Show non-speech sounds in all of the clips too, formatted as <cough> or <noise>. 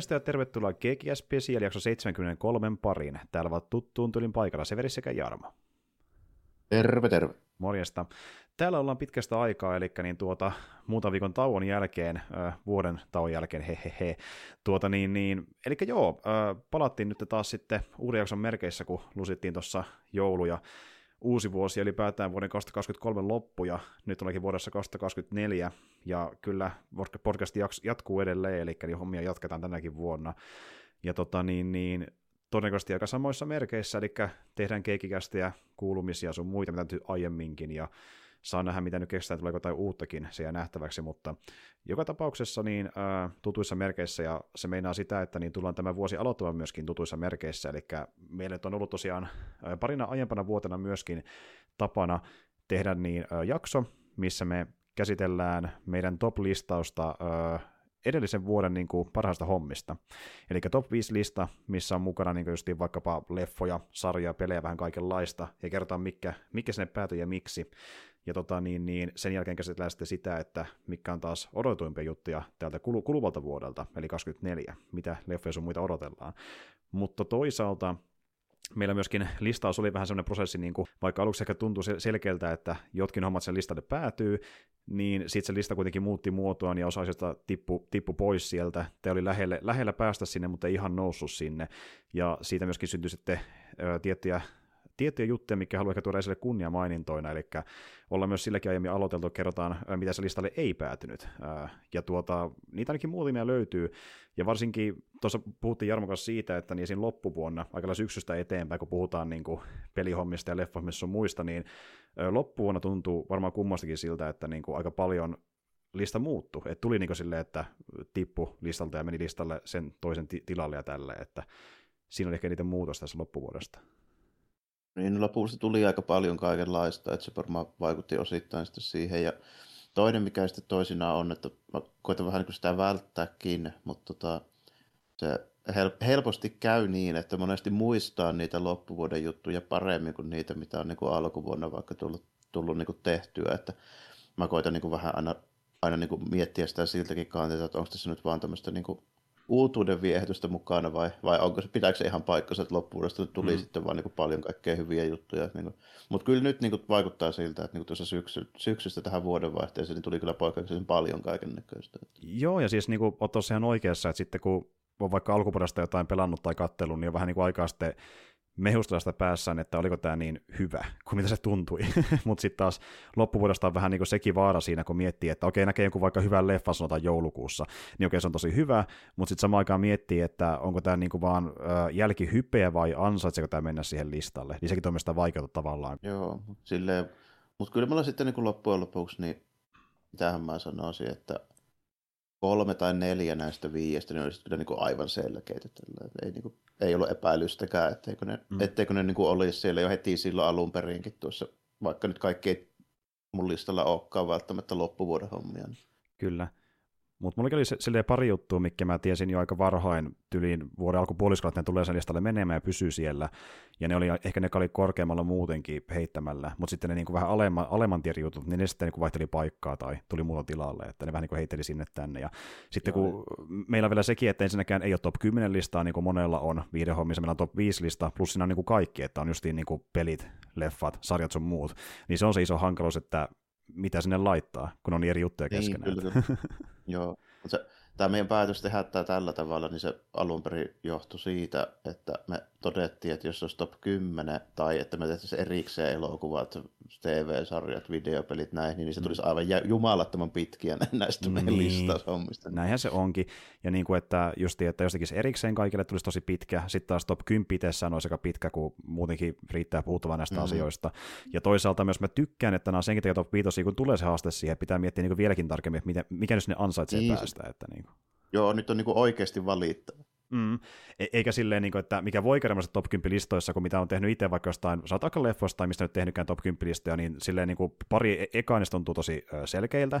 Morjesta ja tervetuloa GGS Special jakso 73 pariin. Täällä ovat tuttuun tulin paikalla Severi sekä Jarmo. Terve, terve. Morjesta. Täällä ollaan pitkästä aikaa, eli niin tuota, muutaman viikon tauon jälkeen, äh, vuoden tauon jälkeen, hehehe. Tuota niin, niin, eli joo, äh, palattiin nyt taas sitten uuden jakson merkeissä, kun lusittiin tuossa jouluja uusi vuosi, eli päätään vuoden 2023 loppu, ja nyt olenkin vuodessa 2024, ja kyllä podcast jatkuu edelleen, eli niin hommia jatketaan tänäkin vuonna. Ja tota niin, niin todennäköisesti aika samoissa merkeissä, eli tehdään keikikästä kuulumisia sun muita, mitä aiemminkin, ja saa nähdä, mitä nyt kestää, tuleeko jotain uuttakin, se jää nähtäväksi, mutta joka tapauksessa niin ää, tutuissa merkeissä, ja se meinaa sitä, että niin tullaan tämä vuosi aloittamaan myöskin tutuissa merkeissä, eli meille on ollut tosiaan ää, parina aiempana vuotena myöskin tapana tehdä niin ää, jakso, missä me käsitellään meidän top-listausta ää, edellisen vuoden niin kuin, parhaista hommista. Eli top 5 lista, missä on mukana niin just vaikkapa leffoja, sarjoja, pelejä, vähän kaikenlaista, ja kerrotaan mikä, mikä sinne päätyi ja miksi. Ja tota, niin, niin sen jälkeen käsitellään sitten sitä, että mikä on taas odotuimpia juttuja täältä kuluvalta vuodelta, eli 24, mitä leffoja sun muita odotellaan. Mutta toisaalta meillä myöskin listaus oli vähän semmoinen prosessi, niin kuin, vaikka aluksi ehkä tuntui selkeältä, että jotkin hommat sen listalle päätyy, niin sitten se lista kuitenkin muutti muotoaan ja osa asioista tippu, tippu pois sieltä. Te oli lähellä, lähellä päästä sinne, mutta ei ihan noussut sinne. Ja siitä myöskin syntyi sitten ö, tiettyjä tiettyjä juttuja, mikä haluaa ehkä tuoda esille kunniamainintoina, eli ollaan myös silläkin aiemmin aloiteltu, kerrotaan, mitä se listalle ei päätynyt. Ja tuota, niitä ainakin muutamia löytyy, ja varsinkin tuossa puhuttiin Jarmo kanssa siitä, että niin siinä loppuvuonna, aika syksystä eteenpäin, kun puhutaan niin kuin pelihommista ja leffahommista sun muista, niin loppuvuonna tuntuu varmaan kummastakin siltä, että niin kuin aika paljon lista muuttui. Et tuli niin silleen, että tippu listalta ja meni listalle sen toisen ti- tilalle ja tälle, että siinä oli ehkä niitä muutosta tässä loppuvuodesta. Niin lopussa tuli aika paljon kaikenlaista, että se varmaan vaikutti osittain sitten siihen. Ja toinen, mikä sitten toisinaan on, että mä koitan vähän niin sitä välttääkin, mutta tota, se helposti käy niin, että monesti muistaa niitä loppuvuoden juttuja paremmin kuin niitä, mitä on niin alkuvuonna vaikka tullut, tullut niin tehtyä. Että mä koitan niin vähän aina, aina niin miettiä sitä siltäkin kantilta, että onko tässä nyt vaan tämmöistä niin uutuuden viehdystä mukana vai, vai onko se, pitääkö se ihan paikkansa, että loppuudesta tuli mm. sitten vaan niin paljon kaikkea hyviä juttuja. Niin kuin, mutta kyllä nyt niin kuin, vaikuttaa siltä, että niin kuin tuossa syksy, syksystä tähän vuodenvaihteeseen niin tuli kyllä poikkeuksellisen paljon kaiken näköistä. Joo, ja siis niin kuin, oot ihan oikeassa, että sitten kun on vaikka alkuperäistä jotain pelannut tai kattelun, niin on vähän niin kuin aikaa sitten mehustella sitä päässään, että oliko tämä niin hyvä kuin mitä se tuntui. <laughs> Mutta sitten taas loppuvuodesta on vähän niin kuin sekin vaara siinä, kun miettii, että okei, näkee jonkun vaikka hyvän leffan sanotaan joulukuussa, niin okei, se on tosi hyvä, mutta sitten samaan aikaan miettii, että onko tämä niin kuin vaan jälkihypeä vai ansaitseeko tämä mennä siihen listalle. Niin sekin on sitä vaikeutta tavallaan. Joo, mutta kyllä mulla sitten niin kuin loppujen lopuksi, niin mitähän mä sanoisin, että kolme tai neljä näistä viiestä, niin olisi kyllä niin kuin aivan selkeitä. Ei, niin kuin, ei ollut epäilystäkään, etteikö ne, mm. etteikö ne niin kuin olisi siellä jo heti silloin alun perinkin tuossa, vaikka nyt kaikki ei mun listalla olekaan välttämättä loppuvuoden hommia. Niin. Kyllä. Mutta mulla oli silleen pari juttua, mikä mä tiesin jo aika varhain tyliin vuoden alkupuoliskolla, että ne tulee sen listalle menemään ja pysyy siellä. Ja ne oli ehkä ne oli korkeammalla muutenkin heittämällä, mutta sitten ne niinku vähän alemman, alemman tien jutut, niin ne sitten niinku vaihteli paikkaa tai tuli muuta tilalle, että ne vähän niinku heitteli sinne tänne. Ja sitten Joo. kun meillä on vielä sekin, että ensinnäkään ei ole top 10 listaa, niin kuin monella on viidehommissa, meillä on top 5 lista, plus siinä on niinku kaikki, että on justiin niinku pelit, leffat, sarjat sun muut. Niin se on se iso hankaluus, että mitä sinne laittaa, kun on eri juttuja niin, keskenään. Kyllä. <laughs> Joo, mutta tämä meidän päätös tehdä tämä tällä tavalla, niin se alun perin johtui siitä, että me todettiin, että jos olisi top 10 tai että me tehtäisiin erikseen elokuvat, TV-sarjat, videopelit, näin, niin se tulisi aivan jumalattoman pitkiä <laughs> näistä niin, meidän listaushommista. Näinhän se onkin. Ja niin kuin, että justi, että jos tekisi erikseen kaikille tulisi tosi pitkä, sitten taas top 10 itsessään olisi aika pitkä, kun muutenkin riittää puhuttavaa näistä mm-hmm. asioista. Ja toisaalta myös mä tykkään, että nämä senkin takia top 5, kun tulee se haaste siihen, pitää miettiä niin vieläkin tarkemmin, että miten, mikä nyt ne ansaitsee niin, päästä. Että niin kuin. Joo, nyt on niin oikeasti valittava. Mm. E- eikä silleen, niin kuin, että mikä voi käydä top 10 listoissa, kun mitä on tehnyt itse vaikka jostain, saatakaan leffoista tai mistä nyt tehnytkään top 10 listoja, niin silleen niin kuin pari e- ekaanista tuntuu tosi selkeiltä,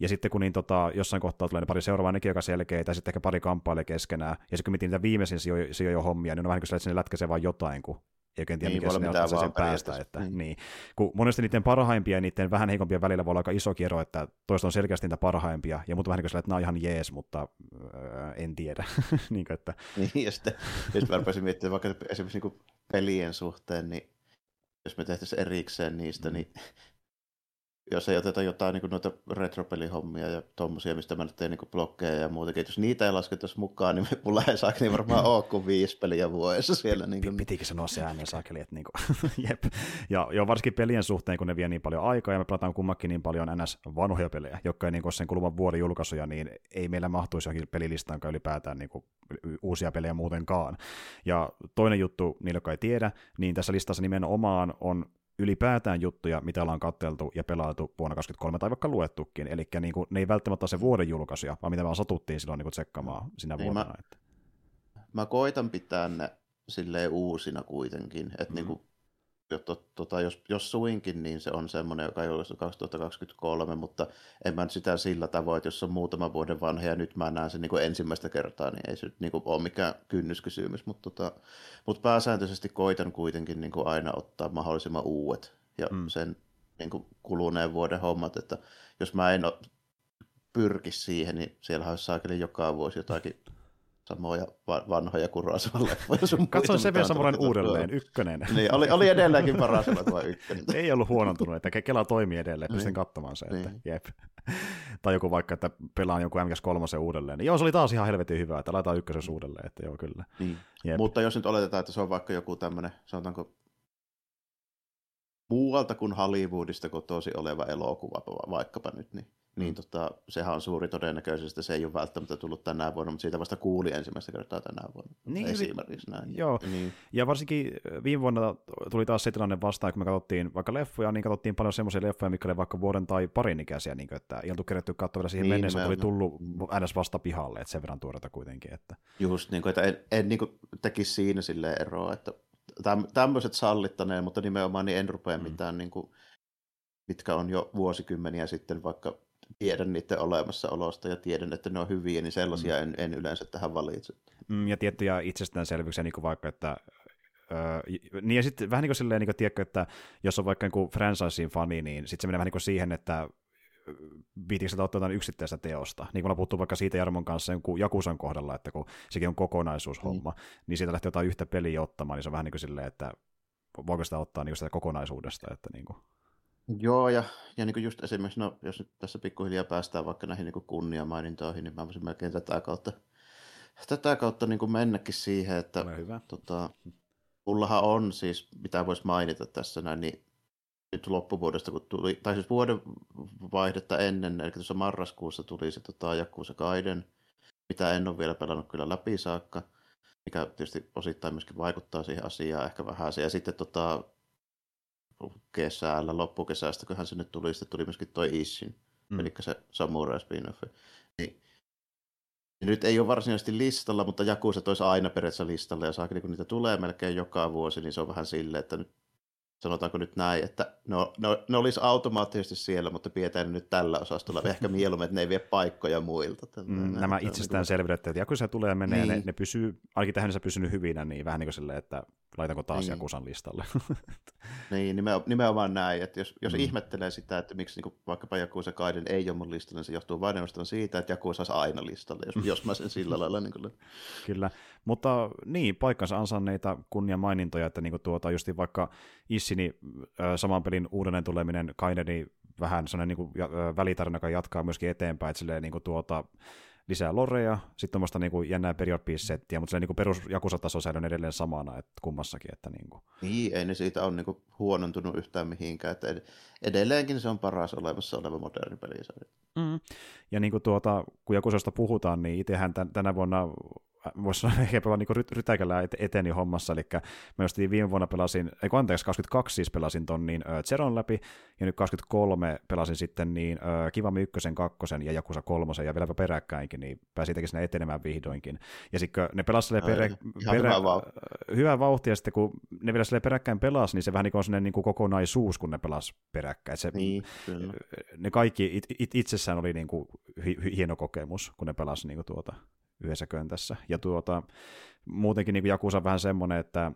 ja sitten kun niin, tota, jossain kohtaa tulee ne pari seuraavaa nekin aika selkeitä, ja sitten ehkä pari kamppailee keskenään, ja sitten kun mietin niitä viimeisin sijo hommia, niin on vähän niin kuin että sinne lätkäsee vaan jotain, kun ei oikein tiedä, niin, mikä sinne ottaa sen päästä. Että, niin. niin. Kun monesti niiden parhaimpia ja niiden vähän heikompien välillä voi olla aika iso ero, että toista on selkeästi niitä parhaimpia, ja muuta vähän niin kuin että nämä on ihan jees, mutta äh, en tiedä. <laughs> niin, kuin, että... <laughs> niin, ja sitten jos mä rupesin miettimään vaikka esimerkiksi niin pelien suhteen, niin jos me tehtäisiin erikseen niistä, mm. niin jos ei oteta jotain niin noita retropelihommia ja tommosia, mistä mä nyt teen niin blokkeja ja muutenkin, jos niitä ei laskettaisi mukaan, niin mulla ei saa niin varmaan <laughs> ole kuin viisi peliä vuodessa siellä. Niin kuin... Pitikö sanoa se ääneen saakeli, että niin kuin, <laughs> jep. Ja, ja varsinkin pelien suhteen, kun ne vie niin paljon aikaa ja me pelataan kummakin niin paljon ns. vanhoja pelejä, jotka ei niin kuin sen kuluvan vuoden julkaisuja, niin ei meillä mahtuisi johonkin pelilistaan ylipäätään niin kuin uusia pelejä muutenkaan. Ja toinen juttu, niille, jotka ei tiedä, niin tässä listassa nimenomaan on ylipäätään juttuja, mitä ollaan katteltu ja pelailtu vuonna 2023 tai vaikka luettukin. Eli niin kuin, ne ei välttämättä ole se vuoden julkaisuja, vaan mitä me satuttiin silloin niin kuin tsekkaamaan sinä niin vuonna. Mä, että. mä koitan pitää ne silleen uusina kuitenkin, että mm. niin kuin tota, jos, jos suinkin, niin se on semmoinen, joka ole 2023, mutta en mä nyt sitä sillä tavoin, että jos on muutama vuoden vanha ja nyt mä näen sen niin kuin ensimmäistä kertaa, niin ei se nyt niin kuin ole mikään kynnyskysymys, mutta, tota, mutta pääsääntöisesti koitan kuitenkin niin kuin aina ottaa mahdollisimman uudet ja mm. sen niin kuin kuluneen vuoden hommat, että jos mä en pyrki siihen, niin siellä olisi saakeli joka vuosi jotakin samoja vanhoja Kurosawan leffoja sun Katsoin Seven Samurain uudelleen, ykkönen. niin, oli, oli edelleenkin paras elokuva <laughs> ykkönen. Ei ollut huonontunut, että Kela toimii edelleen, pystyn niin. katsomaan se, että niin. jep. tai joku vaikka, että pelaan joku MGS3 uudelleen. Niin joo, se oli taas ihan helvetin hyvä, että laitetaan ykkösen uudelleen, että joo kyllä. Niin. Mutta jos nyt oletetaan, että se on vaikka joku tämmöinen, sanotaanko muualta kuin Hollywoodista kotosi oleva elokuva vaikkapa nyt, niin niin tota, sehän on suuri todennäköisyys, että se ei ole välttämättä tullut tänä vuonna, mutta siitä vasta kuuli ensimmäistä kertaa tänä vuonna. Niin, Esimerkiksi näin. Joo, niin. ja varsinkin viime vuonna tuli taas se tilanne vastaan, kun me katsottiin vaikka leffoja, niin katsottiin paljon semmoisia leffoja, mikä oli vaikka vuoden tai parin ikäisiä, niin kuin, että ei oltu kerätty katsoa vielä siihen niin, mennessä, oli tullut ns. vasta pihalle, että sen verran tuoreita kuitenkin. Että... Just, niin kuin, että en, en niin kuin, tekisi siinä sille eroa, että tämmöiset sallittaneen, mutta nimenomaan niin en rupea mm. mitään, niin kuin, mitkä on jo vuosikymmeniä sitten vaikka tiedän niiden olemassaolosta ja tiedän, että ne on hyviä, niin sellaisia mm. en, en yleensä tähän valitse. Mm, ja tiettyjä itsestäänselvyyksiä, niin kuin vaikka, että Öö, niin ja sitten vähän niin kuin silleen, niin kuin, tiedätkö, että jos on vaikka niin franchisein fani, niin sitten se menee vähän niin kuin siihen, että viitikö sitä ottaa jotain yksittäistä teosta. Niin kuin puhuttu vaikka siitä Jarmon kanssa jonkun Jakusan kohdalla, että kun sekin on kokonaisuushomma, mm. niin siitä lähtee jotain yhtä peliä ottamaan, niin se on vähän niin kuin silleen, että voiko sitä ottaa niin kuin sitä kokonaisuudesta. Että niin kuin. Joo, ja, ja niin kuin just esimerkiksi, no, jos nyt tässä pikkuhiljaa päästään vaikka näihin niin kunniamainintoihin, niin mä voisin melkein tätä kautta, tätä kautta niin kuin mennäkin siihen, että hyvä. Tota, mullahan on siis, mitä voisi mainita tässä näin, niin nyt loppuvuodesta, kun tuli, tai siis vuoden vaihdetta ennen, eli tuossa marraskuussa tuli se tota, Jakkuusa Kaiden, mitä en ole vielä pelannut kyllä läpi saakka, mikä tietysti osittain myöskin vaikuttaa siihen asiaan ehkä vähän. Ja sitten tota, kesällä, loppukesästä, kunhan se nyt tuli, sitten tuli myöskin toi Ishin, mm. eli se Samurai spin-off. Niin, nyt ei ole varsinaisesti listalla, mutta Jakuset olisi aina periaatteessa listalla, ja saakeli kun niitä tulee melkein joka vuosi, niin se on vähän silleen, että nyt sanotaanko nyt näin, että no, no, ne olisi automaattisesti siellä, mutta pidetään ne nyt tällä osastolla. Ehkä <laughs> mieluummin, että ne ei vie paikkoja muilta. Mm, nämä itsestään selvyydet, että kun se tulee menee, niin. ne, ne pysyy, ainakin tähän se pysynyt hyvinä, niin vähän niin kuin silleen, että laitanko taas niin. Jakusan listalle. <laughs> niin, nimenomaan, näin, että jos, jos mm. ihmettelee sitä, että miksi niin vaikkapa Jakusa Kaiden ei ole mun listalla, niin se johtuu vain siitä, että Jakusa olisi aina listalle, jos, <laughs> jos mä sen sillä lailla niin kuin... Kyllä, mutta niin, paikkansa ansanneita kunnia mainintoja, että niin kuin tuota, just vaikka Issini saman pelin uudelleen tuleminen Kaideni vähän sellainen niin kuin, välitarina, joka jatkaa myöskin eteenpäin, että silleen, niin kuin tuota, lisää loreja, sitten tuommoista niin jännää period settiä mutta se niin perus jakusataso säilyy edelleen samana että kummassakin. Että niin, kuin. niin, ei ne siitä ole niin kuin huonontunut yhtään mihinkään, että edelleenkin se on paras olemassa oleva moderni pelisarja. Mm. Ja niin kuin tuota, kun Jakusasta puhutaan, niin itsehän tänä vuonna voisi sanoa <laughs> ehkä pelaa niin rytäkällä eteni hommassa, eli mä just viime vuonna pelasin, ei anteeksi, 22 siis pelasin ton niin uh, Zeron läpi, ja nyt 23 pelasin sitten niin Kivami 1, 2 ja Jakusa 3 ja vieläpä peräkkäinkin, niin pääsin tietenkin sinne etenemään vihdoinkin. Ja sitten ne pelasivat perä, perä, hyvä, vauhti. hyvä vauhti, ja sitten kun ne vielä sille peräkkäin pelasi, niin se vähän niin kuin on sellainen niin kuin kokonaisuus, kun ne pelas peräkkäin. Se, niin, kyllä. Ne kaikki it, it, itsessään oli niin kuin hieno kokemus, kun ne pelasi niin kuin tuota yhdessä köntässä. Ja tuota, muutenkin niin Jakusa vähän semmoinen, että,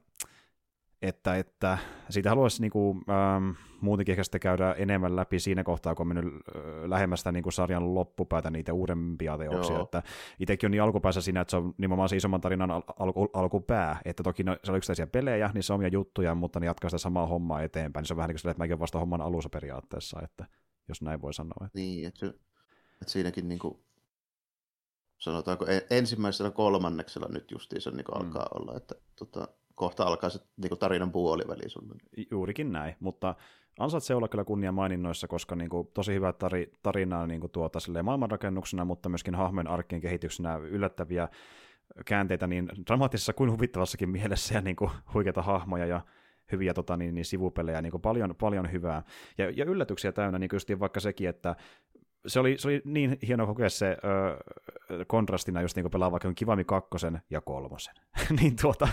että, että siitä haluaisi niin kuin, ähm, muutenkin ehkä sitten käydä enemmän läpi siinä kohtaa, kun on mennyt äh, lähemmästä niin kuin sarjan loppupäätä niitä uudempia teoksia. Että itsekin on niin alkupäässä siinä, että se on nimenomaan se isomman tarinan al- al- alkupää, että toki no, se on yksittäisiä pelejä, niin se on omia juttuja, mutta ne jatkaa sitä samaa hommaa eteenpäin. Niin se on vähän niin kuin sille, että mäkin vasta homman alussa periaatteessa, että jos näin voi sanoa. Että... Niin, että, että siinäkin niin kuin sanotaanko ensimmäisellä kolmanneksella nyt justiinsa niin mm. alkaa olla, että tota, kohta alkaa se niin tarinan puoliväli sulle. Juurikin näin, mutta ansaitsee olla kyllä kunnia maininnoissa, koska niin kuin, tosi hyvä tari, tarinaa niin kuin, tuota, maailmanrakennuksena, mutta myöskin hahmojen arkkien kehityksenä yllättäviä käänteitä niin dramaattisessa kuin huvittavassakin mielessä ja niin kuin, huikeita hahmoja ja hyviä tota, niin, niin sivupelejä, niin kuin paljon, paljon hyvää. Ja, ja yllätyksiä täynnä, niin kuin vaikka sekin, että se oli, se oli niin hieno kokea se ö, kontrastina, just niin pelaa vaikka Kivami kakkosen ja kolmosen. <laughs> niin tuota,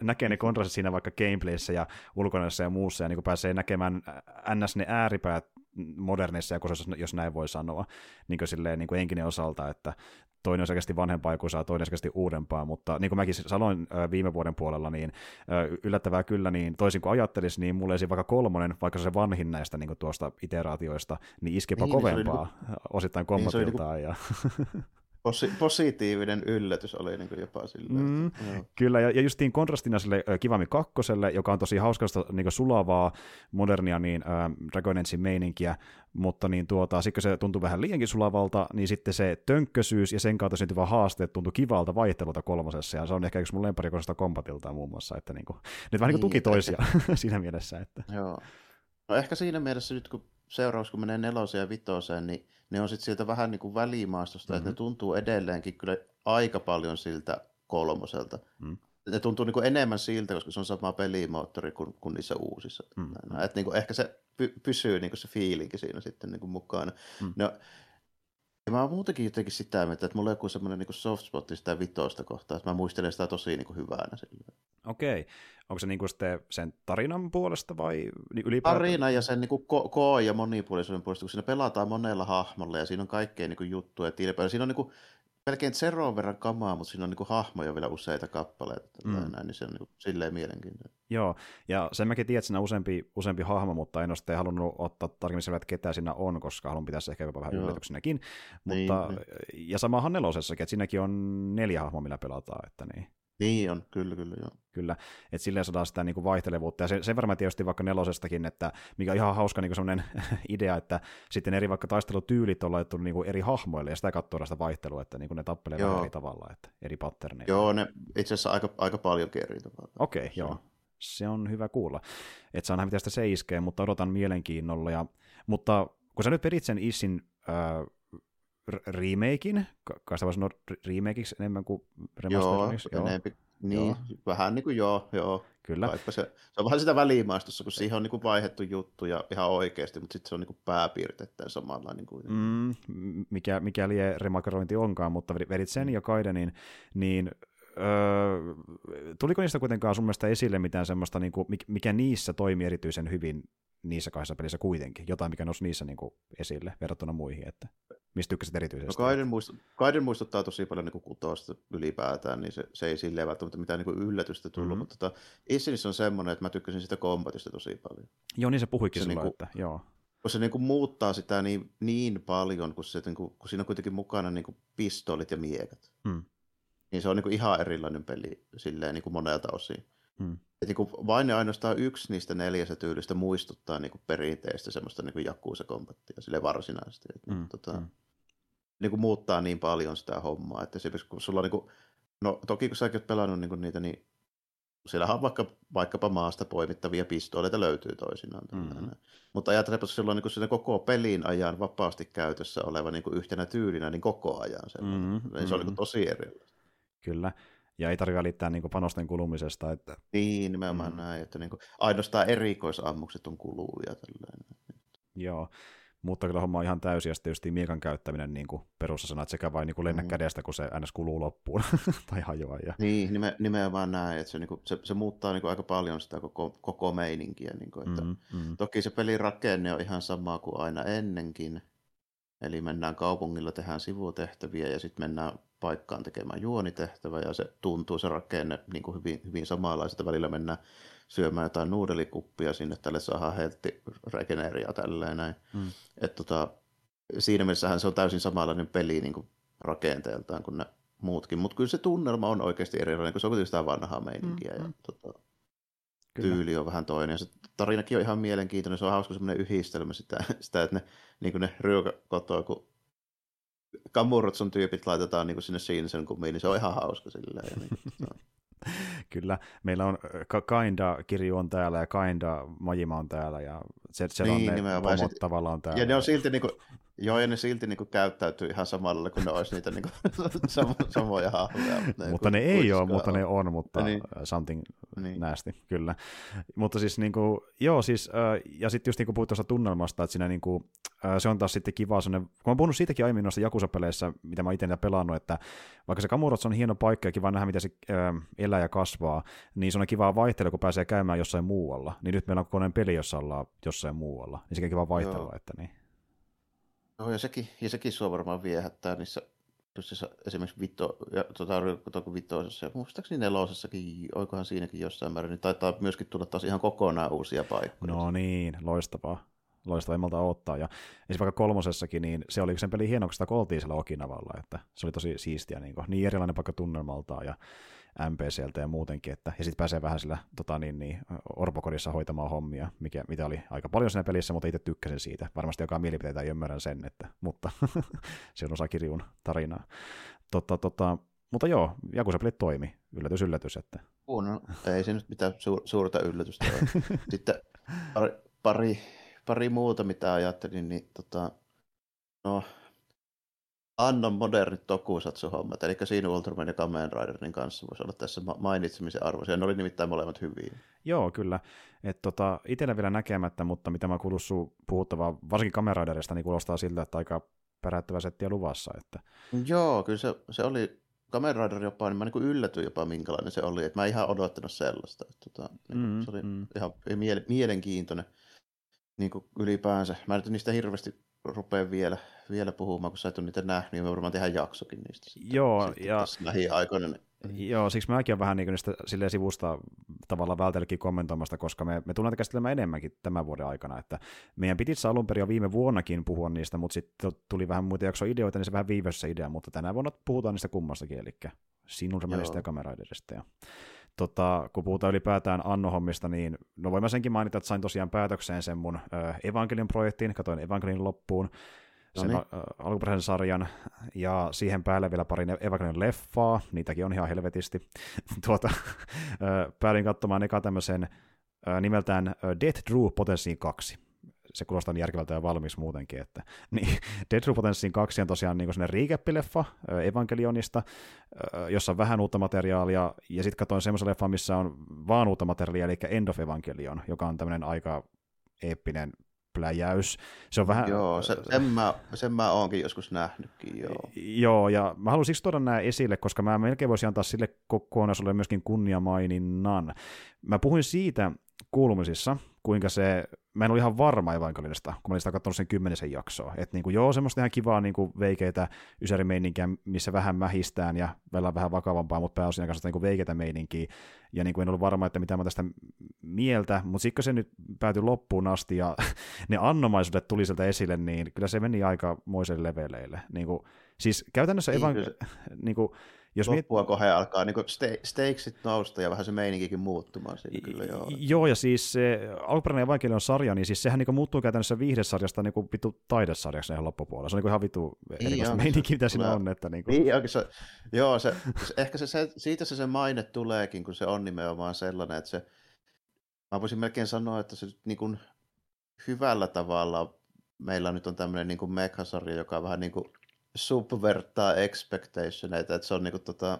näkee ne kontrastit siinä vaikka gameplayssä ja ulkonäössä ja muussa, ja niin kuin pääsee näkemään ns. ne ääripäät moderneissa ja jos näin voi sanoa, niin kuin silleen niin kuin henkinen osalta, että toinen on selkeästi vanhempaa kuin saa toinen selkeästi uudempaa, mutta niin kuin mäkin sanoin viime vuoden puolella, niin yllättävää kyllä, niin toisin kuin ajattelisi, niin mulle ei vaikka kolmonen, vaikka se vanhin näistä niin kuin tuosta iteraatioista, niin iskepä niin, kovempaa, niin, niin, osittain kombatiltaan. Niin, ja... <laughs> Posi- positiivinen yllätys oli niin jopa silleen. Mm, että, kyllä, ja, ja justiin kontrastina sille Kivami kakkoselle, joka on tosi hauskasta niin sulavaa, modernia niin, äh, Dragon Agein meininkiä, mutta niin tuota, sitten se tuntui vähän liiankin sulavalta, niin sitten se tönkkösyys ja sen kautta syntyvä haasteet tuntui kivalta vaihtelulta kolmosessa, ja se on ehkä yksi mun lemparikoisesta kompatiltaan muun muassa, että niin kuin, nyt vähän niin kuin tuki toisia <laughs> siinä mielessä. Että. Joo. No ehkä siinä mielessä nyt, kun seuraavaksi kun menee neloseen ja vitoseen, niin ne on sitten sieltä vähän niin kuin välimaastosta, mm-hmm. että ne mhm. tuntuu edelleenkin kyllä aika paljon siltä kolmoselta. Mm. Ne tuntuu niin kuin enemmän siltä, koska se on sama pelimoottori kuin, kuin niissä uusissa. Mm. Että niin kuin ehkä se py, pysyy niin kuin se fiilinki siinä sitten niin kuin mukana. Mm. No, ja mä oon muutenkin jotenkin sitä mieltä, että mulla on joku semmoinen niin soft spot sitä vitoista kohtaa, että mä muistelen sitä tosi niin kuin hyvänä. Silleen. Okei. Onko se niinku sitten sen tarinan puolesta vai ylipäätään? Tarina ja sen niinku ko-, ko- ja monipuolisuuden puolesta, kun siinä pelataan monella hahmolla ja siinä on kaikkea niinku juttuja. Siinä on niinku melkein zeroon verran kamaa, mutta siinä on niinku hahmoja vielä useita kappaleita. Mm. Näin, niin se on niinku silleen mielenkiintoinen. Joo, ja sen mäkin tiedän, että siinä on useampi, useampi hahmo, mutta en ole sitten halunnut ottaa tarkemmin selvää, että ketä siinä on, koska haluan pitää se ehkä jopa vähän yllätyksenäkin. Mutta, niin, niin. Ja samahan nelosessakin, että siinäkin on neljä hahmoa, millä pelataan. Että niin. Niin on, kyllä, kyllä, joo. Kyllä, että silleen saadaan sitä niin kuin vaihtelevuutta, ja se, sen varmaan tietysti vaikka nelosestakin, että mikä on ihan hauska niin sellainen <laughs> idea, että sitten eri vaikka taistelutyylit on laitettu niin kuin eri hahmoille, ja sitä katsoo sitä vaihtelua, että niin kuin ne tappelee vähän eri tavalla, että eri patterneja. Joo, ne itse asiassa aika, aika paljon eri tavalla. Okei, okay, joo. Se on hyvä kuulla. Että saa nähdä, miten sitä se iskee, mutta odotan mielenkiinnolla. Ja, mutta kun sä nyt perit sen Issin äh, remakein, kai sitä voi sanoa remakeiksi enemmän kuin remasteriksi. Joo, enempi, niin, joo. vähän niin kuin joo, joo. Kyllä. se, se on vähän sitä välimaastossa, kun siihen on niin kuin vaihdettu juttu ja ihan oikeasti, mutta sitten se on niin kuin samalla. Niin kuin. Mm, mikä, mikäli remakerointi onkaan, mutta vedit sen mm. ja Kaidenin, niin Öö, tuliko niistä kuitenkaan sun mielestä esille mitään semmoista, niin kuin, mikä niissä toimii erityisen hyvin niissä kahdessa pelissä kuitenkin? Jotain, mikä nousi niissä niin kuin, esille verrattuna muihin? Että... Mistä tykkäsit erityisesti? No Kaiden, muistu, Kaiden muistuttaa tosi paljon niin kutosta ylipäätään, niin se, se ei silleen välttämättä mitään niin kuin yllätystä tullut, mm-hmm. mutta tota, Issinissä on semmoinen, että mä tykkäsin sitä kombatista tosi paljon. Joo, niin se puhuikin se sulla, niin kuin, että joo. Kun se niin kuin muuttaa sitä niin, niin paljon, kun, se, niin kuin, kun siinä on kuitenkin mukana niin kuin pistoolit ja miekat. Mm. Niin se on niin kuin ihan erilainen peli silleen niin kuin monelta osin. Mm. Et niin vain ja ainoastaan yksi niistä neljästä tyylistä muistuttaa niin kuin perinteistä semmoista niin jakuusa kombattia sille varsinaisesti. Et, mm. tota, mm niin kuin muuttaa niin paljon sitä hommaa, että esimerkiksi kun sulla on niin kuin, no toki kun säkin oot pelannut niin kuin niitä, niin siellähän on vaikka, vaikkapa maasta poimittavia pistooleita löytyy toisinaan. Mm-hmm. Mutta ajattelepa, että silloin niin koko pelin ajan vapaasti käytössä oleva niin kuin yhtenä tyylinä niin koko ajan. Mm-hmm. Niin se on niin tosi erilaista. Kyllä. Ja ei tarvitse välittää niin kuin panosten kulumisesta. Että... Niin, nimenomaan mm. näin, että niin kuin, ainoastaan erikoisammukset on kuluja. Tällainen. Joo, mutta kyllä homma on ihan täysin, ja sitten miekan käyttäminen niin kuin perussana, että sekä vain niin lennä mm. kädestä, kun se ns. kuluu loppuun <laughs> tai hajoaa. Ja... Niin, nime, nimenomaan näin, että se, niin kuin, se, se muuttaa niin kuin, aika paljon sitä koko, koko meininkiä. Niin kuin, että mm, mm. Toki se pelin rakenne on ihan sama kuin aina ennenkin, eli mennään kaupungilla, tehdään sivutehtäviä ja sitten mennään paikkaan tekemään juonitehtävä ja se tuntuu se rakenne niin kuin hyvin, hyvin samanlaiselta. Välillä mennään syömään jotain nuudelikuppia sinne, tälle saadaan heltti regeneria tälleen näin. Mm. Et tota, siinä mielessähän se on täysin samanlainen peli niin kuin rakenteeltaan kuin ne muutkin, mutta kyllä se tunnelma on oikeasti erilainen, kun se on kuitenkin sitä vanhaa meininkiä mm. ja tota, tyyli on vähän toinen. Ja se tarinakin on ihan mielenkiintoinen, se on hauska semmoinen yhdistelmä sitä, <laughs> sitä että ne, niin ne ryökäkotoa, kun Kamurotson tyypit laitetaan niin kuin sinne Shinsen kumiin, niin se on ihan hauska silleen. Ja niin. <laughs> Kyllä, meillä on Kinda Kirju on täällä ja Kinda Majima on täällä ja se, se niin, on ne pomot sit, tavallaan täällä. Ja ne on silti niin kuin, joo, ja ne silti niin kuin käyttäytyy ihan samalla, kun ne olisi niitä <laughs> niin kuin, samoja hahmoja. Mutta ne, mutta ne ei ole, mutta ne on, mutta niin. something niin. nasty, kyllä. Mutta siis niin kuin, joo, siis, ja sitten just niin kuin puhuit tuosta tunnelmasta, että siinä niin kuin, se on taas sitten kiva kun mä oon puhunut siitäkin aiemmin noissa Jakusa-peleissä, mitä mä itse pelannut, että vaikka se Kamurots on hieno paikka ja kiva nähdä, miten se elää ja kasvaa, niin se on kiva vaihtelu, kun pääsee käymään jossain muualla. Niin nyt meillä on kokonaan peli, jossa ollaan jossain muualla. Niin sekin kiva vaihtelu, Joo. että niin. Joo, ja sekin, ja sekin sua varmaan viehättää niissä Just esimerkiksi Vito, ja tuota, Vitosessa ja muistaakseni nelosessakin, oikohan siinäkin jossain määrin, niin taitaa myöskin tulla taas ihan kokonaan uusia paikkoja. No niin, loistavaa loistava emmalta ottaa. Ja esimerkiksi vaikka kolmosessakin, niin se oli sen pelin hienoa, kun sitä oltiin siellä Okinavalla, että se oli tosi siistiä, niin, kuin, niin erilainen paikka tunnelmaltaan ja MPCltä ja muutenkin, että, ja sitten pääsee vähän sillä tota, niin, niin, orpokodissa hoitamaan hommia, mikä, mitä oli aika paljon siinä pelissä, mutta itse tykkäsin siitä. Varmasti joka mielipiteitä ymmärrän sen, että, mutta <laughs> se on osa kirjun tarinaa. Tota, tota, mutta joo, Jakusa-pelit toimi. Yllätys, yllätys. Että... On, ei se nyt mitään su- suurta yllätystä ole. <laughs> Sitten pari, pari pari muuta, mitä ajattelin, niin tota, no, Annon modernit tokusatsu-hommat, eli siinä Ultraman ja Kamen Riderin kanssa voisi olla tässä mainitsemisen arvoisia. Ne oli nimittäin molemmat hyviä. Joo, kyllä. Et tota, itsellä vielä näkemättä, mutta mitä mä kuullut puhuttavaa, varsinkin Kamen Riderista, niin kuulostaa siltä, että aika päräyttävä settiä luvassa. Että... Joo, kyllä se, se oli Kamen Rider jopa, niin mä niin yllätyin jopa minkälainen se oli. että mä en ihan odottanut sellaista. Että, tota, niin, mm, se oli mm. ihan mielenkiintoinen niin kuin ylipäänsä. Mä nyt niistä hirveästi rupean vielä, vielä puhumaan, kun sä et ole niitä nähnyt, niin me varmaan tehdä jaksokin niistä. Sitten, Joo, sitten ja... lähiaikoina. Niin... Joo, siksi mäkin olen vähän niin niistä silleen sivusta tavallaan vältelläkin kommentoimasta, koska me, me tullaan käsittelemään enemmänkin tämän vuoden aikana, että meidän piti alun perin jo viime vuonnakin puhua niistä, mutta sitten tuli vähän muita jaksoideoita, niin se vähän viivässä idea, mutta tänä vuonna puhutaan niistä kummastakin, eli sinun ja kameraiderista. Ja tota, kun puhutaan ylipäätään Anno-hommista, niin no voin mä senkin mainita, että sain tosiaan päätökseen sen mun äh, Evangelion-projektin, katoin Evangelion loppuun, sen no niin. alkuperäisen sarjan, ja siihen päälle vielä pari Evangelion leffaa, niitäkin on ihan helvetisti. <laughs> tuota, äh, päädin katsomaan eka tämmöisen nimeltään Death Drew Potenssiin 2 se kuulostaa niin järkevältä ja valmis muutenkin. Että, <laughs> niin, Dead Potenssiin 2 on tosiaan niin recap-leffa Evangelionista, jossa on vähän uutta materiaalia, ja sitten katsoin semmoisen leffa, missä on vaan uutta materiaalia, eli End of Evangelion, joka on tämmöinen aika eeppinen pläjäys. Se on vähän... Joo, se, sen, mä, sen mä oonkin joskus nähnytkin, joo. Joo, ja mä haluan siksi tuoda nämä esille, koska mä melkein voisin antaa sille kokonaisuudelle myöskin kunniamaininnan. Mä puhuin siitä kuulumisissa, kuinka se, mä en ole ihan varma Evangelinista, kun mä olin sitä katsonut sen kymmenisen jaksoa. Että niin kuin, joo, semmoista ihan kivaa niin kuin veikeitä ysärimeininkiä, missä vähän mähistään ja välillä vähän vakavampaa, mutta pääosin kanssa niin kuin veikeitä meininkiä. Ja niin kuin en ollut varma, että mitä mä tästä mieltä, mutta sitten se nyt päätyi loppuun asti ja <laughs> ne annomaisuudet tuli sieltä esille, niin kyllä se meni aika moiselle leveleille. Niin kuin, siis käytännössä evang- <laughs> niin kuin, jos loppua kohden alkaa niin ste- steiksit nousta ja vähän se meininkikin muuttumaan siinä kyllä joo. Joo, ja siis se alkuperäinen Evangelion sarja, niin siis sehän niin muuttuu käytännössä viihdesarjasta niin vittu taidesarjaksi ihan loppupuolella. Se on niin ihan vittu erikoista meininki, mitä siinä on. Että niin kuin... niin, se, joo, se, ehkä se, se, siitä se, se maine tuleekin, kun se on nimenomaan sellainen, että se, mä voisin melkein sanoa, että se niin kuin hyvällä tavalla meillä nyt on tämmöinen niin kuin mekasarja, joka vähän niin kuin subverttaa expectationeita, että se on niin kuin, tota,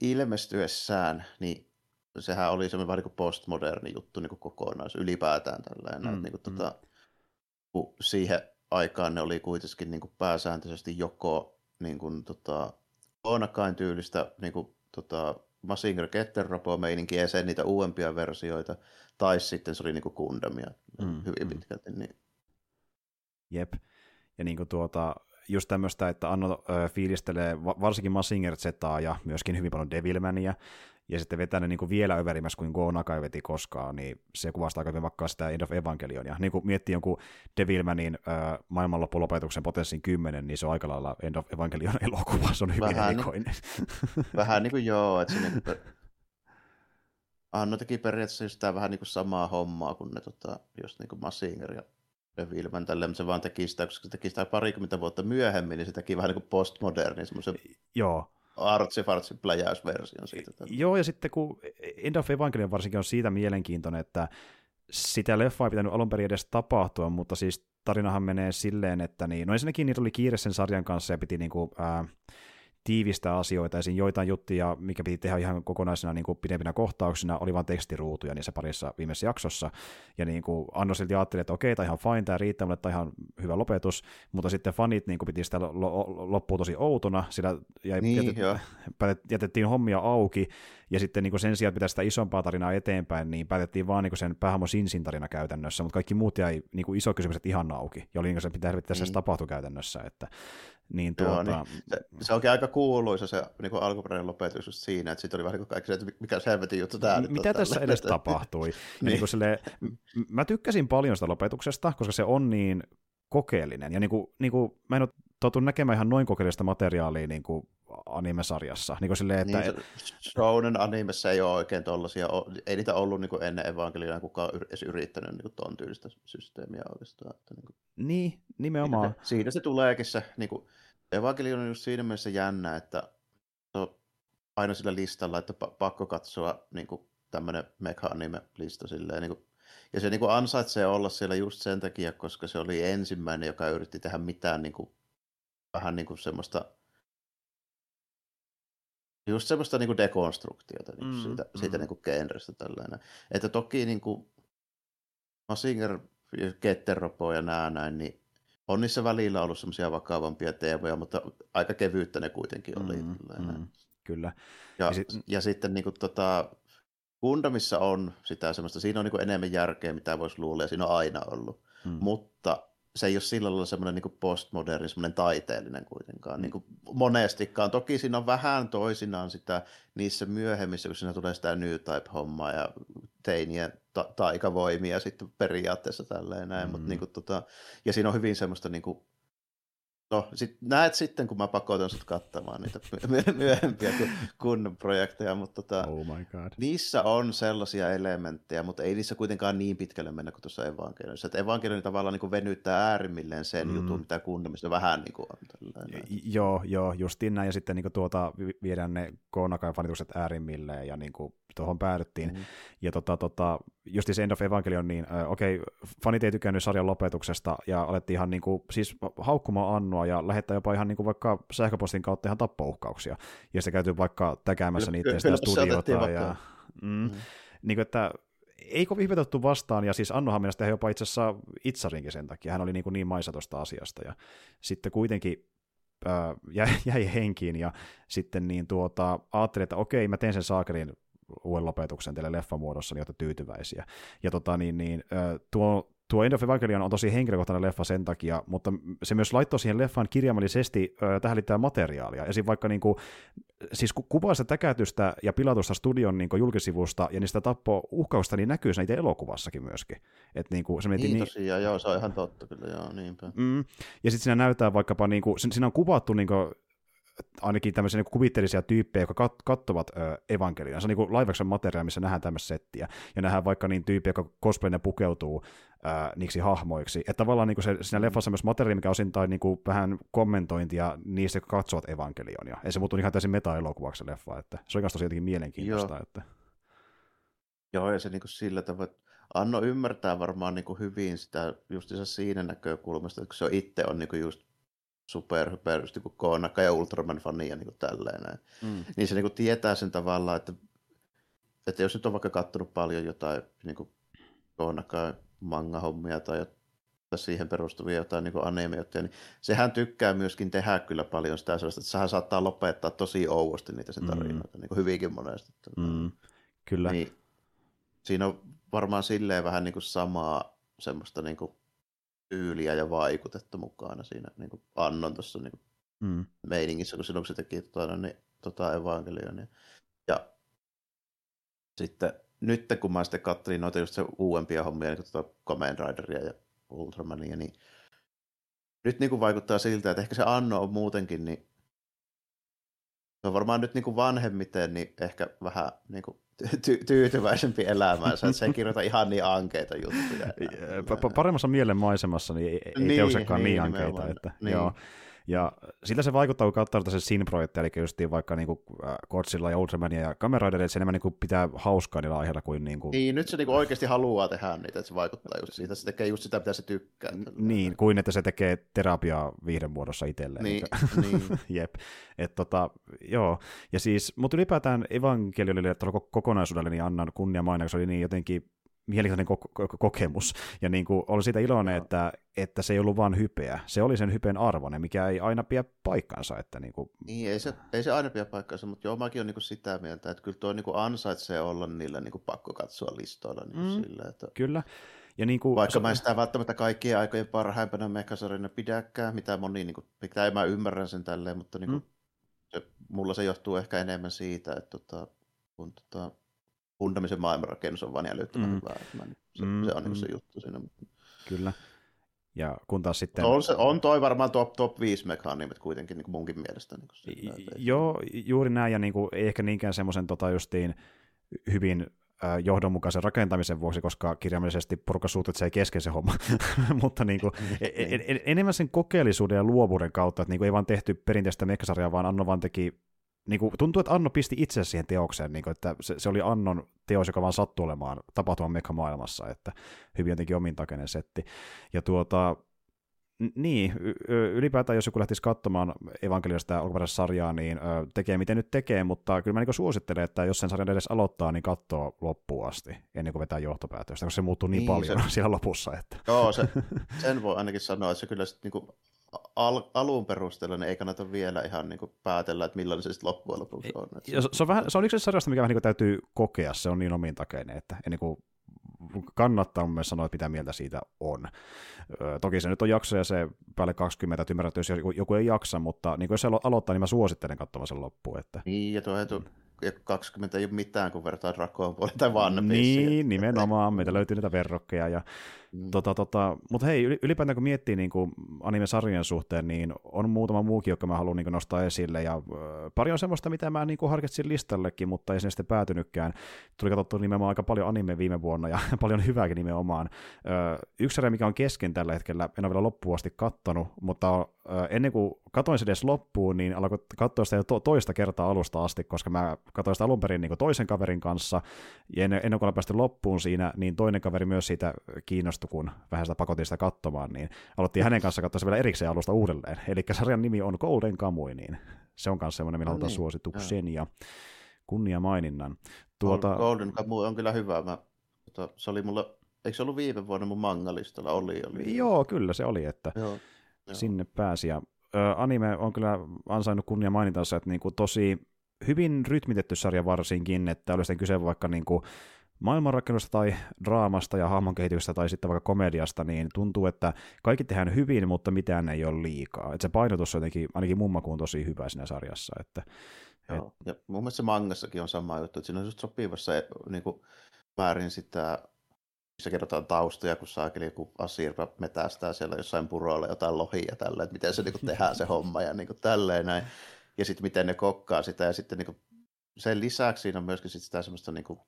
ilmestyessään, niin sehän oli semmoinen vähän niin kuin postmoderni juttu niin kuin kokonais ylipäätään tällainen. Mm, niin kuin, mm. tota, kun siihen aikaan ne oli kuitenkin niin kuin pääsääntöisesti joko niin kuin, tota, Onakain tyylistä niin kuin, tota, Massinger Ketterropo meininkiä ja sen niitä uudempia versioita, tai sitten se oli niin kuin Kundamia mm, hyvin mm. pitkälti. Niin. Jep. Ja niin kuin tuota, just tämmöistä, että Anno fiilistelee varsinkin Massinger Zetaa ja myöskin hyvin paljon Devilmania, ja sitten vetää ne niin kuin vielä överimmässä kuin Go Nakai veti koskaan, niin se kuvastaa aika hyvin vaikka sitä End of Evangelionia. Niin kuin miettii jonkun Devilmanin äh, maailmanloppolopetuksen potenssin 10, niin se on aika lailla End of Evangelion <laughs> elokuva, se on hyvin vähän erikoinen. Niin, <laughs> vähän niin kuin joo, että se niin kuin, Anno teki periaatteessa sitä vähän niin kuin samaa hommaa kuin ne tota, just niin kuin Massinger ja Vilman tälle, mutta se vaan teki sitä, koska se teki sitä parikymmentä vuotta myöhemmin, niin se teki vähän niin kuin postmoderni, semmoisen Joo. artsifartsin pläjäysversion siitä. Joo, ja sitten kun End of Evangelion varsinkin on siitä mielenkiintoinen, että sitä leffaa ei pitänyt alun perin edes tapahtua, mutta siis tarinahan menee silleen, että niin, no ensinnäkin niitä oli kiire sen sarjan kanssa ja piti niinku, ää, tiivistää asioita, ja joitain juttuja, mikä piti tehdä ihan kokonaisena niin kuin pidempinä kohtauksina, oli vain tekstiruutuja niissä parissa viimeisessä jaksossa, ja niin kuin Anno silti ajatteli, että okei, tämä ihan fine, tämä riittää, mutta tämä ihan hyvä lopetus, mutta sitten fanit niin kuin piti sitä loppuun tosi outona, sillä jäi, niin, jätet, jätettiin hommia auki, ja sitten niin kuin sen sijaan, että pitäisi sitä isompaa tarinaa eteenpäin, niin päätettiin vaan niin kuin sen päähamo Sinsin tarina käytännössä, mutta kaikki muut jäi niin kuin iso kysymykset ihan auki, ja oli niin kuin se pitää mitä niin. se tapahtui käytännössä, että niin tuota... Joo, niin. Se, se onkin aika kuuluisa se niin kuin alkuperäinen lopetus just siinä, että sitten oli vähän niin kaikki se, että mikä helvetin juttu tämä M- Mitä tässä tälle, edes tapahtui? niin. <laughs> niin kuin silleen, mä tykkäsin paljon sitä lopetuksesta, koska se on niin kokeellinen. Ja niin kuin, niin kuin, mä en ole totu näkemään ihan noin kokeellista materiaalia niin kuin anime-sarjassa. Niin kuin silleen, että... Niin, Shounen animessa ei ole oikein tollaisia, ei niitä ollut niin kuin ennen Evangelionia kukaan edes yrittänyt niin kuin ton tyylistä systeemiä oikeastaan. Että niin, kuin... niin, nimenomaan. Siinä, siinä se tuleekin se, niin kuin, Evangelion on just siinä mielessä jännä, että se on aina sillä listalla, että pakko katsoa niin kuin tämmöinen meka-anime-lista silleen, niin kuin, ja se niin kuin ansaitsee olla siellä just sen takia, koska se oli ensimmäinen, joka yritti tehdä mitään niin kuin, vähän niin kuin semmoista just semmoista niin kuin dekonstruktiota niin kuin mm, siitä, mm. siitä niin kuin genrestä tällainen. Että toki niin kuin Massinger, Ketteropo ja nää näin, niin on niissä välillä ollut semmoisia vakavampia teemoja, mutta aika kevyyttä ne kuitenkin oli. Mm, mm, kyllä. Ja, ja, sit... ja sitten niin kuin, tota, Gundamissa on sitä semmoista, siinä on niin enemmän järkeä, mitä voisi luulla, ja siinä on aina ollut. Mm. Mutta se ei ole sillä lailla semmoinen niin postmoderni, semmoinen taiteellinen kuitenkaan, mm. niin kuin monestikaan. Toki siinä on vähän toisinaan sitä niissä myöhemmissä, kun siinä tulee sitä New Type-hommaa ja teinien ta- taikavoimia sitten periaatteessa tälleen näin, mm. mutta niin kuin, tota, ja siinä on hyvin semmoista niin kuin, No, sit näet sitten, kun mä pakotan sut katsomaan niitä myöhempiä kunnon projekteja, mutta tota, oh my God. niissä on sellaisia elementtejä, mutta ei niissä kuitenkaan niin pitkälle mennä kuin tuossa evankelioissa. Että evankelioni tavallaan niin venyttää äärimmilleen sen mm. jutun, mitä kunnamista vähän niin kuin on. Tällainen. Joo, joo, justiin näin, ja sitten niin kuin tuota, viedään ne Konakai-fanitukset äärimmilleen, ja niin kuin tuohon päädyttiin. Mm. Ja tota, tota, just se End of Evangelion, niin äh, okei, okay, fanit ei tykännyt sarjan lopetuksesta, ja alettiin ihan niin kuin, siis haukkumaan Annua, ja lähettää jopa ihan niin kuin vaikka sähköpostin kautta ihan tappouhkauksia. Ja se käyty vaikka täkäämässä niitä sitä studiota. Ja, mm, mm. Niin kuin, että ei kovin hypetettu vastaan, ja siis Annohan tehdä jopa itse asiassa itsarinkin sen takia, hän oli niin, kuin niin maisa tuosta asiasta, ja sitten kuitenkin äh, jäi, jäi henkiin, ja sitten niin tuota, ajattelin, että okei, mä teen sen saakelin uuden lopetuksen teille leffamuodossa, niin olette tyytyväisiä. Ja tota, niin, niin, tuo, tuo End of Evangelion on tosi henkilökohtainen leffa sen takia, mutta se myös laittoi siihen leffaan kirjaimellisesti tähän liittää materiaalia. Esim. vaikka niin kuin, siis kuvaa sitä täkätystä ja pilatusta studion niin julkisivusta ja niistä tappo uhkausta, niin näkyy siinä itse elokuvassakin myöskin. Et niin, kuin, se niin, niin tosiaan, joo, se on ihan totta kyllä, joo, niinpä. Mm, ja sitten siinä näyttää vaikkapa, niin kuin, siinä on kuvattu niin kuin, ainakin tämmöisiä niin kuvitteellisia tyyppejä, jotka kat- katsovat ö. Se on niin live materiaali, missä nähdään tämmöistä settiä. Ja nähdään vaikka niin tyyppiä, joka cosplayne pukeutuu ää, niiksi hahmoiksi. Että tavallaan niin se, siinä leffassa myös materiaali, mikä osittain niin kuin vähän kommentointia niistä, jotka katsovat evankelionia. Ei se muuttu ihan täysin meta-elokuvaksi se leffa. Että se on tosiaan jotenkin mielenkiintoista. Joo. Että... Joo, ja se niin kuin sillä tavalla, että Anno ymmärtää varmaan niin kuin hyvin sitä justiinsa siinä näkökulmasta, että kun se on itse on niin kuin just super, super just niin Koonaka ja Ultraman-fani ja niin kuin tälleen. Mm. Niin se niin kuin tietää sen tavallaan, että, että jos nyt on vaikka kattonut paljon jotain niin kuin Koonaka manga-hommia tai siihen perustuvia jotain niin anime niin sehän tykkää myöskin tehdä kyllä paljon sitä sellaista, että sehän saattaa lopettaa tosi ouvosti niitä sen tarinoita, mm. niin kuin hyvinkin monesti. Mm. Kyllä. Niin, siinä on varmaan silleen vähän niin kuin samaa semmoista niin kuin tyyliä ja vaikutetta mukana siinä niin kuin Annon tuossa niin mm. meiningissä, kun silloin se teki tota, niin, tota evankelionia. Ja sitten nyt kun mä sitten katselin noita just se uudempia hommia, niin kuin tuota Command Rideria ja Ultramania, niin nyt niin kuin vaikuttaa siltä, että ehkä se Anno on muutenkin, niin se on varmaan nyt niin kuin vanhemmiten niin ehkä vähän niin kuin ty- tyytyväisempi elämäänsä, se ei kirjoita ihan niin ankeita juttuja. Pa- paremmassa mielen maisemassa niin ei, ei niin, teusekaan niin, niin ankeita. Että, niin. joo. Ja siltä se vaikuttaa, kun katsoo se Sin-projekteja, eli justiin vaikka niin Godzilla ja Ultramania ja Kamen että se enemmän niin pitää hauskaa niillä aiheilla kuin... Niin, kuin... niin nyt se niin oikeasti haluaa tehdä niitä, että se vaikuttaa just siitä, se tekee just sitä, mitä se tykkää. Niin, kuin että se tekee terapiaa viihden muodossa itselleen. Niin, <laughs> niin. Jep. Et tota, joo. Ja siis, mutta ylipäätään evankelionille kokonaisuudelle niin annan kunnia mainita, se oli niin jotenkin mielenkiintoinen ko- ko- kokemus. Ja niin kuin olen siitä iloinen, että, että se ei ollut vain hypeä. Se oli sen hypeen arvoinen, mikä ei aina pidä paikkansa. Että niin, kuin... niin ei, se, ei se aina pidä paikkansa, mutta joo, mäkin olen niin kuin sitä mieltä, että kyllä tuo niin kuin ansaitsee olla niillä niin kuin pakko katsoa listoilla. Niin kuin mm, sillä, että... Kyllä. Ja niin kuin, Vaikka mä en sitä välttämättä kaikkien aikojen parhaimpana mekasarina pidäkään, mitä moni, niin kuin, mitä mä ymmärrän sen tälleen, mutta niin kuin, mm. se, mulla se johtuu ehkä enemmän siitä, että tota, kun tota, fundamisen maailmanrakennus on vaan älyttömän mm. hyvä. Mä, se, mm, se on niin se juttu siinä. Kyllä. Ja kun taas sitten... On, se, on toi varmaan top, top 5 mekaanimet kuitenkin niin kuin munkin mielestä. Niin kuin sillä, Joo, juuri näin, ja niin kuin, ei ehkä niinkään semmoisen tota justiin hyvin äh, johdonmukaisen rakentamisen vuoksi, koska kirjaimellisesti porukka se ei kesken se homma, <laughs> mutta niin kuin, en, en, enemmän sen kokeellisuuden ja luovuuden kautta, että niin kuin ei vaan tehty perinteistä mekasarjaa, vaan Anno vaan teki niin kuin, tuntuu, että Anno pisti itse siihen teokseen, niin kuin, että se, se, oli Annon teos, joka vaan sattui olemaan tapahtuman mekamaailmassa, että hyvin jotenkin omintakeinen setti. Ja tuota, niin, ylipäätään jos joku lähtisi katsomaan evankeliosta alkuperäistä sarjaa, niin tekee miten nyt tekee, mutta kyllä mä niin suosittelen, että jos sen sarjan edes aloittaa, niin katsoo loppuun asti ennen kuin vetää johtopäätöstä, koska se muuttuu niin, niin paljon se... <laughs> siellä lopussa. Että... Joo, <laughs> se, sen voi ainakin sanoa, että se kyllä sitten niin kuin al- alun perusteella niin ei kannata vielä ihan niin kuin päätellä, että millainen se sitten loppujen lopuksi on. Se, se, on vähän, se on yksi sarjasta, mikä vähän niin kuin täytyy kokea, se on niin omintakeinen, että ennen kuin kannattaa mun sanoa, että mitä mieltä siitä on. Ö, toki se nyt on jakso ja se päälle 20, että ymmärrät, jos joku, joku ei jaksa, mutta niin kuin jos se aloittaa, niin mä suosittelen katsomaan sen loppuun. Että... Niin, ja tuo 20 ei ole mitään, kun vertaa Dragon Ball tai One Niin, nimenomaan. Meitä löytyy niitä verrokkeja. Ja, mm. tota, tota, mutta hei, ylipäätään kun miettii niin kuin anime-sarjan suhteen, niin on muutama muukin, joka mä haluan niin kuin nostaa esille. Ja pari on semmoista, mitä mä niin kuin harkitsin listallekin, mutta ei sinne sitten päätynytkään. Tuli katsottu nimenomaan aika paljon anime viime vuonna ja <laughs> paljon hyvääkin nimenomaan. Yksi sarja, mikä on kesken tällä hetkellä, en ole vielä loppuun asti kattonut, mutta ennen kuin katoin se edes loppuun, niin alkoi katsoa sitä jo to- toista kertaa alusta asti, koska mä katsoin sitä alun perin niin toisen kaverin kanssa, ja ennen, ennen kuin olen päästy loppuun siinä, niin toinen kaveri myös siitä kiinnostui, kun vähän sitä pakotin sitä katsomaan, niin aloittiin hänen kanssa katsoa vielä erikseen alusta uudelleen. <laughs> Eli sarjan nimi on Golden Kamui, niin se on myös semmoinen, millä no, niin. suosituksen ja kunnia maininnan. Tuota... Golden Kamui on kyllä hyvä. Mä, tota, se oli mulla, eikö se ollut viime vuonna mun mangalistalla? Oli, oli. Joo, kyllä se oli, että Joo. sinne pääsi. Ja, ö, anime on kyllä ansainnut kunnia mainintansa, että niinku tosi hyvin rytmitetty sarja varsinkin, että olisi kyse vaikka niin kuin maailmanrakennusta tai draamasta ja hahmon kehityksestä tai sitten vaikka komediasta, niin tuntuu, että kaikki tehdään hyvin, mutta mitään ei ole liikaa. Että se painotus on jotenkin, ainakin mumma makuun tosi hyvä siinä sarjassa. Että, Joo. Et... Ja mun mielestä se mangassakin on sama juttu, että siinä on just sopivassa niin kuin väärin sitä missä kerrotaan taustoja, kun saakeli joku Asirpa metästää siellä jossain puroilla jotain lohia ja tälleen, että miten se niin kuin, tehdään se homma ja niin kuin, tälleen näin. ja sitten miten ne kokkaa sitä, ja sitten niin kuin, sen lisäksi siinä on myöskin sit sitä semmoista niin kuin,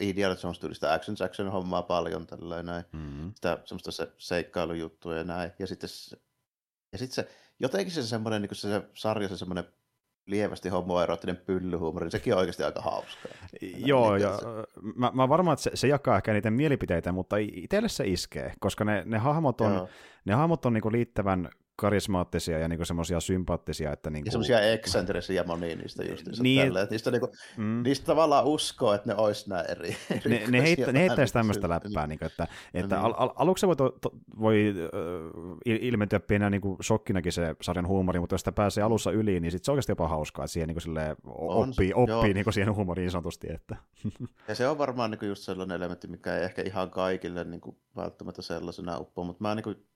Indiana Jones tyylistä action action hommaa paljon tällä näin. Mm-hmm. Sitä semmoista se seikkailujuttua ja näin. Ja sitten se, ja sitten se, jotenkin se semmoinen niin se, se sarja, se semmoinen lievästi homoeroottinen pyllyhuumori, niin sekin on oikeasti aika hauskaa. Joo, ja se... mä, mä varmaan, että se, se jakaa ehkä niiden mielipiteitä, mutta itselle se iskee, koska ne, ne hahmot on, ne hahmot on niinku liittävän karismaattisia ja niinku semmoisia sympaattisia. Että niinku... Ja semmoisia eksentrisiä moni niistä just. Niin, tällä, että niistä, niinku, mm. niistä tavallaan uskoo, että ne olisi nämä eri, eri Ne, ne, heittä, ne heittäisi tämmöistä läppää, niin, että, että niin. al, al, aluksi se voi, to, to, voi uh, ilmentyä pienenä niin shokkinakin se sarjan huumori, mutta jos sitä pääsee alussa yli, niin sit se on oikeasti jopa hauskaa, että siihen niin oppii, oppii niin siihen huumoriin niin sanotusti. Että. <laughs> ja se on varmaan niin just sellainen elementti, mikä ei ehkä ihan kaikille niin välttämättä sellaisena uppoa, mutta mä niin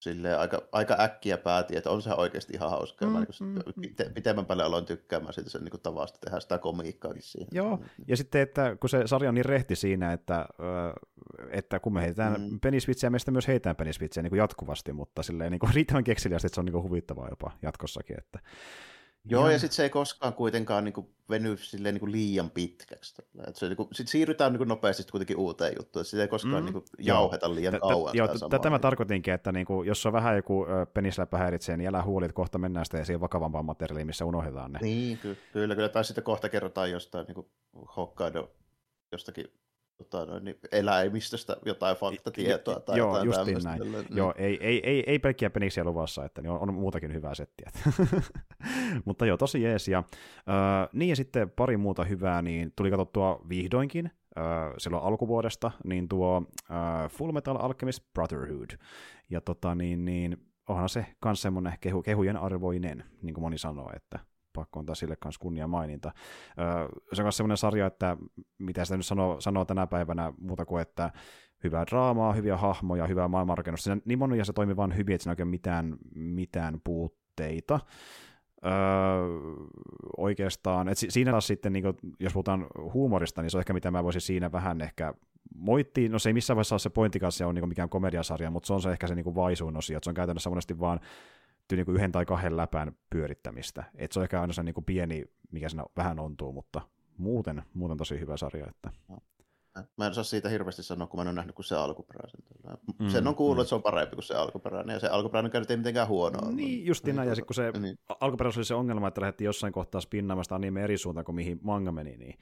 silleen aika, aika äkkiä päätin, että on se oikeasti ihan hauska. Mm, mä niin mm, pite, pitemmän päälle aloin tykkäämään siitä sen niin tavasta tehdä sitä komiikkaakin siihen. Joo, ja sitten, että kun se sarja on niin rehti siinä, että, että kun me heitetään mm. penisvitsiä, meistä myös heitetään penisvitsiä niin jatkuvasti, mutta silleen niin <laughs> riittävän kekseliästi, että se on niin huvittavaa jopa jatkossakin. Että, Joo, ja, ja sitten se ei koskaan kuitenkaan niin kuin veny silleen, niin kuin liian pitkäksi. Sitten niin siirrytään niin kuin nopeasti kuitenkin uuteen juttuun, että sitä ei koskaan mm. niin kuin jauheta liian t- kauan. Joo, tätä mä tarkoitinkin, että niin kuin, jos on vähän joku penisläppä häiritsee, niin älä huolit, kohta mennään sitten siihen vakavampaan materiaaliin, missä unohdetaan ne. Niin, kyllä, kyllä. Tai sitten kohta kerrotaan jostain niin kuin Hokkaido jostakin tota, noin, niin eläimistöstä jotain faktatietoa tai Joo, jotain justiin näin. Mm. Joo, ei, ei, ei, ei pelkkiä peniksiä luvassa, että niin on, on muutakin hyvää settiä. <laughs> Mutta joo, tosi jees. Ja, äh, niin ja sitten pari muuta hyvää, niin tuli katsottua vihdoinkin äh, silloin alkuvuodesta, niin tuo äh, Full Metal Alchemist Brotherhood. Ja tota niin, niin onhan se myös semmoinen kehu, kehujen arvoinen, niin kuin moni sanoo, että pakko antaa sille kanssa kunnia maininta. se on myös semmoinen sarja, että mitä sitä nyt sanoo, sanoo tänä päivänä muuta kuin, että hyvää draamaa, hyviä hahmoja, hyvää maailmanrakennusta. Siinä niin moni ja se toimii vaan hyvin, että siinä ei ole mitään, mitään puutteita. Öö, oikeastaan, et siinä taas sitten, niin kuin, jos puhutaan huumorista, niin se on ehkä mitä mä voisin siinä vähän ehkä moittiin, no se ei missään vaiheessa ole se pointtikaan, se on niin mikään komediasarja, mutta se on se ehkä se niin kuin vaisuin osio, että se on käytännössä monesti vaan niin kuin yhden tai kahden läpän pyörittämistä. Et se on ehkä aina se niin kuin pieni, mikä siinä vähän ontuu, mutta muuten, muuten tosi hyvä sarja. Että... Mä en saa siitä hirveästi sanoa, kun mä en ole nähnyt kuin se alkuperäisen. Mm, Sen on kuullut, mm. että se on parempi kuin se alkuperäinen, ja se alkuperäinen ei mitenkään huonoa. Niin, just näin, ja sitten kun se niin. alkuperäisen oli se ongelma, että lähdettiin jossain kohtaa spinnaamasta anime eri suuntaan kuin mihin manga meni, niin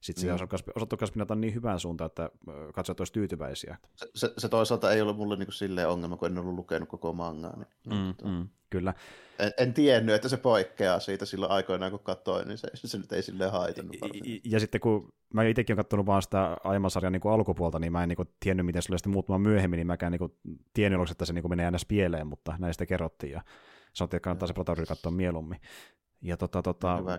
sitten mm. se osattu pinnata niin hyvään suuntaan, että katsojat olisivat tyytyväisiä. Se, se, se, toisaalta ei ole mulle niinku silleen ongelma, kun en ollut lukenut koko mangaa. Niin, mm, tota, mm, kyllä. En, en tiennyt, että se poikkeaa siitä silloin aikoinaan, kun katsoin, niin se, se nyt ei silleen haitannut. Ja, ja sitten kun mä itsekin olen katsonut vaan sitä aiemman sarjan niin alkupuolta, niin mä en niin kuin, tiennyt, miten se oli sitten muuttumaan myöhemmin, niin mäkään niin kuin, tiennyt, että se niin kuin, menee aina pieleen, mutta näistä kerrottiin. Ja sanottiin, että kannattaa se Protauri katsoa mieluummin. Ja tota, tota... Hyvä.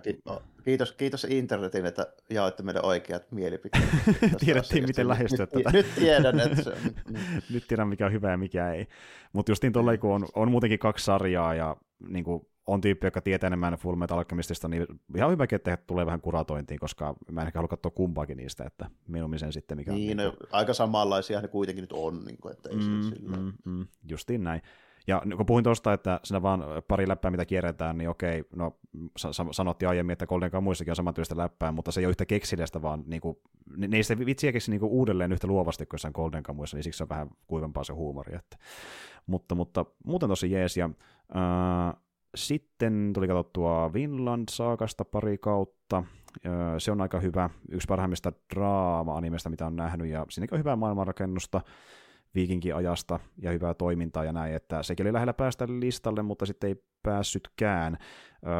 Kiitos, kiitos internetin, että jaoitte meidän oikeat mielipiteet. <laughs> Tiedettiin, miten lähestyä tätä. Nyt tiedän, että se on. <laughs> Nyt tiedän, mikä on hyvä ja mikä ei. Mutta just niin tuolla, kun on, on muutenkin kaksi sarjaa ja niin kuin on tyyppi, joka tietää enemmän Full Metal Alchemistista, niin ihan hyvä, että tulee vähän kuratointiin, koska mä en ehkä halua katsoa kumpaakin niistä, että mieluummin sen sitten, mikä niin, on... Niin kuin... aika samanlaisia ne kuitenkin nyt on, niin kuin, että ei mm, sillä... mm, mm, justiin näin. Ja kun puhuin tuosta, että siinä vaan pari läppää, mitä kierretään, niin okei, no sanottiin aiemmin, että Golden muissakin on samantyöstä läppää, mutta se ei ole yhtä keksillistä, vaan niin kuin, ne ei sitä vitsiä keksi niin kuin uudelleen yhtä luovasti kuin jossain Golden Kamuissa, niin siksi se on vähän kuivempaa se huumori. Että. Mutta, mutta muuten tosi jees. Ja, äh, sitten tuli katsottua Vinland Saakasta pari kautta. Se on aika hyvä, yksi parhaimmista draama-animesta, mitä on nähnyt, ja siinäkin on hyvää maailmanrakennusta viikinkiajasta ja hyvää toimintaa ja näin, että sekin oli lähellä päästä listalle, mutta sitten ei päässytkään. Öö,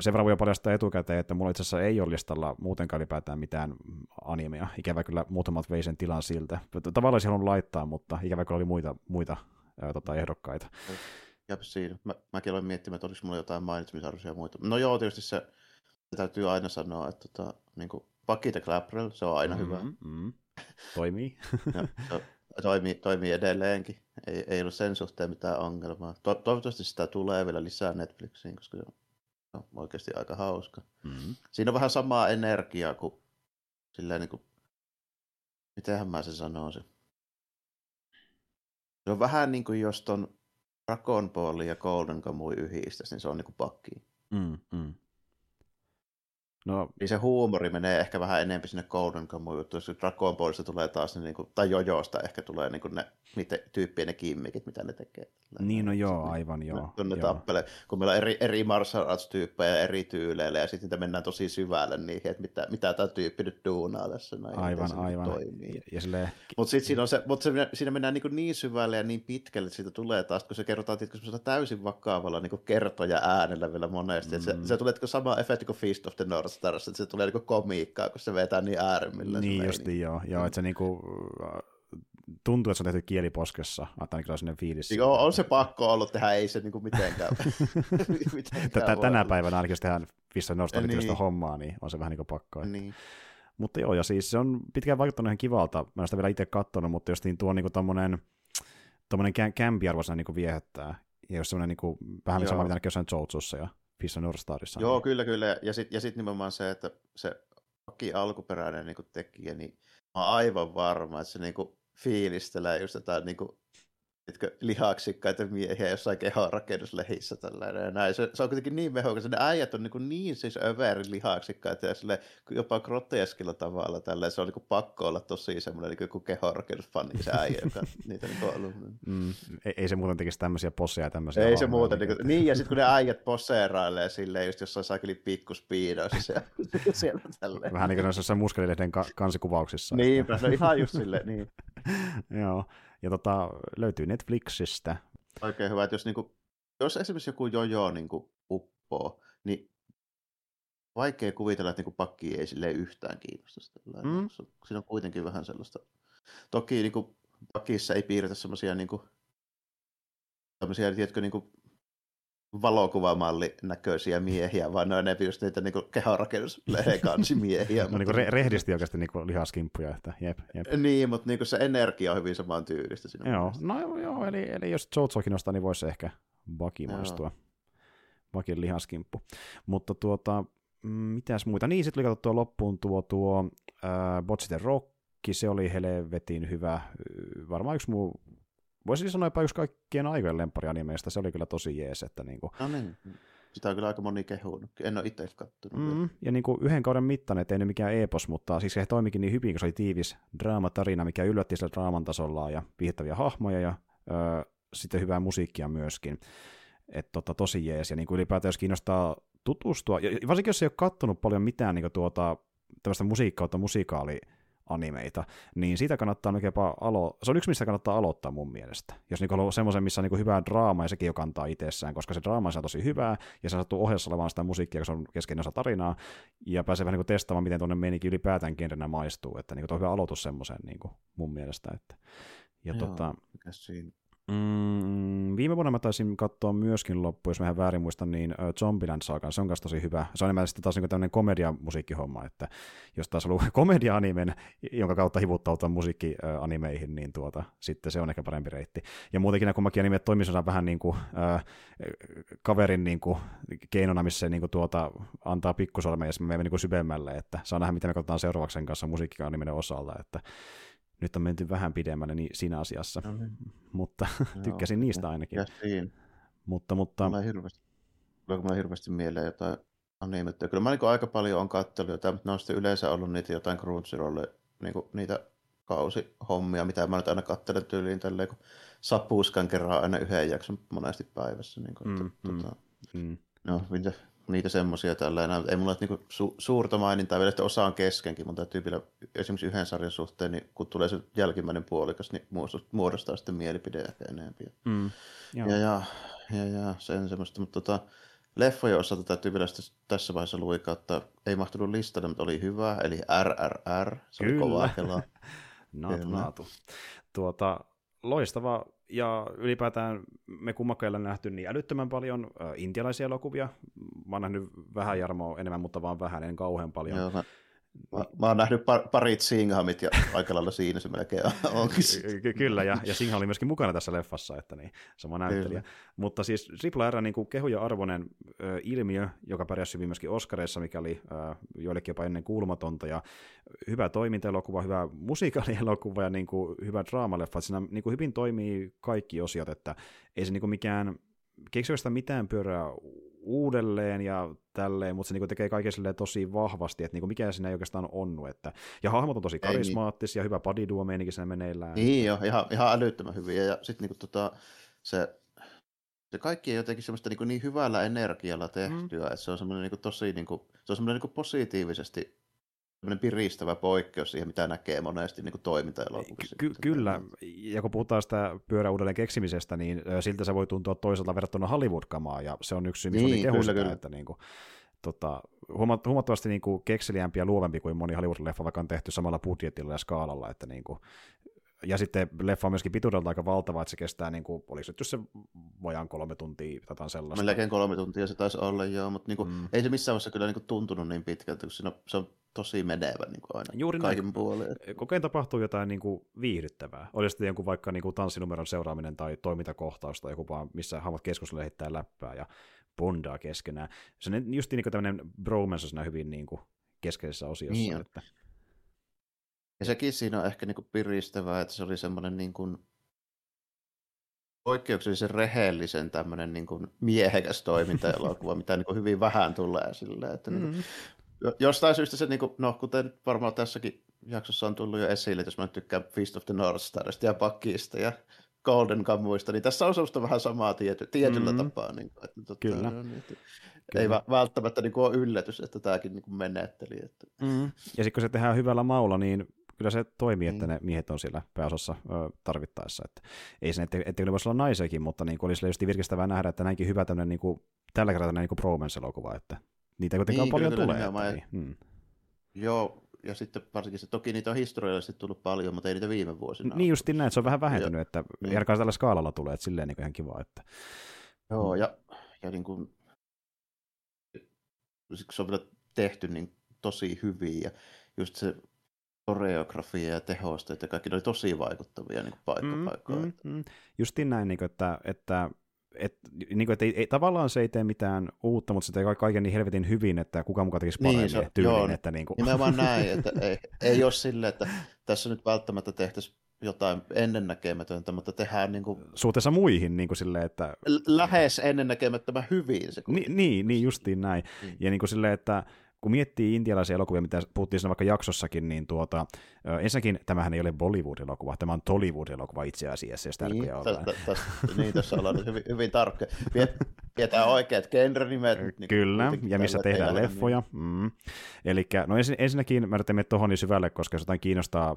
sen verran voi paljastaa etukäteen, että mulla itse asiassa ei ole listalla muutenkaan ylipäätään mitään animea. Ikävä kyllä muutamat vei sen tilan siltä. Tavallaan olisi halunnut laittaa, mutta ikävä kyllä oli muita, muita öö, tota, ehdokkaita. Ja siinä. Mä, mäkin olen miettimään, että oliko mulla jotain mainitsemisarvoisia muita. No joo, tietysti se, se täytyy aina sanoa, että tota, niin kuin the Clapperell, se on aina mm-hmm, hyvä. Mm-hmm. Toimii. <laughs> ja, se, toimii, toimii edelleenkin. Ei, ei ollut sen suhteen mitään ongelmaa. To, toivottavasti sitä tulee vielä lisää Netflixiin, koska se on oikeasti aika hauska. Mm-hmm. Siinä on vähän samaa energiaa kuin silleen niin kuin, mitenhän mä sen sanoisin. Se on vähän niin kuin jos ton Dragon ja Golden Kamuy yhdistäisi, niin se on niin kuin pakki. Mm, No, niin se huumori menee ehkä vähän enemmän sinne Golden Kamuun juttu, jos Dragon Ballista tulee taas, ne, niin kuin, tai Jojosta ehkä tulee niin kuin ne miten, tyyppien ne kimmikit, mitä ne tekee. Niin, no joo, aivan joo. Ne, ne joo. tappele, kun meillä on eri, eri martial arts-tyyppejä eri tyyleillä, ja sitten niitä mennään tosi syvälle niihin, että mitä, mitä tämä tyyppi nyt duunaa tässä. Näin, aivan, aivan. Toimii. Ja, ja silleen... Mutta sitten siinä, on se, mut se, siinä mennään niin, niin syvälle ja niin pitkälle, että siitä tulee taas, kun se kerrotaan tietysti täysin vakavalla niin kertoja äänellä vielä monesti. Mm. Se, se tulee sama efekti kuin Feast of the North Stars, että se tulee niin komiikkaa, kun se vetää niin äärimmillä. Niin justi joo, joo että se niinku, tuntuu, että se on tehty kieliposkessa, ainakin sellainen fiilis. Joo, on se pakko ollut tehdä, ei se niinku mitenkään. <laughs> <laughs> mitenkään tänä päivänä ainakin, jos tehdään Fissa Nostalgia niin. hommaa, niin on se vähän niin kuin pakko. Niin. Mutta joo, ja siis se on pitkään vaikuttanut ihan kivalta. Mä en sitä vielä itse katsonut, mutta jos niin tuo niinku tommonen, tommonen kämpiarvoisena niinku viehättää, ja jos semmoinen niinku, vähän sama, mitä näkee jossain Joutsussa ja Fissa Northstarissa. Joo, niin. kyllä, kyllä. Ja sitten ja sit nimenomaan se, että se Aki alkuperäinen niinku tekijä, niin mä oon aivan varma, että se niinku fiilistelee just jotain niin etkö, lihaksikkaita miehiä jossain kehonrakennuslehissä tällainen ja näin. Se, se on kuitenkin niin mehokas, ne äijät on niin, kuin niin siis överin lihaksikkaita ja sille, jopa groteskilla tavalla tällä. Se on niin kuin pakko olla tosi semmoinen niin kuin kehonrakennusfani se äijä, joka <laughs> niitä niin on ollut. Mm, ei, ei, se muuten tekisi tämmöisiä posseja tämmöisiä. Ei se muuten. Niin, kuin, niin, ja sitten kun ne äijät posseerailee silleen just jossain saakeli pikkuspiidoissa siellä, <laughs> siellä tälleen. Vähän niin kuin noissa muskelilehden ka- kansikuvauksissa. Niinpä, no ihan just silleen, niin. <laughs> Joo, ja tota, löytyy Netflixistä. Oikein hyvä, että jos, niin kuin, jos esimerkiksi joku jojo niin kuin, uppoo, niin vaikea kuvitella, että niin pakki ei sille yhtään kiinnosta. Mm. Siinä on kuitenkin vähän sellaista. Toki niin kuin, pakissa ei piirretä semmoisia niin kuin, tiedätkö, niin kuin, valokuvamalli näköisiä miehiä, vaan ne on just niitä niin kehonrakennuslehdekansimiehiä. <laughs> no niin kuin re- rehdisti oikeasti niin kuin lihaskimppuja, että jep, jep. Niin, mutta niin kuin se energia on hyvin samaan tyylistä siinä. Joo, no joo, eli, eli jos Jojo kiinnostaa, niin voisi ehkä Baki maistua. Bakin lihaskimppu. Mutta tuota, mm, mitäs muita? Niin, sitten oli katsottua loppuun tuo, tuo äh, Botsite Rock, se oli helvetin hyvä. Varmaan yksi muu voisin sanoa jopa yksi kaikkien aikojen lempparianimeista, se oli kyllä tosi jees. Että niin kuin... No niin, sitä on kyllä aika moni kehunut, en ole itse katsonut. Mm, ja niin kuin yhden kauden mittainen, ei nyt mikään epos, mutta siis se toimikin niin hyvin, kun se oli tiivis draamatarina, mikä yllätti sillä draaman tasolla ja viihdyttäviä hahmoja ja ö, sitten hyvää musiikkia myöskin. Että tota, tosi jees, ja niin kuin ylipäätään jos kiinnostaa tutustua, ja varsinkin jos ei ole kattonut paljon mitään niin kuin tuota, tällaista musiikkautta, musikaali animeita, niin siitä kannattaa jopa alo- se on yksi, missä kannattaa aloittaa mun mielestä. Jos niin haluaa semmoisen, missä on niin hyvää draamaa ja sekin jo kantaa itsessään, koska se draama on tosi hyvää ja se sattuu ohjassa olemaan sitä musiikkia, koska se on keskeinen osa tarinaa ja pääsee vähän niin testaamaan, miten tuonne menikin ylipäätään genrenä maistuu. Että niin kuin, hyvä aloitus semmoisen niin mun mielestä. Että. Ja Joo, tota, siinä? Mm, viime vuonna mä taisin katsoa myöskin loppu, jos mä ihan väärin muistan, niin Zombieland Sagan, se on kanssa tosi hyvä. Se on enemmän sitten taas niin tämmöinen komediamusiikkihomma, että jos taas ollut <laughs> komedia-animen, jonka kautta hivuttautua musiikkianimeihin, niin tuota, sitten se on ehkä parempi reitti. Ja muutenkin kummakin animet toimisivat vähän niin kuin, äh, kaverin niin kuin, keinona, missä se niin kuin, tuota, antaa pikkusormen ja me menemme niin syvemmälle, että saa nähdä, miten me katsotaan seuraavaksi sen kanssa musiikkianimenen osalta, että nyt on menty vähän pidemmälle niin siinä asiassa, no niin. mutta <laughs> tykkäsin niistä ainakin. Ja siinä. Mutta, mutta... Mulla hirveästi, mulla hirveästi mieleen jotain animettia. Kyllä mä niin aika paljon on katsellut jotain, mutta ne on sitten yleensä ollut niitä jotain Crunchyrolle, niin niitä kausihommia, mitä mä nyt aina katselen tyyliin tälleen, kun sapuskan kerran aina yhden jakson monesti päivässä. Niin kuin, mm, tuota, mm. No, mitä, niitä semmoisia tällä Ei mulla niinku su- suurta mainintaa vielä, että osa on keskenkin, mutta täytyy vielä esimerkiksi yhden sarjan suhteen, niin kun tulee se jälkimmäinen puolikas, niin muodostaa sitten mielipide ehkä enemmän. Mm, ja, ja, ja, ja, sen semmoista, mutta tota, leffojen osalta täytyy vielä tässä vaiheessa luikauttaa. Ei mahtunut listalle, mutta oli hyvä, eli RRR, se Kyllä. oli kova kelaa. <laughs> naatu, naatu. Tuota, loistava ja ylipäätään me kummakkailla nähty niin älyttömän paljon äh, intialaisia elokuvia. Mä oon nähnyt vähän Jarmoa enemmän, mutta vaan vähän, en kauhean paljon. Joo, mä, Mä, mä oon nähnyt par, parit Singhamit ja aika lailla siinä se melkein onkin. Ky- kyllä, ja, ja Singham oli myöskin mukana tässä leffassa, että niin, sama näyttelijä. Kyllä. Mutta siis Triple R niin kuin kehuja arvoinen ö, ilmiö, joka pärjäsi hyvin myöskin Oscareissa, mikä oli ö, joillekin jopa ennen kuulumatonta, ja hyvä toimintaelokuva, hyvä <laughs> musiikaalielokuva ja niin kuin, hyvä draamaleffa, siinä niin kuin hyvin toimii kaikki osiot, että ei se niin kuin mikään, keksiä sitä mitään pyörää uudelleen ja tälleen, mutta se niin tekee kaiken silleen tosi vahvasti, että niin mikä siinä ei oikeastaan onnu. Että, ja hahmot on tosi niin. karismaattisia, niin. hyvä padiduo meininki siinä meneillään. Niin jo, ihan, ihan älyttömän hyviä. Ja sitten niin tota, se, se kaikki on jotenkin semmoista niin, niin hyvällä energialla tehtyä, mm. että se on semmoinen niin tosi niin kuin, se on semmoinen niin positiivisesti piristävä poikkeus siihen, mitä näkee monesti niin toiminta-elokuvissa. Ky- kyllä, ja kun puhutaan sitä pyörän uudelleen keksimisestä, niin siltä se voi tuntua toisaalta verrattuna Hollywood-kamaa, ja se on yksi syy, miksi niin, kehu sitä, kyllä. että niin kuin, tota, huomattavasti niin kuin kekseliämpi ja luovempi kuin moni Hollywood-leffa, vaikka on tehty samalla budjetilla ja skaalalla, että niin kuin, ja sitten leffa on myöskin pituudelta aika valtava, että se kestää, niin kuin, oliko se, se vajaan kolme tuntia tai jotain sellaista. Melkein kolme tuntia se taisi olla, joo, mutta niin kuin, mm. ei se missään vaiheessa kyllä niin kuin, tuntunut niin pitkältä, kun siinä, se on tosi menevä niin kuin aina Juuri kaikin näin. puolin. Koko ajan tapahtuu jotain niin kuin, viihdyttävää. Oli sitten jonkun vaikka niin kuin, tanssinumeron seuraaminen tai toimintakohtaus tai joku vaan, missä hahmot keskustelevat heittää läppää ja bondaa keskenään. Se on just niin kuin tämmöinen bromance siinä hyvin niin kuin, keskeisessä osiossa. Niin että... Ja sekin siinä on ehkä niin kuin piristävää, että se oli semmoinen niin kuin poikkeuksellisen rehellisen tämmöinen niin kuin miehekäs toimintaelokuva, <laughs> mitä niin kuin hyvin vähän tulee silleen, että mm. niin kuin, jostain syystä se, niin kuin, no kuten varmaan tässäkin jaksossa on tullut jo esille, että jos mä tykkään Feast of the North Starista ja Buckista ja Golden Kamuista, niin tässä on semmoista vähän samaa tiety, tietyllä mm-hmm. tapaa. Niin kuin, että, totta, Kyllä. Niin, että, Kyllä. Ei välttämättä niin kuin, ole yllätys, että tämäkin niin kuin menetteli. Että. Mm-hmm. Ja sitten kun se tehdään hyvällä maulla, niin kyllä se toimii, että mm. ne miehet on siellä pääosassa ö, tarvittaessa. Että ei se, että, että voisi olla naisiakin, mutta niin olisi just virkistävää nähdä, että näinkin hyvä tämmöinen niin kuin, tällä kertaa niin bromance-elokuva, että niitä kuitenkaan niin, paljon tulee. Että, niin. hmm. Joo, ja sitten varsinkin se, toki niitä on historiallisesti tullut paljon, mutta ei niitä viime vuosina. Niin justiin näin, että se on vähän vähentynyt, ja, että niin. tällä skaalalla tulee, että silleen niin ihan kiva. Että... Joo, ja, ja niin kuin, se on vielä tehty niin tosi hyvin, ja just se koreografia ja tehosteet ja kaikki ne oli tosi vaikuttavia niin paikka mm, mm, mm. Justiin näin, niin kuin, että, että et, niin kuin, että ei, ei, tavallaan se ei tee mitään uutta, mutta se tekee kaiken niin helvetin hyvin, että kuka mukaan tekisi paremmin niin, se, tyylin. Joo, että niin kuin. Nimenomaan näin, että <laughs> ei, ei ole sille, että tässä nyt välttämättä tehtäisiin jotain ennennäkemätöntä, mutta tehdään niin kuin... Suhteessa muihin niin kuin silleen, että... Lähes ennennäkemättömän hyvin se. Ni, niin, niin, justiin näin. Mm. Ja niin kuin silleen, että kun miettii intialaisia elokuvia, mitä puhuttiin siinä vaikka jaksossakin, niin tuota, ensinnäkin tämähän ei ole Bollywood-elokuva, tämä on Tollywood-elokuva itse asiassa, jos niin, t- t- niin, tässä ollaan nyt hyvin, hyvin tarkka. <laughs> Pidetään oikeat genrenimet. Niin Kyllä, ja missä tehdään leffoja. Niin. Mm. Eli no ensin, ensinnäkin mä nyt tuohon niin syvälle, koska jos jotain kiinnostaa,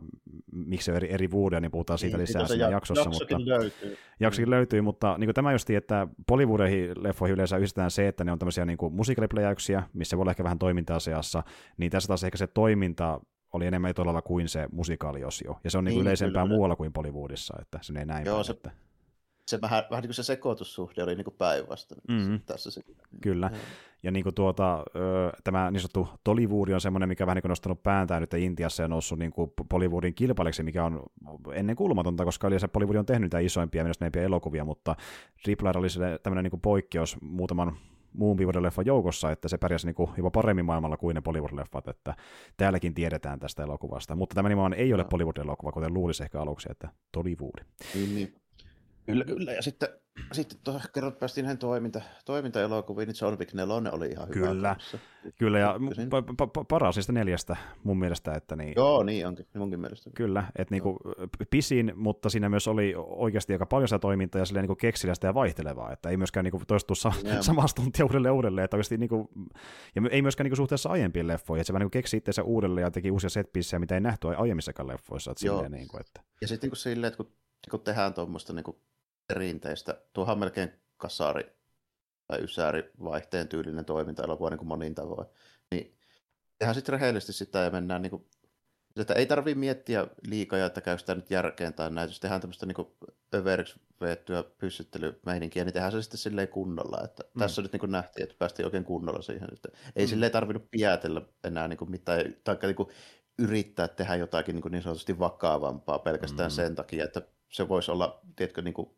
miksi eri, eri vuoden, niin puhutaan siitä niin, lisää siinä ja, jaksossa. Jaksokin mutta, löytyy. Jaksokin mm. löytyy, mutta niin kuin tämä just, että Bollywoodeihin leffoihin yleensä yhdistetään se, että ne on tämmöisiä niin musiikalipläjäyksiä, missä voi olla ehkä vähän toimintaa seassa, niin tässä taas ehkä se toiminta oli enemmän etolalla kuin se musikaaliosio. Ja se on niin, niin yleisempää kyllä. muualla kuin Bollywoodissa, että se ei näin Joo, se, että... se vähän, vähän niin kuin se sekoitussuhde oli niin kuin päinvastainen mm-hmm. tässä. Se, kyllä. Ja, ja niin kuin tuota, tämä niin sanottu Tollywood on semmoinen, mikä vähän niin kuin nostanut pääntään nyt Intiassa ja noussut niin kuin Bollywoodin kilpaileksi, mikä on ennen kulmatonta, koska se Bollywood on tehnyt niitä isoimpia ja elokuvia, mutta Triple R oli tämmöinen niin kuin poikkeus muutaman muun Bollywood-leffan joukossa, että se pärjäsi niin kuin jopa paremmin maailmalla kuin ne Bollywood-leffat, että täälläkin tiedetään tästä elokuvasta. Mutta tämä nimenomaan ei ole. Bollywood-elokuva, kuten luulisi ehkä aluksi, että Tollywood. Niin, niin. Kyllä, kyllä. Ja sitten sitten tuossa kerrot päästiin näihin toiminta, toimintaelokuviin, niin John Wick 4 oli ihan hyvä. Kyllä, kyllä ja pa- pa- paras niistä neljästä mun mielestä. Että niin, Joo, niin onkin, munkin mielestä. Kyllä, että niinku, pisin, mutta siinä myös oli oikeasti aika paljon sitä toimintaa ja niinku keksilästä ja vaihtelevaa, että ei myöskään niinku toistu sa- yeah. <laughs> samasta tuntia uudelleen uudelleen, että oikeasti niinku, ja ei myöskään niinku suhteessa aiempiin leffoihin, että se vaan niinku keksi itseensä uudelleen ja teki uusia setpiissejä, mitä ei nähty aiemmissakaan leffoissa. Että Joo. Silleen, niinku, että... Ja sitten niinku silleen, että kun, kun tehdään tuommoista niinku perinteistä. Tuohan on melkein kasari tai ysäri vaihteen tyylinen toiminta-elokuva niin kuin monin tavoin. Niin tehdään sitten rehellisesti sitä ja mennään niin kuin, että ei tarvitse miettiä liikaa, että käy sitä nyt järkeen tai näin. Jos tehdään tämmöistä niin överiksi veettyä pyssyttelymeininkiä, niin tehdään se sitten silleen kunnolla. Että mm. Tässä nyt niin kuin nähtiin, että päästiin oikein kunnolla siihen. Että ei mm. silleen tarvinnut piätellä enää niin kuin mitään, tai niin kuin yrittää tehdä jotakin niin, kuin niin sanotusti vakavampaa pelkästään mm. sen takia, että se voisi olla, tiedätkö, niin kuin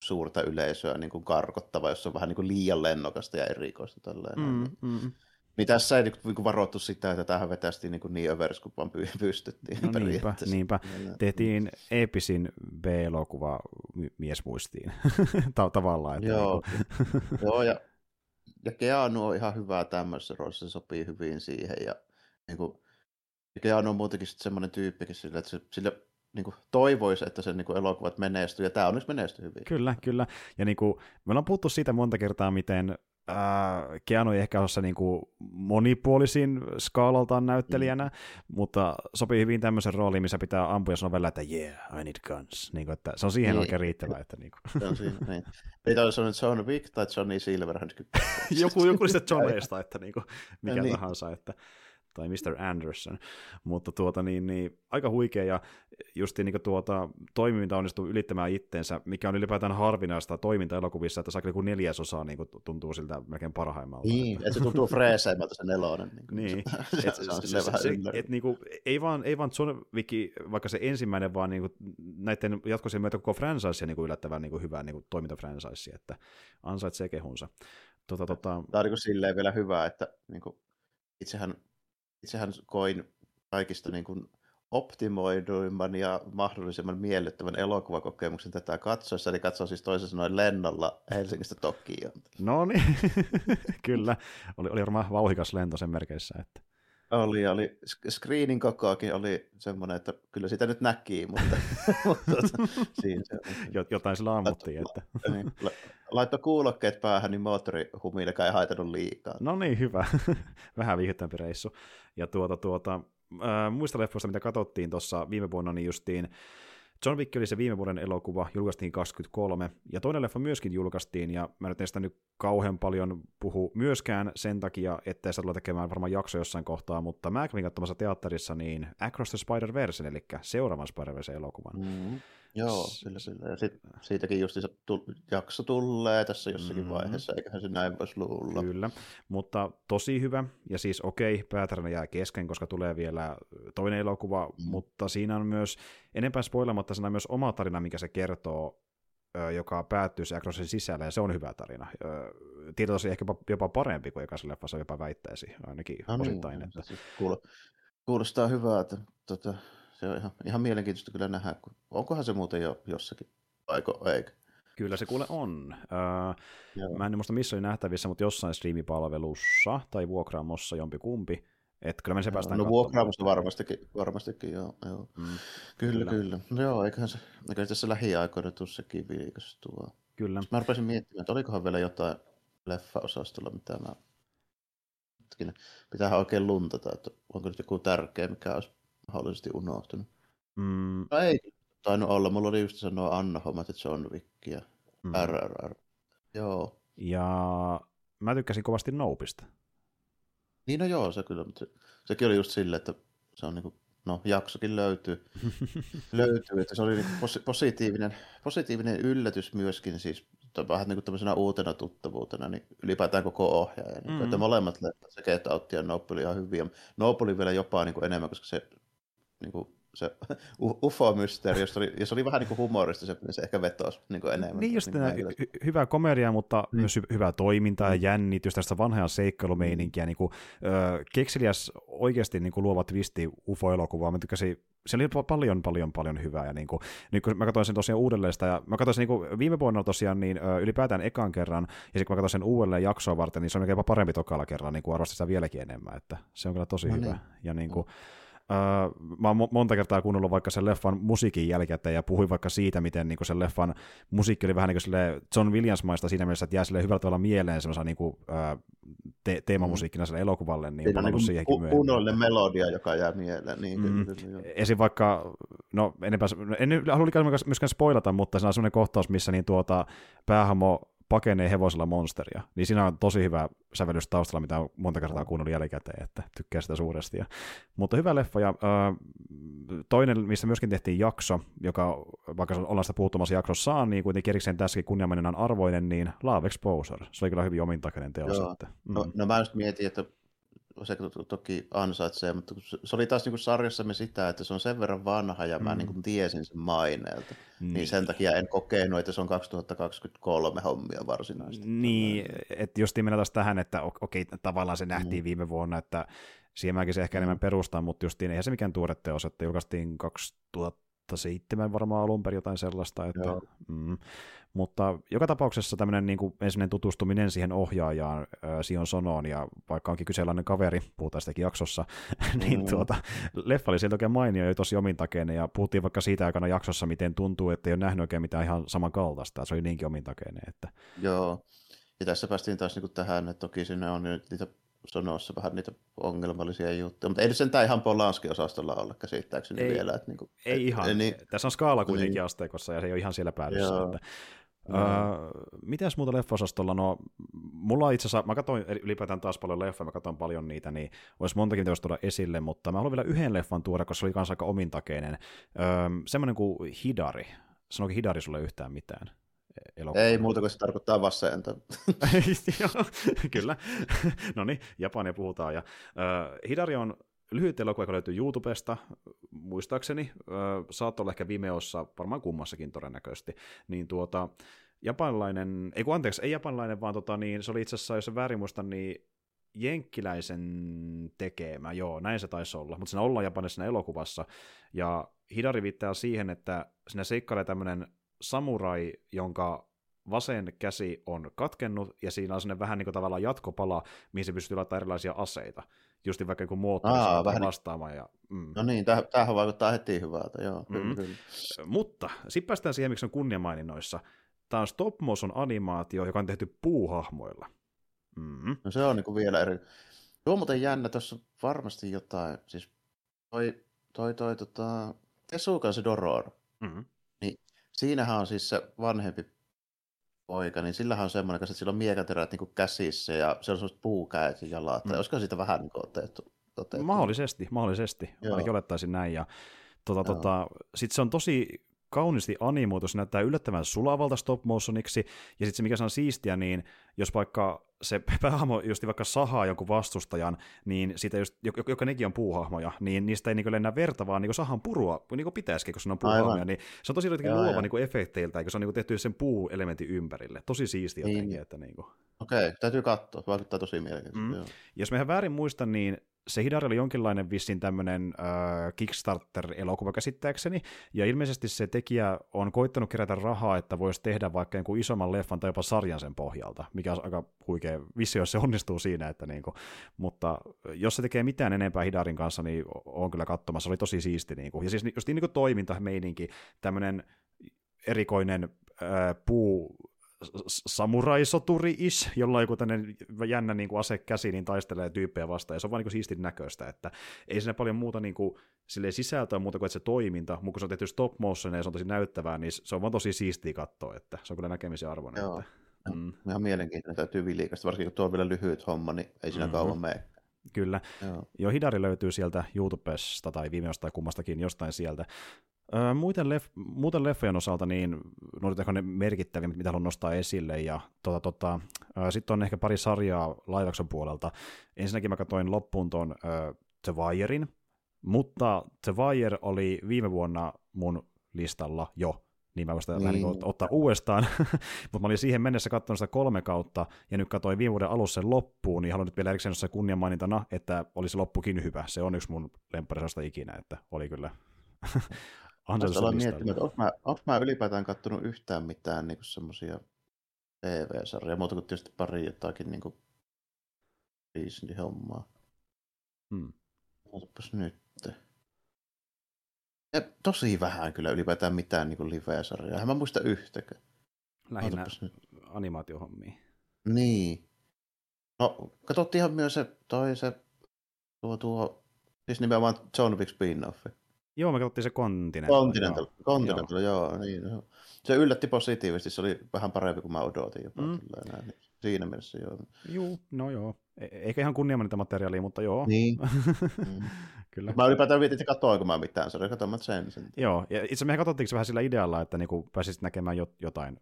suurta yleisöä niin kuin karkottava, jos on vähän niin kuin liian lennokasta ja erikoista. Tälleen. Mm, mm. Niin tässä ei niin kuin varoittu sitä, että tähän vetästiin niin, niin övers, kun vaan <laughs> pystyttiin. No niinpä, niinpä. Tehtiin eepisin B-elokuva miesmuistiin <laughs> tavallaan. Että Joo, niin <laughs> Joo ja ja Keanu on ihan hyvä tämmöisessä roolissa, se sopii hyvin siihen. Ja, niin kuin, ja Keanu on muutenkin semmoinen tyyppikin sille, että se, sille niin kuin, toivoisi, että sen niin kuin, elokuvat menestyy, ja tämä onneksi menestyy hyvin. Kyllä, kyllä. Ja niin kuin, me ollaan puhuttu siitä monta kertaa, miten äh, Keanu ei ehkä ole se niin kuin monipuolisin skaalaltaan näyttelijänä, mm. mutta sopii hyvin tämmöisen rooliin, missä pitää ampua, on välillä, että yeah, I need guns. Niin kuin, että se on siihen niin. oikein riittävä. Että, niin kuin. Se on siinä, niin. Ei olisi sanonut John Wick tai Johnny Silverhand. <laughs> joku, joku niistä Johneista, että niin kuin, mikä niin. tahansa. Että, tai Mr. Anderson, mutta tuota, niin, niin, aika huikea ja just niin tuota, toiminta onnistuu ylittämään itteensä, mikä on ylipäätään harvinaista toiminta-elokuvissa, että saa joku neljäsosaa niin kuin, tuntuu siltä melkein parhaimmalta. Niin, että se tuntuu freeseimmältä se nelonen. Niin, <laughs> niin. se, et, se, se, se, se, et, niin kuin, ei, vaan, ei vaan John Wick, vaikka se ensimmäinen, vaan niin kuin, näiden jatkoisen myötä koko franchise niin kuin yllättävän niin kuin hyvää niin kuin, toimintafranchise, että ansaitsee kehunsa. Tota, tota... Tämä on niin kuin silleen vielä hyvä, että niin kuin, itsehän itsehän koin kaikista niin kuin optimoiduimman ja mahdollisimman miellyttävän elokuvakokemuksen tätä katsoessa, eli katsoa siis toisin sanoen lennolla Helsingistä Tokioon. No niin, <laughs> kyllä. Oli, oli varmaan vauhikas lento sen merkeissä. Että... Oli, oli. Screenin kokoakin oli semmoinen, että kyllä sitä nyt näki, mutta, <laughs> mutta tuota, siinä se on. Jotain sillä ammuttiin. Että... niin, laitto kuulokkeet päähän, niin moottorihumillekaan ei haitanut liikaa. No niin, hyvä. <laughs> Vähän viihdyttävämpi reissu. Ja tuota, tuota, äh, muista leffoista, mitä katsottiin tuossa viime vuonna, niin justiin John Wick oli se viime vuoden elokuva, julkaistiin 23, ja toinen leffa myöskin julkaistiin, ja mä nyt en sitä nyt kauhean paljon puhu myöskään sen takia, ettei sitä tulla tekemään varmaan jakso jossain kohtaa, mutta mä kävin katsomassa teatterissa niin Across the Spider-Verse, eli seuraavan Spider-Verse-elokuvan. Mm-hmm. Joo, kyllä, kyllä. Ja sit, siitäkin just se jakso tulee tässä jossakin mm-hmm. vaiheessa, eiköhän se näin voisi luulla. Kyllä, mutta tosi hyvä. Ja siis okei, okay, päätarina jää kesken, koska tulee vielä toinen elokuva, mm. mutta siinä on myös, enempää spoilamatta, siinä on myös oma tarina, mikä se kertoo, joka päättyy se Acrossin sisällä, ja se on hyvä tarina. Tietysti ehkä jopa parempi kuin jokaisen leffassa jopa väittäisi, ainakin no niin, osittain. Että... Kuulostaa hyvää, että tota, se on ihan, ihan mielenkiintoista kyllä nähdä, kun, onkohan se muuten jo jossakin, vaiko eikö? Kyllä se kuule on. Öö, mä en muista missä oli nähtävissä, mutta jossain striimipalvelussa tai vuokraamossa jompikumpi. Että kyllä me se päästään No vuokraamossa varmastikin, varmastikin joo. joo. Mm, kyllä, kyllä, kyllä. No joo, eiköhän se, eiköhän tässä lähiaikoina tuu sekin viikostua. Kyllä. Mä rupesin miettimään, että olikohan vielä jotain leffa-osastolla, mitä mä... Pitäähän oikein luntata, että onko nyt joku tärkeä, mikä olisi mahdollisesti unohtunut. Mm. No ei tainnut olla. Mulla oli just sanoa Anna hommat, että John Wick ja mm. RRR. Joo. Ja mä tykkäsin kovasti Nopeista. Niin no joo, se kyllä, mutta se, sekin oli just silleen, että se on niinku, no jaksokin löytyy, <laughs> löytyy että se oli niinku positiivinen, positiivinen yllätys myöskin siis vähän niin kuin tämmöisenä uutena tuttavuutena, niin ylipäätään koko ohjaaja. Niin mm. että molemmat leffat, sekä Get Out ja Nope oli ihan hyviä. Nope oli vielä jopa niin kuin enemmän, koska se niin kuin se <laughs> UFO-mysteeri, jos oli, jos oli vähän niin kuin humorista, se, se ehkä vetosi niin kuin enemmän. Niin just niin hy- hyvää komedia, mutta mm. myös hy- hyvää toimintaa ja mm. jännitystä, tästä vanhaa seikkailumeininkiä, niin kuin, ö, kekseliäs oikeasti niin kuin luova twisti UFO-elokuvaa, mä tykkäsin se oli paljon, paljon, paljon hyvää. Ja niin kuin, nyt kun mä katsoin sen tosiaan uudelleen sitä, ja mä katsoin sen niin kuin viime vuonna tosiaan niin ö, ylipäätään ekan kerran, ja sitten kun mä katsoin sen uudelleen jaksoa varten, niin se on jopa parempi tokalla kerran, niin kuin arvostin sitä vieläkin enemmän, että se on kyllä tosi no hyvä. Niin. Ja niin kuin, Uh, mä oon monta kertaa kuunnellut vaikka sen leffan musiikin jälkeen ja puhuin vaikka siitä, miten niin sen leffan musiikki oli vähän niin kuin John Williams-maista siinä mielessä, että jää sille hyvällä tavalla mieleen semmoisena niin kuin, uh, te- teemamusiikkina sille elokuvalle. Niin Siinä on niin siihenkin pu- kunnollinen melodia, joka jää mieleen. Niin, mm. kyllä, Esim. vaikka, no enempää, en halua myöskään spoilata, mutta siinä on semmoinen kohtaus, missä niin tuota, päähamo pakenee hevosella monsteria, niin siinä on tosi hyvä sävellys taustalla, mitä on monta kertaa kuunnellut jälkikäteen, että tykkää sitä suuresti. Ja, mutta hyvä leffa, ja äh, toinen, missä myöskin tehtiin jakso, joka vaikka ollaan sitä puuttumassa jaksossa niin kuitenkin erikseen tässäkin kunniamaininnan arvoinen, niin Love Exposure. Se oli kyllä hyvin omintakainen teos. Joo. Että, mm. no, no mä just mietin, että se toki ansaitsee, mutta se oli taas niin kuin sarjassamme sitä, että se on sen verran vanha ja mä mm. niin kuin tiesin sen maineelta. Niin. niin sen takia en kokenut, että se on 2023 hommia varsinaisesti. Niin, että just mennä taas tähän, että okei, tavallaan se nähtiin mm. viime vuonna, että siihen mäkin se ehkä mm. enemmän perustaa, mutta justiin eihän se mikään tuore teos, että julkaistiin 2000 2007 varmaan alun perin jotain sellaista, että, mm, mutta joka tapauksessa tämmöinen niin kuin ensimmäinen tutustuminen siihen ohjaajaan, äh, Sion Sonoon, ja vaikka onkin kyseenalainen kaveri, puhutaan sitäkin jaksossa, <laughs> niin mm. tuota, leffa oli sieltä oikein mainio ja tosi omintakeinen, ja puhuttiin vaikka siitä aikana jaksossa, miten tuntuu, että ei ole nähnyt oikein mitään ihan samankaltaista, se oli niinkin omintakeinen. Että... Joo, ja tässä päästiin taas niin kuin tähän, että toki sinne on niitä sanoissa vähän niitä ongelmallisia juttuja, mutta ei nyt sentään ihan Polanski-osastolla olla käsittääkseni ei, vielä. Että niin kuin, ei et, ihan. Niin, Tässä on skaala kuitenkin niin. asteikossa ja se ei ole ihan siellä päädyssä. Että, Uh, mitäs muuta leffaosastolla? No, mulla itse asiassa, mä katsoin ylipäätään taas paljon leffoja, mä katson paljon niitä, niin olisi montakin teosta tuoda esille, mutta mä haluan vielä yhden leffan tuoda, koska se oli kanssa aika omintakeinen. Öö, semmoinen kuin Hidari. Sanoiko Hidari sulle yhtään mitään? Elokuva. Ei muuta kuin se tarkoittaa vasenta. <laughs> Kyllä. <laughs> no niin, Japania puhutaan. Ja, uh, Hidari on lyhyt elokuva, joka löytyy YouTubesta, muistaakseni. Uh, saattoi olla ehkä Vimeossa, varmaan kummassakin todennäköisesti. Niin tuota, japanilainen, ei kun anteeksi, ei japanilainen, vaan tota, niin, se oli itse asiassa, jos se väärin muista, niin jenkkiläisen tekemä, joo, näin se taisi olla, mutta siinä ollaan Japanissa elokuvassa, ja Hidari viittaa siihen, että siinä seikkailee tämmöinen samurai, jonka vasen käsi on katkennut, ja siinä on sellainen vähän niin kuin tavallaan jatkopala, mihin se pystyy laittamaan erilaisia aseita. Justi vaikka joku moottori vähän niin- vastaamaan. Ja, mm. No niin, tämähän vaikuttaa heti hyvältä, joo. Mm. Kyllä, kyllä. Mutta sitten päästään siihen, miksi on kunniamaininnoissa. Tämä on stop motion animaatio, joka on tehty puuhahmoilla. Mm. No se on niin kuin vielä eri. Tuo muuten jännä, tuossa varmasti jotain, siis toi, toi, toi tota, Tesuka se Doror. Mm siinähän on siis se vanhempi poika, niin sillähän on semmoinen, että sillä on miekaterät niin käsissä ja se on semmoiset puukäät ja jalat. Mm. Olisiko siitä vähän niin otettu, otettu? Mahdollisesti, mahdollisesti. Joo. Ainakin olettaisin näin. Ja, tota, tota, Sitten se on tosi kauniisti animoitu, se näyttää yllättävän sulavalta stop motioniksi, ja sitten se mikä se on siistiä, niin jos vaikka se <laughs> päähahmo just vaikka sahaa jonkun vastustajan, niin siitä just, joka, joka nekin on puuhahmoja, niin niistä ei niin lennä verta, vaan niin sahan purua, niin kuin pitäisikin, kun se on puuhahmoja, niin se on tosi jotenkin luova niin efekteiltä, eikö se on niin tehty sen puuelementin ympärille. Tosi siistiä niin. jotenkin. Että niin kuin. Okei, täytyy katsoa, vaikuttaa tosi mielenkiintoista. Mm. Jos mehän väärin muistan, niin se Hidari oli jonkinlainen vissin tämmöinen äh, Kickstarter-elokuva käsittääkseni, ja ilmeisesti se tekijä on koittanut kerätä rahaa, että voisi tehdä vaikka jonkun isomman leffan tai jopa sarjan sen pohjalta, mikä on aika huikea vissi, jos se onnistuu siinä, että niinku, mutta jos se tekee mitään enempää Hidarin kanssa, niin on kyllä katsomassa, se oli tosi siisti, niinku. ja siis just niin kuin toiminta, meininki, tämmöinen erikoinen äh, puu samuraisoturi-ish, jolla on joku tämmöinen jännä niin kuin ase käsi, niin taistelee tyyppejä vastaan, ja se on vaan niin siistin näköistä, että ei siinä paljon muuta niin kuin, silleen sisältöä muuta kuin että se toiminta, mutta kun se on tehty stop motion ja se on tosi näyttävää, niin se on vaan tosi siistiä katsoa, että se on kyllä näkemisen arvoinen. Joo. Että, mm. Ihan mielenkiintoinen, täytyy viliikasta, varsinkin kun tuo on vielä lyhyt homma, niin ei siinä mm-hmm. kauan mene. Kyllä. Joo. Jo Hidari löytyy sieltä YouTubesta tai Vimeosta tai kummastakin jostain sieltä. Öö, muuten, leff, muuten leffojen osalta, niin no ne merkittävimmät, mitä haluan nostaa esille, ja tota, tota, öö, sitten on ehkä pari sarjaa laivakson puolelta. Ensinnäkin mä katsoin loppuun tuon öö, The Wirein, mutta The Wire oli viime vuonna mun listalla jo, niin mä voisin niin. vähän niin ottaa uudestaan, <laughs> mutta mä olin siihen mennessä katsonut sitä kolme kautta, ja nyt katsoin viime vuoden alussa sen loppuun, niin haluan nyt vielä erikseen kunnian kunniamainintana, että olisi loppukin hyvä. Se on yksi mun lempparisasta ikinä, että oli kyllä <laughs> Ansaitussa miettimään, että onko mä, onko mä ylipäätään kattonut yhtään mitään niin semmoisia TV-sarjoja, muuta kuin tietysti pari jotakin niin Disney-hommaa. Hmm. Ootapas nyt. Ja tosi vähän kyllä ylipäätään mitään niin live-sarjaa. En mä muista yhtäkään. Lähinnä animaatiohommia. Niin. No, katsottiinhan myös se, toi se, tuo, tuo, siis nimenomaan John Wick spin-offi. Joo, me katsottiin se Continental. Continental, joo. Continental joo. joo niin, joo. Se yllätti positiivisesti, se oli vähän parempi kuin mä odotin jopa. Mm. Näin. Niin siinä mielessä joo. Joo, no joo. E- eikä ihan kunniamainen materiaalia, mutta joo. Niin. <laughs> mm. Kyllä. Mä ylipäätään mietin, että katsoinko mä mitään, se oli katsomaan sen, sen. Joo, ja itse mehän katsottiin vähän sillä idealla, että niinku pääsisit näkemään jotain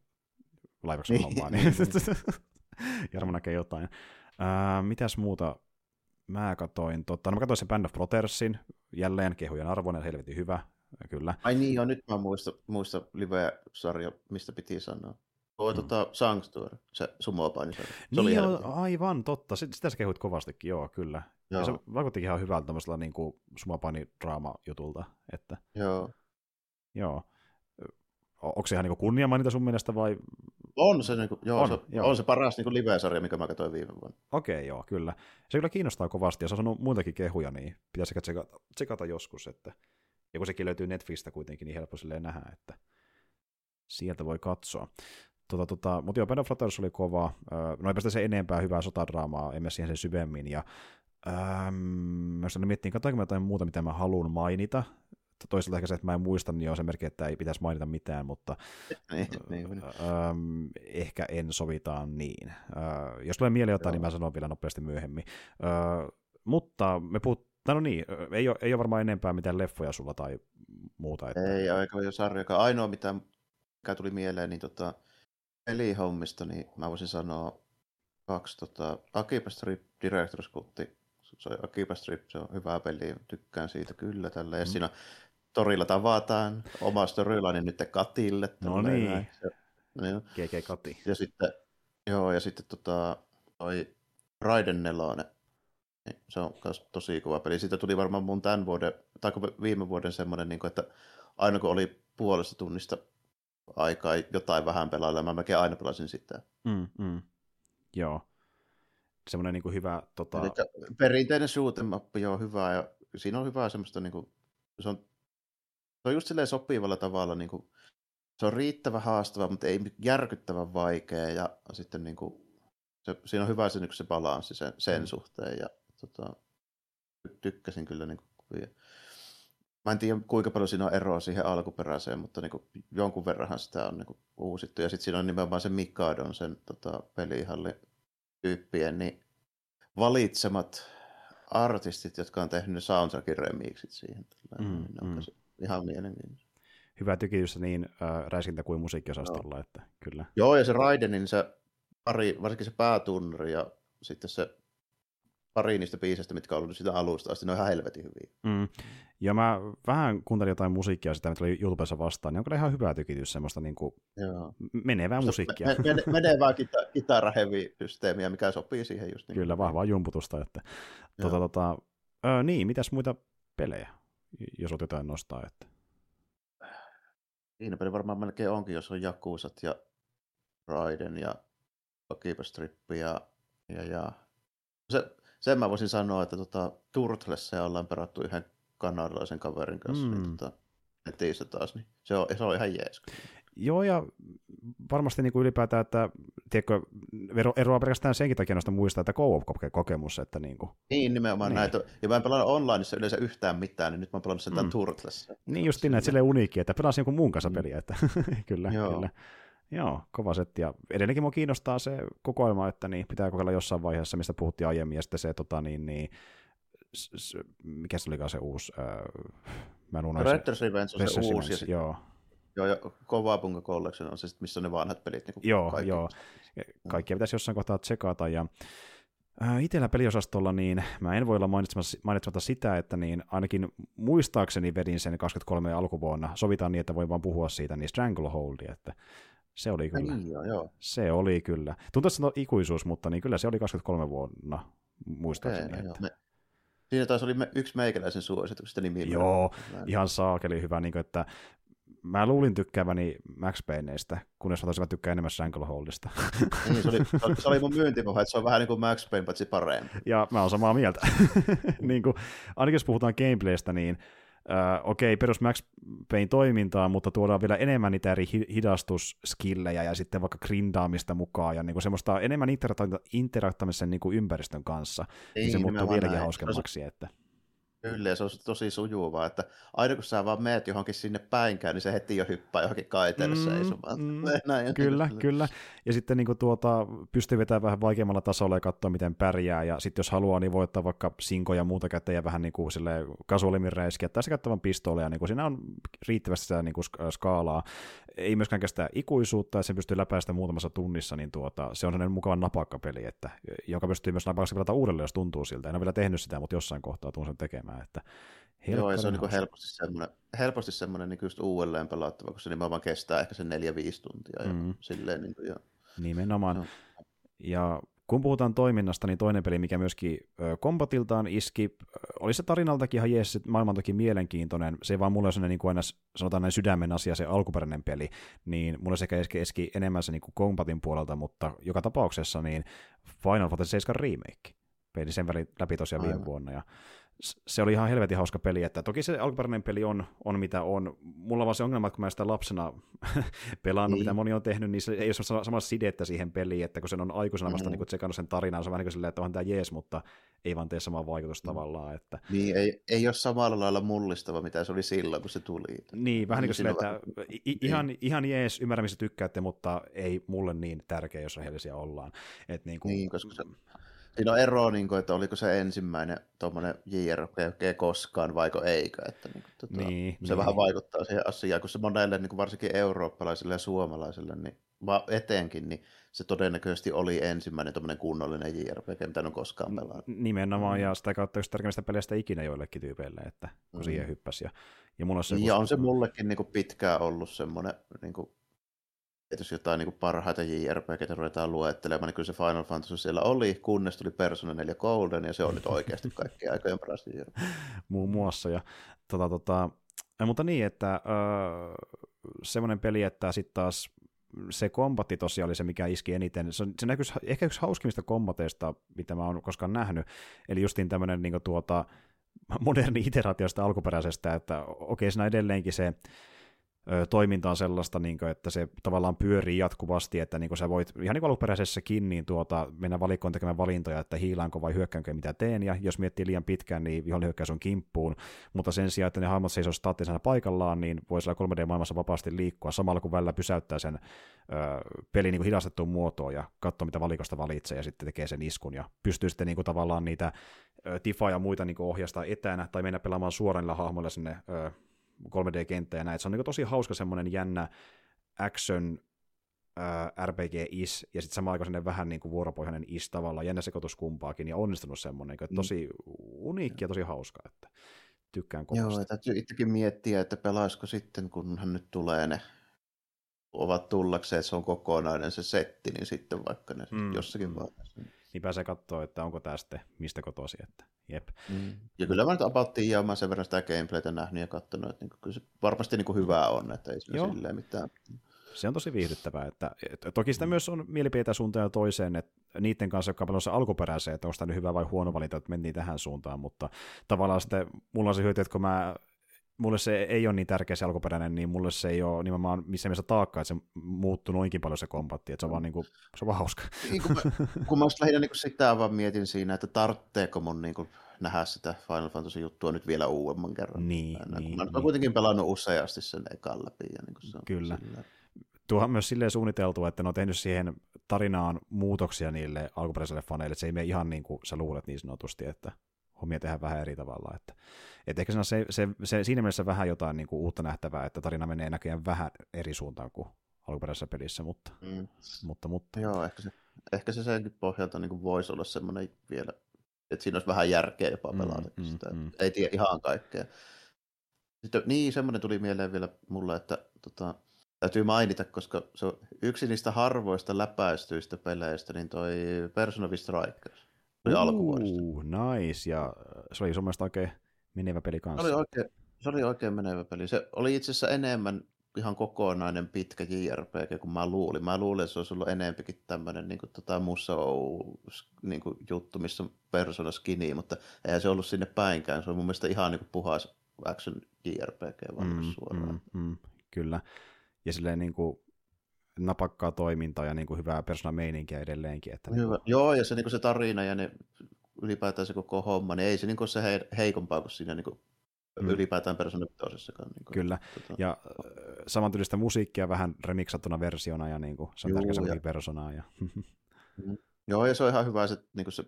laivaksi niin. hommaa, niin <laughs> Jarmo näkee jotain. Uh, mitäs muuta mä katoin, tota, no mä katoin sen Band of Brothersin, jälleen kehujen arvoinen, helvetin hyvä, kyllä. Ai niin, joo, nyt mä muista, muista live-sarja, mistä piti sanoa. Tuo mm. tota, Sanctuary, se sumopainisarja. Se niin oli joo, aivan, totta. Sitä sä kehuit kovastikin, joo, kyllä. Joo. Ja se vaikuttikin ihan hyvältä tämmöisellä niin sumopainidraama-jutulta. Että... Joo. joo. Onko se ihan niin kunnia mainita sun mielestä vai? On se, niin kuin, joo, On, se, joo. on se paras niin live-sarja, mikä mä katsoin viime vuonna. Okei, joo, kyllä. Se kyllä kiinnostaa kovasti, ja se on saanut muitakin kehuja, niin pitäisi tsekata, tsekata joskus, että ja kun sekin löytyy Netflixistä kuitenkin, niin helppo silleen nähdä, että sieltä voi katsoa. Tota, tota, mutta joo, Band of Brothers oli kova. No eipä sitä se enempää hyvää sotadraamaa, emme siihen sen syvemmin. Ja ähm, mä sitten miettiin, katsoinko mä jotain muuta, mitä mä haluan mainita. Toisaalta ehkä se, että mä en muista, niin on se merkki, että ei pitäisi mainita mitään, mutta Niin, niin, niin. ähm, ehkä en sovitaan niin. Äh, jos tulee mieleen jotain, Joo. niin mä sanon vielä nopeasti myöhemmin. Äh, mutta me puhut, no niin, ei ole, ei ole varmaan enempää mitään leffoja sulla tai muuta. Että... Ei aika jo sarjakaan. Ainoa, mitä mikä tuli mieleen, niin tota, pelihommista, niin mä voisin sanoa kaksi tota, Akiba Strip Director's Cutti. Se on Akiba Strip, se on hyvä peli, tykkään siitä kyllä tällä. Ja Mm. siinä torilla tavataan oma storyline nyt Katille. No niin. näin. Se, niin. GG Kati. Ja sitten, joo, ja sitten tota, toi Raiden nelonen. Niin se on myös tosi kova peli. Siitä tuli varmaan mun tämän vuoden, tai viime vuoden semmoinen, niin kuin, että aina kun oli puolesta tunnista aikaa jotain vähän pelailla, mä melkein aina pelasin sitä. Mm, mm. Joo. Semmoinen niin hyvä, tota... Eli perinteinen shoot mappi on hyvä, ja siinä on hyvää semmoista, niin kuin, se, on, se on just silleen sopivalla tavalla, niin kuin, se on riittävän haastava, mutta ei järkyttävän vaikea, ja sitten niin kuin, se, siinä on hyvä se, niin se balanssi sen, sen Mm. suhteen, ja tota, ty- tykkäsin kyllä niin kuin, Mä en tiedä, kuinka paljon siinä on eroa siihen alkuperäiseen, mutta niin kuin, jonkun verranhan sitä on niin kuin, uusittu. Ja sitten siinä on nimenomaan se Mikadon, sen tota, pelihallin tyyppien, niin valitsemat artistit, jotka on tehnyt ne soundtrackin remixit siihen. Mm, Mm, niin mm. Ihan mielenkiintoista. hyvää tykitystä niin äh, räiskintä kuin musiikkiosastolla, että kyllä. Joo, ja se Raidenin se pari, varsinkin se päätunnari ja sitten se pari niistä biisistä, mitkä on ollut sitä alusta asti, ne on ihan helvetin hyviä. Mm. Ja mä vähän kuuntelin jotain musiikkia sitä, mitä oli YouTubessa vastaan, niin on kyllä ihan hyvää tykitys, semmoista niin kuin Joo. menevää musiikkia. Me, me, <laughs> menevää kita, kitara-heavy-systeemiä, mikä sopii siihen just. Niin Kyllä, vahvaa jumputusta. Että, Joo. tota, tota, ö, niin, mitäs muita pelejä, jos olet jotain nostaa? Että. Siinä peli varmaan melkein onkin, jos on Jakusat ja Raiden ja Akiba Strip ja, ja, ja. Se, sen mä voisin sanoa, että tota, Turtlessia ollaan perattu yhden kanadalaisen kaverin kanssa. Mm. Mm. Niin, tota, netissä taas, niin se on, se on ihan jees. Joo, ja varmasti niin kuin ylipäätään, että tiedätkö, ero, eroaa pelkästään senkin takia noista muista, että co-op-kokemus, että niin kuin, Niin, nimenomaan Niin. näitä. Ja mä en pelannut onlineissa yleensä yhtään mitään, niin nyt mä oon pelannut sen Mm. Turtlessia. niin just niin, että silleen uniikki, että pelasin jonkun muun kanssa Mm. peliä, että <laughs> kyllä, Joo. kyllä. Joo, kova setti. Ja edelleenkin mua kiinnostaa se kokoelma, että niin, pitää kokeilla jossain vaiheessa, mistä puhuttiin aiemmin, ja sitten se, tota, niin, niin, s, s, mikä se olikaan se uusi, äh, mä en unohdin Dead Revenge on se Resistance, uusi, joo, joo, ja Kova Punga Collection on se, sit, missä on ne vanhat pelit. Niin Joo, kaikki. joo. kaikkia pitäisi jossain kohtaa tsekata, ja ää, Itellä peliosastolla niin mä en voi olla mainitsematta, sitä, että niin ainakin muistaakseni vedin sen 23 alkuvuonna, sovitaan niin, että voi vaan puhua siitä, niin Stranglehold, että se oli kyllä, Niin, joo, joo. se oli kyllä. Tuntuu, että se on ikuisuus, mutta niin kyllä se oli 23 vuonna, muistaakseni. Okei, joo. että. Me, siinä taas oli me, yksi meikäläisen suosituksista nimi. Joo, ihan saakeli hyvä, niin kuin, että mä luulin tykkääväni Max Payneistä, kunnes mä taisin mä tykkään enemmän Strangleholdista. Niin, se, oli, se oli- mun <laughs> myyntipuhe, että se on vähän niin kuin Max Payne, paitsi parempi. Ja mä oon samaa mieltä. <laughs> niin kuin, ainakin jos puhutaan gameplaystä, niin äh, okei, perus Max Payne toimintaa, mutta tuodaan vielä enemmän niitä eri hi- hidastusskillejä ja sitten vaikka grindaamista mukaan ja niin kuin semmoista enemmän interakta- interaktamisen niin kuin ympäristön kanssa. Niin, se muuttuu nimenomaan vieläkin hauskemmaksi. Että, Kyllä, ja se on tosi sujuvaa, että aina kun sä vaan meet johonkin sinne päinkään, niin se heti jo hyppää johonkin kaiteelle Mm, seisomaan. mm, <laughs> Näin, Kyllä, kyllä. Ja sitten niin kuin tuota, pystyy vetämään vähän vaikeammalla tasolla ja katsoa, miten pärjää. Ja sitten jos haluaa, niin voi ottaa vaikka sinkoja ja muuta käteen ja vähän niin kuin silleen kasuaalimmin räiskiä. Tai se käyttävän pistooleja. Niin kuin siinä on riittävästi sitä niin kuin sk- skaalaa. Ei myöskään kestä ikuisuutta, että sen pystyy läpäistä muutamassa tunnissa. Niin tuota, se on sellainen mukava napakkapeli, että, joka pystyy myös napakaksi pelata uudelleen, jos tuntuu siltä. En ole vielä tehnyt sitä, mutta jossain kohtaa tuun sen tekemään. Että Joo, ja se on niin helposti semmoinen, helposti semmoinen niin just uudelleen pelattava, kun se nimenomaan kestää ehkä sen 4-5 tuntia. Ja Mm. silleen, niin kuin, ja, Nimenomaan. Joo. Ja kun puhutaan toiminnasta, niin toinen peli, mikä myöskin kombatiltaan iski, oli se tarinaltakin ihan jees, maailman toki mielenkiintoinen, se ei vaan mulle ole sellainen niin kuin aina sanotaan näin sydämen asia, se alkuperäinen peli, niin mulle sekä eski, eski enemmän se niin kuin kombatin puolelta, mutta joka tapauksessa niin Final Fantasy 7 remake, peli sen läpi tosiaan viime vuonna, ja se oli ihan helvetin hauska peli, että toki se alkuperäinen peli on, on mitä on. Mulla on vaan se ongelma, että kun mä sitä lapsena <laughs> pelannut, niin. mitä moni on tehnyt, niin se ei ole samalla sidettä siihen peliin, että kun sen on aikuisena vasta mm. niin tsekannut sen tarinan, se on vähän niin silleen, että onhan tämä jees, mutta ei vaan tee samaa vaikutusta mm. tavallaan. Että... Niin, ei, ei ole samalla lailla mullistava, mitä se oli silloin, kun se tuli. Niin, vähän niin kuin silleen, että i- ihan, niin. ihan jees, ymmärrän, tykkäätte, mutta ei mulle niin tärkeä, jos rehellisiä ollaan. Et niin, kuin... niin, koska se Siinä on ero, niin kuin, että oliko se ensimmäinen tuommoinen JRPG koskaan, vaiko eikö. Että, niin kuin, tota, niin, se niin. vähän vaikuttaa siihen asiaan, kun se monelle, niin kuin varsinkin eurooppalaisille ja suomalaisille, niin etenkin, niin se todennäköisesti oli ensimmäinen tuommoinen kunnollinen JRPG, mitä on koskaan pelannut. Nimenomaan, mm. ja sitä kautta yksi tärkeimmistä peleistä ikinä joillekin tyypeille, että kun mm. siihen hyppäsi. Ja, ja, mulla on se, ja on se mullekin niin kuin pitkään ollut semmoinen niin kuin jos jotain niin parhaita JRPGtä ruvetaan luettelemaan, niin kyllä se Final Fantasy siellä oli, kunnes tuli Persona 4 Golden, ja se on nyt oikeasti kaikki aikojen paras JRPG. <laughs> Muun muassa, ja tota, tota, mutta niin, että öö, semmoinen peli, että sitten taas se kombatti tosiaan oli se, mikä iski eniten. Se, se näkyisi ehkä yksi hauskimmista kombateista, mitä mä oon koskaan nähnyt. Eli justiin tämmöinen niin tuota, moderni iteraatiosta alkuperäisestä, että okei, siinä edelleenkin se toiminta on sellaista, niin kuin, että se tavallaan pyörii jatkuvasti, että niin kuin sä voit ihan niin kuin alkuperäisessäkin niin tuota, mennä valikkoon tekemään valintoja, että hiilaanko vai hyökkäänkö mitä teen, ja jos miettii liian pitkään, niin vihollinen hyökkäys on kimppuun, mutta sen sijaan, että ne hahmot seisoo staattisena paikallaan, niin voi siellä 3D-maailmassa vapaasti liikkua, samalla kun välillä pysäyttää sen ö, pelin niin hidastettuun muotoon ja katsoo, mitä valikosta valitsee, ja sitten tekee sen iskun, ja pystyy sitten niin kuin tavallaan niitä Tifa ja muita niin kuin ohjastaa etänä, tai mennä pelaamaan suoraan hahmoilla sinne ö, 3D-kenttä ja näin. Se on niin tosi hauska semmoinen jännä action äh, RPG-is, ja sitten samaan aikaan vähän niin kuin vuoropohjainen is tavallaan, jännä sekoitus kumpaakin, ja onnistunut semmoinen, että tosi mm. uniikki ja tosi hauska, että tykkään kovasti. Joo, täytyy itsekin miettiä, että pelaisiko sitten, kun hän nyt tulee ne ovat tullakseen, että se on kokonainen se setti, niin sitten vaikka ne mm. jossakin vaiheessa niin pääsee katsoa, että onko tämä sitten mistä kotosi. Että, jep. Mm. Ja kyllä mä nyt apauttiin ja mä sen verran sitä gameplaytä nähnyt ja katsonut, että niin kyllä se varmasti niin kuin hyvää on, että ei siinä silleen mitään. Se on tosi viihdyttävää. Että, että toki sitä mm. myös on mielipiteitä suuntaan ja toiseen, että niiden kanssa, jotka on alkuperäiseen, että onko tämä nyt hyvä vai huono valinta, että mentiin tähän suuntaan, mutta tavallaan sitten mulla on se hyöty, että kun mä mulle se ei ole niin tärkeä se alkuperäinen, niin mulle se ei ole nimenomaan missä mielessä taakka, että se muuttuu noinkin paljon se kompatti, että se on vaan, niin kuin, se on vaan hauska. Niin, kun, mä, kun mä lähinnä niin sitä vaan mietin siinä, että tarvitseeko mun niin kuin, nähdä sitä Final Fantasy-juttua nyt vielä uudemman kerran. Niin, Aina, niin, mä niin. kuitenkin pelannut useasti sen ekan läpi. Ja niin kuin se on Kyllä. Tuohan on myös silleen suunniteltu, että ne on tehnyt siihen tarinaan muutoksia niille alkuperäisille faneille, että se ei mene ihan niin kuin sä luulet niin sanotusti, että hommia tehdään vähän eri tavalla. Että, että ehkä se, se, se, siinä mielessä vähän jotain niin kuin uutta nähtävää, että tarina menee näköjään vähän eri suuntaan kuin alkuperäisessä pelissä, mutta, mm. mutta, mutta. Joo, ehkä se, ehkä se senkin pohjalta niin kuin voisi olla semmoinen vielä, että siinä olisi vähän järkeä jopa mm, pelata, mm, sitä, mm. ei tiedä ihan kaikkea. Sitten, niin, semmoinen tuli mieleen vielä mulle, että tota, täytyy mainita, koska se on yksi niistä harvoista läpäistyistä peleistä, niin toi Persona 5 Strikers oli uh, alkuvuodesta. Nice, ja se oli sun mielestä oikein menevä peli kanssa. Se oli oikein, se oli oikein menevä peli. Se oli itse asiassa enemmän ihan kokonainen pitkä JRPG kuin mä luulin. Mä luulin, että se olisi ollut enempikin tämmöinen niin kuin, tota, muso niin kuin, juttu, missä on persona skinny, mutta eihän se ollut sinne päinkään. Se on mun mielestä ihan niin kuin, puhas action JRPG vaan mm, suoraan. Mm, mm, kyllä. Ja silleen niin kuin, napakkaa toimintaa ja niin kuin hyvää meininkiä edelleenkin. Että Hyvä. Niin kuin... Joo, ja se, niin kuin se tarina ja ne, ylipäätään se koko homma, niin ei se niin kuin se he, heikompaa kuin siinä niin kuin mm. ylipäätään Persona Niin Kyllä, tota... ja samantyylistä musiikkia vähän remiksattuna versiona, ja niin kuin, se on tärkeä ja... personaa. Ja... <laughs> mm. Joo, ja se on ihan hyvä se, niin kuin se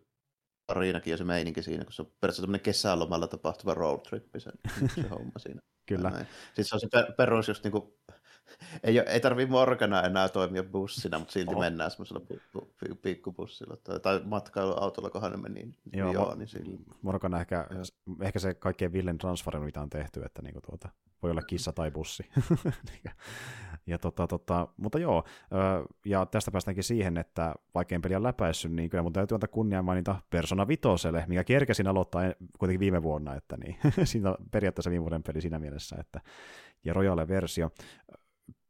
tarinakin ja se meininki siinä, kun se on periaatteessa tämmöinen kesälomalla tapahtuva road trip, se, se <laughs> homma siinä. Kyllä. Sitten se on se per, perus just niin kuin ei, ei tarvitse Morgana enää toimia bussina, mutta silti oh. mennään semmoisella pikkubussilla tai, tai matkailuautolla, kunhan ne meni. Niin, joo, joo niin sillä... Morgana ehkä, ehkä se kaikkein villen transfer, mitä on tehty, että niinku tuota, voi olla kissa tai bussi. <laughs> Ja tota, tota, mutta joo, ja tästä päästäänkin siihen, että vaikein peli on läpäissyt, niin kyllä mun täytyy antaa kunnia mainita Persona Vitoselle, mikä kerkesin aloittaa kuitenkin viime vuonna, että niin, <laughs> siinä on periaatteessa viime vuoden peli siinä mielessä, että ja Royale-versio.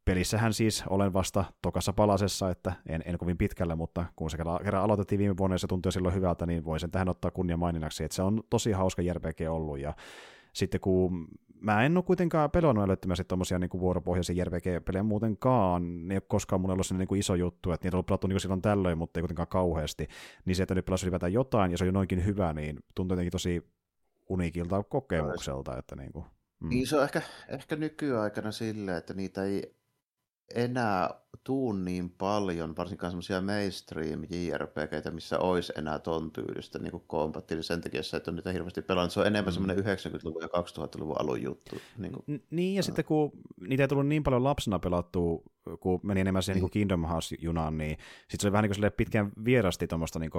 Pelissähän siis olen vasta tokassa palasessa, että en, en kovin pitkällä, mutta kun se kerran aloitettiin viime vuonna ja se tuntui silloin hyvältä, niin voin sen tähän ottaa kunnia maininnaksi, että se on tosi hauska JRPG ollut ja sitten kun mä en ole kuitenkaan pelannut älyttömästi tuommoisia niin vuoropohjaisia JRPG-pelejä muutenkaan, ne ei ole koskaan mulle ollut sellainen niin iso juttu, että niitä on ollut pelattu niin silloin tällöin, mutta ei kuitenkaan kauheasti, niin se, että nyt pelasi ylipäätään jotain ja se on jo noinkin hyvä, niin tuntuu jotenkin tosi uniikilta kokemukselta, että niin kuin, mm. Niin se on ehkä, ehkä nykyaikana silleen, että niitä ei enää tuu niin paljon, varsinkaan semmoisia mainstream JRPGitä, missä olisi enää ton tyylistä niin kuin sen takia se, että on niitä hirveästi pelannut. Se on enemmän mm. semmoinen 90-luvun ja 2000-luvun alun juttu. Niin, kuin. niin ja sitten kun niitä ei tullut niin paljon lapsena pelattua, kun meni enemmän siihen niin. niin Kingdom Hearts-junaan, niin sitten se oli vähän niin kuin pitkään vierasti tuommoista niin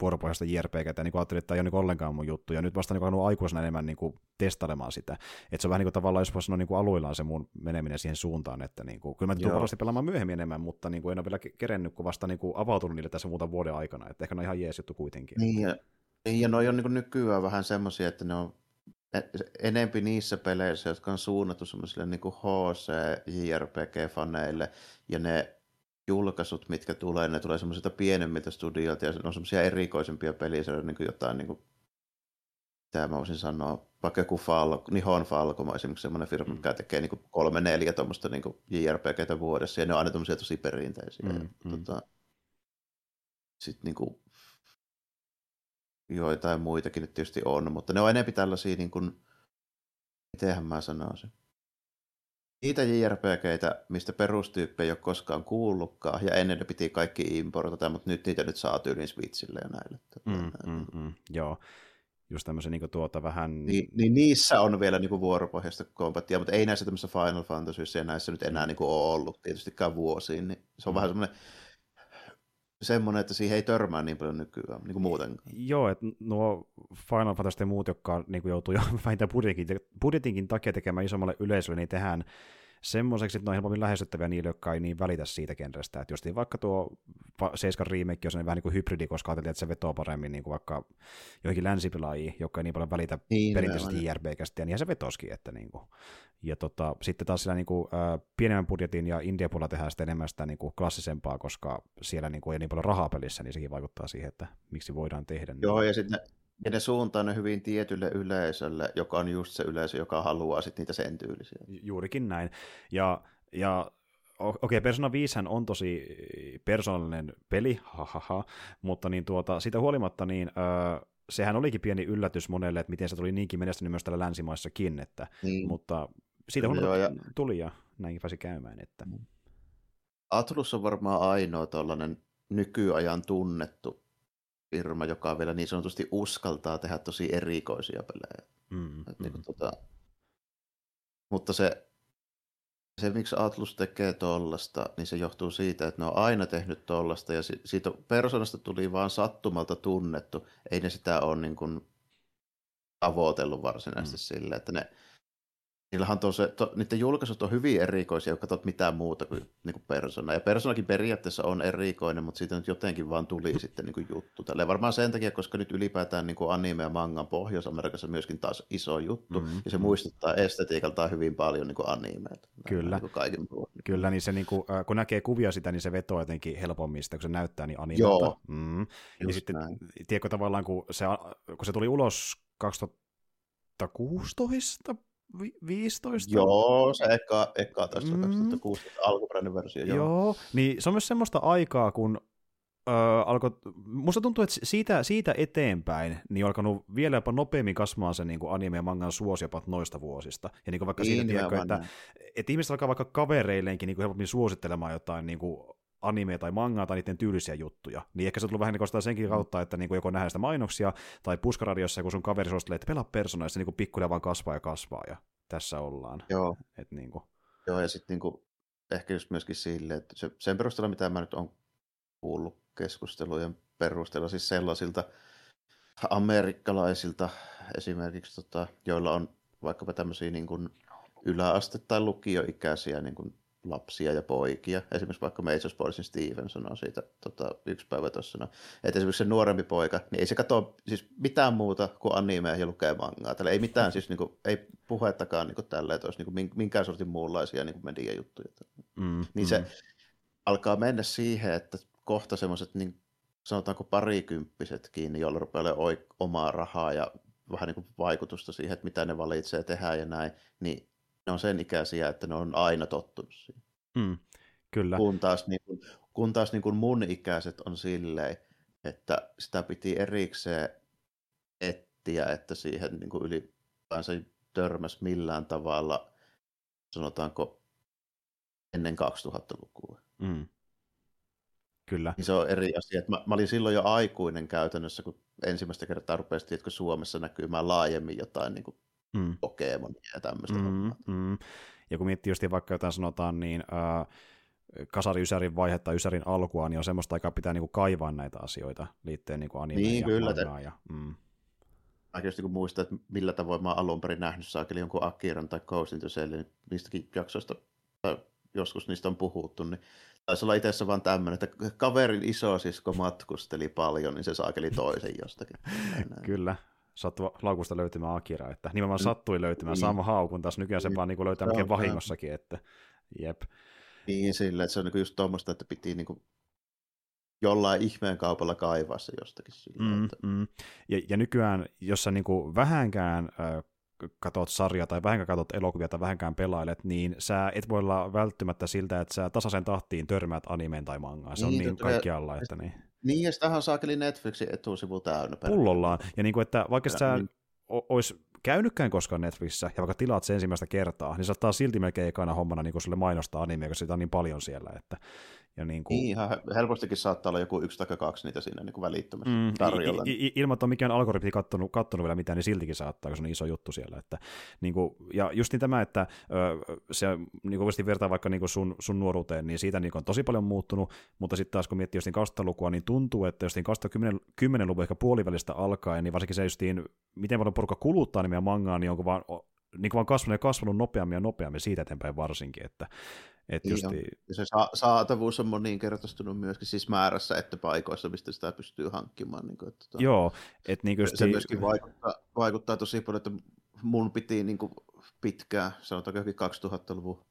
vuoropohjaista JRPGtä, niin kuin ajattelin, että tämä ei ole niin ollenkaan mun juttu, ja nyt vasta niin kuin aikuisena enemmän niin kuin testailemaan sitä. Että se on vähän niin kuin tavallaan, jos voisi sanoa niin kuin aluillaan se mun meneminen siihen suuntaan, että niin kuin, kyllä mä tulen varmasti pelaamaan myöhemmin enemmän, mutta niin kuin en ole vielä kerennyt, kun vasta niin kuin avautunut niille tässä muuta vuoden aikana, että ehkä ne on ihan jees juttu kuitenkin. Niin, ja, niin, ja noi on niin kuin nykyään vähän semmoisia, että ne on e, enempi niissä peleissä, jotka on suunnattu semmoisille niin HC, JRPG-faneille, ja ne julkaisut, mitkä tulee, ne tulee semmoisilta pienemmiltä studioilta, ja ne on semmoisia erikoisempia peliä, niin kuin jotain niin kuin mitä mä voisin sanoa, vaikka joku Falco, Nihon Falco on esimerkiksi semmoinen firma, mm. mikä tekee niin kolme, neljä tuommoista niin JRPGtä vuodessa, ja ne on aina tämmöisiä tosi perinteisiä. Mm, mm. Tota, Sitten niin kuin, joitain muitakin nyt tietysti on, mutta ne on enemmän tällaisia, niin kuin, mitenhän mä sanoisin, niitä JRPGitä, mistä perustyyppi ei ole koskaan kuullutkaan, ja ennen ne piti kaikki importata, mutta nyt niitä nyt saa tyyliin Switchille ja näille. Mm, mm, mm, joo, just tämmöisen niin tuota vähän... Niin, niin, niissä on vielä niin vuoropohjaista kombattia, mutta ei näissä tämmöisissä Final Fantasyissa ja näissä nyt enää niin ole ollut tietystikään vuosiin, niin se on mm. vähän semmoinen semmoinen, että siihen ei törmää niin paljon nykyään, niin kuin muuten. Joo, että nuo Final Fantasy muut, jotka niin kuin joutuu jo <laughs> vähintään budjetinkin, budjetinkin takia tekemään isommalle yleisölle, niin tehdään semmoiseksi, että ne on helpommin lähestyttäviä niille, jotka ei niin välitä siitä genrestä. Että jos vaikka tuo 7 remake on sellainen vähän niin kuin hybridi, koska ajateltiin, että se vetoo paremmin niin kuin vaikka joihinkin länsipelaajiin, jotka ei niin paljon välitä niin, perinteisesti JRPGstä, ja niin se vetoskin. Että niin kuin. Ja tota, sitten taas sillä niin kuin, äh, pienemmän budjetin ja India puolella tehdään sitten enemmän sitä niin kuin klassisempaa, koska siellä niin kuin, ei niin paljon rahaa pelissä, niin sekin vaikuttaa siihen, että miksi voidaan tehdä. Joo, niin. ja sitten ja ne suuntaa ne hyvin tietylle yleisölle, joka on just se yleisö, joka haluaa sitten niitä sen tyylisiä. Juurikin näin. Ja, ja okei, okay, Persona 5 on tosi persoonallinen peli, hahaha, mutta niin tuota, siitä huolimatta niin, öö, sehän olikin pieni yllätys monelle, että miten se tuli niinkin menestynyt myös täällä länsimaissakin, että, niin. mutta siitä huolimatta ja... tuli ja näinkin pääsi käymään. Että... Atlus on varmaan ainoa tällainen nykyajan tunnettu firma, joka vielä niin sanotusti uskaltaa tehdä tosi erikoisia pelejä. Mm, Et mm. Niin kuin, tota, mutta se, se, miksi Atlus tekee tollasta, niin se johtuu siitä, että ne on aina tehnyt tollasta ja siitä persoonasta tuli vaan sattumalta tunnettu. Ei ne sitä ole niin kuin tavoitellut varsinaisesti mm. sille, että ne Niillähän on se, to, niiden julkaisut on hyvin erikoisia, jos katsot mitään muuta kuin, niin kuin persona. Ja personakin periaatteessa on erikoinen, mutta siitä nyt jotenkin vaan tuli sitten niin kuin juttu. Tälleen varmaan sen takia, koska nyt ylipäätään niin kuin anime ja mangan Pohjois-Amerikassa myöskin taas iso juttu. Mm-hmm. Ja se muistuttaa estetiikaltaan hyvin paljon niin kuin animeita. Kyllä. Niin kaiken Kyllä, niin se niin kuin, kun näkee kuvia sitä, niin se vetoo jotenkin helpommin sitä, kun se näyttää niin animeita. Joo. Mm. Ja sitten, näin. tiedätkö tavallaan, kun se, kun se tuli ulos 2016 15? Joo, se eka, eka tässä mm. 2016 alkuperäinen versio. Joo. joo, niin se on myös semmoista aikaa, kun öö, alkoi, musta tuntuu, että siitä, siitä eteenpäin niin on alkanut vielä jopa nopeammin kasvamaan se niin kuin anime ja mangan suosiopat noista vuosista. Ja niin kuin vaikka niin, siitä, tiedätkö, että, että ihmiset alkaa vaikka kavereilleenkin niin kuin helpommin suosittelemaan jotain niin kuin anime tai mangaa tai niiden tyylisiä juttuja. Niin ehkä se on tullut vähän niin senkin kautta, että niin kuin joko nähdään sitä mainoksia tai puskaradiossa, kun sun kaveri suosittelee, että pelaa persona, ja se niin pikkuhiljaa vaan kasvaa ja kasvaa, ja tässä ollaan. Joo. Et niin kuin. Joo, ja sitten niin ehkä just myöskin sille, että se, sen perusteella, mitä mä nyt on kuullut keskustelujen perusteella, siis sellaisilta amerikkalaisilta esimerkiksi, tota, joilla on vaikkapa tämmöisiä niin kuin yläaste- tai lukioikäisiä niin kuin lapsia ja poikia. Esimerkiksi vaikka Major Sportsin Steven sanoi siitä tota, yksi päivä tuossa. No, että esimerkiksi se nuorempi poika, niin ei se katso siis mitään muuta kuin animea ja lukee mangaa. Tällä ei mitään, siis niin kuin, ei puhettakaan niin kuin tällä, että olisi niin kuin minkään sortin muunlaisia niin kuin mediajuttuja. Mm, niin mm. se alkaa mennä siihen, että kohta semmoiset niin sanotaanko parikymppisetkin, joilla rupeaa olemaan omaa rahaa ja vähän niin kuin vaikutusta siihen, että mitä ne valitsee tehdä ja näin, niin ne on sen ikäisiä, että ne on aina tottunut siihen. Mm, kyllä. Kun taas, niin kuin, kun taas niin kuin mun ikäiset on silleen, että sitä piti erikseen etsiä, että siihen niin kuin ylipäänsä törmäsi millään tavalla, sanotaanko ennen 2000-lukua. Mm. Kyllä. Niin se on eri asia. Mä, mä olin silloin jo aikuinen käytännössä, kun ensimmäistä kertaa rupesi, että Suomessa näkymään laajemmin jotain niin kuin mm. Pokemonia ja tämmöistä. Mm, mm. Ja kun miettii just vaikka jotain sanotaan, niin äh, kasari Ysärin vaihetta, Ysärin alkua, niin on semmoista aikaa pitää niinku kaivaa näitä asioita liittyen niinku animeen niin, ja kyllä, te... ja, mm. Mä just niin muistan, että millä tavoin mä alun perin nähnyt saakeli jonkun Akiran tai Ghost in the Shellin, niistäkin jaksoista, tai joskus niistä on puhuttu, niin taisi olla itse vaan tämmöinen, että kaverin isosisko matkusteli paljon, niin se saakeli toisen jostakin. <laughs> Kyllä, sattui laukusta löytymään Akira, että nimenomaan sattui löytymään niin. sama haukun, taas nykyään se niin. vaan niin löytää melkein vahingossakin, että jep. Niin, sillä, että se on niin just tuommoista, että piti niin kuin jollain ihmeen kaupalla kaivaa se jostakin. Sillä, mm, että... mm. Ja, ja nykyään, jos sä niin kuin vähänkään äh, katot sarjaa tai vähänkään katot elokuvia tai vähänkään pelailet, niin sä et voi olla välttämättä siltä, että sä tasaisen tahtiin törmäät animeen tai mangaan. Se niin, on niin kaikkialla, että niin. Niin, ja sitähän on saakeli Netflixin etusivu täynnä. Pullollaan. Ja niin kuin, että vaikka ja, sä niin. olisi käynytkään koskaan Netflixissä, ja vaikka tilaat sen ensimmäistä kertaa, niin saattaa silti melkein ekana hommana niin sulle mainostaa animea, koska sitä on niin paljon siellä. Että, ja niin, kuin... niin ihan helpostikin saattaa olla joku yksi tai kaksi niitä siinä niin kuin välittömästi mm, tarjolla. I, i, ilman, että on mikään algoritmi kattonut, kattonut vielä mitään, niin siltikin saattaa, koska se on iso juttu siellä. Että, niin kuin, ja just niin tämä, että ö, se niin kuin vertaa vaikka niin kuin sun, sun nuoruuteen, niin siitä niin kuin on tosi paljon muuttunut, mutta sitten taas kun miettii just niin lukua, niin tuntuu, että jos niin 2010-luvun ehkä puolivälistä alkaen, niin varsinkin se justiin, miten paljon porukka kuluttaa nimeä mangaa, niin onko vaan niin kuin vaan kasvanut ja kasvanut nopeammin ja nopeammin siitä eteenpäin varsinkin, että et just... Niin ja se sa- saatavuus on moninkertaistunut myöskin siis määrässä, että paikoissa, mistä sitä pystyy hankkimaan. Niin kuin, että, tota, Joo, että niin se, se myöskin vaikuttaa, vaikuttaa tosi paljon, että mun piti niin kuin pitkään, sanotaanko jokin 2000-luvun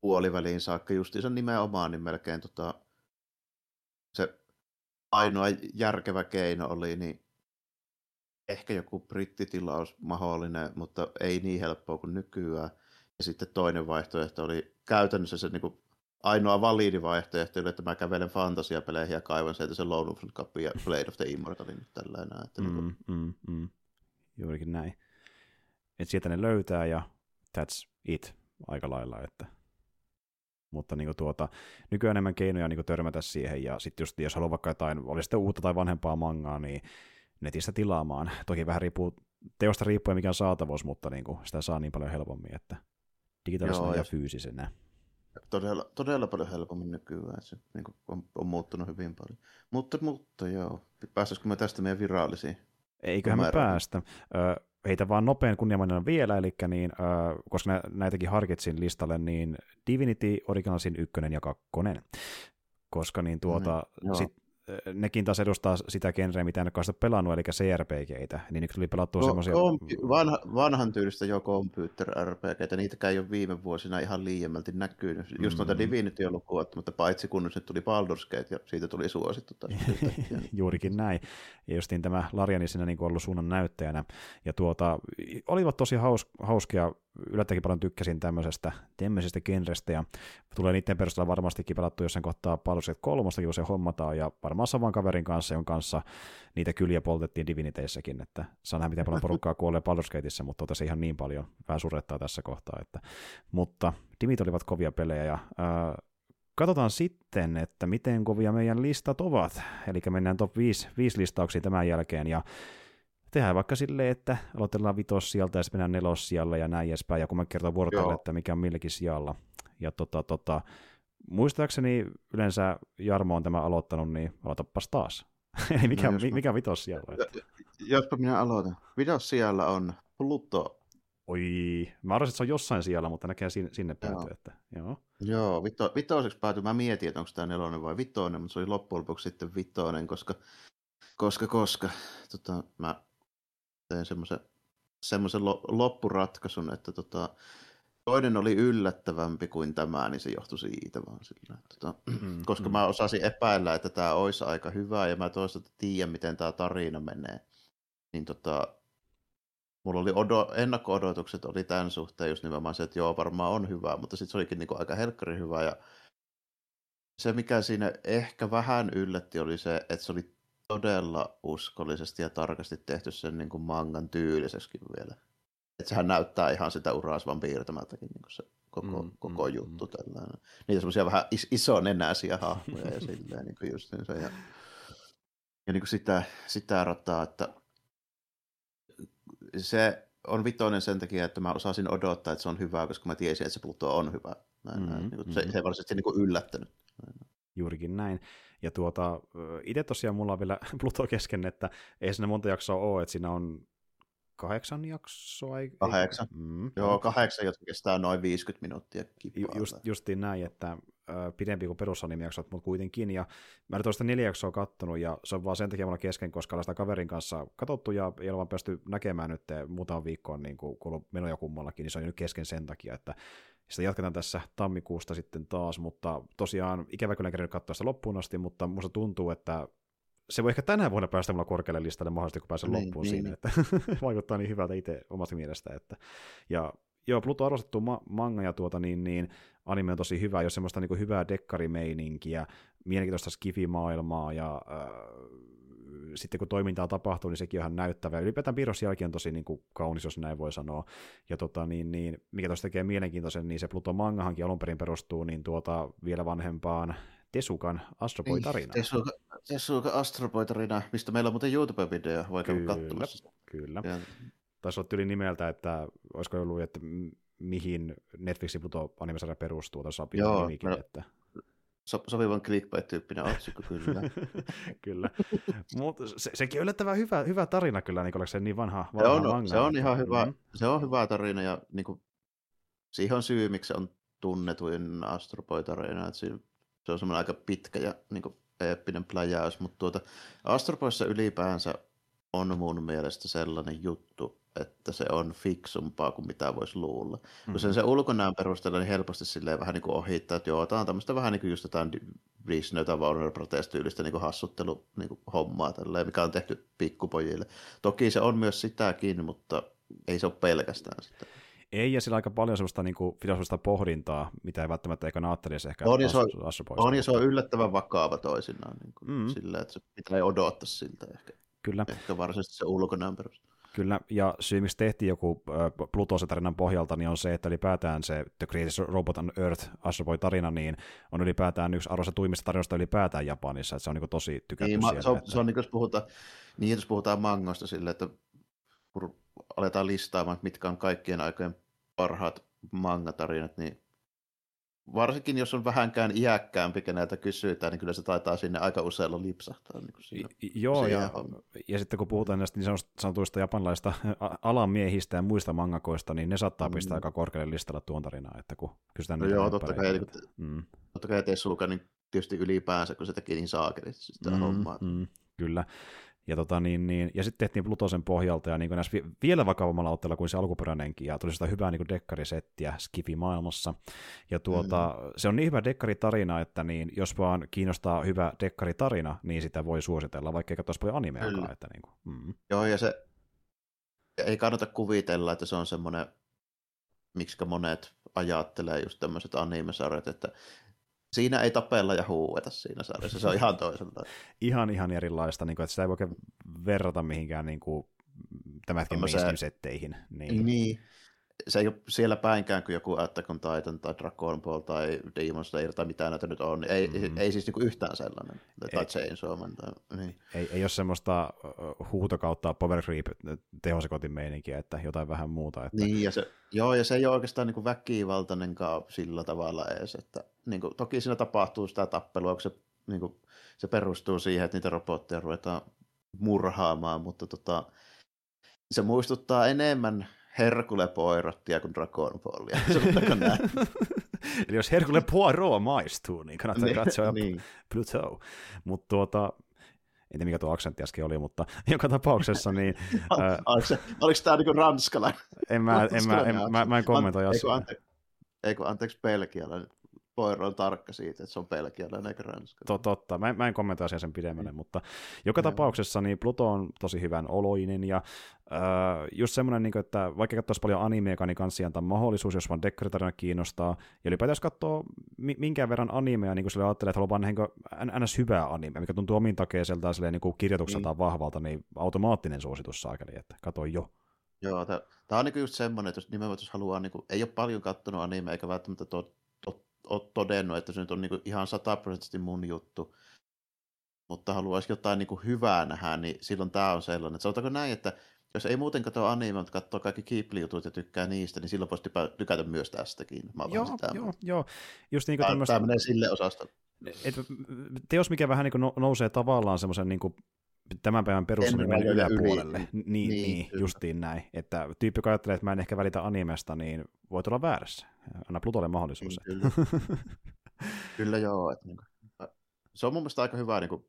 puoliväliin saakka justiinsa nimenomaan, niin melkein tota, se ainoa järkevä keino oli niin ehkä joku brittitilaus mahdollinen, mutta ei niin helppoa kuin nykyään. Ja sitten toinen vaihtoehto oli käytännössä se niin kuin ainoa validi vaihtoehto, oli, että mä kävelen fantasiapeleihin ja kaivan sieltä se Lone Wolf Cup ja Blade of the Immortalin tällä enää. Että mm, niin kuin... mm, mm. Juurikin näin. Et sieltä ne löytää ja that's it aika lailla. Että... Mutta niin tuota, nykyään enemmän keinoja niin törmätä siihen, ja sitten jos haluaa vaikka jotain, oli sitten uutta tai vanhempaa mangaa, niin netistä tilaamaan. Toki vähän riippuu teosta riippuen mikä on saatavuus, mutta niin kuin sitä saa niin paljon helpommin, että digitaalisena Joo, ja, fyysisenä. Todella, todella paljon helpommin nykyään, se niin kuin on, on, muuttunut hyvin paljon. Mutta, mutta joo, päästäisikö me tästä meidän virallisiin? Eiköhän me päästä. Ö, heitä vaan nopean kunniamainen vielä, eli niin, ö, koska näitäkin harkitsin listalle, niin Divinity, Originalsin ykkönen ja kakkonen. Koska niin tuota, mm, sit, nekin taas edustaa sitä genreä, mitä en ole pelannut, eli CRPGitä, niin nyt tuli pelattua Ko- semmoisia... Kompi- vanha, vanhan tyylistä jo computer RPGitä, niitäkään ei ole viime vuosina ihan liiemmälti näkynyt. Just mm-hmm. noita Divinity on lukuun mutta paitsi kun nyt tuli Baldur's Gate, ja siitä tuli suosittu. Taas <laughs> Juurikin näin. Ja justiin tämä Lariani siinä niin ollut suunnan näyttäjänä. Ja tuota, olivat tosi haus, hauskia yllättäkin paljon tykkäsin tämmöisestä, tämmöisestä genrestä, ja tulee niiden perusteella varmastikin pelattu jossain kohtaa Baldur's 3, kun se hommataan, ja varmaan saman kaverin kanssa, jonka kanssa niitä kyliä poltettiin Diviniteissäkin, että saa nähdä, miten paljon porukkaa kuolee Gateissa, mutta tota se ihan niin paljon vähän surrettaa tässä kohtaa, että, mutta Divit olivat kovia pelejä, ja ää, Katsotaan sitten, että miten kovia meidän listat ovat. Eli mennään top 5, 5 listauksiin tämän jälkeen. Ja tehdään vaikka silleen, että aloitellaan vitos sieltä ja sitten mennään nelos siellä ja näin edespäin, ja kun mä kerron vuorotalle, että mikä on millekin sijalla. Ja tota, tota, muistaakseni yleensä Jarmo on tämä aloittanut, niin aloitapas taas. <laughs> Eli mikä, no, mikä mä... vitos siellä? Jospa minä aloitan. Vitos siellä on Pluto. Oi, mä arvasin, että se on jossain siellä, mutta näkee sinne, sinne päätyä. Että, joo. Joo, vito, vitoiseksi päätyi. Mä mietin, että onko tämä nelonen vai vitoinen, mutta se oli loppujen lopuksi sitten vitoinen, koska, koska, koska tota, mä tein semmoisen semmoisen loppuratkaisun, että tota, toinen oli yllättävämpi kuin tämä, niin se johtui siitä vaan sillä. Tota, mm, koska mm. mä osasin epäillä, että tämä olisi aika hyvä ja mä toisaalta tiedän, miten tämä tarina menee. Niin tota, mulla oli odo, ennakko-odotukset oli tämän suhteen just nimenomaan se, että joo, varmaan on hyvä, mutta sitten se olikin niinku aika helkkari hyvä ja se, mikä siinä ehkä vähän yllätti, oli se, että se oli todella uskollisesti ja tarkasti tehty sen niin kuin mangan tyyliseskin vielä. Että sehän näyttää ihan sitä urasvan piirtämältäkin niin kuin se koko, mm, koko mm, juttu. Mm. Tällainen. Niitä semmoisia vähän is, isonenäisiä hahmoja ja <laughs> silleen niin kuin just se. Ja, ja niin kuin sitä, sitä rataa, että se on vitoinen sen takia, että mä osasin odottaa, että se on hyvä, koska mä tiesin, että se Pluto on hyvä. Näin, mm-hmm. näin. Niin se, se ei varsinaisesti niin kuin yllättänyt. Näin. Juurikin näin. Ja tuota, itse tosiaan mulla on vielä <laughs> Pluto kesken, että ei siinä monta jaksoa ole, että siinä on kahdeksan jaksoa. Ei, kahdeksan. Mm, Joo, kahdeksan, jotka kestää noin 50 minuuttia. Just, justiin näin, että pidempi kuin perusanimijaksot, mutta kuitenkin. Ja mä nyt olen neljä jaksoa kattonut, ja se on vaan sen takia mulla kesken, koska olen sitä kaverin kanssa katsottu, ja ei ole vaan päästy näkemään nyt muutaman viikkoon, niin kun on menoja kummallakin, niin se on nyt kesken sen takia, että sitä jatketaan tässä tammikuusta sitten taas, mutta tosiaan ikävä kyllä en katsoa sitä loppuun asti, mutta musta tuntuu, että se voi ehkä tänä vuonna päästä mulla korkealle listalle mahdollisesti, kun pääsen niin, loppuun niin, siinä, niin. että <laughs> vaikuttaa niin hyvältä itse omasta mielestä. Että, ja joo, Pluto arvostettu ma- manga ja tuota, niin, niin, anime on tosi hyvä, jos semmoista niin hyvää dekkarimeininkiä, mielenkiintoista skifimaailmaa ja äh, sitten kun toimintaa tapahtuu, niin sekin on ihan näyttävä. Ylipäätään piirros jälki on tosi niin kuin, kaunis, jos näin voi sanoa. Ja tota, niin, niin, mikä tuossa tekee mielenkiintoisen, niin se Pluto mangahankin alun perin perustuu niin tuota, vielä vanhempaan Tesukan Astro Boy-tarina. Niin, Tesuka, Tesuka Astro Boy-tarina, mistä meillä on muuten YouTube-video, voi käydä katsomassa. Kyllä, ja... Taisi olla tyli nimeltä, että olisiko ollut, että mihin Netflixin Pluto-animesarja perustuu, tässä on Joo, nimikin, no, että so, sopivan clickbait-tyyppinen otsikko, kyllä. <laughs> kyllä. Mut se, sekin on yllättävän hyvä, hyvä tarina kyllä, niin se niin vanha, vanha se on, manga. Se on ihan hyvä, mm. se on hyvä tarina ja niin kuin, siihen on syy, miksi se on tunnetuin Astro Boy-tarina. Että se on semmoinen aika pitkä ja niin kuin, eeppinen pläjäys, mutta tuota, Astro Boyssa ylipäänsä on mun mielestä sellainen juttu, että se on fiksumpaa kuin mitä voisi luulla. Mm-hmm. Kun sen se ulkonäön perusteella niin helposti silleen vähän niin kuin ohittaa, että joo, tämä on tämmöistä vähän niin kuin just jotain Disney tai Warner Brothers-tyylistä niin hassuttelu niin kuin hommaa, tälleen, mikä on tehty pikkupojille. Toki se on myös sitäkin, mutta ei se ole pelkästään sitä. Ei, ja sillä aika paljon sellaista niin kuin, filosofista pohdintaa, mitä ei välttämättä eikä ajattelisi ehkä on, ja se on, on, ja se on yllättävän vakaava toisinaan, niin kuin, mm. sillä, että se pitää odottaa siltä ehkä. Kyllä. Ehkä varsinaisesti se ulkonäön perusteella. Kyllä, ja syy, miksi tehtiin joku Plutosen tarinan pohjalta, niin on se, että ylipäätään se The Greatest Robot on Earth Astro Boy-tarina, niin on ylipäätään yksi arvostetuimmista tarinoista ylipäätään Japanissa, että se on niin tosi tykätty niin, siellä. Se on, että... se on niin, jos puhutaan, niin, jos puhutaan mangosta sille, että kun aletaan listaamaan, mitkä on kaikkien aikojen parhaat mangatarinat, niin varsinkin jos on vähänkään iäkkäämpi, keneltä kysytään, niin kyllä se taitaa sinne aika usealla lipsahtaa. Niin kuin siinä, joo, ja, ja sitten kun puhutaan näistä niin sanotuista japanlaista alamiehistä ja muista mangakoista, niin ne saattaa mm. pistää aika korkealle listalla tuon tarinaa, että kun kysytään no joo, totta kai, että... mm. totta kai Tessuka, niin tietysti ylipäänsä, kun se teki niin saakelisti sitä mm, hommaa. Mm, kyllä. Ja, tota, niin, niin, ja sitten tehtiin Plutosen pohjalta ja niin kuin näissä vielä vakavammalla otteella kuin se alkuperäinenkin, ja tuli sitä hyvää niin dekkarisettiä Skifi-maailmassa. Ja tuota, mm. se on niin hyvä dekkaritarina, että niin, jos vaan kiinnostaa hyvä dekkaritarina, niin sitä voi suositella, vaikka ei katsoisi paljon animeakaan. Että, niin kuin, mm. Joo, ja se ei kannata kuvitella, että se on semmoinen, miksi monet ajattelee just tämmöiset animesarjat, että Siinä ei tapella ja huueta siinä sarjassa, se on ihan toisella. <laughs> ihan ihan erilaista, niin kuin, että sitä ei voi verrata mihinkään niin kuin, tämänkin mainstream-setteihin. Niin. niin se ei ole siellä päinkään kuin joku Attack on Titan tai Dragon Ball tai Demon Slayer tai mitä näitä nyt on. Ei, mm-hmm. ei siis niinku yhtään sellainen. Tai ei, Chainsaw Man. Tai, niin. ei, ei ole semmoista huutokautta power creep tehosekotin meininkiä, että jotain vähän muuta. Että... Niin, ja se, joo, ja se ei ole oikeastaan niin väkivaltainenkaan sillä tavalla edes. Että, niin kuin, toki siinä tapahtuu sitä tappelua, kun se, niin kuin, se perustuu siihen, että niitä robotteja ruvetaan murhaamaan, mutta tota, se muistuttaa enemmän Herkule Poirottia kuin Dragon Ballia. <laughs> <laughs> Eli jos Hercule Poirot maistuu, niin kannattaa Niin, katsoa <laughs> niin. Pluto. Mutta tuota, en tiedä mikä tuo aksentti äsken oli, mutta joka tapauksessa niin ää, Oliko, tämä niinku ranskalainen? en mä, en, mä, en, mä, mä en kommentoi Eikö, asiaa. ante, eikö anteeksi belgialainen? Poiro on tarkka siitä, että se on belgialainen eikä ranskalainen. To, totta, mä, en- mä en kommentoi asiaa sen pidemmälle, mutta joka Joo. tapauksessa niin Pluto on tosi hyvän oloinen ja äh, just semmoinen, niin että vaikka katsoisi paljon animeakaan, niin kanssa antaa mahdollisuus, jos vaan dekkaritarina kiinnostaa. Ja ylipäätään jos katsoo mi- minkään verran animea, niin kuin sille ajattelee, että haluaa vaan niin ns. hyvää animea, mikä tuntuu omin takeiseltaan silleen, niin kuin kirjoitukseltaan vahvalta, niin automaattinen suositus saakeli, että kato jo. Joo, tämä on niinku just semmoinen, että jos nimenomaan jos haluaa, niinku, ei ole paljon kattonut anime eikä välttämättä to, ole todennut, että se nyt on niinku ihan sataprosenttisesti mun juttu, mutta haluaisi jotain niinku hyvää nähdä, niin silloin tämä on sellainen. Että sanotaanko näin, että jos ei muuten katso anime, mutta katsoo kaikki Ghibli-jutut ja tykkää niistä, niin silloin voisi tykätä myös tästäkin. Mä Joo, sitä joo, joo. Just niin kuin Tää, tämmöistä... tää menee sille osastolle. et, teos, mikä vähän niin kuin no- nousee tavallaan semmoisen niin kuin tämän päivän Generaaliuden yli. yläpuolelle. Ni- niin, Niin, niin, kyllä. justiin näin. Että tyyppi, joka ajattelee, että mä en ehkä välitä animesta, niin voi olla väärässä. Anna Plutolle mahdollisuus. Niin, kyllä. <laughs> Kyllä joo. Että niinku, se on mun mielestä aika hyvä niinku,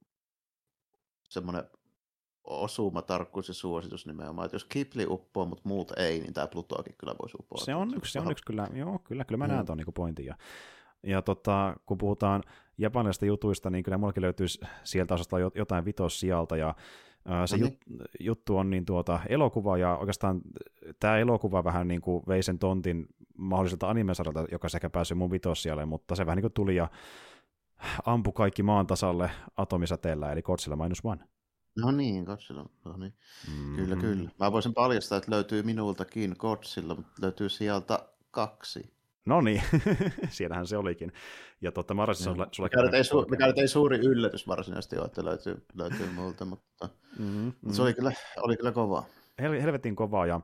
semmoinen osuma, tarkkuus ja suositus nimenomaan. Että jos Kipli uppoo, mutta muut ei, niin tämä Plutoakin kyllä voisi uppoa. se on yksi, se on yksi kyllä, joo, kyllä, kyllä mä Joo. näen tuon niin pointin. Ja, ja tota, kun puhutaan japanilaisista jutuista, niin kyllä mullakin löytyisi sieltä osasta jo- jotain vitossijalta, ja ää, se No jut, juttu on niin tuota, elokuva, ja oikeastaan tämä elokuva vähän niin kuin vei sen tontin mahdolliselta animesarjalta, joka sekä päässyt mun vitossijalle, mutta se vähän niin kuin tuli ja ampui kaikki maan tasalle atomisäteellä, eli Godzilla Minus One. No niin, Godzilla. No niin. Mm-hmm. Kyllä, kyllä. Mä voisin paljastaa, että löytyy minultakin Godzilla, mutta löytyy sieltä kaksi. No niin, <laughs> siellähän se olikin. Ja totta, mä arvasin, sulla, sulla Mikä nyt, ei su- mikä nyt ei suuri yllätys varsinaisesti ole, että löytyy, löytyy multa, mutta, mm, mutta se oli kyllä, oli kyllä kova. hel- helvetin kovaa ja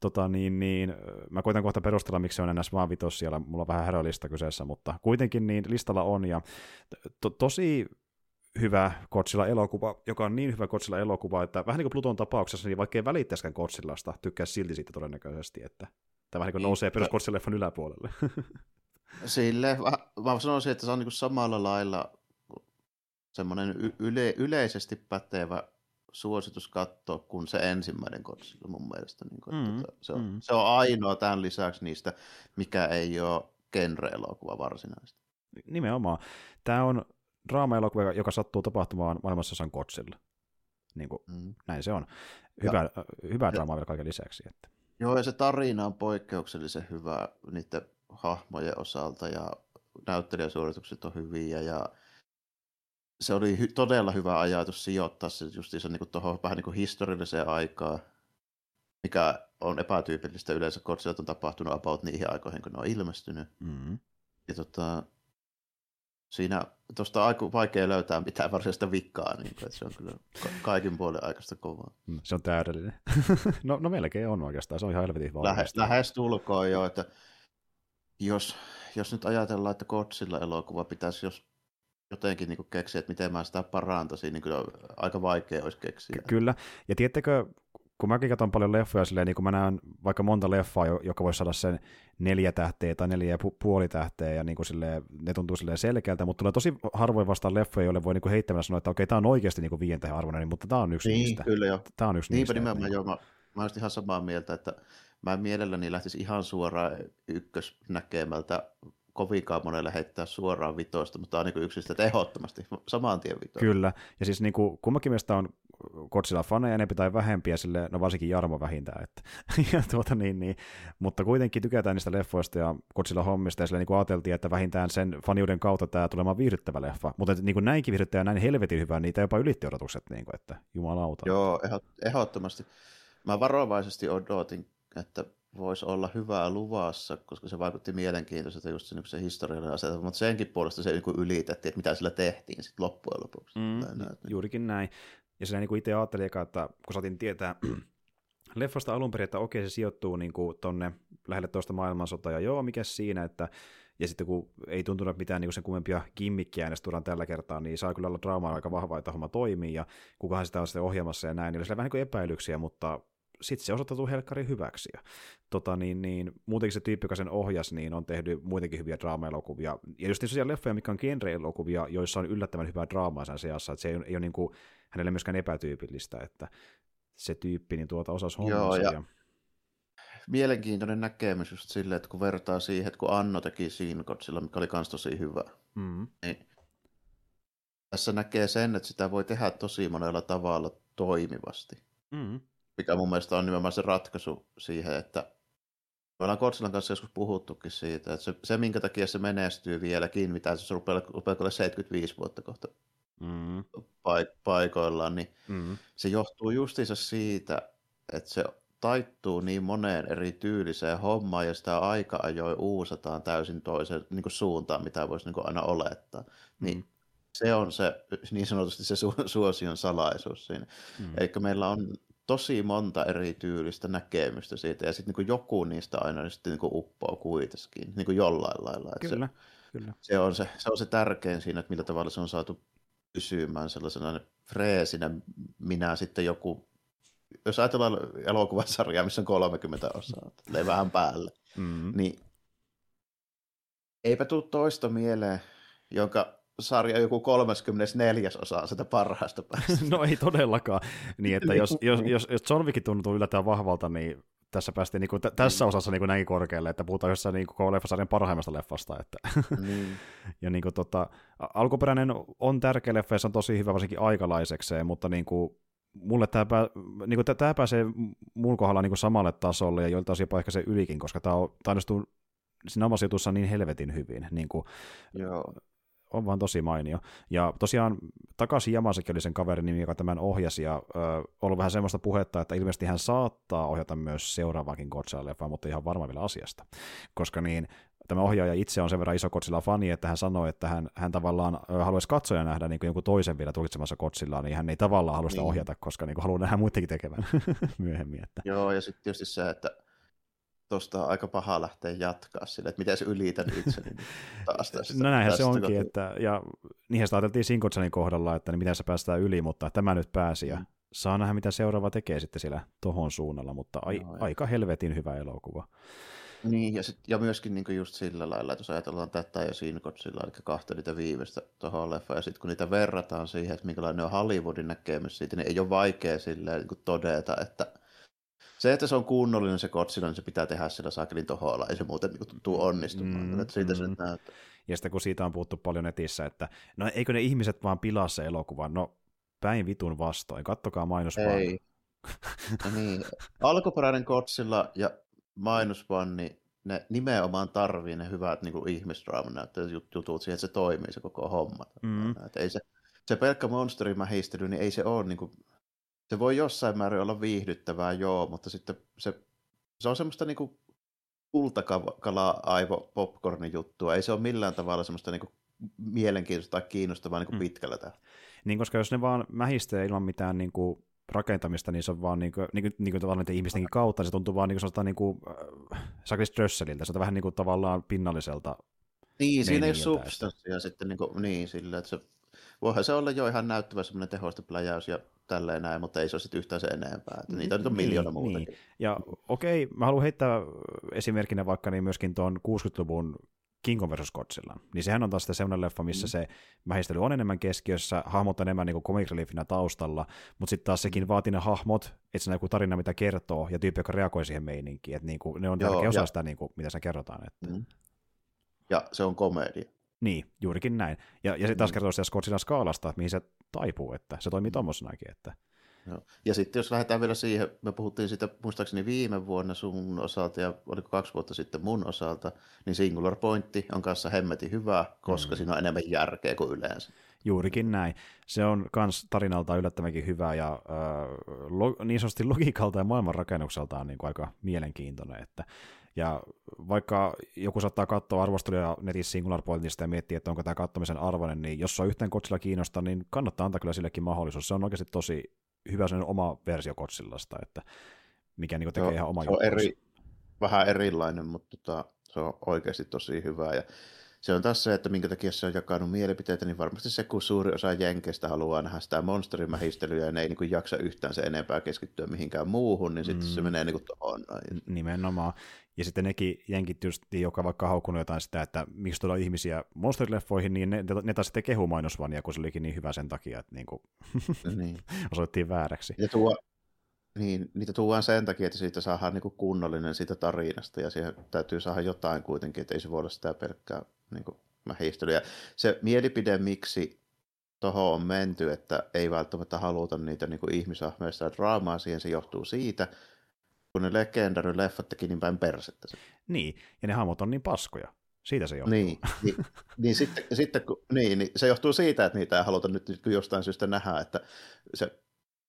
tota, niin, niin, mä koitan kohta perustella, miksi se on enää vaan vitos siellä, mulla on vähän härölista kyseessä, mutta kuitenkin niin listalla on ja to- tosi hyvä Godzilla-elokuva, joka on niin hyvä Godzilla-elokuva, että vähän niin kuin Pluton tapauksessa, niin vaikka ei välittäisikään Godzillasta, tykkää silti siitä todennäköisesti, että tämä vähän niin kuin Niin, nousee ja- perus Godzilla-leffan yläpuolelle. <laughs> Sille, mä, mä sanoisin, että se on niin samalla lailla semmoinen yle, yleisesti pätevä suositus katsoa kuin se ensimmäinen Godzilla mun mielestä. Niin kuin, Mm, että se, on, mm. se on ainoa tämän lisäksi niistä, mikä ei ole genre-elokuva varsinaisesti. Nimenomaan. Tämä on draama-elokuva, joka sattuu tapahtumaan maailmassa osan Godzilla. Niin kuin, Mm. näin se on. Hyvä, ja, hyvä draamaa vielä kaiken lisäksi. Että. Joo, ja se tarina on poikkeuksellisen hyvä niiden hahmojen osalta ja näyttelijäsuoritukset on hyviä ja se oli hy- todella hyvä ajatus sijoittaa se justiinsa niin tuohon vähän niin kuin historialliseen aikaan, mikä on epätyypillistä yleensä, Godzilla on tapahtunut about niihin aikoihin, kun ne on ilmestynyt. Mm-hmm. Ja tota, siinä tuosta on aika vaikea löytää mitään varsinaista vikkaa, niin kuin, että se on kyllä ka- kaikin puolin aikaista kovaa. Se on täydellinen. <laughs> no, no melkein on oikeastaan, se on ihan helvetin Lähe, valmista. lähes tulkoon jo, että jos, jos nyt ajatellaan, että Godzilla-elokuva pitäisi jos jotenkin niin keksiä, että miten mä sitä parantaisin, niin kyllä aika vaikea olisi keksiä. Kyllä, ja tiedättekö, kun mäkin katson paljon leffoja silleen, niin kun mä näen vaikka monta leffaa, jo- joka voisi saada sen neljä tähteä tai neljä ja pu- puoli tähteä, ja niin kuin silleen, ne tuntuu silleen selkeältä, mutta tulee tosi harvoin vastaan leffoja, joille voi niin kuin heittämällä sanoa, että okei, tämä on oikeasti niin kuin viien tähden arvoinen, mutta tämä on yksi Niin, niistä. kyllä jo. Tämä on yksi Niinpä niistä. nimenomaan, että joo. Mä, mä olisin ihan samaa mieltä, että mä mielelläni lähtisi ihan suoraan ykkösnäkemältä kovinkaan monelle heittää suoraan vitoista, mutta tämä on niin yksistä, että ehdottomasti saman tien vitoista. Kyllä, ja siis niin kuin, kummankin mielestä on Godzilla-faneja enempi tai vähempiä, sille, no varsinkin Jarmo vähintään, että, <laughs> ja tuota niin, niin, mutta kuitenkin tykätään niistä leffoista ja Godzilla-hommista, ja sille niin kuin ajateltiin, että vähintään sen faniuden kautta tämä tulemaan viihdyttävä leffa, mutta niin kuin näinkin viihdyttävä ja näin helvetin hyvä, niitä jopa ylitti odotukset, niin kuin, että jumalauta. Joo, ehdot- ehdottomasti. Mä varovaisesti odotin, että voisi olla hyvää luvassa, koska se vaikutti mielenkiintoiselta just se, niin se historiallinen asetelma, mutta senkin puolesta se niin ylitettiin, että mitä sillä tehtiin sitten loppujen lopuksi. Mm, näin. juurikin näin. Ja sillä niin itse ajattelin, että kun saatiin tietää <clears throat> leffasta alun perin, että okei, se sijoittuu niin kuin tonne lähelle toista maailmansotaa, ja joo, mikä siinä, että ja sitten kun ei tuntunut mitään niin sen kummempia kimmikkiä tuodaan tällä kertaa, niin saa kyllä olla draamaa aika vahvaa, että homma toimii, ja kukahan sitä on sitten ohjelmassa ja näin, niin oli vähän niin kuin epäilyksiä, mutta sitten se osoittautuu helkkari hyväksi. Ja, tota, niin, niin, muutenkin se tyyppi, joka sen ohjasi, niin on tehnyt muutenkin hyviä draama-elokuvia. Ja just sellaisia leffoja, mikä on genre-elokuvia, joissa on yllättävän hyvää draamaa sen seassa, että se ei, ei ole niin kuin, hänelle myöskään epätyypillistä, että se tyyppi niin tuota osasi hommansa. Joo, ja, ja... Mielenkiintoinen näkemys just silleen, että kun vertaa siihen, että kun Anno teki Siinkotsilla, mikä oli myös tosi hyvä, mm. niin tässä näkee sen, että sitä voi tehdä tosi monella tavalla toimivasti. Mm. Mikä mun mielestä on nimenomaan se ratkaisu siihen, että me ollaan Kotsilan kanssa joskus puhuttukin siitä, että se, se minkä takia se menestyy vieläkin, mitä se rupeaa, rupeaa 75 vuotta kohta mm. paik- paikoillaan, niin mm. se johtuu justiinsa siitä, että se taittuu niin moneen eri tyyliseen hommaan ja sitä aika ajoin uusataan täysin toiseen niin suuntaan, mitä voisi niin aina olettaa. Niin mm. se on se niin sanotusti se su- suosion salaisuus siinä. Mm. Eli meillä on tosi monta eri tyylistä näkemystä siitä, ja sitten niin joku niistä aina sitten niin uppoo kuitenkin, niin kuin jollain lailla. Kyllä, se, kyllä. Se on se, se on se tärkein siinä, että millä tavalla se on saatu pysymään sellaisena freesinä, minä sitten joku, jos ajatellaan elokuvasarjaa, missä on 30 osaa, vähän päälle, mm-hmm. niin eipä tule toista mieleen, jonka sarja joku 34 osa sitä parhaasta päästä. <laughs> no ei todellakaan. Niin, että jos, jos, jos, jos John Wick tuntuu yllättävän vahvalta, niin tässä päästiin niin kuin, t- tässä niin. osassa niin kuin näin korkealle, että puhutaan jossain niin kuin leffasarjan parhaimmasta leffasta. Että. <laughs> Niin. ja niin kuin, tota, alkuperäinen on tärkeä leffa ja se on tosi hyvä varsinkin aikalaisekseen, mutta niin kuin, mulle tämä, pää, niin kuin, tämä pääsee mun kohdalla niin kuin samalle tasolle ja joilta jopa ehkä se ylikin, koska tämä, on, tämä onnistuu siinä omassa jutussa niin helvetin hyvin. Niin kuin, Joo on vaan tosi mainio. Ja tosiaan takaisin Jamasaki oli sen kaverin nimi, joka tämän ohjasi, ja ö, ollut vähän semmoista puhetta, että ilmeisesti hän saattaa ohjata myös seuraavakin Godzilla-leffaa, mutta ihan varma vielä asiasta. Koska niin, tämä ohjaaja itse on sen verran iso Godzilla-fani, että hän sanoi, että hän, hän tavallaan haluaisi katsoja nähdä niin kuin jonkun toisen vielä tulkitsemassa Godzillaa, niin hän ei tavallaan halua sitä niin. ohjata, koska niin kuin haluaa nähdä muidenkin tekevän <laughs> myöhemmin. Että. Joo, ja sitten tietysti se, että tuosta on aika paha lähteä jatkaa sille, että miten se ylitän itseni taas tästä. No näinhän tästä, se onkin, kun... että, ja niinhän sitä ajateltiin Sinkotsanin kohdalla, että niin miten se päästään yli, mutta tämä nyt pääsi, ja mm. saa nähdä, mitä seuraava tekee sitten siellä tohon suunnalla, mutta ai, no, aika helvetin hyvä elokuva. Niin, ja, sit, ja myöskin niin just sillä lailla, että jos ajatellaan tätä ja Sinkotsilla, eli kahta niitä viimeistä tuohon leffaan, ja sitten kun niitä verrataan siihen, että minkälainen on Hollywoodin näkemys siitä, niin ei ole vaikea silleen niin todeta, että – se, että se on kunnollinen se Godzilla, niin se pitää tehdä sillä saakelin toholla, ei se muuten niin tuntuu onnistumaan. Mm, siitä mm. se näyttää. Ja sitten kun siitä on puhuttu paljon netissä, että no eikö ne ihmiset vaan pilaa se elokuvan, no päin vitun vastoin, kattokaa mainospanni. no niin. Alkuperäinen Godzilla ja mainospanni, ne nimenomaan tarvii ne hyvät niin ihmisdraaman näyttäjät jutut siihen, että se toimii se koko homma. Mm. Että ei se, se pelkkä monsterimähistely, niin ei se ole niin kuin, se voi jossain määrin olla viihdyttävää, joo, mutta sitten se, se on semmoista niinku kultakala aivo popcornin juttua. Ei se ole millään tavalla semmoista niinku mielenkiintoista tai kiinnostavaa niinku mm. pitkällä täällä. Niin, koska jos ne vaan mähistää ilman mitään niinku rakentamista, niin se on vaan niinku, niinku, niinku tavallaan niiden ihmistenkin kautta, niin se tuntuu vaan niinku sellaista niinku, äh, Sakris Strösseliltä, se on vähän niinku tavallaan pinnalliselta Niin, siinä ei ole substanssia sitten, niinku, niin, sillä, että se, voihan se olla jo ihan näyttävä semmoinen tehosta pläjäys ja tälleen näin, mutta ei se ole sitten yhtään se enempää. Että niitä nyt on niin, miljoona muuta. Niin. Ja okei, okay, mä haluan heittää esimerkkinä vaikka niin myöskin tuon 60-luvun King Kong vs. Godzilla. Niin sehän on taas sitten sellainen leffa, missä mm. se mähistely on enemmän keskiössä, hahmot on enemmän niin comic reliefinä taustalla, mutta sitten taas sekin vaatii ne hahmot, että se on joku tarina, mitä kertoo, ja tyyppi, joka reagoi siihen meininkiin. Että niin kuin, ne on Joo, tärkeä osa ja... sitä, niin kuin, mitä se kerrotaan. Että... Mm. Ja se on komedia. Niin, juurikin näin. Ja, ja sitten taas mm. kertoo sitä Godzilla skaalasta, mihin se taipuu, että se toimii tuommoisenakin. Että... Joo. Ja sitten jos lähdetään vielä siihen, me puhuttiin siitä muistaakseni viime vuonna sun osalta ja oliko kaksi vuotta sitten mun osalta, niin Singular Pointti on kanssa hemmetin hyvä, koska mm. siinä on enemmän järkeä kuin yleensä. Juurikin näin. Se on kans tarinalta yllättävänkin hyvä ja äh, lo, niin sanotusti logiikalta ja maailmanrakennukseltaan niin kuin aika mielenkiintoinen. Että ja vaikka joku saattaa katsoa arvosteluja netissä Singular Pointista ja miettiä, että onko tämä katsomisen arvoinen, niin jos on yhtään Godzilla kiinnostaa, niin kannattaa antaa kyllä sillekin mahdollisuus. Se on oikeasti tosi hyvä sen oma versio Godzillasta, että mikä niin tekee se ihan oma se on eri, vähän erilainen, mutta tota, se on oikeasti tosi hyvä. Ja se on taas se, että minkä takia se on jakanut mielipiteitä, niin varmasti se, kun suuri osa jenkeistä haluaa nähdä sitä monsterimähistelyä ja ne ei niin kuin jaksa yhtään se enempää keskittyä mihinkään muuhun, niin sitten mm. se menee niin kuin tuohon. Nimenomaan. Ja sitten nekin jenkit just, joka vaikka haukkunut jotain sitä, että miksi tuolla ihmisiä monsterileffoihin, niin ne, ne taas sitten kehu mainosvania, kun se olikin niin hyvä sen takia, että niin kuin <laughs> niin. osoittiin vääräksi. Ja tuo, niin, niitä tuodaan sen takia, että siitä saadaan niin kunnollinen siitä tarinasta, ja siihen täytyy saada jotain kuitenkin, että ei se voi olla sitä pelkkää niin mähistelyä. Se mielipide, miksi tuohon on menty, että ei välttämättä haluta niitä niin ihmisahmeista draamaa siihen, se johtuu siitä, kun ne legendary leffat teki niin päin persettä. Niin, ja ne hahmot on niin paskoja. Siitä se johtuu. Niin, niin, <laughs> niin, sitten, sitten kun, niin, niin, se johtuu siitä, että niitä ei haluta nyt, nyt jostain syystä nähdä, että se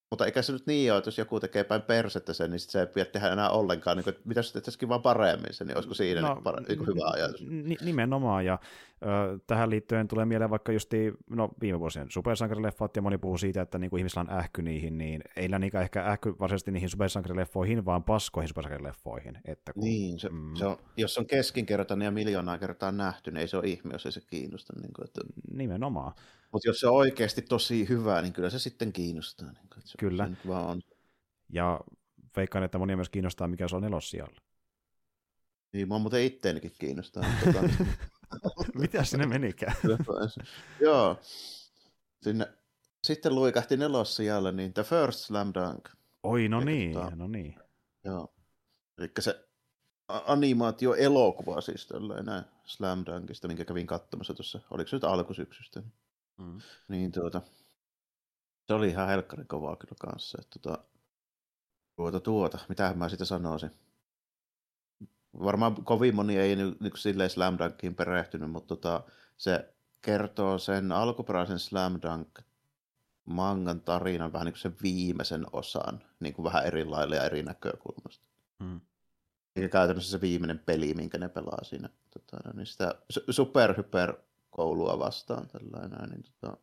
mutta eikä se nyt niin ole, että jos joku tekee päin persettä sen, niin sit se ei pidä tehdä enää ollenkaan. Niin kuin, mitä jos tehtäisikin vaan paremmin sen, niin olisiko siinä no, niin pare- niin hyvä ajatus? Nimenomaan, ja ö, tähän liittyen tulee mieleen vaikka just no, viime vuosien supersankarileffat, ja moni puhuu siitä, että niin kuin ihmisillä on ähky niihin, niin ei niinkään ehkä ähky varsinaisesti niihin supersankarileffoihin, vaan paskoihin supersankarileffoihin. Että kun, niin, se, mm, se on, jos on keskinkertainen ja miljoonaa kertaa nähty, niin ei se ole ihme, jos ei se kiinnosta. Niin kuin, että... Nimenomaan. Mutta jos se on oikeasti tosi hyvä, niin kyllä se sitten kiinnostaa. Niin kuin, se, kyllä. Se vaan on. Ja veikkaan, että monia myös kiinnostaa, mikä se on nelossijalla. Niin, mua muuten itteenikin kiinnostaa. <laughs> tota... Mitä sinne menikään? <laughs> Joo. Sinne, sitten luikahti nelossijalle, niin The First Slam Dunk. Oi, no Eli, niin, tota, no niin. Joo. Eli se animaatio-elokuva siis tällainen Slam Dunkista, minkä kävin katsomassa tuossa, oliko se nyt alkusyksystä? Mm. Niin tuota, se oli ihan helkkari kovaa kyllä kanssa. Että tuota, tuota, tuota, mitä mä siitä sanoisin. Varmaan kovin moni ei niin, niin silleen Slam Dunkiin perehtynyt, mutta tota, se kertoo sen alkuperäisen Slam Dunk mangan tarinan vähän niin kuin sen viimeisen osan, niin kuin vähän eri lailla ja eri näkökulmasta. Mm. Eli käytännössä se viimeinen peli, minkä ne pelaa siinä. Tota, niin sitä superhyper koulua vastaan tällainen, niin tota,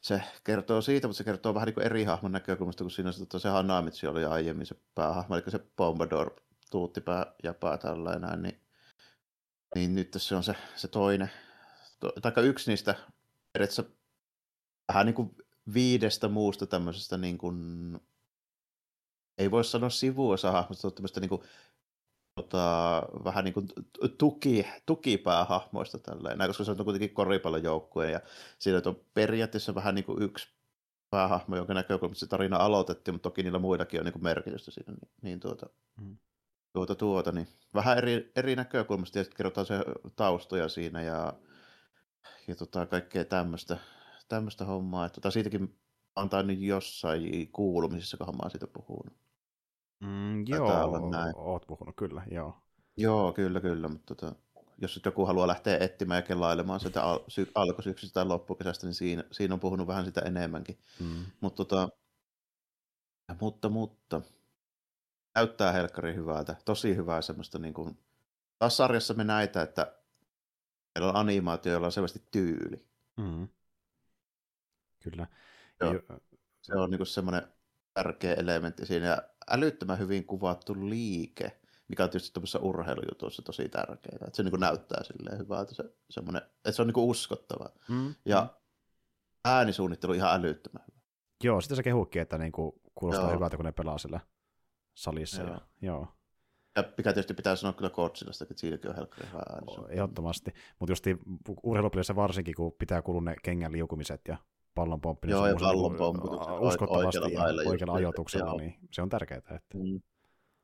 se kertoo siitä, mutta se kertoo vähän niin kuin eri hahmon näkökulmasta, kun siinä se, tota, se Hanamitsi oli aiemmin se päähahmo, eli se Bombador tuuttipää ja pää tällainen, niin, niin nyt se on se, se toinen, to, tai yksi niistä periaatteessa vähän niin kuin viidestä muusta tämmöisestä niin kuin, ei voi sanoa sivuosa hahmosta, mutta tämmöistä niin kuin tota, vähän niin kuin tuki, tukipäähahmoista tälleen, koska se on kuitenkin koripallojoukkue ja siinä on periaatteessa vähän niin kuin yksi päähahmo, jonka näkökulmasta se tarina aloitettiin, mutta toki niillä muillakin on niin kuin merkitystä siinä. Niin, niin tuota, mm. tuota, tuota, niin vähän eri, eri näkökulmasta ja sitten kerrotaan se taustoja siinä ja, ja tota, kaikkea tämmöistä, tämmöistä hommaa. Että, tota, siitäkin antaa nyt jossain kuulumisissa, kun mä siitä puhunut. Mm, joo, näin. oot puhunut kyllä, joo. Joo, kyllä, kyllä, mutta tota, jos joku haluaa lähteä etsimään ja kelailemaan sitä al- sy- alkusyksystä tai loppukesästä, niin siinä, siinä on puhunut vähän sitä enemmänkin. Mm. Mut, tota, mutta, mutta, näyttää helkkari hyvältä, tosi hyvää semmoista niin kuin, taas sarjassa me näitä, että meillä on animaatio, jolla on selvästi tyyli. Mm. Kyllä. Joo, se on niin semmoinen tärkeä elementti siinä. Ja älyttömän hyvin kuvattu liike, mikä on tietysti tuossa urheilujutussa tosi tärkeää. Että se niin kuin näyttää silleen hyvältä, se, semmoinen, että se on niin kuin uskottava. Mm. Ja mm. äänisuunnittelu ihan älyttömän hyvä. Joo, sitä se kehukin, että niin kuin kuulostaa joo. hyvältä, kun ne pelaa sillä salissa. Joo. Ja, joo. Ja mikä tietysti pitää sanoa kyllä Godzillasta, että siinäkin on helkkari hyvä ääni. Ehdottomasti, mutta just urheilupelissä varsinkin, kun pitää kuulua ne kengän liukumiset ja pallon pomppi, niin Joo, ja pallon pomppi, uskottavasti oikealla, ja oikealla ajoituksella, niin se on tärkeää. Että... Mm.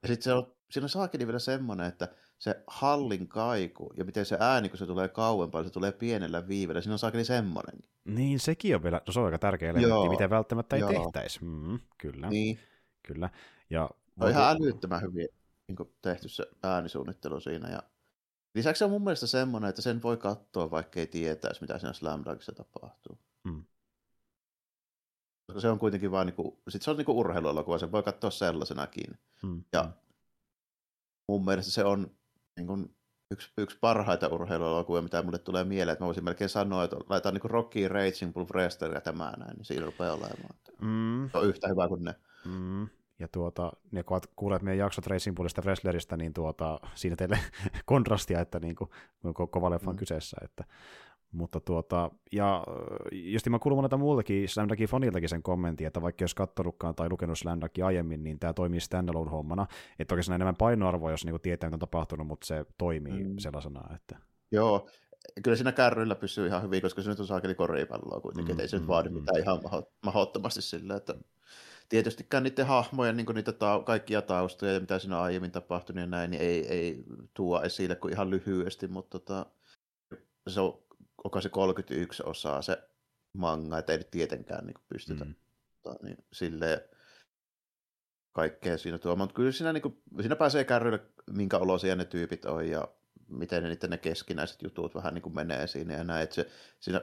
Ja sitten se on, siinä on saakeli vielä semmoinen, että se hallin kaiku ja miten se ääni, kun se tulee kauempaa, se tulee pienellä viivellä, siinä on saakeli semmoinen. Niin, sekin on vielä, no se on aika tärkeä elementti, mitä välttämättä ei Joo. tehtäisi. Mm, kyllä, niin. kyllä. Ja on ihan älyttömän hyvin niin tehty se äänisuunnittelu siinä. Ja lisäksi se on mun mielestä semmoinen, että sen voi katsoa, vaikka ei tietäisi, mitä siinä Slam Dunkissa tapahtuu. Mm koska se on kuitenkin vaan niinku, sit se on niinku urheiluelokuva, se voi katsoa sellaisenakin. Hmm. Ja hmm. mun mielestä se on niinku yksi, yksi parhaita urheiluelokuvia, mitä mulle tulee mieleen, että mä voisin melkein sanoa, että laitetaan niinku Rocky, Raging Bull Wrestler ja tämä näin, niin siinä rupeaa olemaan. Mm. Se on yhtä hyvä kuin ne. Mm. Ja tuota, ja kun kuulet meidän jaksot Racing Bullista Wrestleristä, niin tuota, siinä teille <laughs> kontrastia, että niin kuin, ko- kova leffa on mm. kyseessä. Että, mutta tuota, ja just mä kuulun monelta muultakin Slamdakin faniltakin sen kommentin, että vaikka jos kattonutkaan tai lukenut Slamdakin aiemmin, niin tämä toimii standalone hommana, että oikeastaan enemmän painoarvoa, jos niinku tietää, mitä on tapahtunut, mutta se toimii mm. sellaisena. Että... Joo, kyllä siinä kärryillä pysyy ihan hyvin, koska se nyt on saakeli koripalloa kuitenkin, mm, ei se mm, nyt vaadi mm. mitään ihan mahdottomasti sillä, että tietystikään niiden hahmojen niin niitä ta- kaikkia taustoja ja mitä siinä on aiemmin tapahtunut ja näin, niin ei, ei tuo esille kuin ihan lyhyesti, mutta tota, se on, onko se 31 osaa se manga, että ei nyt tietenkään niin pystytä mm. tota, niin, silleen kaikkea siinä tuomaan, mutta kyllä siinä, niin kuin, siinä pääsee kärryille, minkä olosia ne tyypit on ja miten ne, ne keskinäiset jutut vähän niin kuin menee siinä ja näin, että se, siinä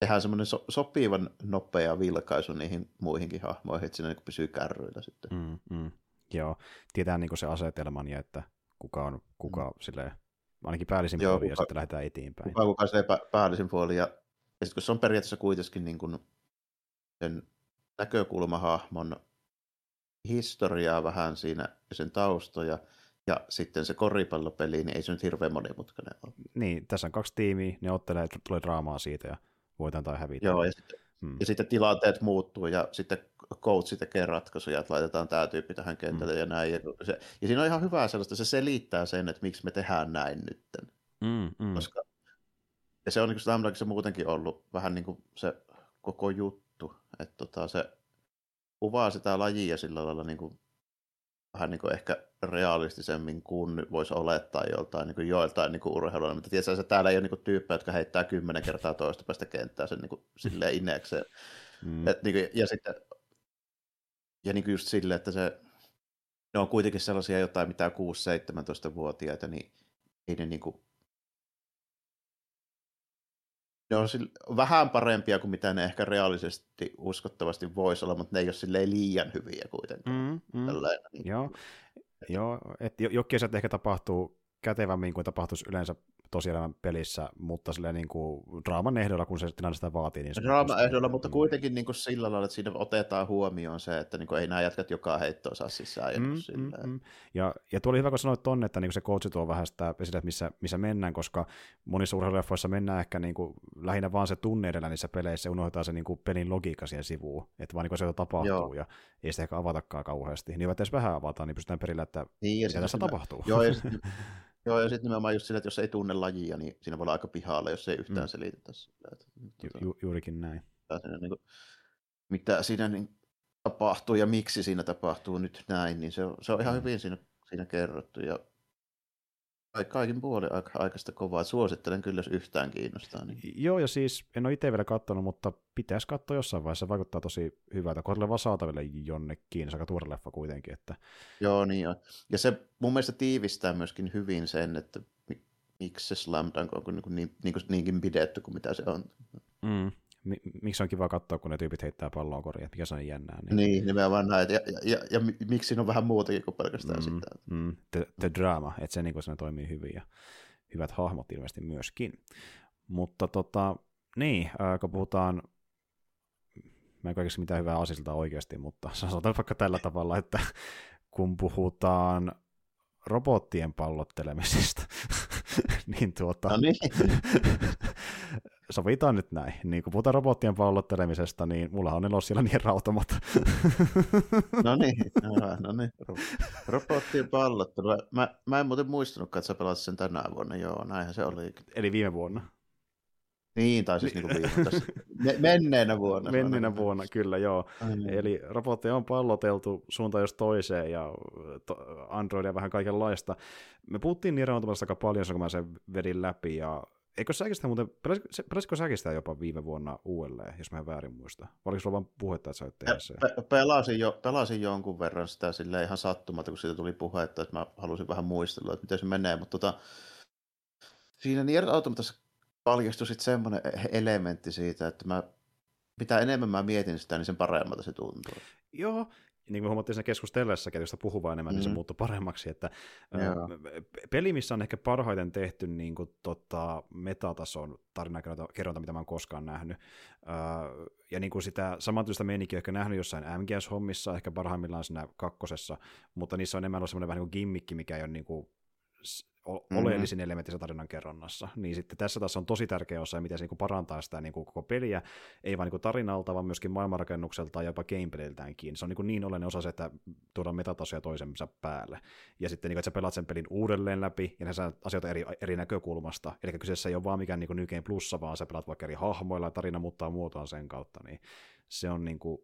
tehdään semmoinen so, sopivan nopea vilkaisu niihin muihinkin hahmoihin, että siinä niin pysyy kärryillä sitten. Mm, mm. Joo, tietää niin se asetelman ja että kuka on kuka mm. silleen, ainakin päällisin Joo, puoli kuka, ja sitten lähdetään eteenpäin. Kuka, kuka se päällisin puoli ja, ja sitten kun se on periaatteessa kuitenkin niin kuin sen näkökulmahahmon historiaa vähän siinä ja sen taustoja, ja sitten se koripallopeli, niin ei se nyt hirveän monimutkainen ole. Niin, tässä on kaksi tiimiä, ne ottelee, tulee draamaa siitä ja voitan tai hävitä. Joo, ja sitten, hmm. ja sitten tilanteet muuttuu ja sitten coachi tekee ratkaisuja, että laitetaan tämä tyyppi tähän kentälle hmm. ja näin. Ja, se, ja siinä on ihan hyvää sellaista, se selittää sen, että miksi me tehdään näin nytten. Hmm, hmm. Koska, ja se on niin se muutenkin ollut vähän niin kuin se koko juttu, että tota, se kuvaa sitä lajia sillä lailla niin kuin vähän niin kuin ehkä realistisemmin kuin voisi olettaa joltain niin kuin joiltain niin urheiluilla. Mutta tietysti että täällä ei ole niin kuin tyyppejä, jotka heittää kymmenen kertaa toista päästä kenttää sen niin kuin, <laughs> silleen inekseen. Mm. Et, niin kuin, ja sitten ja niin kuin just silleen, että se, ne on kuitenkin sellaisia jotain mitä 6-17-vuotiaita, niin ei ne niin kuin, ne on vähän parempia kuin mitä ne ehkä reaalisesti uskottavasti voisi olla, mutta ne ei ole silleen liian hyviä kuitenkaan. Mm, mm. Tällainen, niin. Joo, Joo että jokin ehkä tapahtuu kätevämmin kuin tapahtuisi yleensä tosielämän pelissä, mutta silleen niin kuin draaman ehdolla, kun se tilanne sitä vaatii. Niin draaman ehdolla, mutta kuitenkin niin kuin sillä lailla, että siinä otetaan huomioon se, että niin kuin ei nämä jätkät joka heittoa saa sisään. Mm, mm, mm. ja, ja tuo oli hyvä, kun sanoit tonne, että niin kuin se coach tuo vähän sitä esille, missä, missä mennään, koska monissa urheiluleffoissa mennään ehkä niin kuin, lähinnä vaan se tunne edellä niissä peleissä, unohdetaan se niin kuin pelin logiikka siihen sivuun, että vaan niin kuin se tapahtuu Joo. ja ei sitä ehkä avatakaan kauheasti. Niin edes vähän avataan, niin pystytään perillä, että niin, mitä tässä tapahtuu. Joo, ja <laughs> Joo, ja sitten nimenomaan just sillä, että jos ei tunne lajia, niin siinä voi olla aika pihalla, jos ei yhtään mm. selitetä sillä. Että, tuota, Ju, juurikin näin. Siinä, niin kuin, mitä siinä niin, tapahtuu ja miksi siinä tapahtuu nyt näin, niin se on, se on ihan mm. hyvin siinä, siinä kerrottu. Ja kaikin puolin aika, aikaista kovaa. Suosittelen kyllä, jos yhtään kiinnostaa. Niin. Joo, ja siis en ole itse vielä katsonut, mutta pitäisi katsoa jossain vaiheessa. Vaikuttaa tosi hyvältä. Kohdalla vaan saataville jonnekin, se aika tuore leffa kuitenkin. Että... Joo, niin on. Ja se mun mielestä tiivistää myöskin hyvin sen, että miksi se Slam Dunk on niin, niin, niin, niinkin pidetty kuin mitä se on. Mm miksi on kiva katsoa, kun ne tyypit heittää palloa koriin, että mikä se on jännää. Niin, niin nimenomaan näin. Ja, ja, ja, ja, miksi siinä on vähän muutakin kuin pelkästään mm, sitä. Mm, the, the drama, että se, niin se toimii hyvin ja hyvät hahmot ilmeisesti myöskin. Mutta tota, niin, äh, kun puhutaan mä en kaikessa mitään hyvää asialta oikeasti, mutta <laughs> sanotaan vaikka tällä tavalla, että kun puhutaan robottien pallottelemisesta, <laughs> niin tuota, no niin. <laughs> sovitaan nyt näin. Niin kun puhutaan robottien pallottelemisesta, niin mulla on nelos siellä niin rautamat. <laughs> no niin, <laughs> no niin. Robottien pallottelu. Mä, mä en muuten muistanutkaan, että sä pelasit sen tänä vuonna. Joo, näinhän se oli. Eli viime vuonna. Niin, tai siis niin viime, tässä, menneenä vuonna. Menneenä vuonna, kyllä joo. Ai, niin. Eli robotteja on palloteltu suuntaan jos toiseen ja Androidia vähän kaikenlaista. Me puhuttiin niin aika paljon, kun mä sen vedin läpi ja Eikö säkin sitä muuten, pelasiko säkin sitä jopa viime vuonna uudelleen, jos mä en väärin muista? Vai oliko sulla vaan puhetta, että sä olet tehdä se? Pe- pelasin, jo, pelasin jonkun verran sitä sille ihan sattumatta, kun siitä tuli puhetta, että mä halusin vähän muistella, että miten se menee, mutta tota, siinä Nier Automatassa paljastui sitten semmoinen e-, elementti siitä, että mä, mitä enemmän mä mietin sitä, niin sen paremmalta se tuntuu. Joo, niin kuin huomattiin siinä keskustellessakin, josta puhuu vaan enemmän, mm. niin se mm. muuttui paremmaksi, että Joo. peli, missä on ehkä parhaiten tehty niin kuin, tota, metatason tarinakerronta, mitä mä oon koskaan nähnyt, ja niin kuin sitä samantyistä meininkiä ehkä nähnyt jossain MGS-hommissa, ehkä parhaimmillaan siinä kakkosessa, mutta niissä on enemmän ollut semmoinen vähän niin kuin gimmikki, mikä ei ole niin kuin. Oleellisin mm-hmm. elementti tarinan kerronnassa. Niin sitten tässä taas on tosi tärkeä osa, miten se niin kuin parantaa sitä niin kuin koko peliä, ei vain niin kuin tarinalta, vaan myöskin maailmanrakennukselta ja jopa gameplayltäänkin. Se on niin, kuin niin oleellinen osa se, että tuodaan metatasoja toisensa päälle. Ja sitten, niin kuin, että sä pelaat sen pelin uudelleen läpi, ja saa asioita eri, eri näkökulmasta. Eli kyseessä ei ole vaan mikään niin kuin New Game Plussa, vaan sä pelaat vaikka eri hahmoilla, ja tarina muuttaa muotoaan sen kautta. Niin se on niin kuin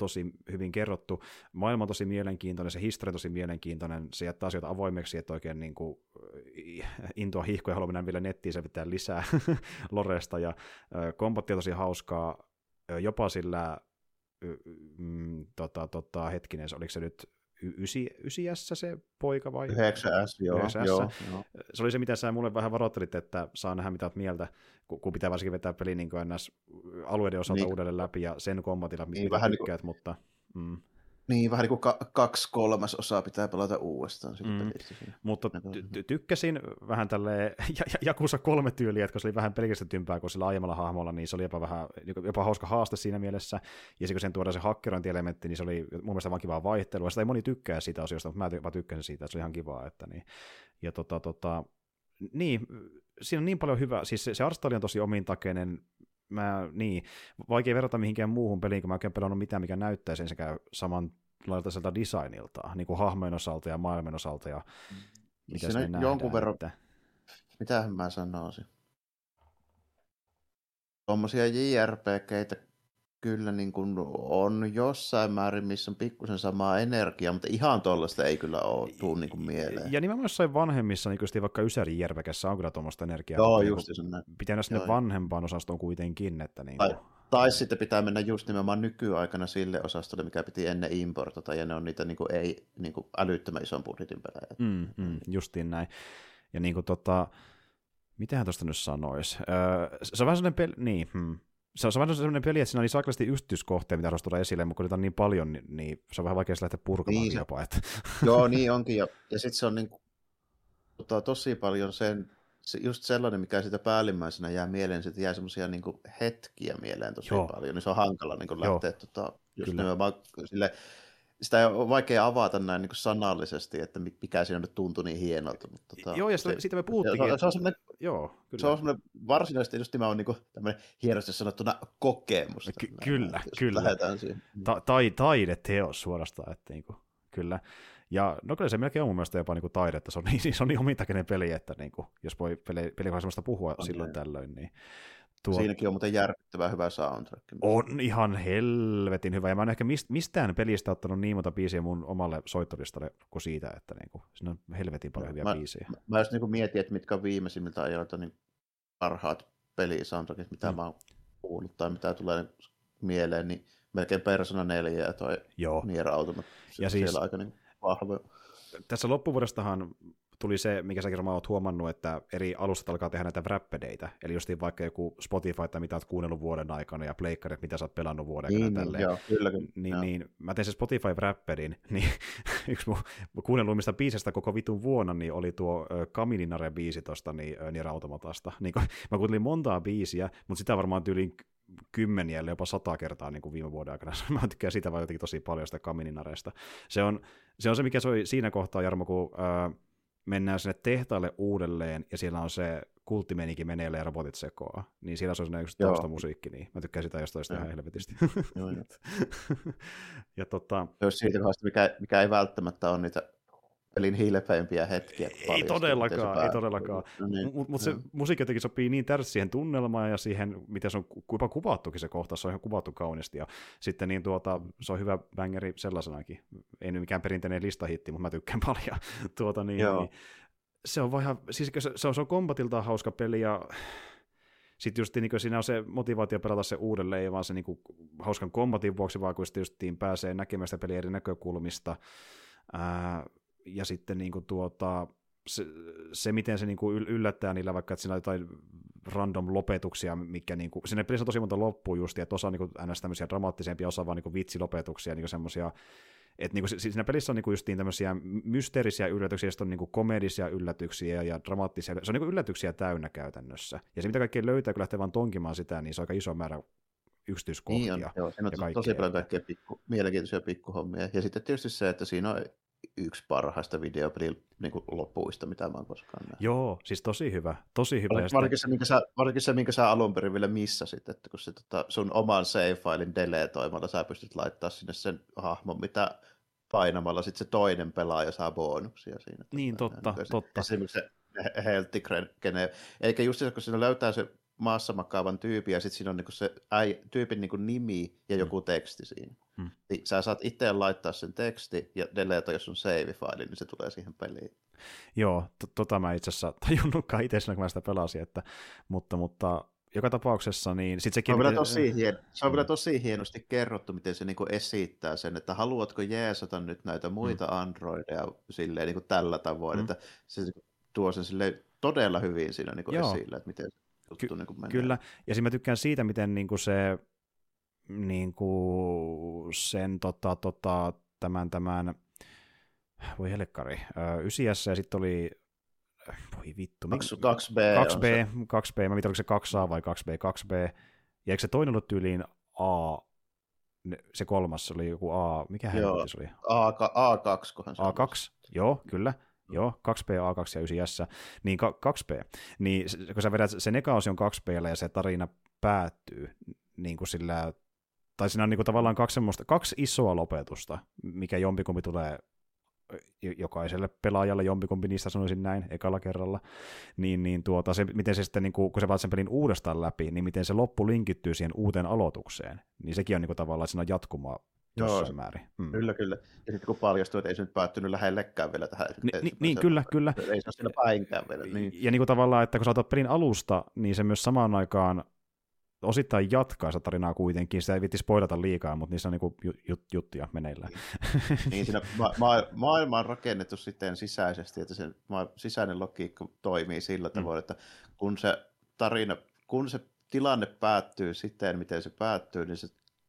tosi hyvin kerrottu. Maailma on tosi mielenkiintoinen, se historia on tosi mielenkiintoinen, se jättää asioita avoimeksi, että oikein niin kuin, intoa hihkoja haluaa mennä vielä nettiin selvittää lisää <laughs> Loresta, ja kombatti on tosi hauskaa, jopa sillä mm, tota, tota, hetkinen, oliko se nyt ysi, ysiässä se poika vai? 9S, joo, 9S. joo, joo. Se oli se, mitä sä mulle vähän varoittelit, että saa nähdä mitä olet mieltä, kun pitää varsinkin vetää peli niin alueiden osalta niin. uudelleen läpi ja sen kombatilla, mistä niin, vähän tykkäät, niin kuin... mutta... Mm. Niin, vähän niin kuin kaksi kolmasosaa pitää pelata uudestaan mm. Mutta ty- tykkäsin vähän tälle <laughs> Jakusa kolme tyyliä, että kun se oli vähän pelkistetympää kuin sillä aiemmalla hahmolla, niin se oli jopa, vähän, niinku jopa hauska haaste siinä mielessä. Ja sitten kun sen tuodaan se hakkerointielementti, niin se oli mun mielestä vaan kivaa vaihtelua. Sitä ei moni tykkää siitä asioista, mutta mä vaan tykkäsin siitä, että se oli ihan kivaa. Että niin. Ja tota, tota, niin, siinä on niin paljon hyvää, siis se, se on tosi omintakeinen, mä, niin, vaikea verrata mihinkään muuhun peliin, kun mä en pelannut mitään, mikä näyttäisi sekä saman laitaiselta designilta, niin kuin hahmojen osalta ja maailman osalta ja mitä nähdään, jonkun verran, että... mitähän mä sanoisin. Tuommoisia JRPGitä kyllä niin kuin on jossain määrin, missä on pikkusen samaa energiaa, mutta ihan tuollaista ei kyllä ole tuu niin kuin mieleen. Ja nimenomaan jossain vanhemmissa, niin kuin vaikka Ysärin Järvekässä on kyllä tuommoista energiaa. Joo, just se Pitää sinne vanhempaan osastoon kuitenkin. Että niin tai, tai sitten pitää mennä just nimenomaan nykyaikana sille osastolle, mikä piti ennen importata, ja ne on niitä niin kuin ei niin kuin älyttömän ison budjetin pelejä. Mm, mm, justiin näin. Ja niin kuin tota, mitähän tuosta nyt sanoisi? Öö, se on vähän sellainen peli, niin, hmm se on vähän sellainen peli, että siinä on niin saakasti yksityiskohteita, mitä haluaisi tulla esille, mutta kun niitä on niin paljon, niin, niin se on vähän vaikea lähteä purkamaan niin, jopa. Että. <laughs> Joo, niin onkin. Ja, ja sitten se on niin, tota, tosi paljon sen, se, just sellainen, mikä sitä päällimmäisenä jää mieleen, sitten jää semmoisia niin hetkiä mieleen tosi Joo. paljon, niin se on hankala niin lähteä tota, just nimenomaan sille, sitä on vaikea avata näin niin sanallisesti, että mikä siinä nyt tuntui niin hienolta. Mutta, tota, joo, ja se, siitä me puhuttiin. Se, se, on semmoinen, joo, kyllä. se on semmoinen varsinaisesti just nimenomaan niin tämmöinen hienosti sanottuna kokemus. Ky- näin, kyllä, kyllä. Ta- tai taideteos suorastaan, että niin kuin, kyllä. Ja no kyllä se melkein on mun mielestä jopa niin kuin taidetta, se on <laughs> niin, se on niin omintakeinen peli, että niin kuin, jos voi peli, peli semmoista puhua on silloin tällöin, niin Tuo... Siinäkin on muuten järkyttävän hyvä soundtrack. On ihan helvetin hyvä, ja mä en ehkä mistään pelistä ottanut niin monta biisiä mun omalle soittolistalle kuin siitä, että niinku, siinä on helvetin paljon hyviä mä, biisejä. Mä, mä just niinku mietin, että mitkä on viimeisimmiltä ajoilta niin parhaat pelisoundtrackit, mitä mm. mä oon kuullut tai mitä tulee mieleen, niin melkein Persona 4 ja toi Joo. Nier Automata. Ja siis, aika niin vahva. Tässä loppuvuodestahan tuli se, mikä säkin olet huomannut, että eri alustat alkaa tehdä näitä wrappedeitä, eli just vaikka joku Spotify, mitä olet kuunnellut vuoden aikana, ja pleikkarit, mitä sä oot pelannut vuoden aikana. Niin, joo, kyllä, niin, joo. niin, mä tein se Spotify wrappedin, <laughs> niin yksi mun kuunnelluimmista biisistä koko vitun vuonna niin oli tuo Kamininare biisi tuosta niin, niin Automatasta. Niin, mä kuuntelin montaa biisiä, mutta sitä varmaan tyyliin kymmeniä, jopa sata kertaa niin kuin viime vuoden aikana. <laughs> Mä tykkään sitä vaan jotenkin tosi paljon sitä Kamininaresta. Se on, se on se, mikä soi siinä kohtaa, Jarmo, kun äh, mennään sinne tehtaalle uudelleen, ja siellä on se kulttimenikin meneillä ja robotit sekoa, niin siellä se on yksi tausta musiikki, niin mä tykkään sitä jostain ihan helvetisti. Joo, joo. <laughs> ja tota... Olisi siitä mikä, mikä ei välttämättä ole niitä pelin hiilepäimpiä hetkiä. Ei todellakaan, ei todellakaan. No niin, Mutta mut se musiikki jotenkin sopii niin täysin siihen tunnelmaan ja siihen, miten se on jopa kuvattukin se kohta, se on ihan kuvattu kauniisti. Ja sitten niin tuota, se on hyvä bangeri sellaisenakin. Ei nyt mikään perinteinen listahitti, mutta mä tykkään <laughs> paljon. tuota, niin, niin, se on vaan siis se, se on, se on kombatiltaan hauska peli ja sitten just niin siinä on se motivaatio pelata se uudelleen, ei vaan se niin kuin, hauskan kombatin vuoksi, vaan kun just pääsee näkemään sitä peliä eri näkökulmista. Ää, ja sitten niin kuin tuota, se, se, miten se niin kuin yllättää niillä, vaikka että siinä on jotain random lopetuksia, mikä niin kuin, sinne pelissä on tosi monta loppua just, että osa on niin kuin, ns. tämmöisiä dramaattisempia, osa vaan niin kuin vitsilopetuksia, niin semmoisia Et niinku, siinä pelissä on niinku justiin tämmöisiä mysteerisiä yllätyksiä, sitten on niinku komedisia yllätyksiä ja dramaattisia, se on niinku yllätyksiä täynnä käytännössä. Ja se, mitä kaikkea löytää, kun lähtee vaan tonkimaan sitä, niin se on aika iso määrä yksityiskohtia. Niin on, joo, siinä on tosi paljon kaikkea pikku, mielenkiintoisia pikkuhommia. Ja sitten tietysti se, että siinä on yksi parhaista videopelin niin lopuista, mitä mä oon koskaan nähnyt. Joo, siis tosi hyvä, tosi hyvä. Varsinkin, se, minkä sä, varsinkin se, minkä sä alun perin vielä missasit, että kun se tota, sun oman save-failin deletoimalla sä pystyt laittaa sinne sen hahmon, mitä painamalla sitten se toinen pelaaja saa bonuksia siinä. Niin, totta, se, totta. Esimerkiksi se healthy gene, eikä just se, kun siinä löytää se maassa makaavan tyypin ja sitten siinä on niinku se äi, tyypin niinku nimi ja joku mm. teksti siinä. Mm. Niin sä saat itse laittaa sen teksti ja delete jos on save-faili, niin se tulee siihen peliin. Joo, to- tota mä itse asiassa tajunnutkaan itse kun mä sitä pelasin, että, mutta, mutta joka tapauksessa, niin sit sekin... Se on, vielä tosi, hien, se on vielä tosi hienosti kerrottu, miten se niinku esittää sen, että haluatko jeesata nyt näitä muita mm. androideja silleen niinku tällä tavoin, mm. että se tuo sen silleen todella hyvin siinä niinku esille, että miten juttu Ky- niin menee. Kyllä, ja siinä mä tykkään siitä, miten niin kuin se niin kuin sen tota, tota, tämän, tämän voi helkkari, ysiässä ja sitten oli voi vittu. 2, 2B. 2B, 2B, mä mietin, oliko se 2A vai 2B, 2B. Ja eikö se toinen ollut tyyliin A, se kolmas oli joku A, mikä hän se oli? A, A2, kohan se A2, joo, kyllä. Joo, 2P, A2 ja 9S, niin 2P. Niin kun sä vedät, se eka on 2P ja se tarina päättyy niin kuin sillä, tai siinä on niin kuin tavallaan kaksi, semmoista, kaksi isoa lopetusta, mikä jompikumpi tulee jokaiselle pelaajalle, jompikumpi niistä sanoisin näin, ekalla kerralla, niin, niin tuota, se, miten se sitten, niin kun, kun sä vaat sen pelin uudestaan läpi, niin miten se loppu linkittyy siihen uuteen aloitukseen, niin sekin on niin kuin, tavallaan, että siinä on jatkumaa jossain määrin. Mm. Kyllä, kyllä. Ja sitten kun paljastuu, että ei se nyt päättynyt lähellekään vielä tähän. Ni, ni, niin, se, kyllä, kyllä. Ei se ole siinä päinkään vielä. Niin. Ja niin kuin tavallaan, että kun sä otat pelin alusta, niin se myös samaan aikaan osittain jatkaa sitä tarinaa kuitenkin. Sitä ei vitti spoilata liikaa, mutta niissä on niin jut, juttuja meneillään. Niin, niin siinä ma- ma- maailma on rakennettu sitten sisäisesti, että se ma- sisäinen logiikka toimii sillä mm. tavoin, mm. että kun se tarina, kun se tilanne päättyy siten, miten se päättyy, niin se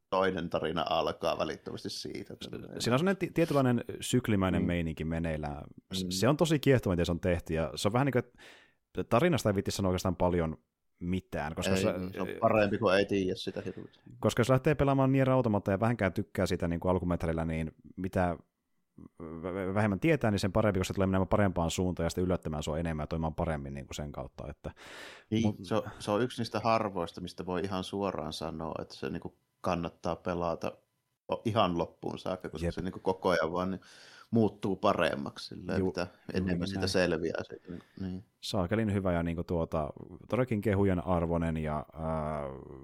toinen tarina alkaa välittömästi siitä. Siinä on sellainen tietynlainen syklimäinen mm. meininki meneillään. Mm. Se on tosi kiehtova, miten se on tehty, ja se on vähän niin kuin, tarinasta ei vitti sanoa oikeastaan paljon mitään. Koska ei, se, se on parempi kuin ei tiedä sitä hirveästi. Koska jos lähtee pelaamaan Nier Automata ja vähänkään tykkää sitä niin kuin alkumetrillä, niin mitä vähemmän tietää, niin sen parempi, koska se tulee menemään parempaan suuntaan ja sitten yllättämään sua enemmän ja toimimaan paremmin niin kuin sen kautta. Että, niin, mut... se, on, se on yksi niistä harvoista, mistä voi ihan suoraan sanoa, että se niin kuin kannattaa pelata ihan loppuun saakka, koska Jep. se niin kuin koko ajan vaan niin muuttuu paremmaksi, silleen, Ju, mitä enemmän sitä selviää. Se, niin. Saakelin hyvä ja niin kuin tuota, todellakin kehujen arvoinen ja äh,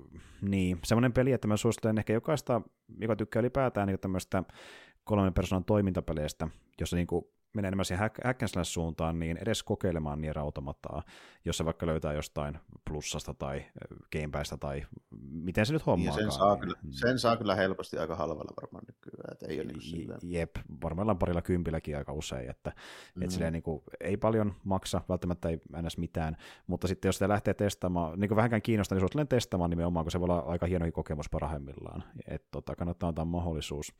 niin, semmoinen peli, että mä suosittelen ehkä jokaista, joka tykkää ylipäätään niin tämmöistä kolmen persoonan toimintapeleistä, jossa niin kuin menee enemmän siihen hack suuntaan, niin edes kokeilemaan Nier Automataa, jos se vaikka löytää jostain plussasta tai Gamepäistä tai miten se nyt hommaa. Sen, saa kyllä, mm. sen saa kyllä helposti aika halvalla varmaan nykyään, että ei ole niin silleen. Jep, varmaan parilla kympilläkin aika usein, että mm. et silleen, niin kuin, ei paljon maksa, välttämättä ei ns. mitään, mutta sitten jos sitä lähtee testaamaan, niin kuin vähänkään kiinnostaa, niin suosittelen testaamaan nimenomaan, kun se voi olla aika hienokin kokemus parhaimmillaan, että tota, kannattaa antaa mahdollisuus.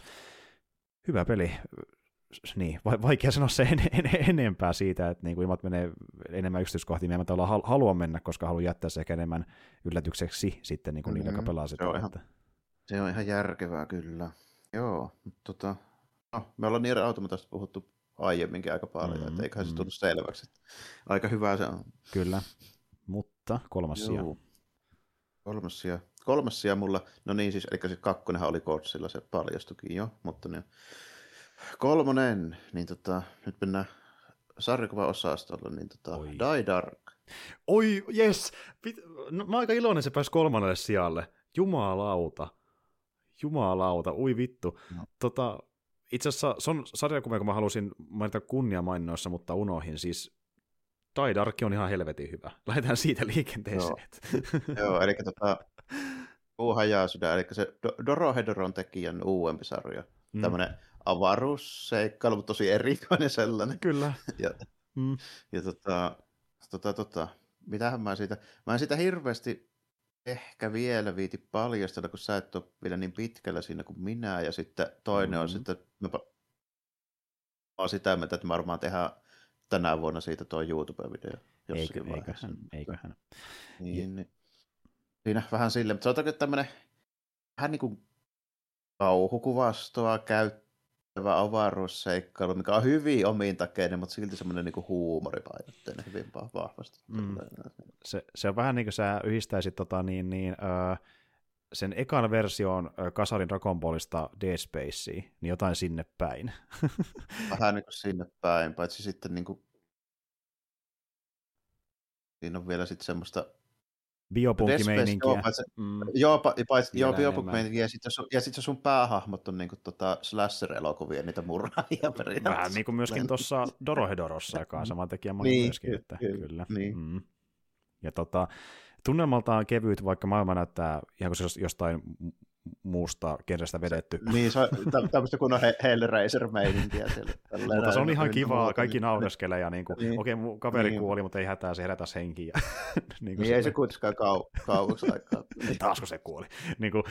Hyvä peli niin, vaikea sanoa se en, en, enempää siitä, että niin kuin ilmat menee enemmän yksityiskohtiin, mä tavallaan haluan mennä, koska haluan jättää se ehkä enemmän yllätykseksi sitten niin kuin mm-hmm. niille, jotka pelaa sitä. Se on, ihan, se on ihan järkevää kyllä. Joo, mutta tota, no, me ollaan Nier Automatasta puhuttu aiemminkin aika paljon, mm-hmm. että eiköhän se mm-hmm. tullut selväksi. Aika hyvä se on. Kyllä, mutta kolmas sija. Kolmas sija. Kolmas sija mulla, no niin siis, eli se kakkonenhan oli Kotsilla, se paljastukin jo, mutta ne, Kolmonen, niin tota, nyt mennään sarjakuva-osastolle, niin tota, Oi. Die Dark. Oi, yes! Pit- no, mä oon aika iloinen, se pääsi kolmannelle sijalle. Jumalauta. Jumalauta, ui vittu. No. Tota, itse asiassa se on sarjakuva, kun mä halusin mainita kunniamainnoissa, mutta unohin. Siis Die Dark on ihan helvetin hyvä. Lähdetään siitä liikenteeseen. Joo, Joo eli tota, <laughs> Uuha Jaasuda, eli se Doro Hedoron tekijän uudempi sarja. Mm. Tämmöinen avaruusseikkailu, mutta tosi erikoinen sellainen. Kyllä. ja, mm. ja tota, tota, tota, mitähän mä siitä, mä en sitä hirveästi ehkä vielä viiti paljastella, kun sä et ole vielä niin pitkällä siinä kuin minä, ja sitten toinen mm-hmm. on sitten, mä olen sitä mieltä, että me varmaan tehdään tänä vuonna siitä tuo YouTube-video. Eikö, eiköhän, eiköhän. Niin, niin. Siinä vähän silleen, mutta sanotaanko, että tämmöinen vähän niin kuin kauhukuvastoa käyttävä avaruusseikkailu, mikä on hyvin omintakeinen, mutta silti semmoinen niin huumoripainotteinen hyvin vahvasti. Mm. Se, se on vähän niin kuin sä yhdistäisit tota, niin, niin, öö, sen ekan version Kasarin Dragon Ballista Dead Spacea, niin jotain sinne päin. <laughs> Vähän niin kuin sinne päin, paitsi sitten niin kuin... siinä on vielä sitten semmoista biopunkkimeininkiä. Joo, paitsi, mm. joo, paitsi, joo biopunkkimeininkiä, ja sitten ja sit sun päähahmot on niinku tota slasher-elokuvia, niitä murhaajia periaatteessa. Vähän niin kuin myöskin tuossa Dorohedorossa, joka on sama tekijä niin, myöskin. Että, kyllä. kyllä. Niin. Mm. Ja tota, tunnelmaltaan kevyt, vaikka maailma näyttää ihan kuin se jostain muusta kenrestä vedetty. Niin, se on tämmöistä kun on Hellraiser-meininkiä siellä. mutta se on ihan kivaa, kaikki naureskelee ja niin kuin, niin. okei, okay, kaveri niin. kuoli, mutta ei hätää, se herätäisi henkiä. <laughs> niin, niin ei se kuitenkaan kau- kauaksi aikaa. <laughs> Taasko se kuoli. niin kuin,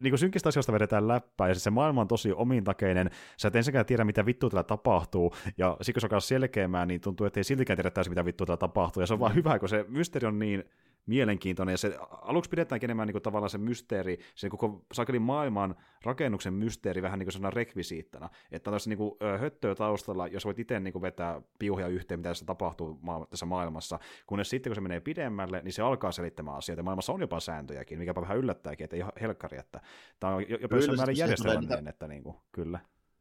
niin kuin synkistä asioista vedetään läppää, ja se maailma on tosi omintakeinen, sä et ensinnäkään tiedä, mitä vittua täällä tapahtuu, ja sitten kun se alkaa selkeämään, niin tuntuu, että ei siltikään tiedä täysin, mitä vittua täällä tapahtuu, ja se on vaan mm. hyvä, kun se mysteeri on niin mielenkiintoinen, ja se aluksi pidetäänkin enemmän niin kuin, tavallaan se mysteeri, se koko sakelin maailman rakennuksen mysteeri vähän niin kuin rekvisiittana, että on tässä niin kuin, höttöä taustalla, jos voit itse niin kuin, vetää piuhia yhteen, mitä tässä tapahtuu ma- tässä maailmassa, kunnes sitten kun se menee pidemmälle, niin se alkaa selittämään asioita, maailmassa on jopa sääntöjäkin, mikä vähän yllättääkin, että ei helkkari, että tämä on jopa jossain määrin järjestelmällinen, että niin kuin, kyllä.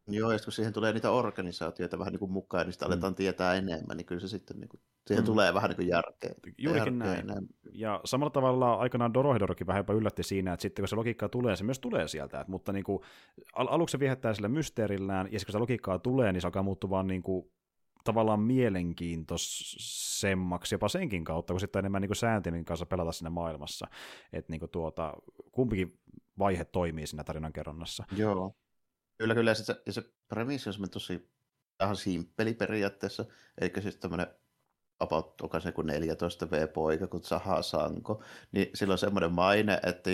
Joo, ja kun siihen tulee niitä organisaatioita vähän niin kuin mukaan, niin sitä mm. aletaan tietää enemmän, niin kyllä se sitten niin kuin, siihen mm. tulee vähän niin kuin järkeä. Juurikin järkeä näin. näin. Ja samalla tavalla aikanaan Dorohedorokin vähän jopa yllätti siinä, että sitten kun se logiikka tulee, se myös tulee sieltä. Että, mutta niin kuin, al- aluksi se viehättää sille mysteerillään, ja sitten kun se logiikkaa tulee, niin se alkaa muuttua vaan niin kuin, tavallaan mielenkiintoisemmaksi jopa senkin kautta, kun sitten enemmän niin sääntelyn kanssa pelata siinä maailmassa. Että niin tuota, kumpikin vaihe toimii siinä tarinan kerronnassa. Joo. Kyllä, kyllä. Se, se premissi on tosi vähän simppeli periaatteessa. Eli siis tämmöinen about, onko se kuin 14 V-poika, kun Zaha Sanko, niin sillä on semmoinen maine, että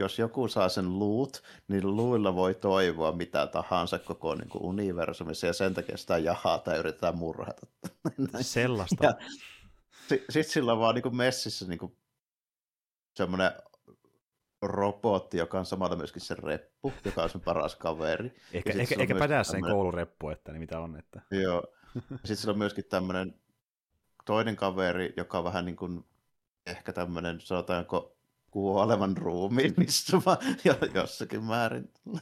jos joku saa sen luut, niin luilla voi toivoa mitä tahansa koko niin kuin universumissa, ja sen takia sitä jahata ja yritetään murhata. <laughs> Sellaista. Sitten sillä on vaan niin kuin messissä niin kuin semmoinen robotti, joka on samalla myöskin se reppu, joka on sen paras kaveri. Ehkä, ehkä, ehkä pädää sen tämmönen... koulureppu, että niin mitä on. Että... Joo. <laughs> Sitten sillä on myöskin tämmöinen toinen kaveri, joka on vähän niin kuin ehkä tämmöinen, sanotaanko kuolevan ruumiin istuva <laughs> jossakin määrin, <laughs>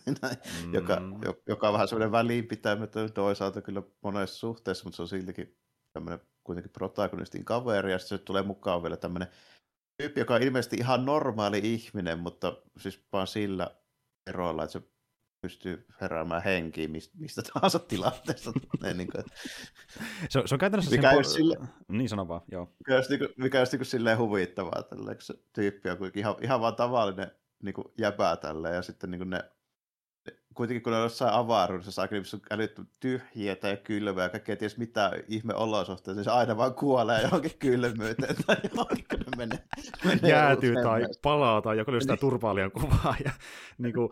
mm. joka, joka on vähän semmoinen väliinpitämätön toisaalta kyllä monessa suhteessa, mutta se on siltikin tämmöinen kuitenkin protagonistin kaveri, ja sitten se tulee mukaan vielä tämmöinen tyyppi, joka on ilmeisesti ihan normaali ihminen, mutta siis vaan sillä eroilla, että se pystyy heräämään henkiin mistä, <laughs> tahansa tilanteesta. niin kuin, se, se on käytännössä mikä sen... Sille, niin sano vaan, joo. Mikä olisi, niin mikä olisi niin silleen huvittavaa, tälle, se tyyppi on ihan, ihan vaan tavallinen niin kuin jäbää tälle, ja sitten niin kuin ne kuitenkin kun on jossain avaruudessa aika niin älytty tyhjiä tai kylmää ja kaikkea ties mitä ihme olosuhteita, niin se aina vaan kuolee johonkin kylmyyteen tai <laughs> johonkin, kun ne menee, menee Jäätyy tai palaa tai joku lystää niin. turvaalian kuvaa. Ja, <laughs> niin kuin,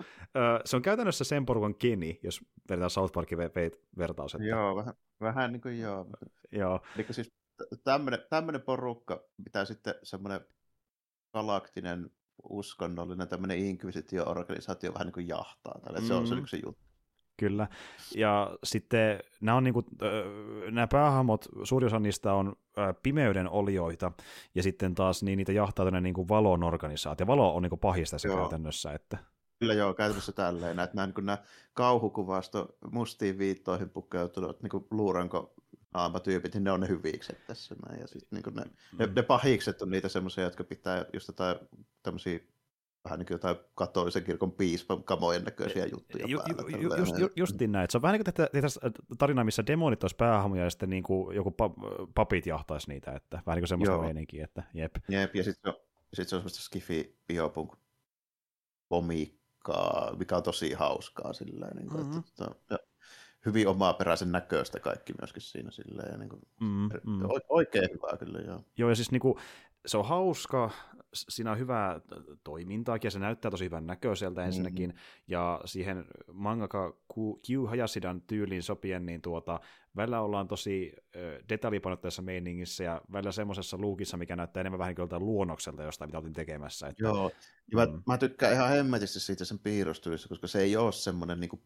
se on käytännössä sen porukan keni, jos vertaan South Parkin vertaus. Että... Joo, vähän, vähän niin kuin joo. joo. Eli siis tämmöinen porukka, mitä sitten semmoinen galaktinen uskonnollinen tämmöinen inkvisitio-organisaatio vähän niin kuin jahtaa. Tälle. Mm. Se on se, mm. se juttu. Kyllä. Ja sitten nämä, on niinku, nämä päähahmot, suuri osa niistä on pimeyden olioita, ja sitten taas niin niitä jahtaa tämmöinen niin valon organisaatio. Valo on niin pahista se käytännössä. Että... Kyllä joo, käytännössä tälleen. Että nämä, niin nämä kauhukuvasto mustiin viittoihin pukeutunut niin luuranko tyypit, niin ne on ne hyvikset tässä. Näin. Ja sit, niin ne, mm. ne, ne, pahikset on niitä semmoisia, jotka pitää just jotain tämmöisiä vähän niin kuin jotain katolisen kirkon piispan kamojen näköisiä juttuja ju, päällä. Ju, ju, just, ju, justiin näin. Se on vähän niin kuin tehtäisiin tarina, missä demonit olisi päähahmoja ja sitten niin kuin joku papit jahtaisi niitä, että vähän niin kuin semmoista Joo. meininkiä, että jep. Jep, ja sitten se, sit se on semmoista skifi biopunk komiikkaa, mikä on tosi hauskaa sillä niin kuin, mm-hmm. että, ja, hyvin omaperäisen näköistä kaikki myöskin siinä silleen. Ja niin kuin, Mm, mm. Oikein hyvää kyllä, joo. Joo, ja siis niinku, se on hauska, siinä on hyvää toimintaakin, ja se näyttää tosi hyvän näköiseltä ensinnäkin, mm-hmm. ja siihen mangaka Q Hayashidan tyyliin sopien, niin tuota, välillä ollaan tosi detaljipainotteessa meiningissä, ja välillä semmoisessa luukissa, mikä näyttää enemmän vähän kuin luonnokselta jostain, mitä oltiin tekemässä. Että, Joo, ja mm. mä, mä tykkään ihan hemmetisti siitä sen piirrostyössä, koska se ei ole semmoinen niin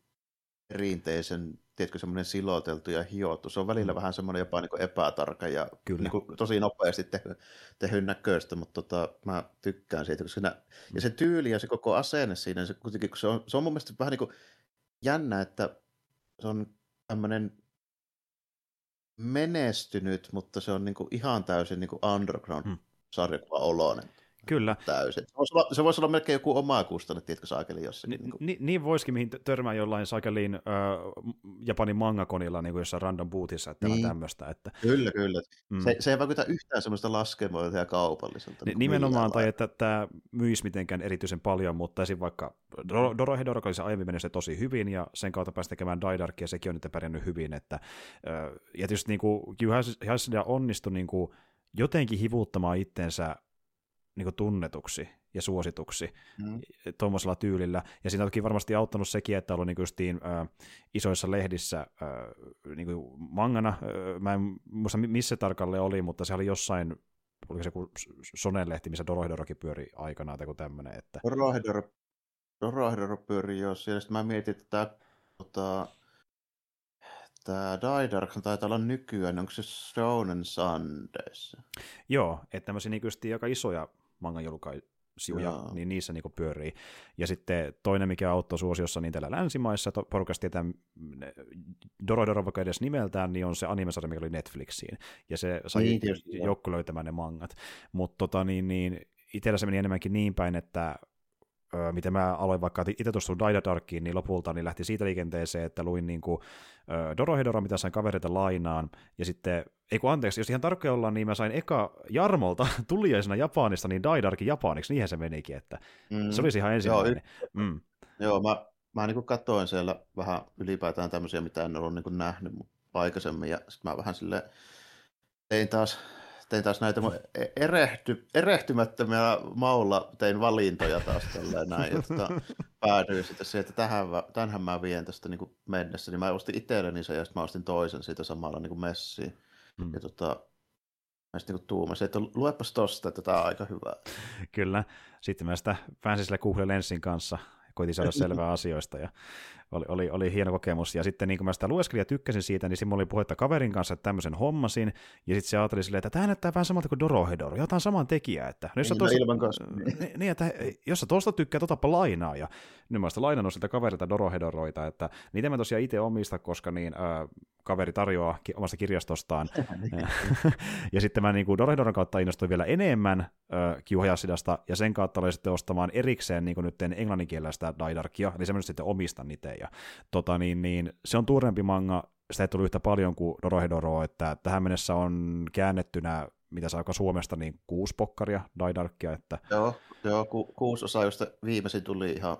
perinteisen, tiedätkö, semmoinen siloteltu ja hiottu. Se on välillä mm. vähän semmoinen jopa niin epätarka ja Kyllä. Niin kuin, tosi nopeasti tehty, tehyn näköistä, mutta tota, mä tykkään siitä. Koska siinä, ja se tyyli ja se koko asenne siinä, se, kuitenkin, se, on, se on mun mielestä vähän niin kuin jännä, että se on tämmöinen menestynyt, mutta se on niin kuin ihan täysin niin kuin underground-sarjakuva-oloinen. Kyllä. Täysin. Se voisi, olla, se voisi olla melkein joku oma kustanne, tiedätkö, saakeli jossakin. Ni, niin, niin voisikin, mihin törmää jollain saakeliin äh, Japanin mangakonilla niin kuin jossain random bootissa, että niin. tämmöistä. Että... Kyllä, kyllä. Mm. Se, se ei vaikuta yhtään semmoista laskemoilta ja kaupalliselta. Niin, nimenomaan, tai että tämä myisi mitenkään erityisen paljon, mutta esim. vaikka Dorohedoro oli se aiemmin mennyt se tosi hyvin, ja sen kautta pääsi tekemään Daidarkia, ja sekin on nyt pärjännyt hyvin. Että, äh, ja tietysti niin kuin, Hashida onnistui niin kuin, jotenkin hivuttamaan itsensä niin kuin tunnetuksi ja suosituksi mm. tuommoisella tyylillä. Ja siinä on toki varmasti auttanut sekin, että on ollut niin justiin, äh, isoissa lehdissä äh, niin kuin mangana. Äh, mä en muista missä tarkalleen oli, mutta se oli jossain, oliko se joku Sonen-lehti, missä Dorohedorokin pyöri aikanaan tai tämmöinen. Että... Dorohedoro, Dorohedoro pyöri jo siellä. Sitten mä mietin, että tämä tota, tämä Daidark taitaa olla nykyään, onko se Shonen Sundays? Joo, että tämmöisiä niin aika isoja mangan julkaisuja, niin niissä niin pyörii. Ja sitten toinen, mikä auttoi suosiossa niin täällä länsimaissa, että porukasta tietää Doro vaikka edes nimeltään, niin on se animesarja, mikä oli Netflixiin. Ja se sai niin, joukko löytämään ne mangat. Mutta tota, niin, niin, itsellä se meni enemmänkin niin päin, että miten mä aloin vaikka itse tuosta Darkiin, niin lopulta niin lähti siitä liikenteeseen, että luin niin kuin, Dorohedora, mitä sain kavereita lainaan, ja sitten, ei kun anteeksi, jos ihan tarkkoja ollaan, niin mä sain eka Jarmolta <laughs> tuliaisena Japanista, niin Daidarkin japaniksi, niinhän se menikin, että mm. se olisi ihan ensimmäinen. Joo, mm. Joo mä, mä niin katsoin siellä vähän ylipäätään tämmöisiä, mitä en ollut niin nähnyt aikaisemmin, ja sitten mä vähän sille tein taas tein taas näitä e- erehty, erehtymättömiä maulla, tein valintoja taas tälleen näin, tota, <laughs> päädyin sitten siihen, että tähän, tämähän mä vien tästä niin mennessä, niin mä ostin itselleni sen ja sitten mä ostin toisen siitä samalla niin messiin. Hmm. Ja tota, mä sitten niin tuumasin, että luepas tosta, että tämä on aika hyvä. Kyllä. Sitten mä sitä pääsin sille Google Lensin kanssa koitin saada <laughs> selvää asioista ja oli, oli, oli hieno kokemus. Ja sitten niin kun mä sitä lueskelin ja tykkäsin siitä, niin siinä oli puhetta kaverin kanssa, että tämmöisen hommasin, ja sitten se ajatteli silleen, että tämä näyttää vähän samalta kuin Dorohedoro, jotain saman tekijää, että jos sä, tosta, niin, niin, että jos sä tosta tykkää, otapa lainaa, ja nyt mä lainannut siltä kaverilta Dorohedoroita, että niitä mä tosiaan itse omista, koska niin, äh, kaveri tarjoaa ki- omasta kirjastostaan. <laughs> Niin. ja sitten mä niin kuin Dorohedoron kautta innostuin vielä enemmän äh, Kiuhajasidasta, ja sen kautta olin sitten ostamaan erikseen niin kuin nyt englanninkielistä Daidarkia, eli semmoinen sitten omistan itse. Ja, tota, niin, niin, se on tuorempi manga, sitä ei tullut yhtä paljon kuin Dorohedoro, että tähän mennessä on käännettynä mitä saa Suomesta, niin kuusi pokkaria Daidarkia. Että... Joo, joo ku, kuusi osaa, josta viimeisin tuli ihan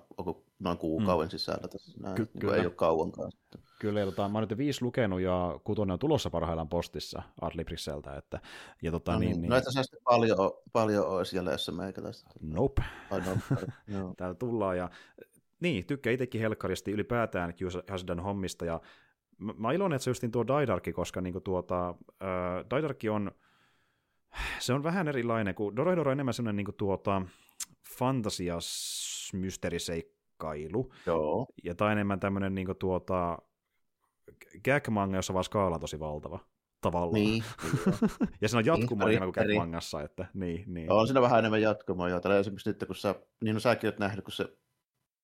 noin kuukauden mm. sisällä tässä. Näin, Ky- kyllä. Ei ole kauankaan. Kyllä, ja tota, mä oon nyt viisi lukenut ja kutonen on tulossa parhaillaan postissa Adlibrikseltä. Että, ja tota, no, niin, niin, niin... No paljon, paljon olisi jäljessä meikäläistä. Nope. no. <laughs> Täällä tullaan ja niin, tykkää itsekin helkkaristi ylipäätään Hasidan hommista ja mä, mä iloinen, että se justiin tuo Daidarki, koska niinku tuota, äh, Daidarki on se on vähän erilainen, kun Dorohedoro on enemmän sellainen niin tuota, fantasias mysteeriseikkailu. Joo. Ja tai enemmän tämmöinen niin tuota, gag-manga, jossa vaan skaala on tosi valtava tavallaan. Niin, <laughs> ja se on jatkumoa niin, enemmän kuin gag-mangassa, että niin, niin. On siinä vähän enemmän jatkumoa, joo. Tällä esimerkiksi nyt, kun sä, niin no säkin oot nähnyt, kun se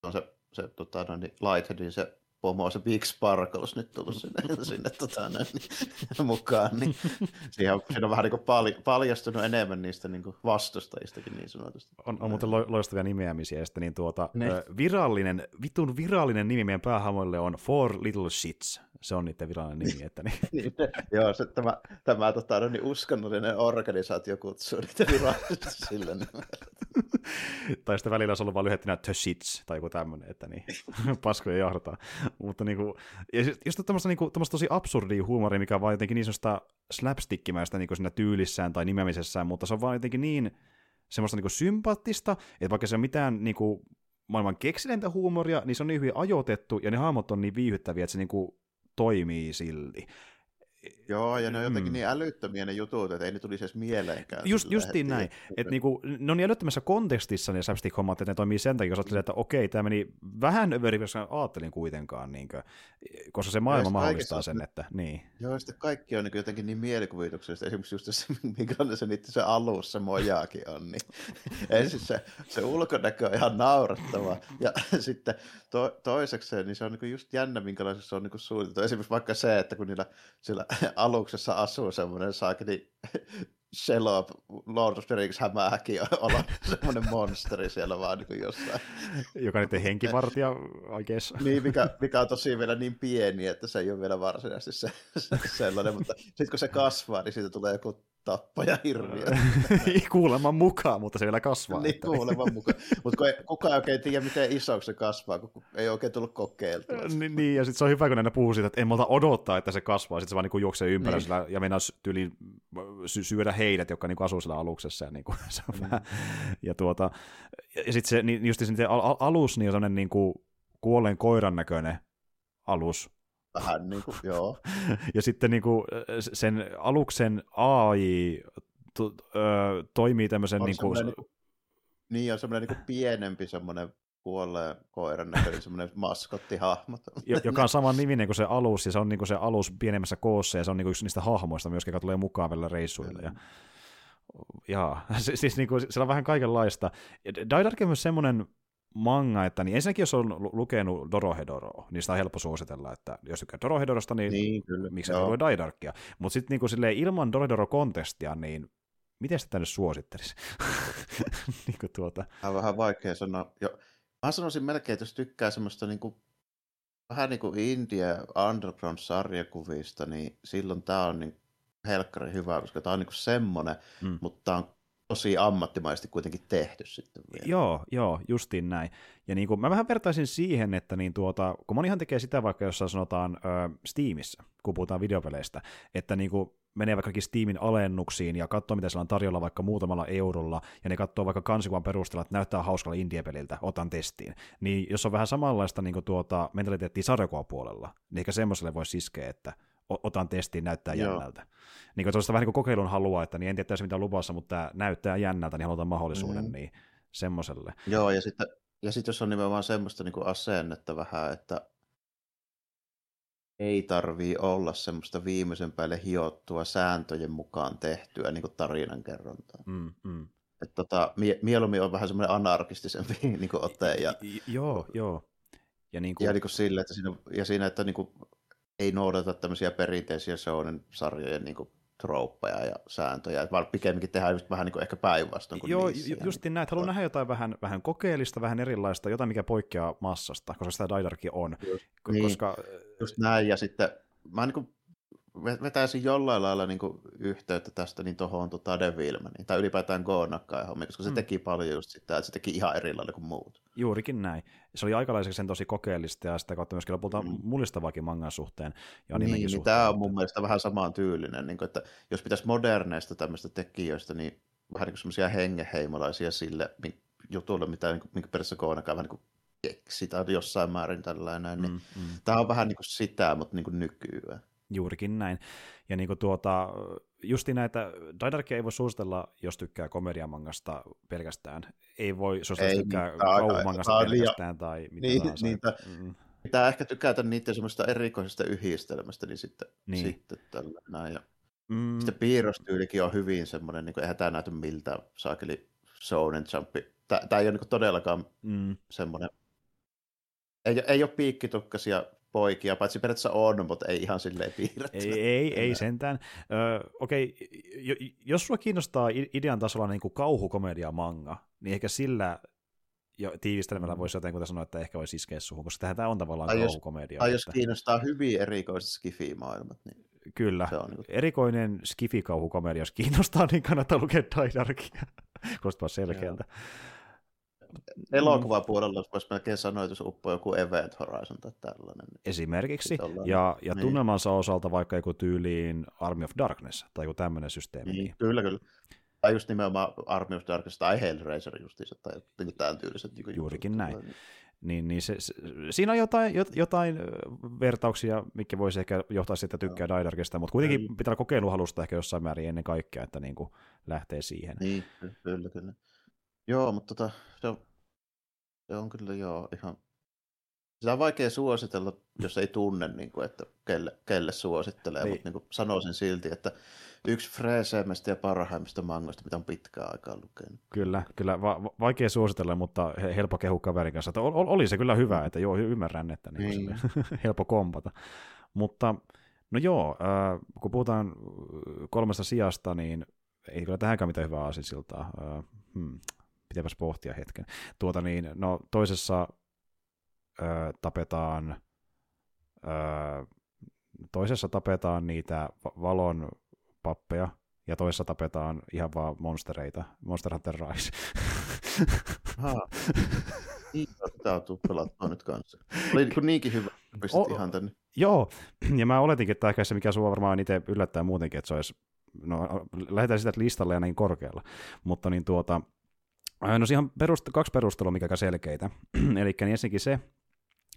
on se, se tota, no, niin Lighthead, niin se pomo, se Big Sparkles nyt tullut sinne, <laughs> sinne tota, näin, niin, <laughs> mukaan, niin <laughs> siihen on, siinä on vähän niin pal, paljastunut enemmän niistä niin kuin vastustajistakin niin sanotusti. On, on muuten loistavia nimeämisiä, ja sitten niin tuota, ne. virallinen, vitun virallinen nimi meidän päähamoille on Four Little Shits, Se on niiden virallinen nimi. <laughs> Että niin. niin, joo, se, tämä, tämä tota, no, niin uskonnollinen organisaatio kutsuu niitä virallisesti <laughs> sillä nimellä. tai sitten välillä olisi ollut vain lyhettinä The Shits tai joku tämmöinen, että niin, <laughs> paskoja jahdataan. Mutta niinku, ja just tämmöistä, niinku, tämmöistä tosi absurdia huumoria, mikä on vaan jotenkin niin semmoista slapstickimäistä niin siinä tyylissään tai nimeämisessään, mutta se on vaan jotenkin niin semmoista niin sympaattista, että vaikka se on mitään niin kuin, maailman keksilintä huumoria, niin se on niin hyvin ajoitettu, ja ne hahmot on niin viihyttäviä, että se niin kuin, toimii silti. Joo, ja ne on jotenkin mm. niin älyttömiä ne jutut, että ei ne tulisi edes mieleenkään. Just, justiin näin. Että niinku, ne on niin älyttömässä kontekstissa ne slapstick-hommat, että ne toimii sen takia, jos että okei, tämä meni vähän överi, jos ajattelin kuitenkaan, niin kuin, koska se maailma mahdollistaa sen, että niin. Joo, sitten kaikki on niin jotenkin niin mielikuvituksellista. Esimerkiksi just se, <laughs> minkälainen se niitä se alus, se mojaakin on. Niin. <laughs> Ensin se, se ulkonäkö on ihan naurattava. Ja <laughs> sitten to, toiseksi niin se on niin just jännä, minkälaisessa se on niin suunniteltu. Esimerkiksi vaikka se, että kun niillä sillä <laughs> aluksessa asuu semmoinen saakeli <laughs> Shelob, Lord of the Rings hämähäkin <laughs> olla semmoinen monsteri siellä vaan niin jossain. Joka nyt henkivartija oikeassa. niin, mikä, mikä on tosi vielä niin pieni, että se ei ole vielä varsinaisesti se, se sellainen, mutta sitten kun se kasvaa, niin siitä tulee joku tappaja hirviö. <laughs> kuuleman mukaan, mutta se vielä kasvaa. niin, kuuleman mukaan. Mutta kukaan ei oikein tiedä, miten isoksi se kasvaa, kun ei oikein tullut kokeiltua. niin, niin, ja sitten se on hyvä, kun ne puhuu siitä, että en malta odottaa, että se kasvaa. Sitten se vaan niin juoksee ympäri niin. ja mennä tyli sy- syödä heidät, jotka niin asuu siellä aluksessa. Ja, niin kuin, <laughs> se on mm. vähän, ja, tuota, ja sitten se, niin just se al- alus niin on sellainen niin kuin kuolleen koiran näköinen alus, Vähän niin kuin, <laughs> joo. ja sitten niin kuin sen aluksen AI to, ö, toimii tämmöisen... Niin, kuin... niin, niin, on semmoinen niin pienempi semmoinen kuolleen koiran näköinen semmoinen maskottihahmo. <laughs> Joka on saman niminen kuin se alus, ja se on niin kuin se alus pienemmässä koossa, ja se on niin kuin yksi niistä hahmoista myös, joka tulee mukaan välillä reissuille. Ja, ja <laughs> siis niin kuin, siellä on vähän kaikenlaista. Daidark on myös semmoinen manga, että niin ensinnäkin jos on lukenut Dorohedoroa, niin sitä on helppo suositella, että jos tykkää Dorohedorosta, niin, niin kyllä. miksi ei voi Daidarkia. Mutta sitten niin ilman Dorohedoro-kontestia, niin miten sitä tänne suosittelisi? <laughs> niin kuin tuota. Tämä on vähän vaikea sanoa. Jo, mä sanoisin melkein, että jos tykkää semmoista niin kuin, vähän niin kuin India Underground-sarjakuvista, niin silloin tämä on niin helkkari hyvä, koska tämä on niin kuin semmoinen, mm. mutta tämä on tosi ammattimaisesti kuitenkin tehty sitten vielä. Joo, joo, justiin näin. Ja niin kuin, mä vähän vertaisin siihen, että niin tuota, kun monihan tekee sitä vaikka jossain sanotaan ö, Steamissa, kun puhutaan videopeleistä, että niin kuin menee vaikka Steamin alennuksiin ja katsoo, mitä siellä on tarjolla vaikka muutamalla eurolla, ja ne katsoo vaikka kansikuvan perusteella, että näyttää hauskalla indie-peliltä, otan testiin. Niin jos on vähän samanlaista niin kuin tuota, mentaliteettia sarjakuvapuolella, niin ehkä semmoiselle voisi iskeä, että otan testiin, näyttää Joo. jännältä. Niin kuin vähän niin kuin kokeilun halua, että niin en tiedä mitä luvassa, mutta tämä näyttää jännältä, niin halutaan mahdollisuuden, mm. niin semmoiselle. Joo, ja sitten, ja sitten jos on nimenomaan semmoista niin kuin asennetta vähän, että ei tarvii olla semmoista viimeisen päälle hiottua sääntöjen mukaan tehtyä niin kuin tarinankerrontaa. Mm, mm. Että tota, mie- mieluummin on vähän semmoinen anarkistisempi <laughs> niin kuin ote. Ja, joo, joo. Ja, niin kuin... ja niin kuin sille, että siinä, ja siinä, että niin kuin ei noudata tämmöisiä perinteisiä Shonen-sarjojen niin trooppeja ja sääntöjä, vaan pikemminkin tehdään just vähän niin kuin ehkä päinvastoin Joo, niissä. just näin, että haluan nähdä jotain vähän, vähän kokeellista, vähän erilaista, jotain mikä poikkeaa massasta, koska sitä Daidarki on. Just, niin, koska... just näin, ja sitten mä niin kuin vetäisin jollain lailla niin kuin yhteyttä tästä niin tuohon tota Devilmaniin, tai ylipäätään Goonakkaan hommiin, koska se mm. teki paljon just sitä, että se teki ihan eri lailla kuin muut. Juurikin näin. Se oli aikalaiseksi sen tosi kokeellista ja sitä kautta myöskin lopulta mm. mullistavaakin mangan suhteen ja niin, niin suhteen. tämä on mun mielestä vähän samaan tyylinen, niin kuin, että jos pitäisi moderneista tämmöistä tekijöistä, niin vähän niin kuin semmoisia hengeheimolaisia sille jutulle, mitä niin kuin, minkä periaatteessa Goonakaan vähän niin kuin keksi tai jossain määrin tällainen, niin mm, mm. tämä on vähän niin kuin sitä, mutta niin kuin nykyään. Juurikin näin. Ja niin kuin tuota, justi näitä, Daidarkia ei voi suositella, jos tykkää komediamangasta pelkästään. Ei voi suositella, jos tykkää niin, kauhumangasta pelkästään tai mitä niin, tahansa. Niitä, mm. Pitää ehkä tykätä niiden semmoista erikoisesta yhdistelmästä, niin sitten, niin. sitten tällä näin. Ja mm. Sitten piirrostyylikin on hyvin semmoinen, niin kuin, eihän tämä näytä miltä saakeli Shonen Jumpi. Tämä ei ole niin todellakaan mm. semmoinen, ei, ei ole piikkitukkasia poikia, paitsi periaatteessa on, mutta ei ihan silleen piirretty. Ei, ei, ei sentään. Ö, okei, okay. jos sulla kiinnostaa idean tasolla niin kuin kauhukomedia manga, niin ehkä sillä jo tiivistelemällä voisi jotenkin sanoa, että ehkä voisi iskeä suhun, koska tämä on tavallaan Ai kauhukomedia. Tai jos kiinnostaa hyvin erikoiset skifi-maailmat, niin Kyllä. se on niin Erikoinen skifikauhukomedia, jos kiinnostaa, niin kannattaa lukea Die Darkia. <laughs> Kuulostaa selkeältä. Elokuvapuolella voisi melkein sanoa, että jos uppoo joku Event Horizon tai tällainen. Niin Esimerkiksi. Ollaan- Ja, ja niin. tunnelmansa osalta vaikka joku tyyliin Army of Darkness tai joku tämmöinen systeemi. niin, Niin. kyllä, kyllä. Tai just nimenomaan Army of Darkness tai Hellraiser justiinsa, tai jotenkin tämän tyyliset. Niin Juurikin näin. Niin, niin se, se, siinä on jotain, jot- jotain vertauksia, mikä voisi ehkä johtaa siitä tykkää Die Darkista, mutta kuitenkin pitää kokeiluhalusta ehkä jossain määrin ennen kaikkea, että niin kuin lähtee siihen. Niin, ky- kyllä, kyllä. Joo, mutta tota, se, on, se on kyllä joo ihan... Sitä on vaikea suositella, jos ei tunne, niin kuin, että kelle, kelle suosittelee, Niin. mutta niin kuin sanoisin silti, että yksi freeseimmistä ja parhaimmista mangoista, mitä on pitkään aikaa lukenut. Kyllä, kyllä va- va- vaikea suositella, mutta he- helppo kehu kaverin kanssa. Että ol- ol- oli se kyllä hyvä, että joo, ymmärrän, että niin Niin. <laughs> niin. helppo kompata. Mutta no joo, äh, kun puhutaan äh, kolmesta sijasta, niin ei kyllä tähänkään mitään hyvää aasinsiltaa. Äh, hmm, pitäpäs pohtia hetken. Tuota niin, no toisessa äh, tapetaan äh, toisessa tapetaan niitä va- valon pappeja, ja toisessa tapetaan ihan vaan monstereita. Monster Hunter Rise. <laughs> Niin, tämä on tullut pelattua nyt kanssa. Oli niin niinkin hyvä, pistit O- ihan tänne. Joo, ja mä oletinkin, että ehkä se, mikä sua varmaan itse yllättää muutenkin, että se olisi, no lähdetään sitä listalle ja niin korkealla, mutta niin tuota, no siihen on perust- kaksi perustelua, mikä selkeitä, <clears throat> eli niin ensinnäkin se,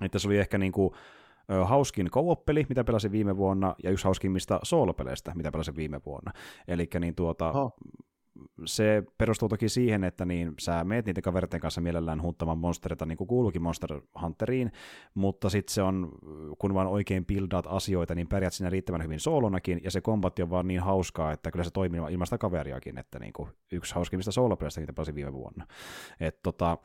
että se oli ehkä niin kuin, hauskin co mitä pelasin viime vuonna, ja yksi hauskimmista soolopeleistä, mitä pelasin viime vuonna. Eli niin tuota, Oho. Se perustuu toki siihen, että niin sä meet niiden kaveritten kanssa mielellään hunttamaan monstereita, niin kuin kuuluukin Monster Hunteriin, mutta sitten se on, kun vaan oikein buildaat asioita, niin pärjät siinä riittävän hyvin soolonakin, ja se kombatti on vaan niin hauskaa, että kyllä se toimii ilman sitä kaveriakin, että niin kuin yksi hauskimmista soolopeleistä, mitä pelasin viime vuonna. Et tota,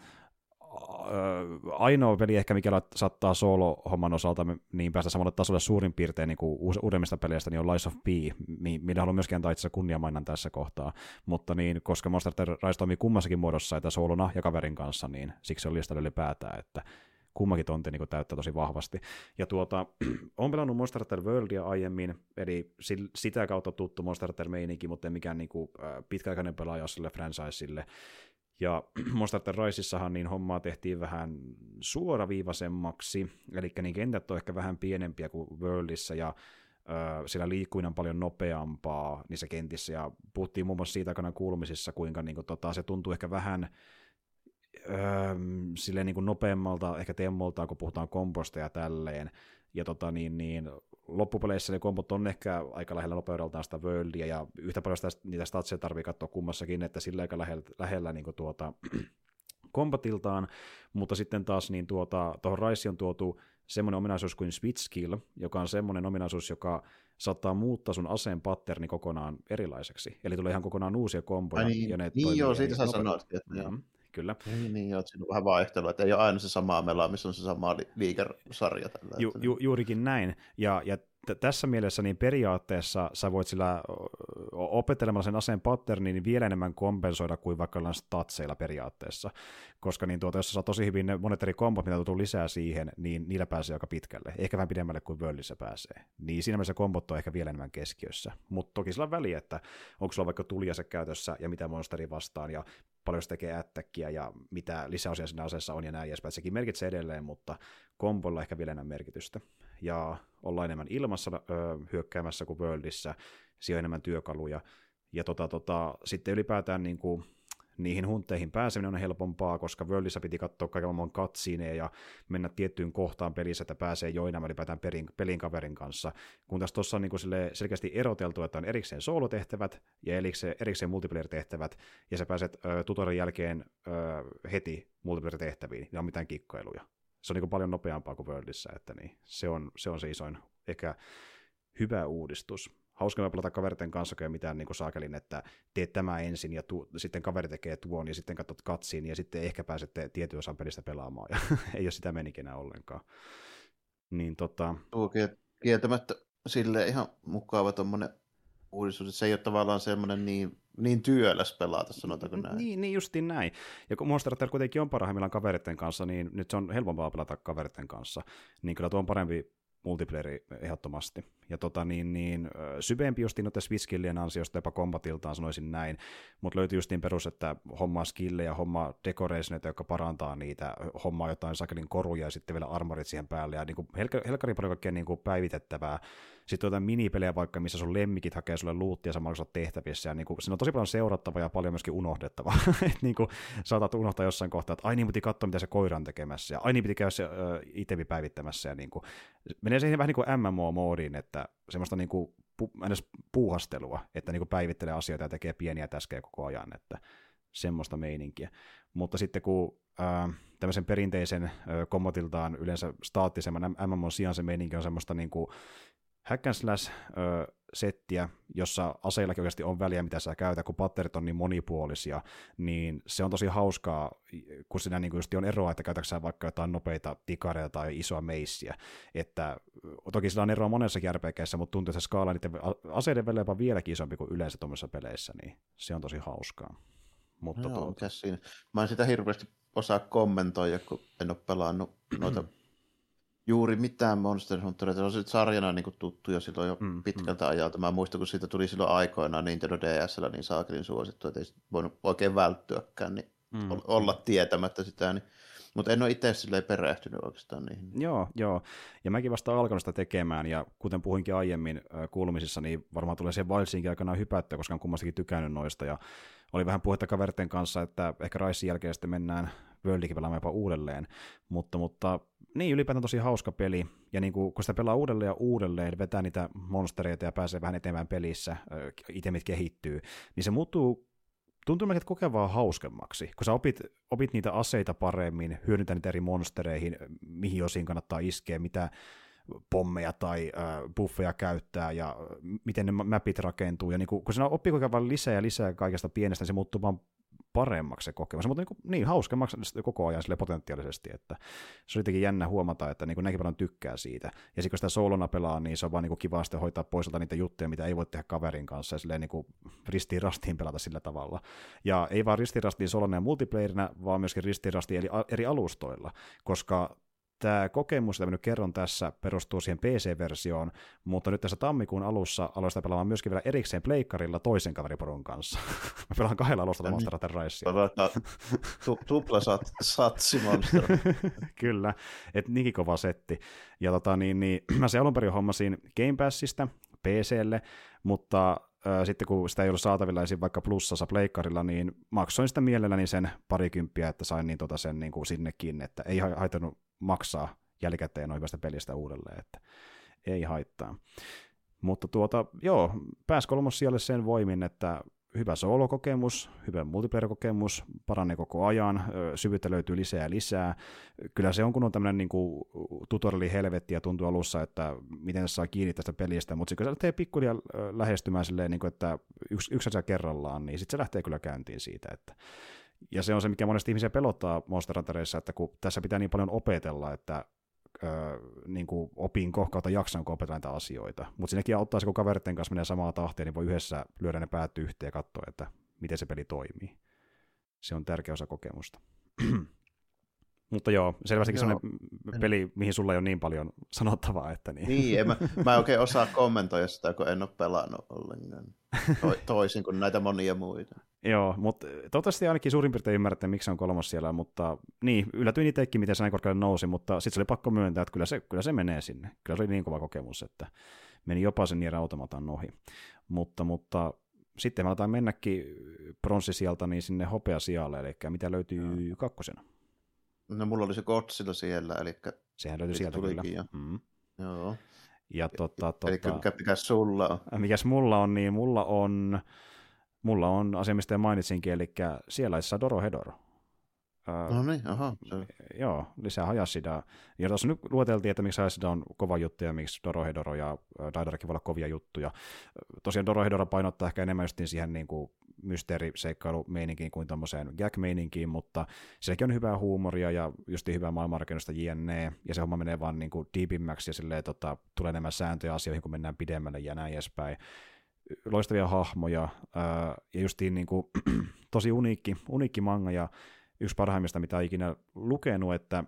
ainoa peli ehkä, mikä saattaa solo-homman osalta niin päästä samalle tasolle suurin piirtein niin kuin uudemmista peleistä, niin on Lies of P, mi- millä haluan myöskin antaa itse kunniamainan tässä kohtaa. Mutta niin, koska Monster Rise toimii kummassakin muodossa, että solona ja kaverin kanssa, niin siksi se on listalla ylipäätään, että kummakin tonti niin täyttää tosi vahvasti. Ja tuota, <clears throat> on pelannut Monster Hunter Worldia aiemmin, eli sitä kautta tuttu Monster Hunter meininki, mutta ei mikään niin kuin, äh, pitkäaikainen pelaaja sille franchiselle. Ja <clears throat> Monster Riseissahan niin hommaa tehtiin vähän suoraviivaisemmaksi, eli niin kentät on ehkä vähän pienempiä kuin Worldissa, ja siellä liikkuminen on paljon nopeampaa niissä kentissä, ja puhuttiin muun muassa siitä aikana kuulumisissa, kuinka niin kuin, tota, se tuntuu ehkä vähän öö, silleen niin kuin nopeammalta ehkä temmolta, kun puhutaan komposta ja tälleen, ja tota, niin, niin, loppupeleissä ne kompot on ehkä aika lähellä nopeudeltaan sitä worldia, ja yhtä paljon sitä, niitä statseja tarvii katsoa kummassakin, että sillä aika lähellä, lähellä niin tuota, <clears throat> kombatiltaan, mutta sitten taas niin tuota, tuohon Rise on tuotu semmoinen ominaisuus kuin Switch Skill, joka on semmoinen ominaisuus, joka saattaa muuttaa sun aseen patterni kokonaan erilaiseksi. Eli tulee ihan kokonaan uusia komboja. Ai niin, ja ne niin joo, siitä sä sanoit, että joo. Kyllä. Niin, niin joo, siinä on vähän vaihtelua, että ei ole aina se sama mela, missä on se sama li- liikesarja. Tällä, Ju, ju, juurikin näin. Ja, ja t- tässä mielessä niin periaatteessa sä voit sillä opettelemalla sen aseen patternin niin vielä enemmän kompensoida kuin vaikka jollain statseilla periaatteessa. Koska niin tuota, jos sä saat tosi hyvin ne monet eri kombot, mitä tulee lisää siihen, niin niillä pääsee aika pitkälle. Ehkä vähän pidemmälle kuin Worldissa pääsee. Niin siinä mielessä kombot on ehkä vielä enemmän keskiössä. Mutta toki sillä on väliä, että onko sulla vaikka tuliase käytössä ja mitä monsteri vastaan ja paljon se tekee ättäkkiä ja mitä lisäosia siinä aseessa on ja näin edespäin. Sekin merkitsee edelleen, mutta kombolla ehkä vielä enemmän merkitystä. Ja ollaan enemmän ilmassa ö, hyökkäämässä kuin Worldissa, siellä on enemmän työkaluja. Ja tota, tota, sitten ylipäätään niin kuin, niihin huntteihin pääseminen on helpompaa, koska Worldissa piti katsoa kaiken maailman katsiineja ja mennä tiettyyn kohtaan pelissä, että pääsee joinamaan ylipäätään pelin, pelin kaverin kanssa. Kun tässä tuossa on niin kuin selkeästi eroteltu, että on erikseen soolotehtävät ja erikseen, erikseen multiplayer-tehtävät, ja sä pääset ö, jälkeen ö, heti multiplayer-tehtäviin, ja on mitään kikkailuja. Se on niin kuin paljon nopeampaa kuin Worldissa, että niin, se, on, se on se isoin ehkä hyvä uudistus. Hauska pelata kaverten kanssa, ei mitään niin kuin saakelin, että teet tämä ensin ja tu- sitten kaveri tekee tuon ja sitten katsot katsiin ja sitten ehkä pääsette tietyn osan pelistä pelaamaan ja <laughs> ei ole sitä menikinä ollenkaan. Niin tota, Tuo kiel- kieltämättä sille ihan mukava tuommoinen uudistus. Se ei ole tavallaan semmoinen niin, niin työläs pelata, sanotaanko näin. Niin, niin justiin näin. Ja kun Monster Hunter kuitenkin on parhaimmillaan kaveritten kanssa, niin nyt se on helpompaa pelata kaveritten kanssa. Niin kyllä tuo on parempi multiplayeri ehdottomasti. Ja tota, niin, niin, syvempi justiin noiden Swiss-skillien ansiosta, jopa kombatiltaan sanoisin näin, mutta löytyy justiin perus, että hommaa skillejä, hommaa decorationeita, jotka parantaa niitä, hommaa jotain sakelin koruja ja sitten vielä armorit siihen päälle, ja niin kuin, helkkarin paljon kaikkea niin kuin päivitettävää. Sitten jotain minipelejä vaikka, missä sun lemmikit hakee sulle luuttia samalla kun tehtävissä, ja niin kuin, siinä on tosi paljon seurattavaa ja paljon myöskin unohdettavaa. <laughs> että niin kuin, saatat unohtaa jossain kohtaa, että ai niin piti katsoa, mitä se koira on tekemässä, ja ai niin piti käydä se äh, itemi päivittämässä, ja niin kuin, menee siihen vähän niin kuin MMO-moodiin, että semmoista niin kuin, pu, puuhastelua, että niin kuin päivittelee asioita ja tekee pieniä täskejä koko ajan, että semmoista meininkiä. Mutta sitten kun äh, tämmöisen perinteisen kommotiltaan yleensä staattisemman MMO sijaan se meininki on semmoista niin kuin hack and slash, äh, settiä, jossa aseillakin oikeasti on väliä, mitä sä käytät, kun patterit on niin monipuolisia, niin se on tosi hauskaa, kun siinä niin just on eroa, että käytätkö sä vaikka jotain nopeita tikareita tai isoa meissiä, että toki sillä on eroa monessa RPGissä, mutta tuntuu, että se skaala niiden aseiden välillä jopa vieläkin isompi kuin yleensä tuommoisissa peleissä, niin se on tosi hauskaa. Mutta no, tuota... siinä? Mä en sitä hirveästi osaa kommentoida, kun en ole pelannut noita <clears throat> juuri mitään Monster Hunteria. Se on sarjana niin tuttu jo silloin jo mm, mm. pitkältä mm. ajalta. Mä muistan, kun siitä tuli silloin aikoinaan Nintendo DSllä niin saakelin suosittu, että ei voinut oikein välttyäkään niin mm. olla mm. tietämättä sitä. Niin. Mutta en ole itse silleen perehtynyt oikeastaan niihin. Joo, joo. Ja mäkin vasta alkanut sitä tekemään, ja kuten puhuinkin aiemmin kuulumisissa, niin varmaan tulee siihen Wildsinkin aikanaan hypättyä, koska on kummastakin tykännyt noista, ja oli vähän puhetta kaverten kanssa, että ehkä Raisin jälkeen sitten mennään Worldikin pelaamaan jopa uudelleen, mutta, mutta niin ylipäätään tosi hauska peli, ja niin kuin, kun sitä pelaa uudelleen ja uudelleen, vetää niitä monstereita ja pääsee vähän eteenpäin pelissä, itemit kehittyy, niin se muuttuu tuntuu melkein kokea vaan hauskemmaksi, kun sä opit, opit niitä aseita paremmin, hyödyntää niitä eri monstereihin, mihin osiin kannattaa iskeä, mitä pommeja tai äh, buffeja käyttää ja miten ne mapit rakentuu. Ja niin kun, kun sinä oppii koko lisää ja lisää kaikesta pienestä, niin se muuttuu vaan paremmaksi se kokemus, mutta niin, niin hauskemmaksi koko ajan sille potentiaalisesti, että se oli jotenkin jännä huomata, että niin näinkin paljon tykkää siitä. Ja sitten kun sitä soolona pelaa, niin se on vaan niin kivaa sitten hoitaa pois niitä juttuja, mitä ei voi tehdä kaverin kanssa, ja silleen niin ristiin rastiin pelata sillä tavalla. Ja ei vaan ristiin rastiin solona ja multiplayerina, vaan myöskin ristiin rastiin eri alustoilla, koska tämä kokemus, jota nyt kerron tässä, perustuu siihen PC-versioon, mutta nyt tässä tammikuun alussa aloin sitä pelaamaan myöskin vielä erikseen pleikkarilla toisen kaveriporun kanssa. <laughs> Mä pelaan kahdella alustalla Monster Hunter Risea. Tu- tupla sat, satsi Monster. <laughs> Kyllä, että niinkin kova setti. Ja tota, niin, niin, <clears throat> mä se alun perin hommasin Game Passista PClle, mutta sitten kun sitä ei ollut saatavilla esim. vaikka plussassa pleikkarilla, niin maksoin sitä mielelläni sen parikymppiä, että sain niin tota sen niin kuin sinnekin, että ei haitannut maksaa jälkikäteen noin hyvästä pelistä uudelleen, että ei haittaa. Mutta tuota, joo, pääsi siellä sen voimin, että hyvä solo-kokemus, hyvä multiplayer-kokemus, paranee koko ajan, syvyyttä löytyy lisää ja lisää. Kyllä se on kun on tämmöinen niin tutoriali helvetti ja tuntuu alussa, että miten se saa kiinni tästä pelistä, mutta sitten kun se lähtee pikkuhiljaa lähestymään silleen, niin kuin, että yksi, yksi asia kerrallaan, niin sitten se lähtee kyllä käyntiin siitä, että ja se on se, mikä monesti ihmisiä pelottaa Monster Hunterissa, että kun tässä pitää niin paljon opetella, että niin kuin opinko kautta jaksanko opetella näitä asioita. Mutta siinäkin auttaa se, kun kaveritten kanssa menee samaa tahtia, niin voi yhdessä lyödä ne päät yhteen ja katsoa, että miten se peli toimii. Se on tärkeä osa kokemusta. <clears throat> Mutta joo, selvästikin joo. sellainen peli, mihin sulla ei ole niin paljon sanottavaa. Että niin. niin, en mä, mä en oikein osaa kommentoida sitä, kun en ole pelannut ollenkaan. To, toisin kuin näitä monia muita. <laughs> joo, mutta toivottavasti ainakin suurin piirtein ymmärrätte, miksi se on kolmas siellä, mutta niin, yllätyin itsekin, miten se näin korkealle nousi, mutta sitten se oli pakko myöntää, että kyllä se, kyllä se menee sinne. Kyllä se oli niin kova kokemus, että meni jopa sen Nier Automatan ohi. Mutta, mutta sitten me aletaan mennäkin pronssisijalta niin sinne hopeasijalle, eli mitä löytyy kakkosena? No mulla oli se Godzilla siellä, eli... Sehän löytyi sieltä kyllä. Jo. Mm. Joo. Ja tota, tota, eli mikä, mikä sulla on? Mikäs mulla on, niin mulla on, mulla on asia, mistä jo mainitsinkin, eli siellä Doro Hedoro. No niin, aha. Se... Joo, lisää Hajasidaa. Ja tuossa nyt lueteltiin, että miksi Hajasida on kova juttu ja miksi Dorohedoro ja Daidarakin voi olla kovia juttuja. Tosiaan Dorohedoro painottaa ehkä enemmän just siihen niin kuin mysteeriseikkailu-meininkiin kuin tuommoiseen gag-meininkiin, mutta sielläkin on hyvää huumoria ja just hyvää maailmanrakennusta jne. Ja se homma menee vaan niin kuin deepimmäksi ja silleen, tota, tulee enemmän sääntöjä asioihin, kun mennään pidemmälle ja näin edespäin loistavia hahmoja, ja justiin niin kuin, <clears throat> tosi uniikki, uniikki manga, ja yksi parhaimmista, mitä ikinä lukenut, että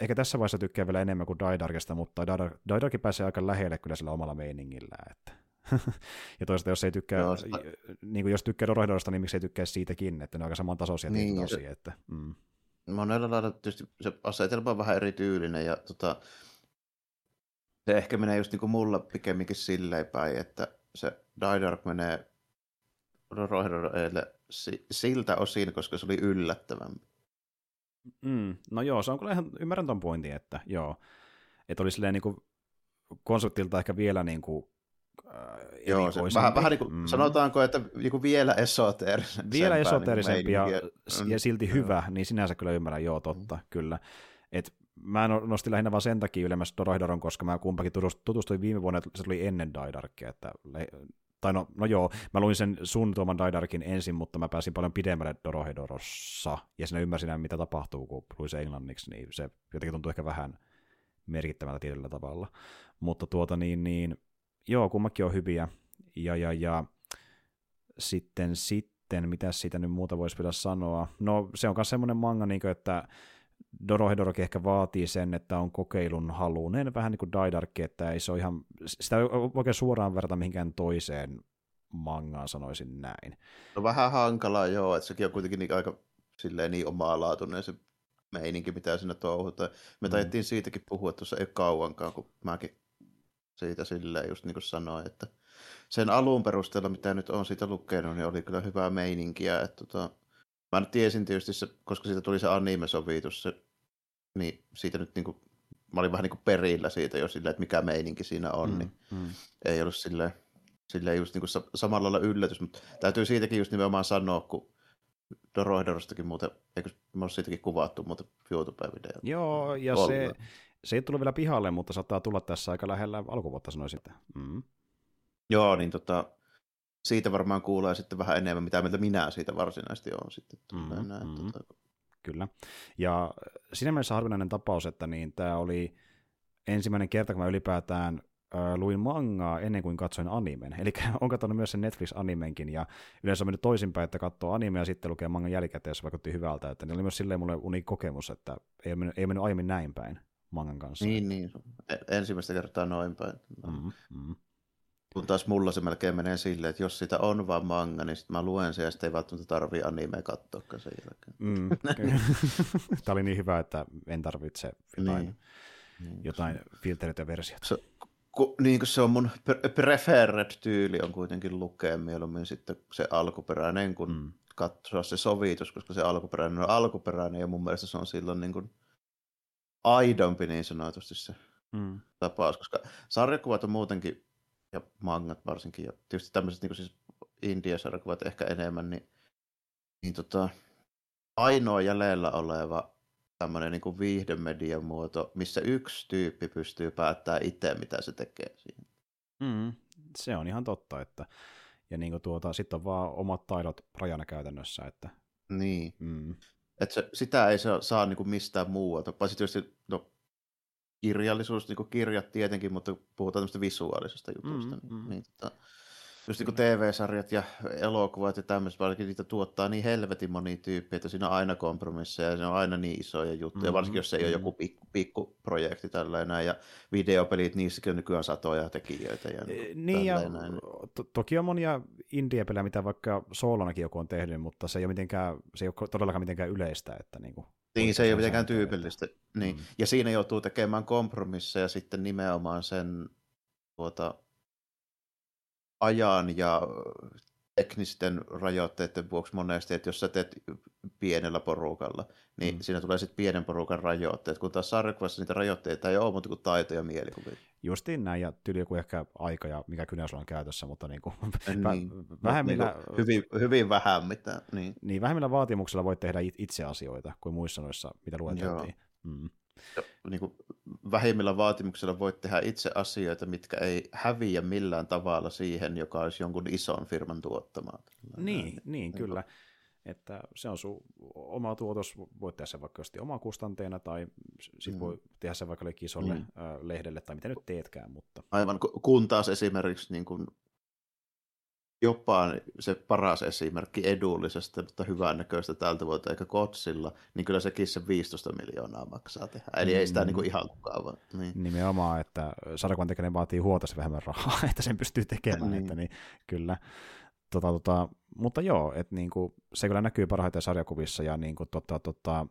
ehkä tässä vaiheessa tykkää vielä enemmän kuin Daidarkista, mutta Daidarki pääsee aika lähelle kyllä sillä omalla meiningillään, että <laughs> ja toisaalta jos ei tykkää, Joo, sitä... niin kuin jos tykkää Dorohedorosta, niin miksi ei tykkää siitäkin, että ne on aika samantasoisia niin, tosi, että, mm. Monella lailla tietysti se asetelma on vähän erityylinen ja tota, se ehkä menee just niin kuin mulla pikemminkin silleen päin, että se Dark menee Dorohedorelle siltä osin, koska se oli yllättävämpi. Mm, no joo, se on kyllä ihan, ymmärrän ton pointin, että joo, että oli silleen niin kuin konseptilta ehkä vielä niin kuin Joo, se, vähän, vähän niin kuin, mm. sanotaanko, että niin kuin vielä esoteerisempi. Vielä niinku esoteerisempi niin ja, ja silti mm. hyvä, niin sinänsä kyllä ymmärrän, joo totta, mm. kyllä. Et mä no, nostin lähinnä vaan sen takia ylemmäs Dorohidoron, koska mä kumpakin tutustuin viime vuonna, että se tuli ennen Daidarkia, että tai no, no joo, mä luin sen sun tuoman Daidarkin ensin, mutta mä pääsin paljon pidemmälle Dorohedorossa, ja sinä ymmärsin mitä tapahtuu, kun luin se englanniksi, niin se jotenkin tuntuu ehkä vähän merkittävältä tietyllä tavalla. Mutta tuota niin, niin joo, kummakin on hyviä. Ja, ja, ja sitten, sitten, mitä siitä nyt muuta voisi vielä sanoa? No se on myös semmoinen manga, niin kuin, että Dorohedorokin ehkä vaatii sen, että on kokeilun halunen, vähän niin kuin Daidarkki, että ei se ole ihan, sitä ei oikein suoraan verrata mihinkään toiseen mangaan, sanoisin näin. No vähän hankalaa, joo, että sekin on kuitenkin niin aika silleen niin omaa se meininki, mitä siinä touhutaan. Me mm. taidettiin siitäkin puhua tuossa ei kauankaan, kun mäkin siitä silleen just niin kuin sanoin, että sen alun perusteella, mitä nyt on siitä lukenut, niin oli kyllä hyvää meininkiä. Että tota, mä nyt tiesin tietysti, se, koska siitä tuli se anime-sovitus, se, niin siitä nyt niin kuin, mä olin vähän niin kuin perillä siitä jo silleen, että mikä meininki siinä on, mm, niin mm. ei ollut silleen, silleen just niin kuin samalla lailla yllätys, mutta täytyy siitäkin just nimenomaan sanoa, kun Dorohedorostakin muuten, eikö me ole siitäkin kuvattu muuten YouTube-videoita? Joo, ja se, se ei tullut vielä pihalle, mutta saattaa tulla tässä aika lähellä alkuvuotta, sanoisin. Mm. Joo, niin tota, siitä varmaan kuulee sitten vähän enemmän, mitä mieltä minä siitä varsinaisesti on sitten. Mm, näin, mm. Tota... Kyllä. Ja siinä mielessä harvinainen tapaus, että niin tämä oli ensimmäinen kerta, kun mä ylipäätään äh, luin mangaa ennen kuin katsoin animen. <laughs> Eli on katsonut myös sen Netflix-animenkin, ja yleensä on mennyt toisinpäin, että katsoo anime ja sitten lukee mangan jälkikäteen, jos vaikutti hyvältä. Että niin oli myös silleen mulle uniikki kokemus, että ei ole mennyt, ei ole mennyt aiemmin näin päin mangan kanssa. Niin, niin. E- ensimmäistä kertaa noin päin. Mm, mm. Kun taas mulla se melkein menee silleen, että jos sitä on vaan manga, niin sitten mä luen sen ja sitten ei välttämättä tarvii anime katsoa sen jälkeen. Mm, <laughs> <laughs> Tämä oli niin hyvä, että en tarvitse jotain, niin. niin jotain filtereitä versiota. Se, ku, niin kuin se on mun preferred tyyli on kuitenkin lukea mieluummin sitten se alkuperäinen, kun mm. katsoa se sovitus, koska se alkuperäinen on alkuperäinen ja mun mielestä se on silloin niin kuin aidompi niin sanotusti se mm. tapaus, koska sarjakuvat on muutenkin, ja mangat varsinkin, ja tietysti tämmöiset niin siis India-sarjakuvat ehkä enemmän, niin, niin tota, ainoa jäljellä oleva tämmöinen niin viihdemedian muoto, missä yksi tyyppi pystyy päättämään itse, mitä se tekee siinä. Mm, se on ihan totta, että ja niin tuota, sitten on vaan omat taidot rajana käytännössä. Että... Niin. Mm. Että se, sitä ei saa, saa niin kuin mistään muualta. Paitsi tietysti no, kirjallisuus, niin kuin kirjat tietenkin, mutta puhutaan tämmöistä visuaalisesta jutusta. Mm, niin, mm. Niin, tota, just niin kuin TV-sarjat ja elokuvat ja tämmöiset, varsinkin niitä tuottaa niin helvetin moni tyyppi, että siinä on aina kompromisseja ja se on aina niin isoja juttuja, mm-hmm. varsinkin jos se ei mm-hmm. ole joku pikku, pikku projekti tällainen ja videopelit, niissäkin on nykyään satoja tekijöitä. Ja e, niin ja to- toki on monia indie-pelejä, mitä vaikka soolonakin joku on tehnyt, mutta se ei ole, mitenkään, se ei ole todellakaan mitenkään yleistä. Että niin, kuin, niin se ei ole mitenkään tyypillistä. Niin. Mm. Ja siinä joutuu tekemään kompromisseja sitten nimenomaan sen tuota, ajan ja teknisten rajoitteiden vuoksi monesti, että jos sä teet pienellä porukalla, niin mm. siinä tulee sitten pienen porukan rajoitteet, kun taas sarjakuvassa niitä rajoitteita ei ole muuta kuin taito ja mielikuvia. Justiin näin, ja tyyli joku ehkä aika ja mikä kynäs on käytössä, mutta niinku <laughs> niin kuin, niin. vähemmillä... Niin hyvin, hyvin vähän mitä. Niin. niin, vähemmillä vaatimuksilla voit tehdä itse asioita kuin muissa noissa, mitä lueteltiin. Mm niin kuin vähimmillä vaatimuksilla voit tehdä itse asioita, mitkä ei häviä millään tavalla siihen, joka olisi jonkun ison firman tuottamaa. Niin, niin, niin kyllä. Että se on sun oma tuotos, voit tehdä sen vaikka oma kustanteena, tai sit mm. voi tehdä sen vaikka isolle mm. lehdelle, tai mitä nyt teetkään. Mutta... Aivan, kun taas esimerkiksi niin kuin jopa se paras esimerkki edullisesta, mutta hyvännäköistä tältä vuotta, eikä kotsilla, niin kyllä sekin se 15 miljoonaa maksaa tehdä. Eli mm. ei sitä mm. niin kuin ihan kukaan vaan. Niin. Nimenomaan, että sarjakuvan tekeminen vaatii huomattavasti vähemmän rahaa, <laughs> että sen pystyy tekemään, niin. että niin, kyllä. Tota, tota, mutta joo, että niin kuin, se kyllä näkyy parhaiten sarjakuvissa ja niin kuin, tota, tota,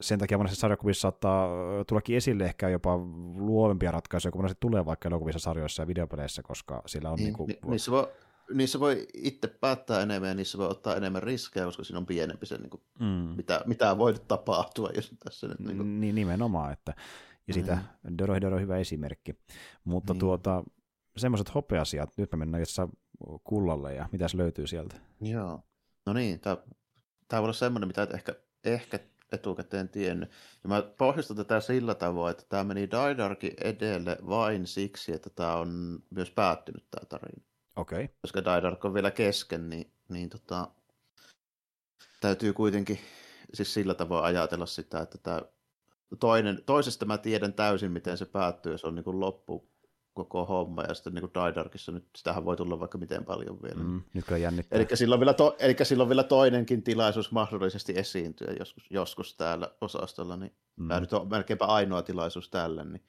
sen takia monessa sarjakuvissa saattaa tullakin esille ehkä jopa luovempia ratkaisuja, kun monesti tulee vaikka elokuvissa, sarjoissa ja videopeleissä, koska sillä on... Niin, niin kuin... Ni, niissä, voi, niissä voi itse päättää enemmän ja niissä voi ottaa enemmän riskejä, koska siinä on pienempi se, niin kuin, mm. mitä, mitä voi tapahtua. Jos tässä nyt, niin, kuin... niin, nimenomaan, että ja sitä mm. Doro Doro hyvä esimerkki. Mutta niin. tuota, semmoiset hopeasiat, nyt me mennään jossain kullalle ja mitäs löytyy sieltä? Joo, no niin, tämä, tämä voi olla semmoinen, mitä et ehkä, ehkä etukäteen tiennyt. Ja mä pohjustan tätä sillä tavoin, että tämä meni Daidarkin edelle vain siksi, että tämä on myös päättynyt tämä tarina. Okei. Okay. Koska Daidark on vielä kesken, niin, niin tota, täytyy kuitenkin siis sillä tavoin ajatella sitä, että tämä toinen, toisesta mä tiedän täysin, miten se päättyy, ja se on niin kuin loppu koko homma, ja sitten niin kuin Daidarkissa nyt sitähän voi tulla vaikka miten paljon vielä. Mm, nyt kyllä jännittää. Eli silloin, vielä to, eli silloin vielä toinenkin tilaisuus mahdollisesti esiintyä joskus, joskus täällä osastolla, niin mm. tämä nyt on melkeinpä ainoa tilaisuus tällä. Niin.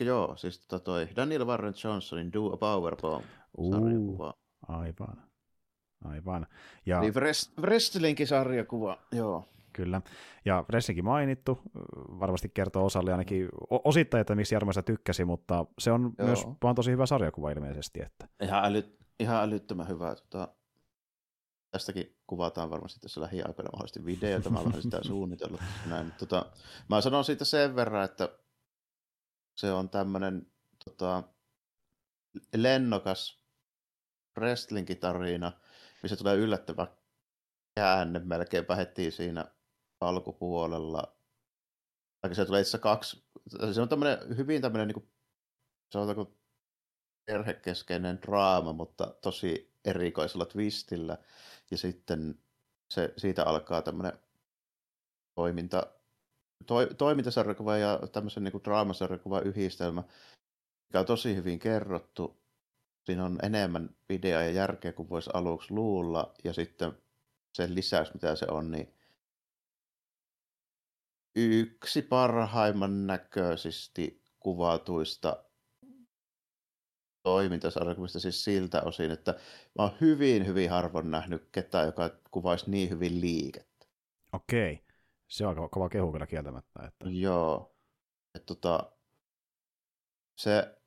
Eli joo, siis tota toi Daniel Warren Johnsonin Do a Power Bomb sarjakuva. Aivan. Aivan. Ja... Niin wrestlingin sarjakuva, joo. Kyllä. Ja Ressinkin mainittu, varmasti kertoo osalle ainakin osittain, että miksi Jarmo tykkäsi, mutta se on Joo. myös vaan tosi hyvä sarjakuva ilmeisesti. Että... Ihan, äly, ihan älyttömän hyvä. Tota, tästäkin kuvataan varmasti tässä lähiaikoina mahdollisesti videoita, mä olen sitä suunnitellut. Näin. Tota, mä sanon siitä sen verran, että se on tämmöinen tota, lennokas wrestling-tarina, missä tulee yllättävä käänne melkeinpä heti siinä alkupuolella. Vaikka se tulee itse kaksi, se on tämmöinen, hyvin tämmöinen niin kuin, sanotaanko perhekeskeinen draama, mutta tosi erikoisella twistillä. Ja sitten se, siitä alkaa tämmöinen toiminta, to, toimintasarjakuva ja tämmöisen niin draamasarjakuva yhdistelmä, mikä on tosi hyvin kerrottu. Siinä on enemmän videoa ja järkeä kuin voisi aluksi luulla, ja sitten sen lisäys, mitä se on, niin yksi parhaimman näköisesti kuvatuista toimintasarjakuvista siis siltä osin, että mä oon hyvin, hyvin harvoin nähnyt ketään, joka kuvaisi niin hyvin liikettä. Okei. Se on kova kehu kyllä kieltämättä. Että... Joo. Et tota, se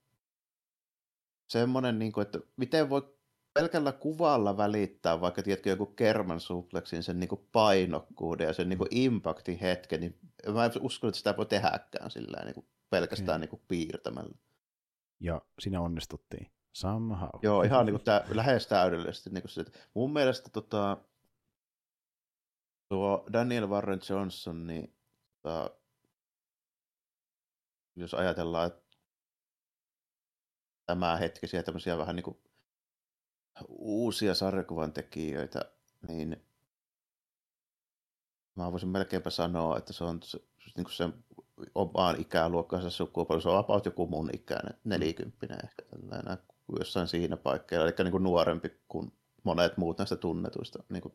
semmoinen, niin kuin, että miten voi pelkällä kuvalla välittää vaikka tiedätkö, joku kerman supleksin sen niin kuin painokkuuden ja sen niin kuin impactin hetken, niin mä en usko, että sitä voi tehdäkään sillä niin kuin pelkästään niin kuin piirtämällä. Ja siinä onnistuttiin. Somehow. Joo, ihan <laughs> niin kuin tämä, lähes täydellisesti. Niin kuin se, että mun mielestä tota, tuo Daniel Warren Johnson, niin tota, jos ajatellaan, että tämä hetkisiä tämmöisiä vähän niin kuin uusia sarjakuvan tekijöitä, niin mä voisin melkeinpä sanoa, että se on se, niin kuin sen omaan ikäluokkansa sukupuoli, se on about joku mun ikäinen, nelikymppinen ehkä tällainen, jossain siinä paikkeilla, eli niin kuin nuorempi kuin monet muut näistä tunnetuista niin kuin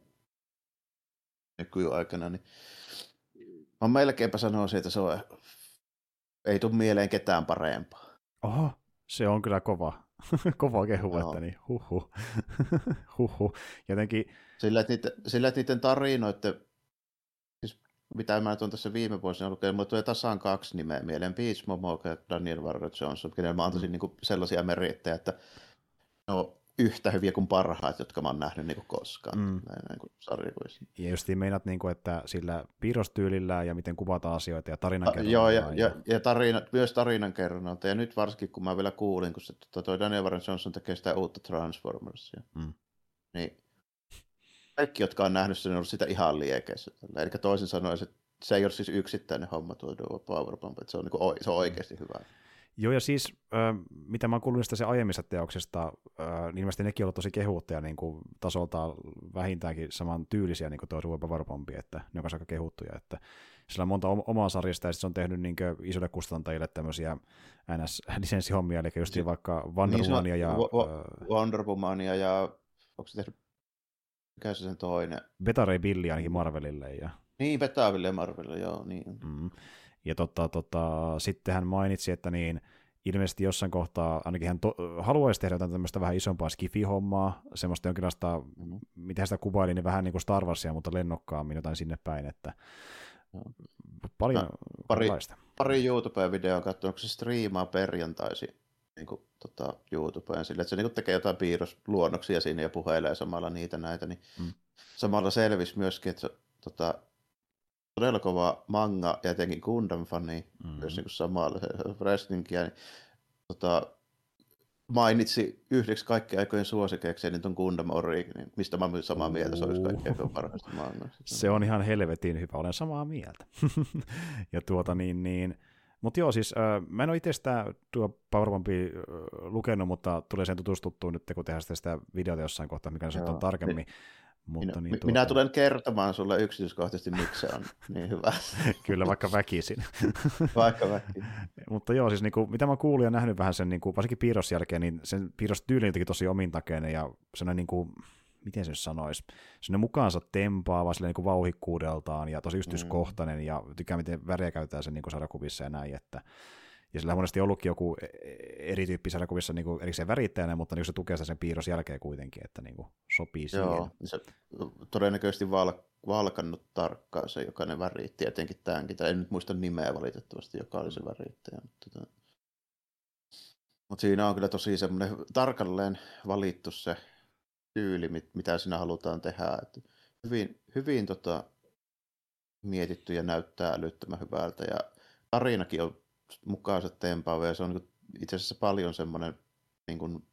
nykyaikana, niin mä melkeinpä sanoisin, että se on, ei tule mieleen ketään parempaa. Oho, se on kyllä kova. <laughs> Kova kehu, no. että niin, huhu. <laughs> huhu. Jotenkin... Sillä, että niiden, sillä, että niiden tarinoiden, siis mitä mä tuon tässä viime vuosina lukenut, mulle tulee tasan kaksi nimeä mieleen, Beach Momoka ja Daniel Warren Johnson, kenelle mä antaisin mm. niin sellaisia merittejä, että no, yhtä hyviä kuin parhaat, jotka mä oon nähnyt niin kuin koskaan mm. näin, näin kuin sarjakuvissa. Ja just meinat, niin kuin, että sillä piirrostyylillä ja miten kuvataan asioita ja tarinankerronta. Joo, ja, ja, ja, ja tarina, myös tarinankerronnalta. Ja nyt varsinkin, kun mä vielä kuulin, kun se, to, toi Daniel Warren Johnson tekee sitä uutta Transformersia, mm. niin kaikki, jotka on nähnyt sen, on ollut sitä ihan liekeissä. Eli toisin sanoen, että se ei ole siis yksittäinen homma tuo Powerbomb, että se on, niin kuin, se on oikeasti hyvä. Joo, ja siis äh, mitä mä oon kuullut niistä se aiemmista teoksista, äh, niin ilmeisesti nekin ovat tosi kehuttuja niin kuin tasolta vähintäänkin saman tyylisiä niin kuin tuo Ruopa Varpompi, että ne on aika kehuttuja, että sillä on monta omaa sarjasta, ja se on tehnyt niin isolle kustantajille tämmöisiä NS-lisenssihommia, eli just niin, vaikka Wonder niin Womania ja... Wonder Womania ja onko se tehnyt, mikä se sen toinen? Betare Billy ainakin Marvelille. Ja... Niin, Betaville ja Marvelille, joo, niin. Mm. Ja tota, tota, sitten hän mainitsi, että niin, ilmeisesti jossain kohtaa ainakin hän to- haluaisi tehdä jotain tämmöistä vähän isompaa skifi-hommaa, semmoista jonkinlaista, mm-hmm. miten sitä kuvaili, niin vähän niin kuin Star Warsia, mutta lennokkaammin jotain sinne päin, että paljon pari, pari YouTube-videoa katsonut, se striimaa perjantaisin niin kuin, tota, YouTubeen sille, että se niin kuin tekee jotain piirrosluonnoksia siinä ja puheilee samalla niitä näitä, niin mm. samalla selvisi myöskin, että se, tota, todella kova manga ja etenkin Gundam-fani, mm-hmm. myös niin kuin samalla <laughs> wrestlingiä, niin tota, mainitsi yhdeksi kaikkien aikojen suosikeeksi, niin tuon Gundam Origin, niin mistä mä olen samaa mieltä, se olisi kaikkein aikojen parhaista mangoista. Se on ihan helvetin hyvä, olen samaa mieltä. <laughs> ja tuota niin, niin mutta joo, siis äh, mä en ole itse sitä tuo Powerpumpia äh, lukenut, mutta tulee sen tutustuttua nyt, kun tehdään sitä videota jossain kohtaa, mikä se on tarkemmin. Niin. Mutta minä, niin tuota... minä tulen kertomaan sulle yksityiskohtaisesti, miksi se on <laughs> niin hyvä. Kyllä, vaikka väkisin. <laughs> vaikka väkisin. Mutta joo, siis niinku, mitä mä kuulin ja nähnyt vähän sen, niinku, varsinkin piirros jälkeen, niin sen piirrostyyli jotenkin tosi omintakeinen ja sellainen, niinku, miten se sanoisi, sellainen mukaansa tempaava silleen, niinku vauhikkuudeltaan ja tosi yksityiskohtainen mm. ja tykkää miten väriä käytetään sen niinku sarjakuvissa ja näin, että ja sillä on monesti ollutkin joku e, e, erityyppi sarjakuvissa niin erikseen värittäjänä, mutta niin se tukee sen piirros jälkeen kuitenkin, että niin kuin sopii siihen. Joo, se todennäköisesti val, valkannut tarkkaan se, joka ne väritti, etenkin tämänkin. Tai en nyt muista nimeä valitettavasti, joka oli se värittäjä. Mutta, tota... mutta siinä on kyllä tosi semmoinen tarkalleen valittu se tyyli, mitä siinä halutaan tehdä. Että hyvin, hyvin tota, mietitty ja näyttää älyttömän hyvältä. Ja tarinakin on mukaansa tempaava ja se on niin itse asiassa paljon semmoinen, niin kuin,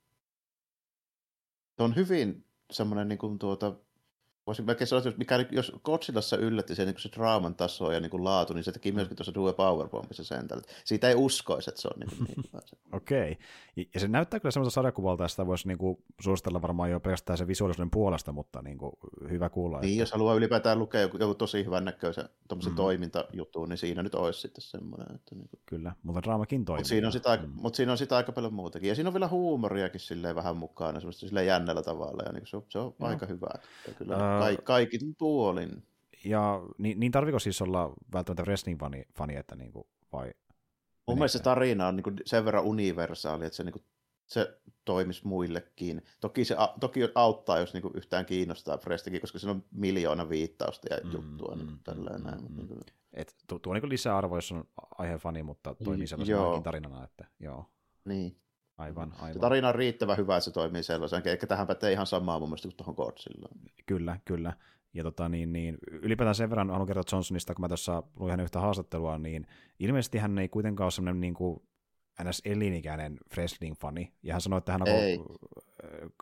se on hyvin semmoinen niin kuin, tuota, voisin melkein sanoa, että mikä, jos Godzillassa yllätti se, niin se draaman taso ja niin kuin laatu, niin se teki myöskin tuossa Due Powerbombissa sen tällä. Siitä ei uskoisi, että se on niin, kuin niin <laughs> Okei. Okay. Ja se näyttää kyllä semmoista sarjakuvalta, että sitä voisi niin kuin suositella varmaan jo pelkästään sen visuaalisuuden puolesta, mutta niin kuin, hyvä kuulla. Niin, että... jos haluaa ylipäätään lukea joku, joku tosi hyvän näköisen mm. toimintajuttu, niin siinä nyt olisi sitten semmoinen. Että niin kuin... Kyllä, mutta draamakin toimii. Mutta siinä, on sitä, mm. mutta siinä on sitä aika paljon muutakin. Ja siinä on vielä huumoriakin silleen vähän mukana, semmoista silleen jännällä tavalla, ja niin se on, se on aika hyvä. Ja kyllä uh... kaikki, kaikki puolin. Ja niin, niin tarviko siis olla välttämättä wrestling-fani, fani, että niin kuin, vai? Mun mielestä se tarina on niin kuin sen verran universaali, että se, niin kuin, se toimisi muillekin. Toki se toki auttaa, jos niin kuin yhtään kiinnostaa wrestlingia, koska siinä on miljoona viittausta ja mm, juttua. Niin mm, niin, tällä näin. Mm, mm. Et, tuo, tuo niin lisäarvo, jos on aiheen mutta toimii sellaisena tarinana, että joo. Niin. Aivan, aivan. Se tarina on riittävän hyvä, että se toimii sellaisen, eikä tähän pätee ihan samaa mun mielestä kuin tuohon Godzillaan. Kyllä, kyllä. Ja tota, niin, niin, ylipäätään sen verran haluan kertoa Johnsonista, kun mä tuossa luin hänen yhtä haastattelua, niin ilmeisesti hän ei kuitenkaan ole sellainen niin kuin ns. elinikäinen wrestling-fani. Ja hän sanoi, että hän on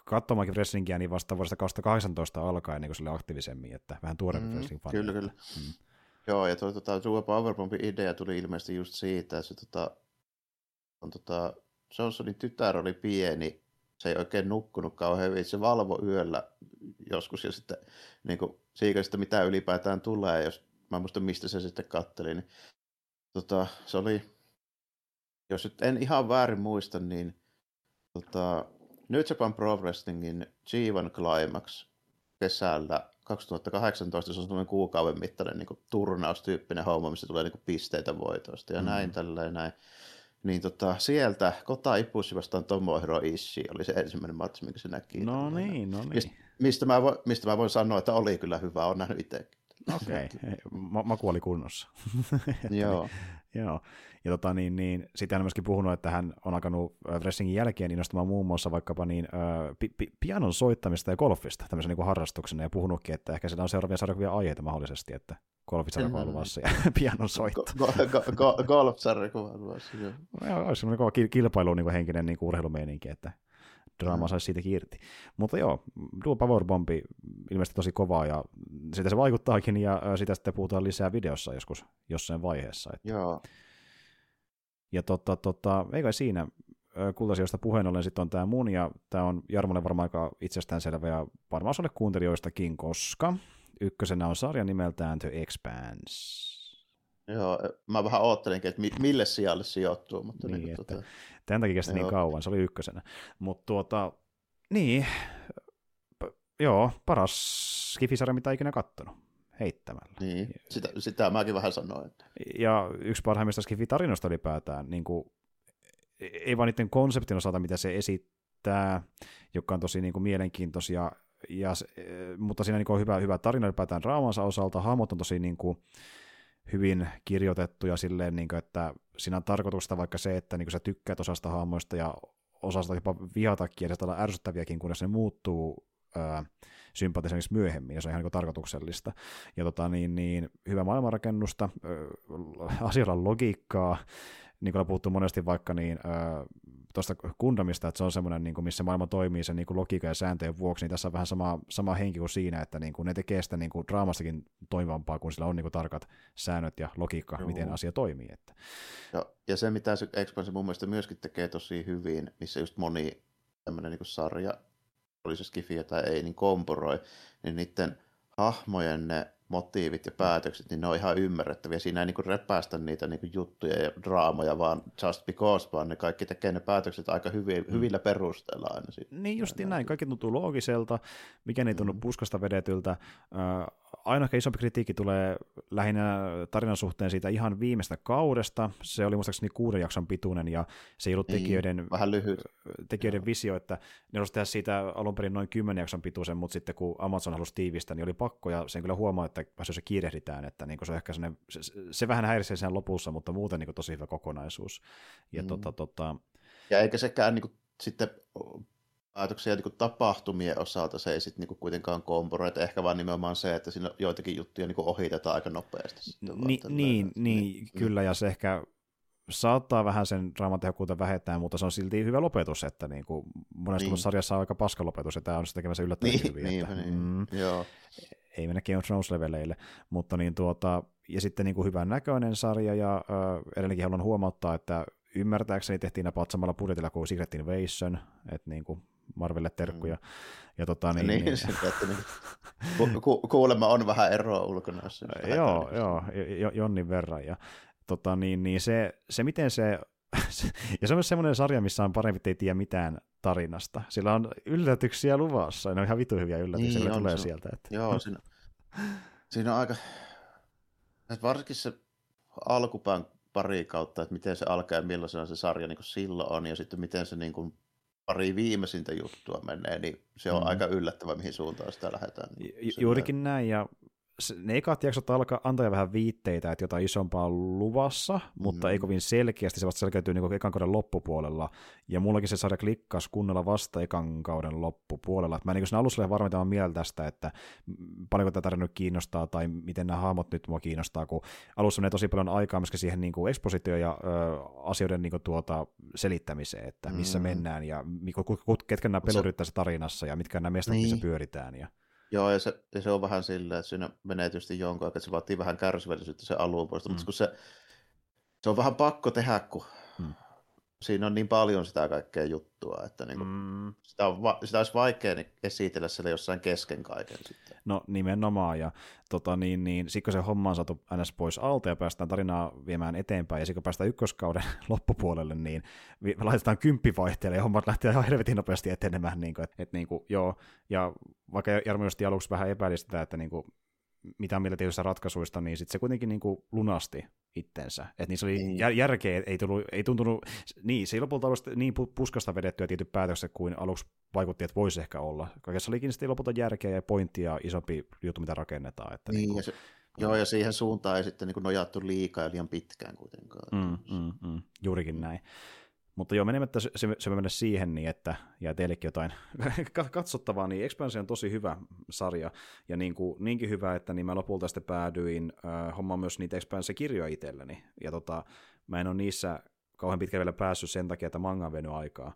katsomaankin wrestlingiä niin vasta vuodesta 2018 alkaen niin kuin sille aktiivisemmin, että vähän tuorempi mm, wrestling-fani. Kyllä, kyllä. Mm. Joo, ja tuo tota, True Powerbombin idea tuli ilmeisesti just siitä, että se, tota, on, tota, Johnsonin tytär oli pieni, se ei oikein nukkunut kauhean hyvin, se valvo yöllä joskus ja sitten niin kuin, siitä, mitä ylipäätään tulee, jos mä muistan mistä se sitten katteli, niin tota, se oli, jos nyt en ihan väärin muista, niin tota, New Japan Pro Wrestlingin G1 Climax kesällä 2018 se on semmoinen kuukauden mittainen niin kuin, turnaustyyppinen homma, missä tulee niin kuin, pisteitä voitoista ja mm. näin tälleen näin. Niin tota, sieltä Kota Ipushi vastaan Tomohiro Ishii oli se ensimmäinen match, minkä se näki. No niin, no niin. Mist, mistä, mä voin, mistä mä voin sanoa, että oli kyllä hyvä, on nähnyt itsekin. Okei, okay. Ma- maku oli kunnossa. <laughs> Joo. Joo. Ja tota, niin, niin, sitten hän on myöskin puhunut, että hän on alkanut wrestlingin jälkeen innostumaan muun muassa vaikkapa niin, äh, pi- pi- pianon soittamista ja golfista tämmöisen niin harrastuksena, ja puhunutkin, että ehkä siellä on seuraavia sarjakuvia aiheita mahdollisesti, että golfisarjakuva luvassa ja <laughs> pianon soitto. Go, go, go, golf-sarjakuva on luvassa, joo. Olisi semmoinen kilpailu niin henkinen niin urheilumeininki, että draama mm. saisi siitäkin irti. Mutta joo, Duo Powerbombi ilmeisesti tosi kovaa ja sitä se vaikuttaakin ja sitä sitten puhutaan lisää videossa joskus jossain vaiheessa. Että. Joo. Ja tota, tota, eikä siinä kultasioista puheen ollen sitten on tämä mun, ja tämä on Jarmolle varmaan aika itsestäänselvä ja varmaan sulle kuuntelijoistakin, koska ykkösenä on sarja nimeltään The Expanse. Joo, mä vähän oottelinkin, että mille sijalle sijoittuu. Mutta niin, niin että, tuota... Tämän takia kesti niin kauan, se oli ykkösenä. Mutta tuota, niin, joo, paras skifisarja, mitä ikinä kattonut heittämällä. Niin, sitä, sitä mäkin vähän sanoin. Ja yksi parhaimmista skifitarinoista ylipäätään, niin kuin, ei vaan niiden konseptin osalta, mitä se esittää, joka on tosi niin kuin, mielenkiintoisia, ja, mutta siinä niin kuin, on hyvä, hyvä tarina ylipäätään raamansa osalta, hahmot on tosi niin kuin, hyvin kirjoitettuja silleen, niin kuin, että siinä on tarkoitusta vaikka se, että niin kuin sä tykkäät osasta hahmoista ja osasta jopa vihatakin, ja olla ärsyttäviäkin, kunnes ne muuttuu ää, sympaattisemmiksi myöhemmin, ja se on ihan niin tarkoituksellista. Ja tota, niin, niin, hyvä maailmanrakennusta, asioilla logiikkaa, niin kuin on puhuttu monesti vaikka niin, tuosta Gundamista, että se on semmoinen, niin kuin, missä maailma toimii sen niin kuin logiikan ja sääntöjen vuoksi, niin tässä on vähän sama, sama henki kuin siinä, että niin kuin, ne tekee sitä niin kuin, draamastakin toimivampaa, kun sillä on niin kuin, tarkat säännöt ja logiikka, Joo. miten asia toimii. Että. Ja, ja se, mitä se Expanse mun mielestä myöskin tekee tosi hyvin, missä just moni tämmöinen niin sarja, oli se skifiä tai ei, niin komporoi, niin niiden hahmojen ne motiivit ja päätökset, niin ne on ihan ymmärrettäviä. Siinä ei niin repäistä niitä niin juttuja ja draamoja, vaan just because, vaan ne kaikki tekee ne päätökset aika hyvin, mm. hyvillä perusteella aina. Sitten. Niin justiin näin, kaikki tuntuu loogiselta, mikä ei tunnu mm. puskasta vedetyltä. ainoa isompi kritiikki tulee lähinnä tarinan suhteen siitä ihan viimeistä kaudesta. Se oli muistaakseni kuuden jakson pituinen ja se ei ollut niin, tekijöiden, vähän lyhyt. tekijöiden visio, että ne halusivat tehdä siitä alun perin noin kymmenen jakson pituisen, mutta sitten kun Amazon halusi tiivistä, niin oli pakko ja sen kyllä huomaa, että että se kiirehditään, että niin se on ehkä se, se, vähän häiritsee sen lopussa, mutta muuten niin tosi hyvä kokonaisuus. Ja, mm. tota, tota... ja eikä sekään niin kuin, sitten päätöksiä niin tapahtumien osalta se ei sitten niin kuitenkaan että ehkä vaan nimenomaan se, että siinä joitakin juttuja niin ohitetaan aika nopeasti. Sitten Ni, niin, niin, niin, kyllä, ja se ehkä saattaa vähän sen draamatehokkuutta vähentää, mutta se on silti hyvä lopetus, että niin kuin monesti niin. sarjassa on aika paska lopetus, ja tämä on tekemässä yllättävän niin, hyvin. Niin, että, niin, mm, joo ei mennä Game of Thrones-leveleille, mutta niin tuota, ja sitten niin kuin hyvän näköinen sarja, ja äh, edelleenkin haluan huomauttaa, että ymmärtääkseni tehtiin napot samalla budjetilla kuin Secret Invasion, että niin kuin Marvelle terkkuja. Mm. Ja tota, niin, niin, niin, että niin, ku, ku, kuulemma on vähän eroa ulkona. joo, joo, jonnin verran. Ja tota, niin, niin se, se, miten se ja se on myös semmoinen sarja, missä on parempi, ei tiedä mitään tarinasta. Sillä on yllätyksiä luvassa, ne on ihan vitu hyviä yllätyksiä, niin, tulee se, sieltä. Että. Joo, <laughs> siinä, siinä on aika, että varsinkin se alkupään pari kautta, että miten se alkaa ja millaisena se sarja niin silloin on, ja sitten miten se niin kuin pari viimeisintä juttua menee, niin se on mm. aika yllättävä, mihin suuntaan sitä lähdetään. Ju- juurikin näin, ja ne ekat jaksot alkaa antaa vähän viitteitä, että jotain isompaa on luvassa, mutta mm. ei kovin selkeästi, se vasta selkeytyy niin ekan kauden loppupuolella, ja mullakin se sarja klikkasi kunnolla vasta ekan kauden loppupuolella, mä niin siinä alussa olen varmittamaan mieltä tästä, että paljonko tätä tarina kiinnostaa, tai miten nämä hahmot nyt mua kiinnostaa, kun alussa menee tosi paljon aikaa myöskin siihen niin kuin ekspositio- ja ö, asioiden niin kuin tuota, selittämiseen, että missä mm. mennään, ja ketkä nämä pelurit tässä tarinassa, ja mitkä nämä mestat, niin. missä pyöritään, ja Joo, ja se, ja se on vähän silleen, että siinä menee tietysti jonkun aikaa, että se vaatii vähän kärsivällisyyttä se alun puolesta, mm. mutta kun se, se on vähän pakko tehdä, kun mm. Siinä on niin paljon sitä kaikkea juttua, että niin kuin, mm. sitä, on, sitä olisi vaikea esitellä siellä jossain kesken kaiken sitten. No nimenomaan, ja tota, niin, niin, sitten kun se homma on saatu ns. pois alta ja päästään tarinaa viemään eteenpäin, ja sitten kun päästään ykköskauden <laughs> loppupuolelle, niin laitetaan kymppivaihteelle, ja hommat lähtee ihan helvetin nopeasti etenemään. Niin kuin, et, et, niin kuin, joo, ja vaikka Jarmo just aluksi vähän epäili sitä, että niin kuin, mitä mieltä tietyistä ratkaisuista, niin sit se kuitenkin niin kuin lunasti itsensä. Että niissä oli jär- järkeä, ei, tullut, ei tuntunut, niin, se ei lopulta ollut niin puskasta vedettyä tietyt päätökset kuin aluksi vaikutti, että voisi ehkä olla. Kaikessa olikin sitten lopulta järkeä ja pointtia ja isompi juttu, mitä rakennetaan. Että niin, niin kuin, ja se, joo, ja siihen suuntaan ei sitten niin nojattu liikaa ja liian pitkään kuitenkaan. Mm, mm, mm, juurikin näin. Mutta joo, menemättä se, se, se mennä siihen, niin että jää teillekin jotain <laughs> katsottavaa, niin Expansion on tosi hyvä sarja, ja niin kuin, niinkin hyvä, että niin mä lopulta sitten päädyin äh, hommaan myös niitä Expansion-kirjoja itselleni, ja tota, mä en ole niissä kauhean pitkälle vielä päässyt sen takia, että manga on aikaa,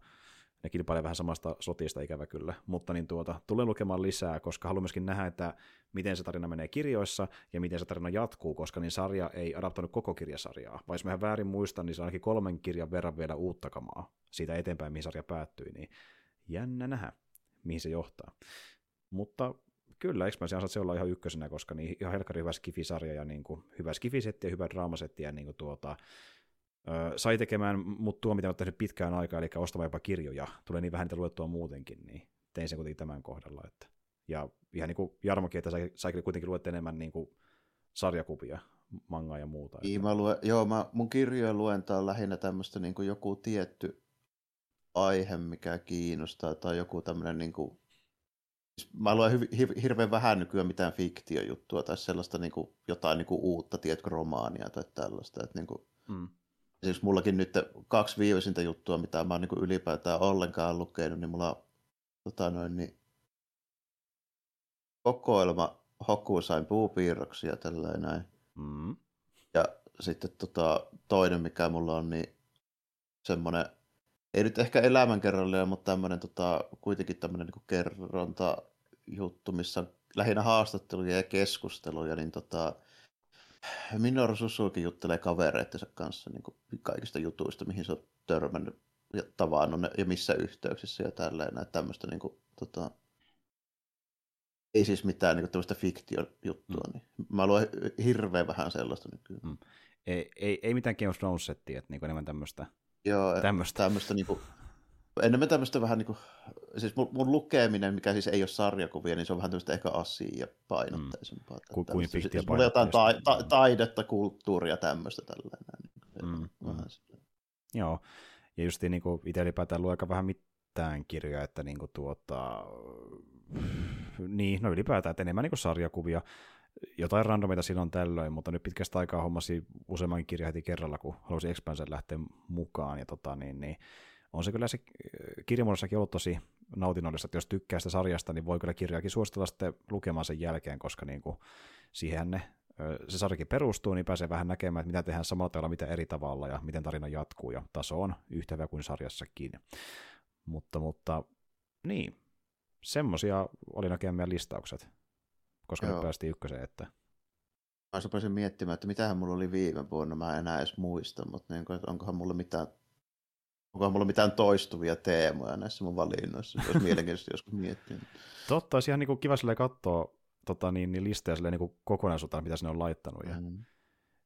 ne kilpailee vähän samasta sotista ikävä kyllä, mutta niin tuota, tulen lukemaan lisää, koska haluan myöskin nähdä, että miten se tarina menee kirjoissa ja miten se tarina jatkuu, koska niin sarja ei adaptoinut koko kirjasarjaa. Vai jos mä väärin muistan, niin se on ainakin kolmen kirjan verran vielä uutta kamaa siitä eteenpäin, mihin sarja päättyi, niin jännä nähdä, mihin se johtaa. Mutta kyllä, Expansion se olla ihan ykkösenä, koska niin ihan helkkari hyvä skifisarja ja niin kuin, hyvä skifisetti ja hyvä draamasetti ja niin kuin tuota, sai tekemään mut tuo, mitä olen tehnyt pitkään aikaa, eli ostamaan jopa kirjoja. Tulee niin vähän niitä luettua muutenkin, niin tein sen kuitenkin tämän kohdalla. Että Ja ihan niin kuin Jarmokin, että sä, sä kuitenkin luet enemmän niin kuin sarjakuvia, mangaa ja muuta. Niin, mä luen, joo, mä, mun kirjojen luenta on lähinnä tämmöistä niin kuin joku tietty aihe, mikä kiinnostaa, tai joku tämmöinen niin kuin, siis mä luen hy, hirveän vähän nykyään mitään fiktiojuttua tai sellaista niin kuin, jotain niin kuin uutta, tiedätkö, romaania tai tällaista. Että niin kuin, mm. Siis mullakin nyt kaksi viimeisintä juttua, mitä mä oon niin ylipäätään ollenkaan lukenut, niin mulla on tota noin, niin, kokoelma Hokusain puupiirroksia tällainen näin. Mm. Ja sitten tota, toinen, mikä mulla on, niin semmoinen, ei nyt ehkä elämänkerrallinen, mutta tämmöinen tota, kuitenkin tämmöinen niin kerronta juttu, missä on lähinnä haastatteluja ja keskusteluja, niin tota, Minoru Susuki juttelee kavereittensa kanssa niin kuin kaikista jutuista, mihin se on törmännyt ja tavannut ja missä yhteyksissä ja tälleen, että tämmöistä niin kuin, tota, ei siis mitään niin tämmöistä fiktiojuttua. Mm. Niin. Mä luen hirveän vähän sellaista nykyään. Mm. Ei, ei, ei mitään Game of Thrones-settiä, että niin enemmän tämmöistä. Joo, tämmöistä. tämmöistä niin kuin, enemmän tämmöistä vähän niin kuin, siis mun, mun, lukeminen, mikä siis ei ole sarjakuvia, niin se on vähän tämmöistä ehkä asia painotteisempaa. Mm. Ku, kuin fiktiä siis mulla jotain ta, ta, taidetta, kulttuuria, tämmöistä tällainen. Mm. Mm. Joo, ja just niin kuin itse ylipäätään luo aika vähän mitään kirjoja, että niin kuin tuota, niin, no ylipäätään, että enemmän niin kuin sarjakuvia, jotain randomita silloin tällöin, mutta nyt pitkästä aikaa hommasi useamman kirjan heti kerralla, kun halusi Expansen lähteä mukaan, ja tota, niin, niin, on se kyllä se äh, kirjamuodossakin ollut tosi nautinnollista, että jos tykkää sitä sarjasta, niin voi kyllä kirjaakin suositella sitten lukemaan sen jälkeen, koska niin kuin, siihen ne, se sarjakin perustuu, niin pääsee vähän näkemään, että mitä tehdään samalla tavalla, mitä eri tavalla ja miten tarina jatkuu, ja taso on yhtä hyvä kuin sarjassakin. Mutta, mutta niin, semmosia oli näkemään meidän listaukset, koska Joo. me päästiin ykköseen, että... Mä miettimään, että mitähän mulla oli viime vuonna, mä en enää edes muista, mutta niin kuin, onkohan mulla mitään Onkohan mulla mitään toistuvia teemoja näissä mun valinnoissa? Olisi mielenkiintoista <laughs> joskus miettiä. Totta, olisi ihan niin kuin kiva katsoa tota, niin, niin listejä niin kokonaisuutta, mitä sinne on laittanut. Ja... Mm.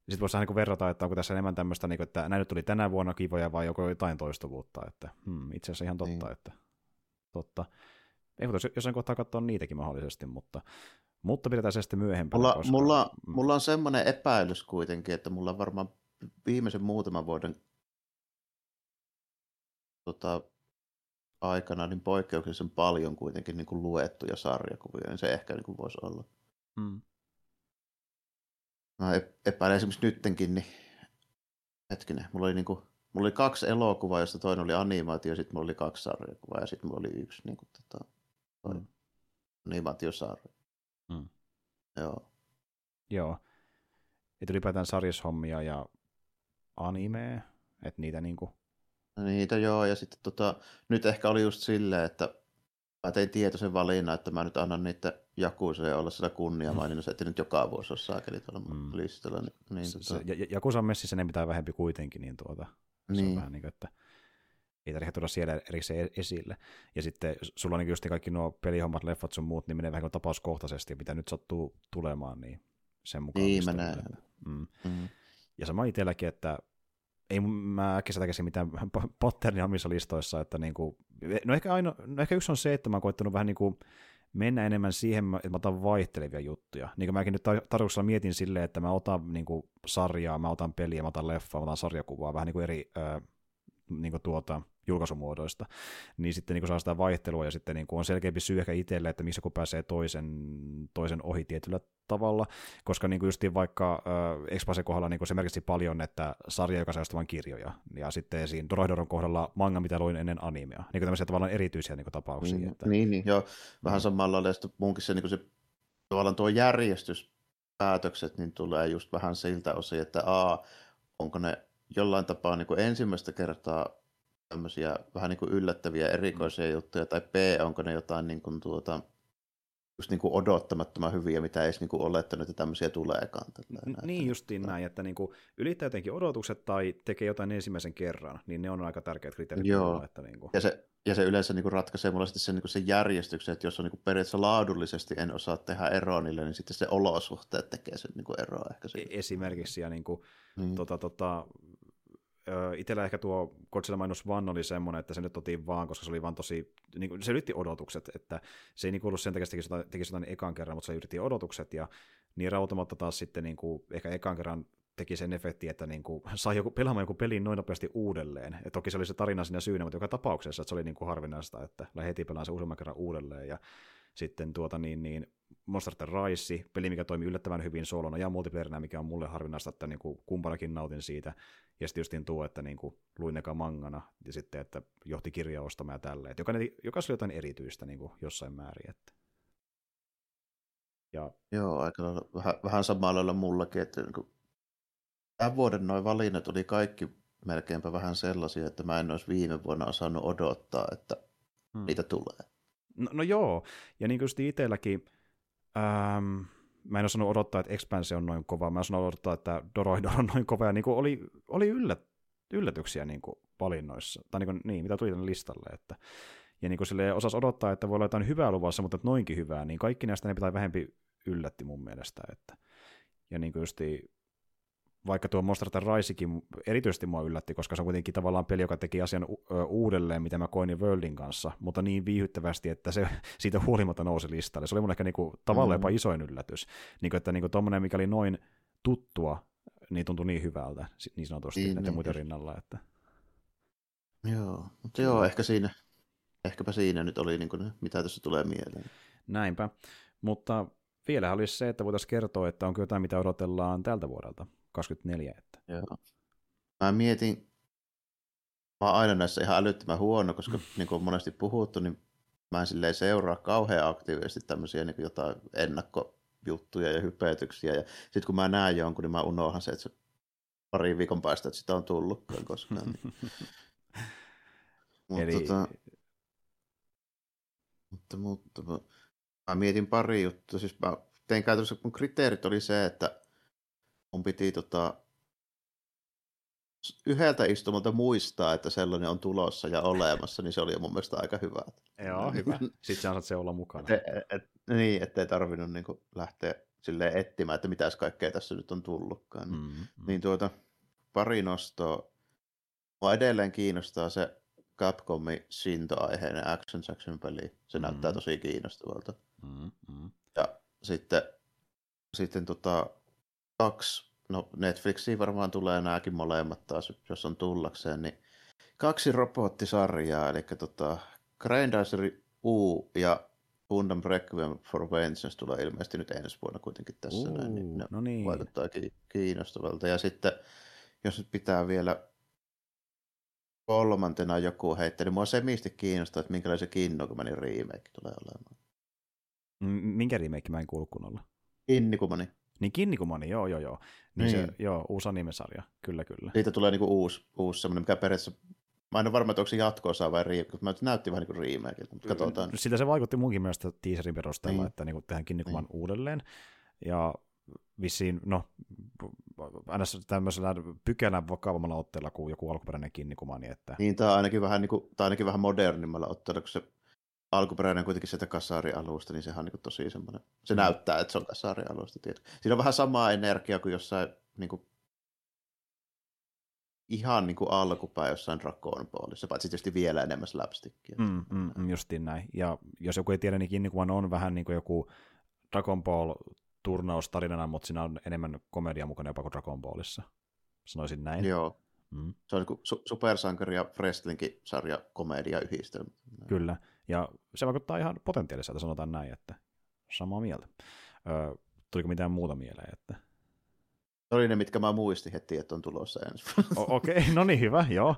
Sitten voisi niin verrata, että onko tässä enemmän tämmöistä, niin kuin, että näin nyt tuli tänä vuonna kivoja vai joko jotain toistuvuutta. Että, hmm, itse asiassa ihan totta. Niin. Että, totta. Ei, mutta jossain kohtaa katsoa niitäkin mahdollisesti, mutta, mutta pidetään se sitten myöhempään. Mulla, koska... mulla, mm. mulla on semmoinen epäilys kuitenkin, että mulla on varmaan viimeisen muutaman vuoden tota, aikana niin poikkeuksellisen paljon kuitenkin niin kuin luettuja sarjakuvia, niin se ehkä niin kuin voisi olla. Mm. Mä epäilen esimerkiksi nyttenkin, niin hetkinen, mulla oli, niin kuin, mulla oli kaksi elokuvaa, josta toinen oli animaatio, sitten mulla oli kaksi sarjakuvaa ja sitten mulla oli yksi niin kuin, tota, mm. animaatiosarja. Mm. Joo. Joo. Et ylipäätään sarjashommia ja animea, että niitä niinku... Niitä joo, ja sitten tota, nyt ehkä oli just silleen, että mä tein tietoisen valinnan, että mä nyt annan niitä Jakuseen olla sitä kunniamaininnassa, että nyt joka vuosi ole saakeli tuolla mm. listalla. Niin, niin, se, tota... se, Jakusan messissä ne pitää vähempi kuitenkin, niin tuota, se niin. on vähän niin kuin, että ei tarvitse tuoda siellä erikseen esille. Ja sitten sulla on niin just kaikki nuo pelihommat, leffat sun muut, niin menee vähän tapauskohtaisesti, mitä nyt sattuu tulemaan, niin sen mukaan. Niin, mä näen. Mm. Mm. Ja sama itselläkin, että ei mä äkkiä käsin mitään <laughs> patternia omissa listoissa, että niin kuin, no ehkä, aino, no ehkä yksi on se, että mä oon koittanut vähän niin kuin mennä enemmän siihen, että mä otan vaihtelevia juttuja. Niin kuin mäkin nyt tarkoituksella mietin silleen, että mä otan niin kuin sarjaa, mä otan peliä, mä otan leffaa, mä otan sarjakuvaa, vähän niin kuin eri äh, niin kuin tuota, julkaisumuodoista, niin sitten niin kuin saa sitä vaihtelua ja sitten niin kuin on selkeämpi syy ehkä itselle, että missä kun pääsee toisen, toisen ohi tietyllä tavalla, koska niin kuin justiin vaikka äh, Expase kohdalla niin kuin se merkitsi paljon, että sarja, joka saa vain kirjoja, ja sitten siinä Dorohdoron kohdalla manga, mitä luin ennen animea, niin kuin tämmöisiä tavallaan erityisiä niin kuin tapauksia. Mm, että... Niin, niin, joo, vähän samalla lailla, munkin se, niin kuin se tavallaan tuo järjestys, päätökset, niin tulee just vähän siltä osin, että a, onko ne jollain tapaa niin kuin ensimmäistä kertaa tämmöisiä vähän niin kuin yllättäviä erikoisia juttuja, tai B, onko ne jotain niin kuin tuota, just niin kuin odottamattoman hyviä, mitä ei edes niin kuin olettanut, että tämmöisiä tuleekaan. Tällainen, niin justiin näin, että niin kuin ylittää jotenkin odotukset tai tekee jotain ensimmäisen kerran, niin ne on aika tärkeät kriteerit. Joo, että niin kuin... ja, se, ja se yleensä niin kuin ratkaisee mulla sitten sen, niin kuin sen järjestyksen, että jos on niin kuin periaatteessa laadullisesti en osaa tehdä eroa niille, niin sitten se olosuhteet tekee sen niin kuin eroa ehkä. Siitä. Esimerkiksi, ja niin kuin, mm. tota, tota, itsellä ehkä tuo Godzilla Minus One oli semmoinen, että se nyt otin vaan, koska se oli vaan tosi, niin kuin, se ylitti odotukset, että se ei niin ollut sen takia, että tekisi tekisi jotain ekan kerran, mutta se ylitti odotukset, ja niin Rautamatta taas sitten niin kuin, ehkä ekan kerran teki sen efekti, että niin kuin, sai joku, pelaamaan joku pelin noin nopeasti uudelleen. Et toki se oli se tarina siinä syynä, mutta joka tapauksessa että se oli niin kuin harvinaista, että heti pelaamaan se useamman kerran uudelleen. Ja sitten tuota, niin, niin, Monster Hunter Rise, peli, mikä toimii yllättävän hyvin solona ja multiplayerina, mikä on mulle harvinaista, että niin kuin, kumpanakin nautin siitä. Ja sitten justiin tuo, että niin kuin, luin eka mangana ja sitten, että johti kirjaa ostamaan ja tälleen. Että jokainen, jokaisella jotain erityistä niin kuin, jossain määrin. Että. Ja... Joo, aika lailla, vähän, vähän samalla lailla mullakin, että niin kuin, tämän vuoden noin valinnat oli kaikki melkeinpä vähän sellaisia, että mä en olisi viime vuonna osannut odottaa, että hmm. niitä tulee. No, no joo, ja niin kuin itselläkin, ähm, mä en osannut odottaa, että Expanse on noin kova, mä en osannut odottaa, että Doroidor on noin kova, ja niin kuin oli, oli yllät, yllätyksiä niin kuin valinnoissa, tai niin, kuin, niin mitä tuli tänne listalle, että ja niin kuin sille osas odottaa, että voi olla jotain hyvää luvassa, mutta noinkin hyvää, niin kaikki näistä ne pitää vähempi yllätti mun mielestä, että ja niin kuin justi, vaikka tuo Monster Hunter Risekin erityisesti mua yllätti, koska se on kuitenkin tavallaan peli, joka teki asian uudelleen, mitä mä koin Worldin kanssa, mutta niin viihyttävästi, että se <laughs> siitä huolimatta nousi listalle. Se oli mun ehkä niinku, tavallaan mm. jopa isoin yllätys. Niinku, että niinku, tommonen, mikä oli noin tuttua, niin tuntui niin hyvältä niin sanotusti niin, näiden niin, muiden rinnalla. Että... Joo, mutta joo, ehkä siinä, ehkäpä siinä nyt oli, niin kuin, mitä tässä tulee mieleen. Näinpä, mutta vielä olisi se, että voitaisiin kertoa, että onko jotain, mitä odotellaan tältä vuodelta. 24. Että. Joo. Mä mietin, mä oon aina näissä ihan älyttömän huono, koska <laughs> niin kuin on monesti puhuttu, niin mä en silleen seuraa kauhean aktiivisesti tämmöisiä niin jotain ennakkojuttuja ja hypetyksiä. Ja sitten kun mä näen jonkun, niin mä unohan se, että se pari viikon päästä, että sitä on tullutkaan koskaan. <laughs> Niin. mutta, Eli... tota, mutta, mutta, mä mietin pari juttua. Siis mä tein käytännössä, kun kriteerit oli se, että mun piti tota, yhdeltä istumalta muistaa, että sellainen on tulossa ja olemassa, niin se oli mun mielestä aika hyvä. Joo, hyvä. Sitten sä saat se olla mukana. Et, et, niin, ettei tarvinnut niin kuin, lähteä silleen etsimään, että mitäs kaikkea tässä nyt on tullutkaan. Mm, mm. Niin tuota, pari nostoa. Mua edelleen kiinnostaa se Capcomin Shinto-aiheinen Action Jackson peli. Se mm. näyttää tosi kiinnostavalta. Mm, mm. Ja sitten, sitten tota, kaksi, no Netflixiin varmaan tulee nämäkin molemmat taas, jos on tullakseen, niin kaksi robottisarjaa, eli tota, Grandizer U ja Gundam Requiem for Vengeance tulee ilmeisesti nyt ensi vuonna kuitenkin tässä uh, näin, niin no niin. vaikuttaa kiinnostavalta. Ja sitten, jos nyt pitää vielä kolmantena joku heittää, niin mua semisti kiinnostaa, että minkälainen se Kinnokumanin remake tulee olemaan. Minkä remake mä en kuulu kunnolla? Kinnikumani. Niin Kinnikumani, joo, joo, joo. Niin, niin. Se, joo, uusi animesarja, kyllä, kyllä. Siitä tulee niinku uusi, uusi semmoinen, mikä periaatteessa Mä en ole varma, että onko se jatkoosa vai remake, mä näytti vähän niin kuin remakeilta, mutta katsotaan. Sitä se vaikutti munkin mielestä teaserin perusteella, niin. että niin kuin tehdään Kinnikuman niin. uudelleen. Ja vissiin, no, aina tämmöisellä pykälän vakavammalla otteella kuin joku alkuperäinen Kinnikumani. Että... Niin, tämä on ainakin vähän, niin kuin, tämä on ainakin vähän modernimmalla otteella, kun se alkuperäinen kuitenkin sieltä kasaarialusta, niin sehän on niin tosi semmoinen, se mm. näyttää, että se on kasaarialusta. Tietysti. Siinä on vähän samaa energiaa kuin jossain niin kuin, ihan niin kuin alkupäin jossain Dragon Ballissa, paitsi tietysti vielä enemmän slapstickia. Mm, mm, mm, justiin näin. Ja jos joku ei tiedä, niin Kinnikuman on vähän niin kuin joku Dragon Ball turnaus tarinana, mutta siinä on enemmän komedia mukana jopa kuin Dragon Ballissa. Sanoisin näin. Joo. Mm. Se on niin su- supersankari ja wrestling-sarja komedia yhdistelmä. Kyllä. Ja se vaikuttaa ihan potentiaaliselta, sanotaan näin, että samaa mieltä. Öö, tuliko mitään muuta mieleen? Että... Ne oli ne, mitkä mä muistin heti, että on tulossa ensi Okei, okay, no niin, hyvä, joo.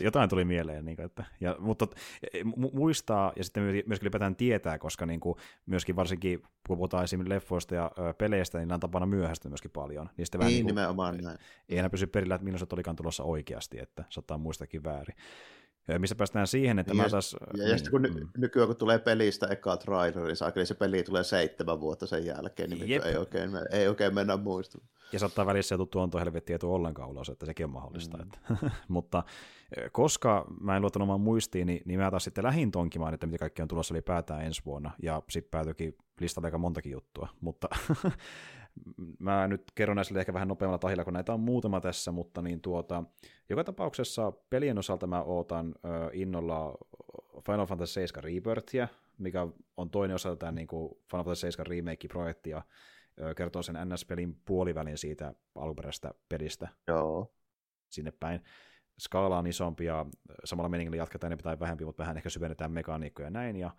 Jotain tuli mieleen. Niin kuin, että, ja, mutta e, muistaa ja sitten myöskin ylipäätään tietää, koska niin kuin, myöskin varsinkin kun puhutaan esimerkiksi leffoista ja ö, peleistä, niin on tapana myöhäistä myöskin paljon. Niin, niin, vähän, niin kuin, nimenomaan näin. Ei enää pysy perillä, että milloin se olikaan tulossa oikeasti, että saattaa muistakin väärin. Missä päästään siihen, että ja mä taas... Ja, niin, ja sitten kun mm. nykyään kun tulee pelistä eka trailer, niin se peli tulee seitsemän vuotta sen jälkeen, niin ei oikein, ei oikein mennä muistumaan. Ja saattaa välissä joutua tuon helvettiä etu ollenkaan ulos, että sekin on mahdollista. Mm. Että. <laughs> Mutta koska mä en luottanut omaan muistiin, niin, niin mä taas sitten lähin tonkimaan, että mitä kaikki on tulossa ylipäätään ensi vuonna, ja sitten päätyikin listalle aika montakin juttua. Mutta <laughs> Mä nyt kerron näistä ehkä vähän nopeammalla tahilla, kun näitä on muutama tässä, mutta niin tuota, joka tapauksessa pelien osalta mä ootan ö, innolla Final Fantasy 7 Rebirthia, mikä on toinen osa tätä niin kuin Final Fantasy 7 remake-projektia, ö, kertoo sen NS-pelin puolivälin siitä alkuperäisestä pelistä. Joo. Sinne päin. Skaala on isompi ja samalla meningillä jatketaan enemmän tai vähempi, mutta vähän ehkä syvennetään mekaniikkoja ja näin, ja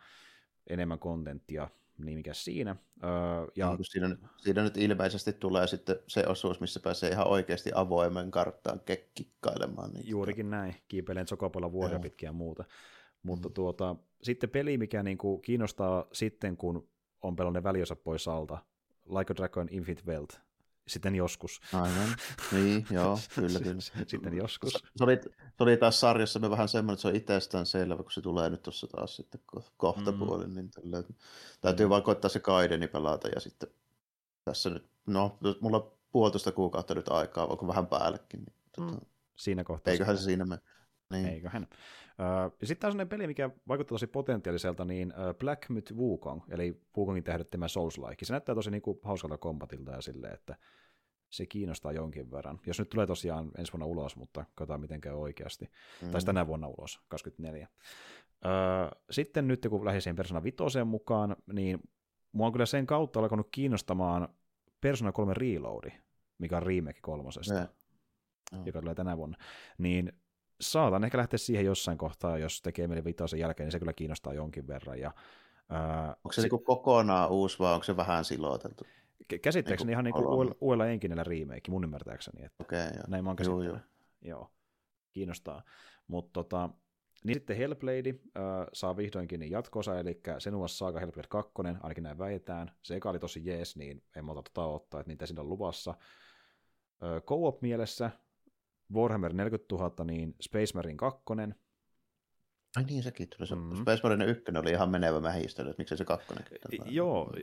enemmän kontenttia niin mikä siinä. Öö, ja... Niin, siinä, siinä nyt ilmeisesti tulee sitten se osuus, missä pääsee ihan oikeasti avoimen karttaan kikkailemaan. Niin Juurikin tota... näin, kiipeilen sokopolla vuoria pitkiä ja muuta. Mutta mm. tuota, sitten peli, mikä niinku kiinnostaa sitten, kun on pelannut väliosa pois alta, Like a Dragon Infinite Wealth, sitten joskus. Aivan, niin, <laughs> joo, kyllä, kyllä. sitten joskus. Se oli, se oli taas sarjassa vähän semmoinen, että se on itsestään selvä, kun se tulee nyt tuossa taas sitten kohta mm. puolin, niin tällä, täytyy mm. vaan koittaa se Kaideni pelata ja sitten tässä nyt, no, mulla on puolitoista kuukautta nyt aikaa, onko vähän päällekin. Niin, tota, mm. Siinä kohtaa. Eiköhän se siinä mene. Niin. Eiköhän. Ja sitten on sellainen peli, mikä vaikuttaa tosi potentiaaliselta, niin Black Myth Wukong, eli Wukongin tähdettämä Souls-like. Se näyttää tosi niinku hauskalta kombatilta ja silleen, että se kiinnostaa jonkin verran. Jos nyt tulee tosiaan ensi vuonna ulos, mutta katsotaan miten käy oikeasti. Mm. Tai tänä vuonna ulos, 24. Öö, sitten nyt kun lähdin siihen Persona 5 mukaan, niin mua on kyllä sen kautta alkanut kiinnostamaan Persona 3 Reload, mikä on remake kolmosesta, oh. joka tulee tänä vuonna. Niin saatan ehkä lähteä siihen jossain kohtaa, jos tekee mieli vitosen jälkeen, niin se kyllä kiinnostaa jonkin verran. Ja, öö, onko se, se niinku kokonaan uusi vai onko se vähän siloteltu? Käsittääkseni niin ihan niin kuin uudella, enkinellä remake, mun ymmärtääkseni. Että okay, joo. Näin mä oon joo, joo. joo. kiinnostaa. Mutta tota, niin sitten Hellblade äh, saa vihdoinkin niin jatkoosa, eli Senua's Saga Hellblade 2, ainakin näin väitään. Se eka oli tosi jees, niin en mä ota tota ottaa, että niitä siinä on luvassa. Äh, Co-op mielessä Warhammer 40 000, niin Space Marine 2, Ai niin, sekin tuli. Se mm-hmm. Space Marine 1 oli ihan menevä mähistely, että miksei se kakkonen. Joo,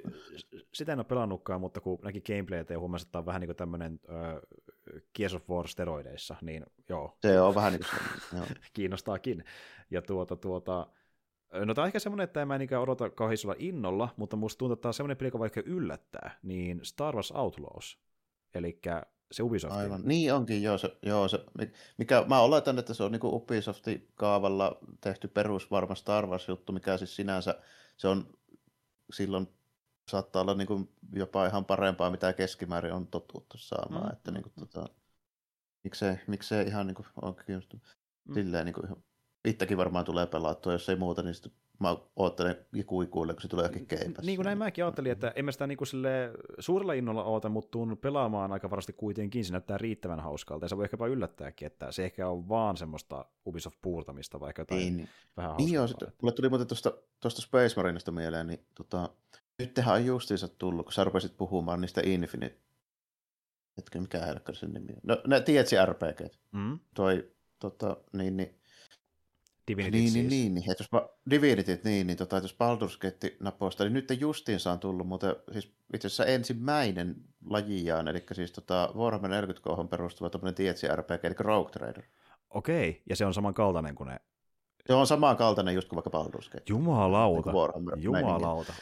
sitä en ole pelannutkaan, mutta kun näki gameplaytä ja huomasi, että tämä on vähän niin kuin tämmöinen äh, Gears of War steroideissa, niin joo. Se on vähän niin kuin <laughs> Kiinnostaakin. Ja tuota, tuota, No tämä on ehkä semmoinen, että en mä niinkään odota kauhean innolla, mutta musta tuntuu, että tämä on semmoinen peli, joka vaikka yllättää, niin Star Wars Outlaws, eli se Ubisoft. Aivan, niin onkin, joo, se, joo se, mikä, mä oletan, että se on niin Ubisoftin kaavalla tehty perus varma Star Wars-juttu, mikä siis sinänsä, se on silloin saattaa olla niin kuin jopa ihan parempaa, mitä keskimäärin on totuttu saamaan, mm. että niin kuin, tota, miksei, miksei ihan niin kuin, on kiinnostunut. Mm. Silleen niin kuin, itsekin varmaan tulee pelattua, jos ei muuta, niin sitten mä oottelen ikuikuille, kun se tulee johonkin keipässä. Niin kuin näin mäkin ajattelin, että en mä sitä niin kuin sille suurella innolla oota, mutta tuun pelaamaan aika varasti kuitenkin, se näyttää riittävän hauskalta, ja se voi ehkäpä yllättääkin, että se ehkä on vaan semmoista Ubisoft-puurtamista, vaikka jotain niin, vähän hauskaa. Niin joo, sitten, mulle tuli muuten tuosta, tuosta Space Marinesta mieleen, niin tota, nyt tehän on justiinsa tullut, kun sä rupesit puhumaan niistä Infinite, hetken, mikä helkkari sen nimi on? No, ne tiedätkö RPG? Mm. Toi, tota, niin, niin, Divinity niin, siis. niin, niin, niin. Että jos Divinityt, niin, niin tota, jos Baldur's Gate napoista, niin nyt justiinsa on tullut, mutta siis itse asiassa ensimmäinen lajiaan, eli siis tota, Warhammer 40 perustuva tämmöinen tietsi RPG, eli Rogue Trader. Okei, ja se on samankaltainen kuin ne se on samankaltainen just kuin vaikka Baldur's Gate. Jumalauta, niin jumalauta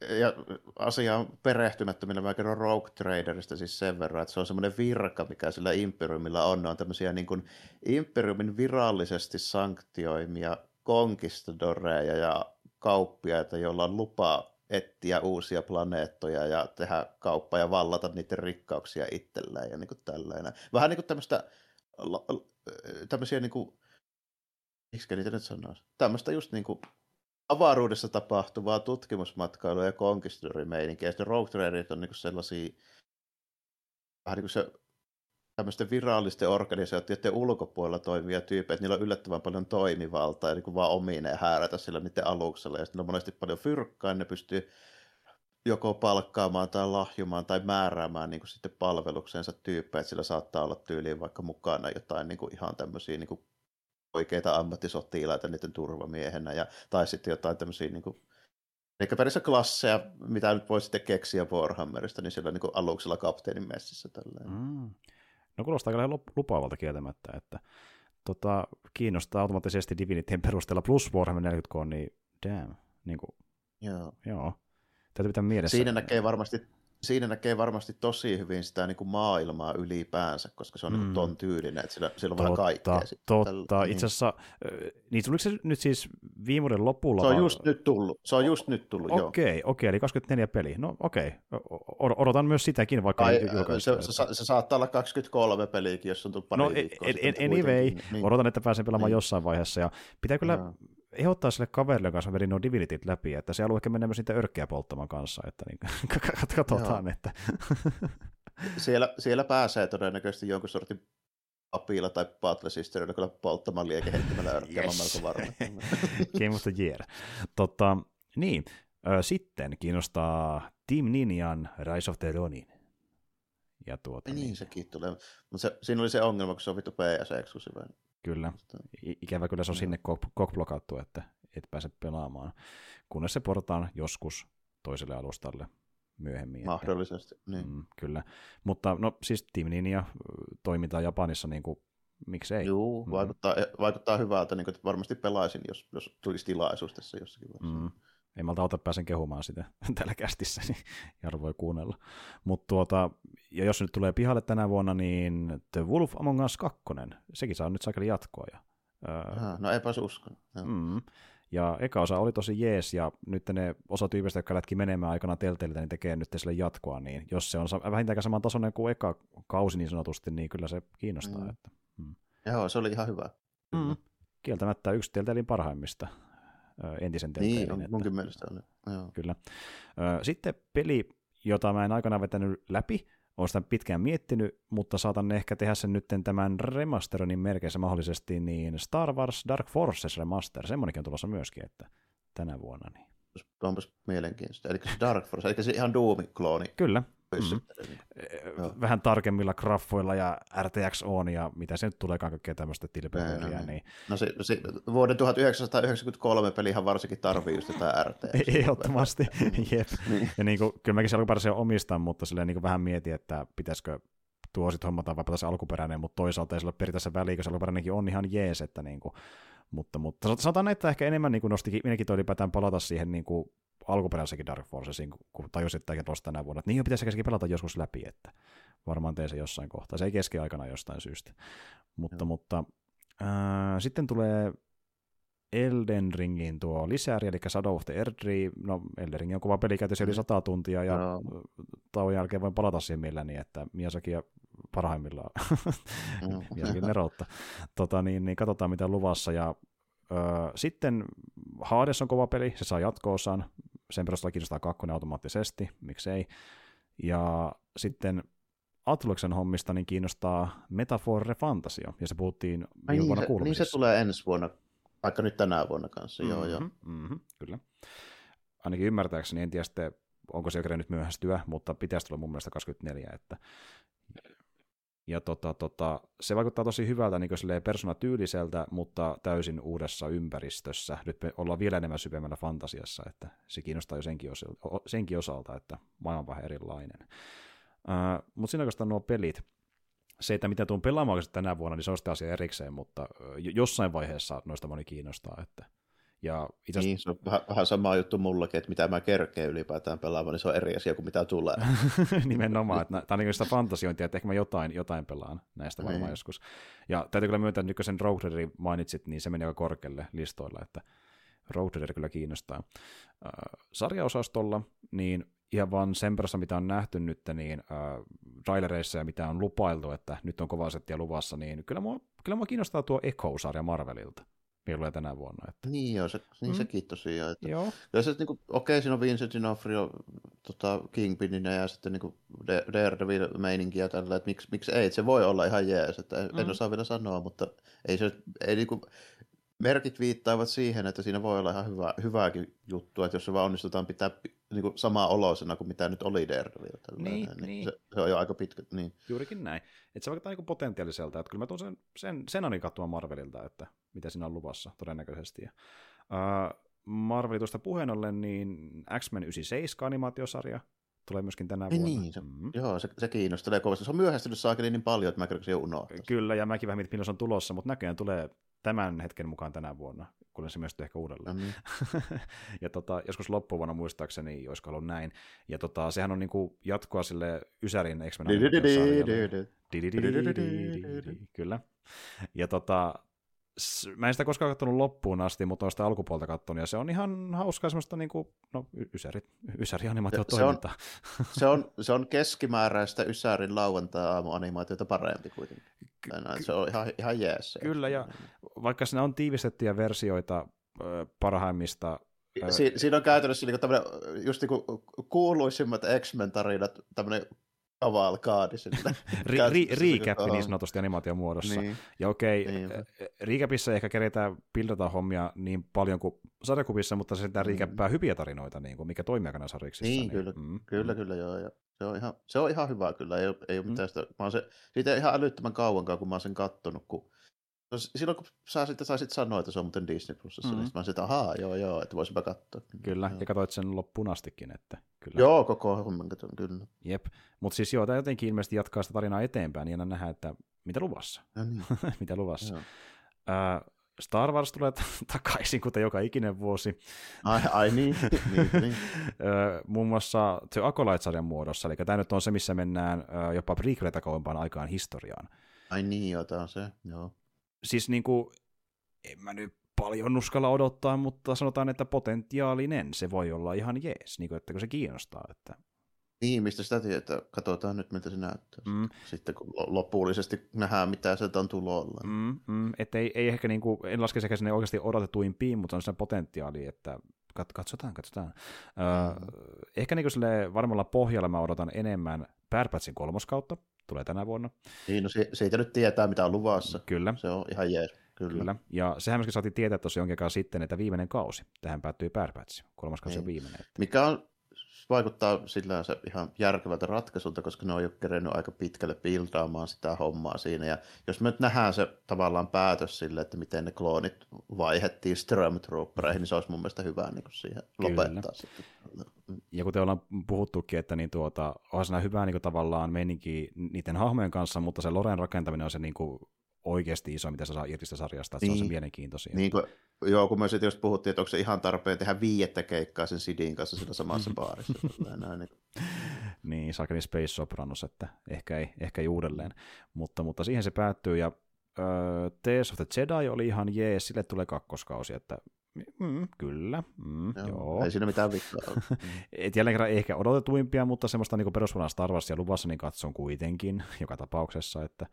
ja asiaan perehtymättömillä mä kerron Rogue Traderista siis sen verran, että se on semmoinen virka, mikä sillä Imperiumilla on. Ne on tämmöisiä niin kuin Imperiumin virallisesti sanktioimia konkistadoreja ja kauppiaita, joilla on lupa etsiä uusia planeettoja ja tehdä kauppaa ja vallata niiden rikkauksia itselleen ja niin kuin tällainen. Vähän niin kuin tämmöistä, tämmöisiä niin kuin, miksi niitä nyt sanoisi? Tämmöistä just niin kuin avaruudessa tapahtuvaa tutkimusmatkailua ja konkistorimeininkiä. Ja sitten Rogue Traderit on niin sellaisia vähän niin se tämmöisten virallisten organisaatioiden ulkopuolella toimivia tyyppejä, että niillä on yllättävän paljon toimivaltaa ja niin kuin vaan omineen häärätä sillä niiden aluksella. Ja sitten on monesti paljon fyrkkaa, ne pystyy joko palkkaamaan tai lahjumaan tai määräämään niin kuin sitten palveluksensa tyyppejä, että sillä saattaa olla tyyliin vaikka mukana jotain niin kuin ihan tämmöisiä niin kuin oikeita ammattisotilaita niiden turvamiehenä, ja, tai sitten jotain tämmöisiä niin kuin, Eli perissä klasseja, mitä nyt voi sitten keksiä Warhammerista, niin siellä niin aluksella kapteenin messissä. Mm. No kuulostaa kyllä lupaavalta kieltämättä, että tota, kiinnostaa automaattisesti Divinityn perusteella plus Warhammer 40K, niin damn. Niin kuin, joo. joo. Täytyy pitää mielessä. Siinä näkee varmasti siinä näkee varmasti tosi hyvin sitä niin kuin maailmaa ylipäänsä, koska se on mm. niin ton tyylinen, että sillä, sillä on vähän kaikkea. Totta, itse asiassa, niin tuliko se nyt siis viime vuoden lopulla? Se on just nyt tullut, se on just nyt tullut, Okei, okei, okay, eli 24 peli, no okei, okay. odotan myös sitäkin, vaikka Ai, se, se, se, saattaa olla 23 peliäkin, jos on tullut pari No en, en, anyway, niin. odotan, että pääsen pelaamaan niin. jossain vaiheessa, ja pitää kyllä no ehdottaa sille kaverille kanssa vedin nuo Divinityt läpi, että se haluaa ehkä mennä myös niitä örkkiä polttamaan kanssa, että <laughs> niin, katsotaan, Joo. että... <laughs> siellä, siellä pääsee todennäköisesti jonkun sortin apilla tai Battle Sisterillä kyllä polttamaan liekeheittämällä örkkiä, yes. melko varma. <laughs> Game of the Year. Totta, niin, sitten kiinnostaa Team Ninjan Rise of the Ronin. Ja tuota, niin, niin, sekin tulee. Mutta se, siinä oli se ongelma, kun se on vittu PS-eksklusiivinen. Kyllä. Ikävä kyllä se on no. sinne kokblokattu, että et pääse pelaamaan. Kunnes se portaan joskus toiselle alustalle myöhemmin. Mahdollisesti, että, niin. Mm, kyllä. Mutta no siis Team Ninja toimintaa Japanissa niin kuin, miksei. Joo, mm. vaikuttaa, vaikuttaa hyvältä, niin kuin, että varmasti pelaisin, jos, jos tulisi tilaisuus tässä jossakin vaiheessa. Mm. Ei malta ota pääsen kehumaan sitä <laughs> tällä kästissä, niin Jaro voi kuunnella. Mutta tuota, ja jos nyt tulee pihalle tänä vuonna, niin The Wolf Among Us 2, sekin saa nyt saakeli jatkoa. Ja, Aha, no epäs uskon. Mm, ja eka osa oli tosi jees, ja nyt ne osa tyypistä, jotka lätki menemään aikana telteiltä, niin tekee nyt sille jatkoa, niin jos se on vähintään saman tasoinen kuin eka kausi niin sanotusti, niin kyllä se kiinnostaa. Mm. Että, mm. Joo, se oli ihan hyvä. Mm. Kieltämättä yksi Telteilin parhaimmista entisen Telteilin. Niin, on, että, munkin mielestä oli. Joo. Kyllä. Sitten peli, jota mä en aikana vetänyt läpi, olen sitä pitkään miettinyt, mutta saatan ehkä tehdä sen nyt tämän remasteronin merkeissä mahdollisesti, niin Star Wars Dark Forces Remaster, semmoinenkin on tulossa myöskin, että tänä vuonna. Niin. Onpas mielenkiintoista. Eli se Dark Forces, eli se ihan Doom-klooni. Kyllä, Mm-hmm. Vähän tarkemmilla graffoilla ja RTX on ja mitä se nyt tuleekaan kaikkea tämmöistä tilpepeliä. Niin... No se, se, vuoden 1993 pelihan varsinkin tarvii just tätä <laughs> RTX. Ehdottomasti, <laughs> jep. niin. Ja niin kuin, kyllä mäkin se alkuperäisen omistan, mutta silleen niin kuin vähän mietin, että pitäisikö tuo sitten hommata vai se alkuperäinen, mutta toisaalta ei sillä ole periaatteessa väliä, koska alkuperäinenkin on ihan jees, että niin kuin, mutta, mutta sanotaan, että ehkä enemmän niin kuin nosti minäkin ylipäätään palata siihen niin kuin alkuperäisessäkin Dark Forcesin, kun tajusin, että tuossa tänä vuonna, että niin pitäisi käsikin pelata joskus läpi, että varmaan teen se jossain kohtaa. Se ei keskiaikana jostain syystä. Mutta, Joo. mutta ää, sitten tulee Elden Ringin tuo lisäri, eli Shadow of the Erdtree. No, Elden Ring on kova peli, käytössä yli 100 tuntia, ja no. tauon jälkeen voin palata siihen mielelläni, että Miyazaki parhaimmillaan. Mm. <laughs> Miyazaki neroutta. Tota, niin, niin katsotaan, mitä luvassa, ja Öö, sitten Hades on kova peli, se saa jatko-osan, sen perusteella kiinnostaa kakkonen automaattisesti, miksei. Ja sitten Atluksen hommista niin kiinnostaa Metaphor Fantasia, ja se puhuttiin Ai niin, se, niin se tulee ensi vuonna, vaikka nyt tänä vuonna kanssa, mm-hmm, joo joo. Mm-hmm, kyllä. Ainakin ymmärtääkseni, en tiedä sitten, onko se jo nyt myöhästyä, mutta pitäisi tulla mun mielestä 24, että ja tota, tota, se vaikuttaa tosi hyvältä niin persoonatyyliseltä, mutta täysin uudessa ympäristössä. Nyt me ollaan vielä enemmän syvemmällä fantasiassa, että se kiinnostaa jo senkin, osalta, senkin osalta että maailma on vähän erilainen. Uh, mutta siinä oikeastaan nuo pelit, se, että mitä tuon pelaamaan tänä vuonna, niin se on sitä asia erikseen, mutta jossain vaiheessa noista moni kiinnostaa, että ja itse Niin, se on vähän, vähän sama juttu mullakin, että mitä mä kerkeen ylipäätään pelaamaan, niin se on eri asia kuin mitä tulee. <laughs> Nimenomaan, että tämä on niin sitä fantasiointia, että ehkä mä jotain, jotain pelaan näistä varmaan niin. joskus. Ja täytyy kyllä myöntää, että nyt kun sen Road mainitsit, niin se meni aika korkealle listoilla, että Road kyllä kiinnostaa. Äh, sarjaosastolla, niin ihan vaan sen perässä, mitä on nähty nyt, niin äh, trailereissa ja mitä on lupailtu, että nyt on kova settiä luvassa, niin kyllä mua, kyllä mua kiinnostaa tuo Echo-sarja Marvelilta tulee tänä vuonna. Että. Niin joo, se, niin mm. sekin tosiaan. Että, joo. Kyllä se, niin kuin, okei, siinä on Vincent D'Onofrio tota, Kingpinina ja sitten niin Daredevil-meininkiä tällä, että miksi, miksi ei, että se voi olla ihan jees, että mm. en osaa vielä sanoa, mutta ei se, ei niin kuin, merkit viittaavat siihen, että siinä voi olla ihan hyvä, hyvääkin juttua, että jos se vaan onnistutaan pitää niin kuin samaa oloisena kuin mitä nyt oli Daredevil. Niin, niin, niin. Se, se, on jo aika pitkä. Niin. Juurikin näin. Että se vaikuttaa niin potentiaaliselta, että kyllä mä tuon sen, sen, sen anin katsoa Marvelilta, että mitä siinä on luvassa todennäköisesti. Ja, Marvelin tuosta puheen ollen, niin X-Men 97 animaatiosarja tulee myöskin tänä vuonna. Niin, se, mm. joo, se, se kiinnostelee kovasti. Se on myöhästynyt saakeli niin paljon, että mä kyllä jo unohtaa. Kyllä, ja mäkin vähän milloin se on tulossa, mutta näköjään tulee tämän hetken mukaan tänä vuonna, kun se ilmestyy ehkä uudelleen. Niin. <laughs> ja tota, joskus loppuvuonna muistaakseni, olisiko ollut näin. Ja tota, sehän on niinku jatkoa sille Ysärin X-Men. Kyllä. Ja tota, mä en sitä koskaan katsonut loppuun asti, mutta olen sitä alkupuolta katsonut, ja se on ihan hauskaa semmoista niinku, no, y- ysäri, ysäri animaatiotoimintaa. Se on, se on keskimääräistä Ysärin lauantai-aamuanimaatiota parempi kuitenkin. Se on ihan, ihan jees. se. Kyllä, ja vaikka siinä on tiivistettyjä versioita parhaimmista, Si- siinä on käytännössä niin tämmöinen, just niin kuin kuuluisimmat X-Men-tarinat, tämmöinen kavalkaadi sille. <laughs> ri, <laughs> ri, recap niin sanotusti animaation muodossa. Niin. Ja okei, Niin. recapissa ehkä keretään pildata hommia niin paljon kuin sarjakuvissa, mutta se sentään Mm. recappaa hyviä tarinoita, niin kuin mikä toimii aikana sarjiksissa. Niin, kyllä, mm, Kyllä, mm. kyllä, joo. Ja se, on ihan, se on ihan hyvä kyllä, ei ei ole Mm. mitään sitä. Mä oon se, siitä ihan älyttömän kauankaan, kun mä oon sen kattonut, kun no silloin kun sä sitten saisit sanoa, että se on muuten Disney Plusassa, Mm. niin sit mä oon sitä, ahaa, joo, joo, että voisinpä katsoa. Kyllä, joo. ja katsoit sen loppuun astikin, että kyllä. Joo, koko homman katon, kyllä. Jep. Mutta siis joo, tämä jotenkin ilmeisesti jatkaa sitä tarinaa eteenpäin, niin aina nähdään, että mitä luvassa. No niin, <laughs> mitä luvassa. joo. Ää, Star Wars tulee <laughs> takaisin, kuten joka ikinen vuosi. Ai, ai niin, <laughs> niin, niin. Muun muassa The Acolyte-sarjan muodossa, eli tämä nyt on se, missä mennään jopa prequelita kauempaan aikaan historiaan. Ai niin, joo, tää on se, joo. Siis niin kuin, en mä nyt paljon uskalla odottaa, mutta sanotaan, että potentiaalinen se voi olla ihan jees, niin kuin, että kun se kiinnostaa. Että, Niin, mistä sitä tietää, katsotaan nyt, miltä se näyttää. mm, Sitten kun lo- lopullisesti nähdään, mitä sieltä on tulolla. mm, mm, että ei, ei ehkä, niin kuin, en laske sekä sinne oikeasti odotetuimpiin, mutta on se potentiaali, että kat, katsotaan, katsotaan. Öö, ehkä niin kuin sille varmalla pohjalla mä odotan enemmän Batchin kolmoskautta, tulee tänä vuonna. Niin, no si- siitä nyt tietää, mitä on luvassa. Kyllä, Se on ihan jees, kyllä. Kyllä. Ja sehän myöskin saatiin tietää tuossa jonkin aikaa sitten, että viimeinen kausi. Tähän Bad Batch. Kolmas kausi on Niin. viimeinen. Että. Mikä on, vaikuttaa sillä se ihan järkevältä ratkaisulta, koska ne on jo kerennyt aika pitkälle buildaamaan sitä hommaa siinä. Ja jos me nyt nähdään se tavallaan päätös sille, että miten ne kloonit vaihettiin Stormtroopereihin, niin se olisi mun mielestä hyvä niin kuin siihen Kyllä. lopettaa sitten. Ja kuten ollaan puhuttukin, että niin tuota, on siinä hyvä niin kuin tavallaan meininki niiden hahmojen kanssa, mutta se Loren rakentaminen on se niin kuin oikeasti iso, mitä se saa irti sarjasta, että se on se Niin. mielenkiintoisin. Niin kuin, joo, kun me sitten just puhuttiin, että onko se ihan tarpeen tehdä viiettä keikkaa sen Sidin kanssa siinä samassa baarissa. Näin, näin, niin. <laughs> Niin, Sakeni Space Sopranos, että ehkä ei, ehkä ei uudelleen. Mutta, mutta siihen se päättyy, ja öö, Tales of the Jedi oli ihan jees, sille tulee kakkoskausi, että mm, kyllä, mm, joo. Joo, Ei siinä mitään. Mm. <laughs> Et jälleen kerran ehkä odotetuimpia, mutta semmoista niin perusvanaa Star Warsia luvassa, niin katson kuitenkin <laughs> joka tapauksessa, että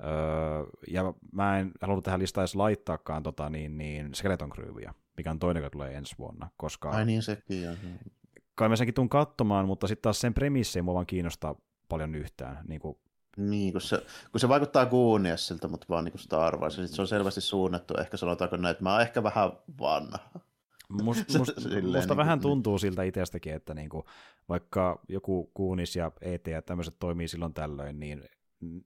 Öö, ja mä en halunnut tähän listaan edes laittaakaan tota, niin, niin Skeleton Crewia, mikä on toinen, joka tulee ensi vuonna, koska Ai niin, sekin on. kai mä senkin tuun katsomaan, mutta sitten taas sen premissi ei mua vaan kiinnostaa paljon yhtään. Niin kuin, Niin, kun se, kun se vaikuttaa Gooniasilta, mutta vaan niin kuin Star Wars. Ja sit se on selvästi suunnattu, ehkä sanotaanko näin, että mä oon ehkä vähän vanha. must, <laughs> must, silleen musta niin vähän kuin- tuntuu siltä itsestäkin, että niin kuin, vaikka joku Kuunis ja ET ja tämmöiset toimii silloin tällöin, niin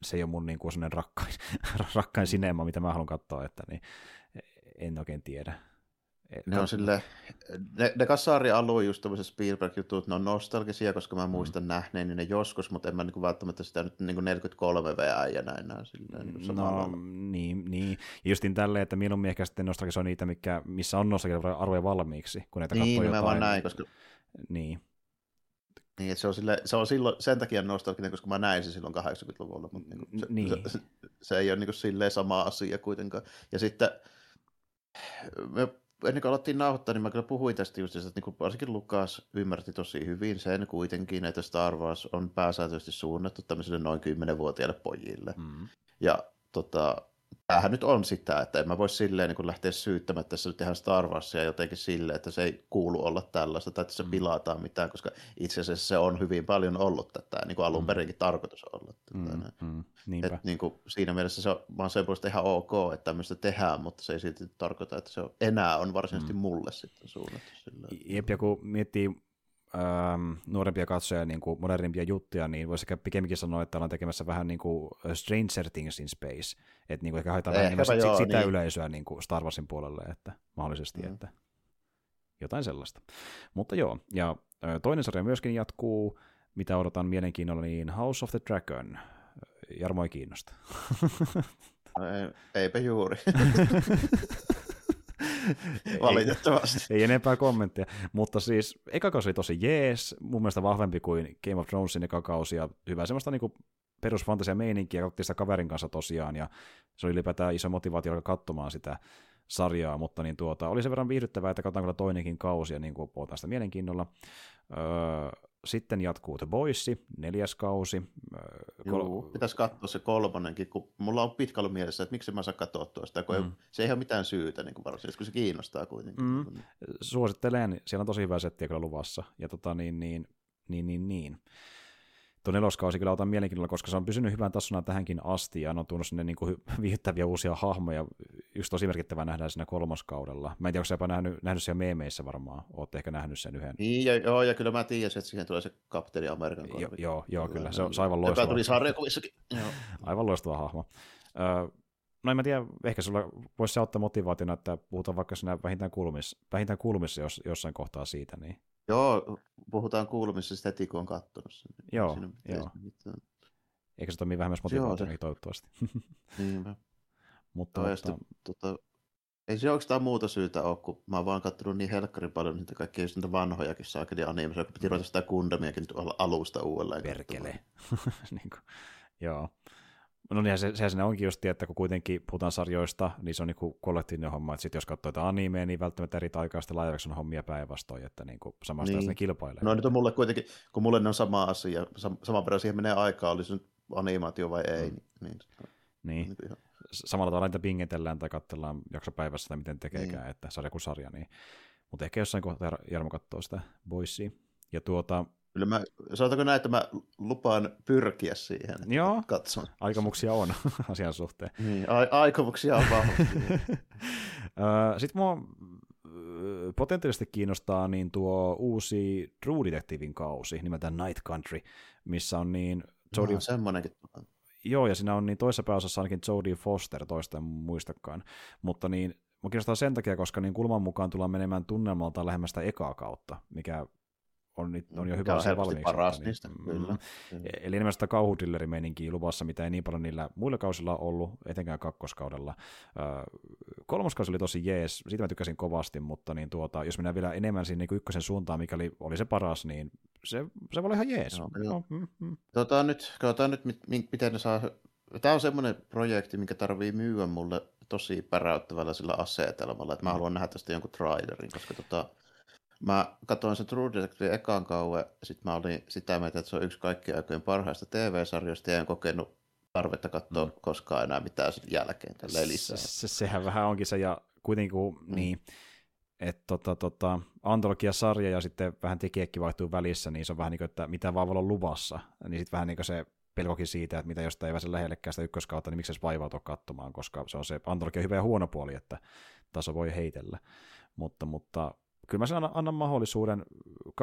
se ei ole mun niin kuin sellainen rakkain, <laughs> rakkain sinema, mitä mä haluan katsoa, että niin, en oikein tiedä. Ne on sille, ne, ne kasari alue just tämmöiset Spielberg-jutut, ne on nostalgisia, koska mä muistan mm. nähneeni ne joskus, mutta en mä niinku välttämättä sitä nyt niinku 43 VA ja näin näin silleen niinku No lailla. niin, niin. Ja justin tälleen, että mieluummin ehkä sitten on niitä, mikä, missä on nostalgia arvoja valmiiksi, kun näitä Niin, katsoo mä jotain. vaan näin, koska Niin, niin, se, on sille, se on silloin sen takia nostalginen, koska mä näin sen silloin 80-luvulla, mutta niinku, se, Niin. se, se, ei ole niinku silleen sama asia kuitenkaan. Ja sitten me ennen kuin alettiin nauhoittaa, niin mä kyllä puhuin tästä just, että niin varsinkin Lukas ymmärti tosi hyvin sen kuitenkin, että Star Wars on pääsääntöisesti suunnattu tämmöisille noin 10-vuotiaille pojille. mm. Ja tota, tämähän nyt on sitä, että en mä voi silleen niin lähteä syyttämään, että tässä nyt tehdään Star Warsia jotenkin silleen, että se ei kuulu olla tällaista tai että se Mm. pilataan mitään, koska itse asiassa se on hyvin paljon ollut tätä, niin kuin alun Mm. perinkin tarkoitus olla. Tätä, Mm, mm, niinpä. Et niin kuin siinä mielessä se on vaan sen puolesta ihan ok, että tämmöistä tehdään, mutta se ei silti tarkoita, että se on, enää on varsinaisesti Mm. mulle sitten suunnattu. Jep, ja kun miettii ähm, nuorempia katsoja, niin kuin modernimpia juttuja, niin voisi ehkä pikemminkin sanoa, että ollaan tekemässä vähän niin kuin Stranger Things in Space. Että niin kuin ehkä haetaan vähän enemmän sit, joo, sitä niin. yleisöä niin kuin Star Warsin puolelle, että mahdollisesti, Mm. että jotain sellaista. Mutta joo, ja toinen sarja myöskin jatkuu, mitä odotan mielenkiinnolla, niin House of the Dragon. Jarmo ei kiinnosta. <laughs> No ei, eipä juuri. <laughs> <laughs> Valitettavasti. Ei, ei enempää kommentteja, mutta siis eka kausi tosi jees, mun mielestä vahvempi kuin Game of Thronesin eka kausi, ja hyvä semmoista niinku perusfantasia meininkiä, katsottiin sitä kaverin kanssa tosiaan, ja se oli ylipäätään iso motivaatio alkaa katsomaan sitä sarjaa, mutta niin tuota, oli sen verran viihdyttävää, että katsotaan kyllä toinenkin kausi, ja niin kuin puhutaan sitä mielenkiinnolla. Öö, sitten jatkuu The Boys, neljäs kausi. Kol- pitäisi katsoa se kolmonenkin, kun mulla on pitkä ollut mielessä, että miksi mä saa katsoa tuosta, kun mm. ei, se ei ole mitään syytä niin varsinaisesti, kun se kiinnostaa kuitenkin. Mm. Suosittelen, siellä on tosi hyvä settiä kyllä luvassa. Ja tota niin, niin, niin, niin, niin tuo neloskausi kyllä otan mielenkiinnolla, koska se on pysynyt hyvän tasona tähänkin asti ja on tuonut sinne niin kuin viihdyttäviä uusia hahmoja. Yksi tosi merkittävä nähdään siinä kolmoskaudella. Mä en tiedä, onko jopa nähnyt, nähnyt siellä meemeissä varmaan. Olette ehkä nähnyt sen yhden. Niin, ja, joo, ja kyllä mä tiedän, että siihen tulee se kapteeni Amerikan korvi. Jo, joo, joo, kyllä. Se on, aivan loistava. Joka tuli sarjakuvissakin. aivan loistava hahmo. Öö, no en mä tiedä, ehkä sulla voisi se auttaa motivaationa, että puhutaan vaikka siinä vähintään kulmissa, vähintään kulmissa jos, jossain kohtaa siitä. Niin. Joo, puhutaan kuulumisesta heti, kun on katsonut sen. Joo, joo. Eikä se toimi vähän myös motivaationa toivottavasti. <laughs> Niinpä. <laughs> mutta, no, mutta... Tota, ei se oikeastaan muuta syytä ole, kun mä oon vaan katsonut niin helkkarin paljon niitä kaikkia niitä vanhojakin saakeli animeja, kun piti ruveta sitä Gundamiakin nyt alusta uudelleen. Perkele. <laughs> niin kuin, joo. No niin, se, sehän onkin just, että kun kuitenkin puhutaan sarjoista, niin se on niin kollektiivinen homma, että sitten jos katsoo jotain animea, niin välttämättä eri taikaista live on hommia päinvastoin, että niin kuin samasta niin. ne kilpailee. No nyt on mulle kuitenkin, kun mulle ne on sama asia, sama verran siihen menee aikaa, olisi nyt animaatio vai ei. Mm. Niin, niin. niin. niin Samalla tavalla niitä pingetellään tai katsellaan jaksopäivässä tai miten tekeekään, niin. että sarja kuin sarja. Niin. Mutta ehkä jossain kohtaa Jarmo katsoo sitä Boysia. Ja tuota, Kyllä mä, sanotaanko näin, että mä lupaan pyrkiä siihen. Joo, katson. aikomuksia on <laughs> asian suhteen. Niin, a- aikomuksia on vahvasti. <laughs> Sitten mua potentiaalisesti kiinnostaa niin tuo uusi True Detectivein kausi nimeltään Night Country, missä on niin... Jodie... No, semmoinenkin. Joo, ja siinä on niin toisessa pääosassa ainakin Jodie Foster, toista en muistakaan. Mutta niin, Mua kiinnostaa sen takia, koska niin kulman mukaan tullaan menemään tunnelmalta lähemmästä ekaa kautta, mikä on, on jo hyvä asia valmiiksi. paras niin, niistä, mm, kyllä. Eli enemmän sitä kauhudillerimeininkiä luvassa, mitä ei niin paljon niillä muilla kausilla ollut, etenkään kakkoskaudella. kolmoskausi oli tosi jees, siitä mä tykkäsin kovasti, mutta niin tuota, jos mennään vielä enemmän siinä niin ykkösen suuntaan, mikä oli, oli se paras, niin se, se voi olla ihan jees. No, no, mm, mm. Tota, nyt, katsotaan nyt, miten ne saa... Tämä on semmoinen projekti, mikä tarvii myyä mulle tosi päräyttävällä sillä asetelmalla, että mä haluan nähdä tästä jonkun trailerin, koska tota, Mä katsoin sen True Detective ekan kauan, sitten mä olin sitä mieltä, että se on yksi kaikkien aikojen parhaista TV-sarjoista, ja en kokenut tarvetta katsoa mm. koskaan enää mitään sen jälkeen tällä lisää. Se, se, sehän vähän onkin se, ja kuitenkin kun, mm. niin, että tota, tota, antologia-sarja ja sitten vähän tekijäkin vaihtuu välissä, niin se on vähän niin kuin, että mitä vaan voi olla luvassa, niin sitten vähän niin kuin se pelkokin siitä, että mitä jostain ei pääse lähellekään sitä ykköskautta, niin miksi se vaivautua katsomaan, koska se on se antologia hyvä ja huono puoli, että taso voi heitellä. Mutta, mutta kyllä mä sen annan, annan mahdollisuuden,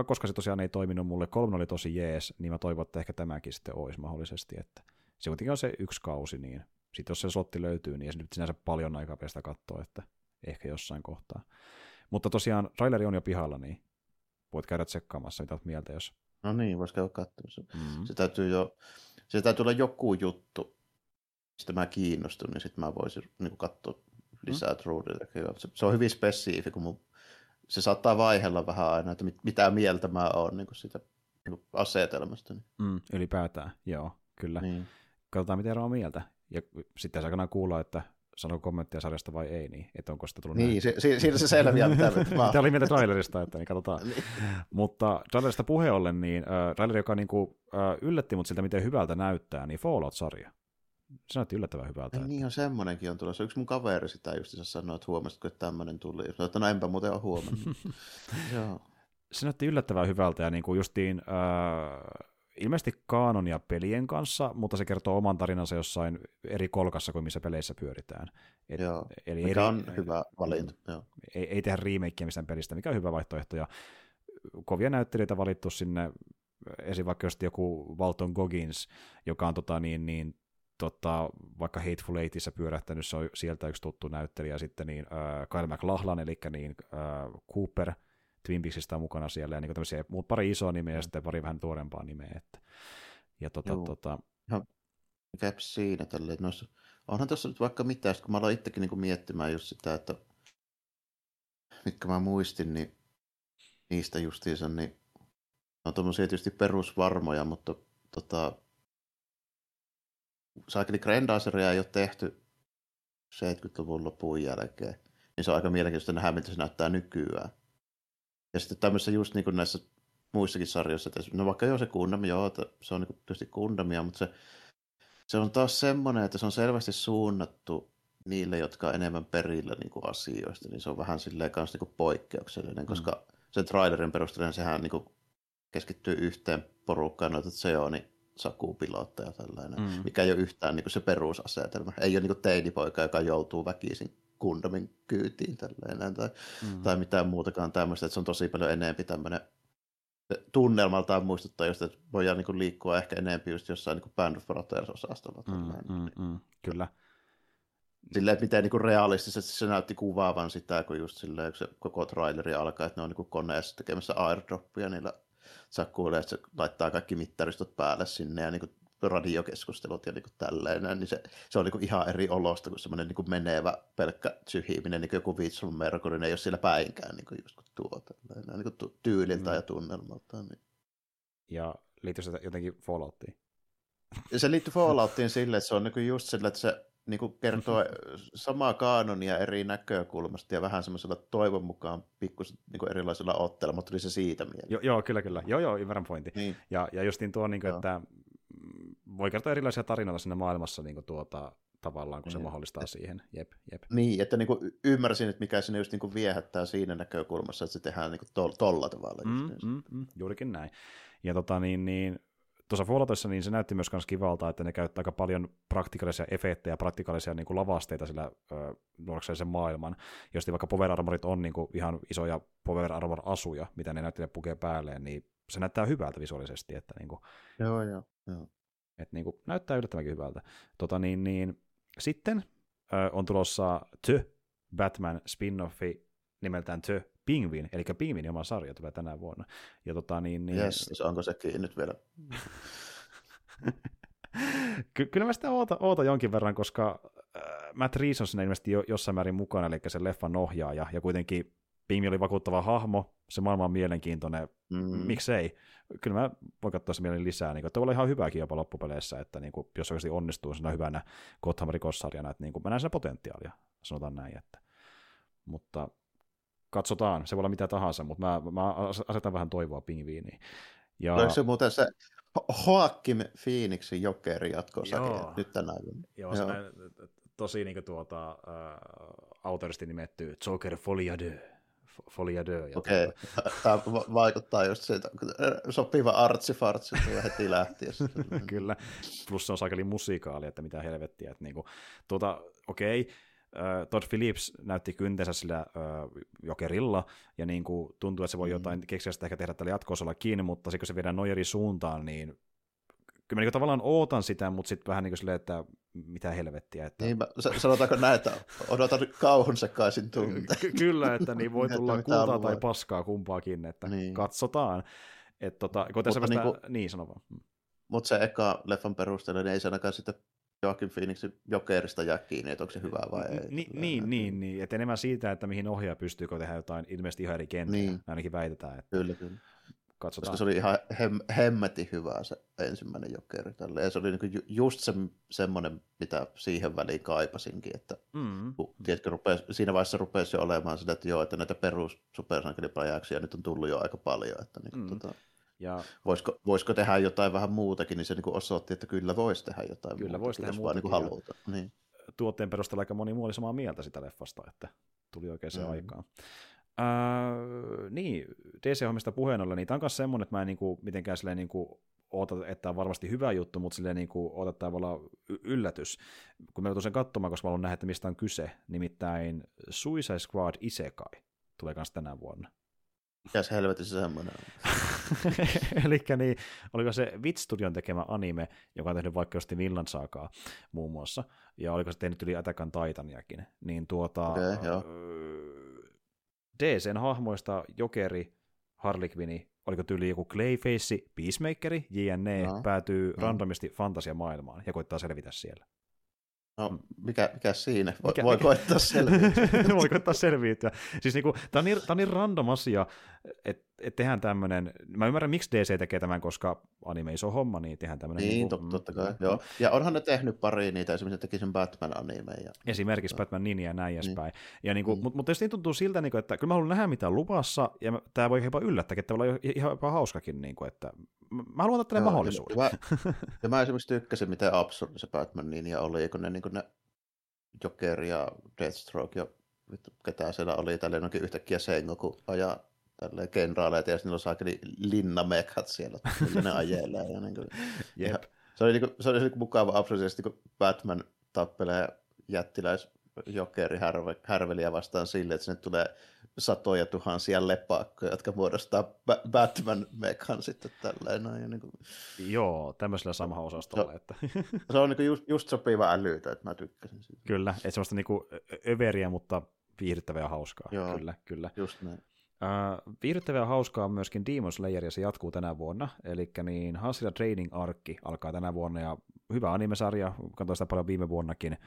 koska se tosiaan ei toiminut mulle, kolme oli tosi jees, niin mä toivon, että ehkä tämäkin sitten olisi mahdollisesti, että se kuitenkin on se yksi kausi, niin sitten jos se slotti löytyy, niin ei se nyt sinänsä paljon aikaa päästä katsoa, että ehkä jossain kohtaa. Mutta tosiaan traileri on jo pihalla, niin voit käydä tsekkaamassa, mitä olet mieltä, jos... No niin, voisi käydä katsomassa. Mm-hmm. Se täytyy jo, se täytyy olla joku juttu, mistä mä kiinnostun, niin sitten mä voisin niin katsoa lisää mm. True Se, se on hyvin spesifi, kun mun se saattaa vaihella vähän aina, että mit, mitä mieltä mä oon niin siitä niin asetelmasta. Niin. Mm, ylipäätään, joo, kyllä. Niin. Katsotaan, miten on mieltä. Ja sitten se kuulla, että sanoo kommentteja sarjasta vai ei, niin että onko sitä tullut Niin, se, siinä se selviää, mitä <laughs> Tämä oli mieltä trailerista, että niin katsotaan. niin. Mutta trailerista puhe ollen, niin äh, traileri, joka niin kuin, äh, yllätti mut siltä, miten hyvältä näyttää, niin Fallout-sarja se näytti yllättävän hyvältä. Ei, niin on semmoinenkin on tulossa. Yksi mun kaveri sitä just sanoi, että huomasitko, että tämmöinen tuli. Sanoin, että no enpä muuten ole huomannut. <laughs> Joo. Se näytti yllättävän hyvältä ja niin kuin justiin äh, ilmeisesti kaanonia pelien kanssa, mutta se kertoo oman tarinansa jossain eri kolkassa kuin missä peleissä pyöritään. Et, Joo, eli mikä eri, on hyvä valinta. Joo. Ei, ei tehdä remakeä mistään pelistä, mikä on hyvä vaihtoehto. Ja kovia näyttelijöitä valittu sinne, esim. vaikka just joku Walton Goggins, joka on tota, niin, niin, tota, vaikka Hateful Eightissa pyörähtänyt, se on sieltä yksi tuttu näyttelijä, sitten niin, äh, Kyle McLachlan, eli niin, äh, Cooper Twin Peaksista on mukana siellä, ja niin tämmöisiä, pari isoa nimeä ja sitten pari vähän tuorempaa nimeä. Että, ja tota, Joo. tota... Ihan mikä siinä tälleen, noissa, onhan tuossa nyt vaikka mitään, kun mä aloin itsekin niin miettimään just sitä, että mitkä mä muistin, niin niistä justiinsa, niin on tuommoisia tietysti perusvarmoja, mutta tota, saakeli Grandaseria ei ole tehty 70-luvun lopun jälkeen, niin se on aika mielenkiintoista nähdä, miltä se näyttää nykyään. Ja sitten tämmöisessä just niin kuin näissä muissakin sarjoissa, että no vaikka joo se Gundam, joo, se on niin tietysti Gundamia, mutta se, se on taas semmoinen, että se on selvästi suunnattu niille, jotka on enemmän perillä niin kuin asioista, niin se on vähän silleen kanssa niin kuin poikkeuksellinen, mm. koska sen trailerin perusteella sehän niin kuin keskittyy yhteen porukkaan noita Zeoni sakupilotteja tällainen, mm. mikä ei ole yhtään niin kuin se perusasetelma. Ei ole niin kuin teinipoika, joka joutuu väkisin kundamin kyytiin tällainen, tai, mm. tai mitään muutakaan tämmöistä, että se on tosi paljon enemmän tämmöinen tunnelmaltaan muistuttaa just, että voidaan niin kuin liikkua ehkä enemmän just jossain niin Band of Brothers-osastolla. Mm, mm, mm, kyllä. Silleen, että miten niin realistisesti se näytti kuvaavan sitä, kun just silleen, kun se koko traileri alkaa, että ne on niin koneessa tekemässä airdroppia niillä sakkuilla, että se laittaa kaikki mittaristot päälle sinne ja niin kuin radiokeskustelut ja niin kuin tälleen, niin se, se on niin kuin ihan eri olosta kuin semmoinen niin kuin menevä pelkkä syhiminen, niin kuin joku Vitsun Mercury, ei ole siellä päinkään niin kuin just kuin tuo, tälleen, niin kuin tyyliltä mm. ja tunnelmaltaan. Niin. Ja liittyy se jotenkin Fallouttiin? Ja se liittyy Fallouttiin <laughs> sille, että se on niin kuin just sille, että se niin kuin kertoo samaa kaanonia eri näkökulmasta ja vähän semmoisella toivon mukaan pikkusen niin erilaisella otteella, mutta tuli se siitä mieleen. Jo, joo, kyllä, kyllä. Joo, joo, ymmärrän pointti. Niin. Ja, ja justiin tuo, niin kuin, että voi kertoa erilaisia tarinoita sinne maailmassa niin kuin tuota, tavallaan, kun se niin. mahdollistaa siihen. Jep, jep. Niin, että niin kuin ymmärsin, että mikä sinne just niin kuin viehättää siinä näkökulmassa, että se tehdään niin kuin tol- tolla tavalla. Mm, mm, mm, juurikin näin. Ja tota, niin, niin, tuossa Falloutissa niin se näytti myös myös kivalta, että ne käyttää aika paljon praktikaalisia efektejä praktikaalisia niin kuin lavasteita sillä sen maailman. Jos vaikka Power Armorit on niin kuin ihan isoja Power Armor-asuja, mitä ne näyttelijät pukee päälleen, niin se näyttää hyvältä visuaalisesti. Että niin kuin, joo, joo, joo. Että niin kuin, näyttää yllättävänkin hyvältä. Tota, niin, niin, sitten ö, on tulossa The Batman spin-offi nimeltään The Pingvin, eli Pingvin oma sarja tulee tänä vuonna. Ja tota, niin, niin... Yes, onko sekin nyt vielä? Ky- kyllä mä sitä oota, oota jonkin verran, koska äh, Matt Reeves on ilmeisesti jo, jossain määrin mukana, eli se leffan ohjaaja, ja kuitenkin Pingvin oli vakuuttava hahmo, se maailma on mielenkiintoinen, mm. miksei. Kyllä mä voin katsoa se mielin lisää, niin kuin, että voi olla ihan hyvääkin jopa loppupeleissä, että niin kuin, jos oikeasti onnistuu siinä hyvänä Gotham rikossarjana, että niin kuin, mä näen siinä potentiaalia, sanotaan näin. Että. Mutta katsotaan, se voi olla mitä tahansa, mutta mä, mä asetan vähän toivoa pingviiniin. Ja... Onko se muuten se Joakim Phoenixin jokeri jatkossa nyt tänä vuonna? Joo, Joo. se tosi niin kuin, tuota, äh, autoristi nimetty Joker Folia de. Folia de. Okei, <laughs> okay. tämä vaikuttaa just siitä, sopiva artsifartsi heti lähtien. <laughs> Kyllä, plus se on saakeli musikaali, että mitä helvettiä. Että, niin kuin, tuota, okei, okay äh, Todd Phillips näytti kyntensä sillä äh, jokerilla, ja niin kuin tuntuu, että se voi mm. jotain keksiä sitä ehkä tehdä tällä jatkoosalla kiinni, mutta sitten kun se viedään noin eri suuntaan, niin kyllä mä niin tavallaan ootan sitä, mutta sitten vähän niin kuin silleen, että mitä helvettiä. Että... Niin, sanotaanko näin, että odotan kauhun sekaisin tunte. Ky- kyllä, että niin voi <laughs> tulla kultaa tai paskaa kumpaakin, että niin. katsotaan. Että tota, kun vasta... niin, kuin... niin sano vaan. Mm. Mutta se eka leffan perusteella, niin ei se ainakaan sitä Joaquin Phoenixin jokerista jää kiinni, että onko se hyvä vai ei. Ni, niin, niin, niin, että enemmän siitä, että mihin ohjaaja pystyykö tehdä jotain ilmeisesti ihan eri kenttiä, niin. ainakin väitetään. Että kyllä, kyllä. Katsotaan. Koska se oli ihan hem, hemmetin hyvä se ensimmäinen jokeri. Tälle. Ja se oli niinku just se, semmoinen, mitä siihen väliin kaipasinkin, että mm. kun, tiedätkö, rupes, siinä vaiheessa rupesi jo olemaan sitä, että joo, että näitä perus supersankaripajauksia nyt on tullut jo aika paljon. Että niin, mm. tota, ja... Voisiko, voisiko tehdä jotain vähän muutakin, niin se niin osoitti, että kyllä voisi tehdä jotain kyllä voisi tehdä jos muutakin, niin halutaan. Niin. Tuotteen perusteella aika moni muu oli samaa mieltä sitä leffasta, että tuli oikein se mm. aikaan. Äh, niin, DC-hommista puheen ollen, niin tämä on myös semmoinen, että mä en niinku, mitenkään silleen niinku, oota, että on varmasti hyvä juttu, mutta silleen niinku, oota, että tämä voi olla yllätys. Kun mä sen katsomaan, koska mä haluan nähdä, että mistä on kyse, nimittäin Suicide Squad Isekai tulee myös tänä vuonna. Mikäs helvetissä semmoinen on? <laughs> Eli niin, oliko se Wit Studion tekemä anime, joka on tehnyt vaikka just Villan Saakaa muun muassa, ja oliko se tehnyt yli Atakan Titaniakin, niin tuota, okay, DCn hahmoista Jokeri, Harley Quinn, oliko tyyli joku Clayface, Peacemakeri, JNE, no, päätyy no. randomisti fantasiamaailmaan ja koittaa selvitä siellä. No, mikä, mikä siinä? Voi, Mikä- voi mikä- koettaa <laughs> selviytyä. <laughs> voi koittaa selviytyä. Siis niinku, tämä on, niin, tää on niin random asia, että et tehdään tämmöinen, mä ymmärrän miksi DC tekee tämän, koska anime iso homma, niin tehdään tämmöinen. Niin, tot, totta kai. Joo. Ja onhan ne tehnyt pari niitä, esimerkiksi teki sen Batman-animeen. Ja... Esimerkiksi Batman Ninja ja näin Niin. edespäin. Ja niinku, Mm. Mutta mut tietysti tuntuu siltä, niinku, että kyllä mä haluan nähdä mitä luvassa, ja tämä voi jopa yllättää, että voi olla ihan jopa hauskakin. Niinku, että mä haluan antaa tälle mahdollisuuden. Ja, mä, <laughs> ja mä esimerkiksi tykkäsin, miten absurdi se Batman linja oli, kun ne, niin ne Joker ja Deathstroke ja vittu, ketä siellä oli, tälleen onkin yhtäkkiä Sengoku ajaa tälleen kenraaleita ja sitten niillä on saakeli linnamekat siellä, millä ne ajelee. Ja niin kuin, <laughs> Jep. se oli, niin kuin, se oli niin kuin mukava absurdisesti, kun Batman tappelee jättiläis jokeri härve, härveliä vastaan sille, että sinne tulee satoja tuhansia lepakkoja, jotka muodostaa Ba- Batman-mekan sitten tälleen. Noin, ja niin kuin, Joo, tämmöisellä samalla osastolla. Että. <laughs> se on niin kuin just, just sopiva älytä, että mä tykkäsin siitä. kyllä, että semmoista niinku ö- överiä, mutta viihdyttävää ja hauskaa. Joo. Kyllä, kyllä. Just näin. Uh, viihdyttävää ja hauskaa on myöskin Demon Slayer, ja se jatkuu tänä vuonna. Eli niin Hasilla Training Arkki alkaa tänä vuonna, ja hyvä animesarja, katsoin sitä paljon viime vuonnakin.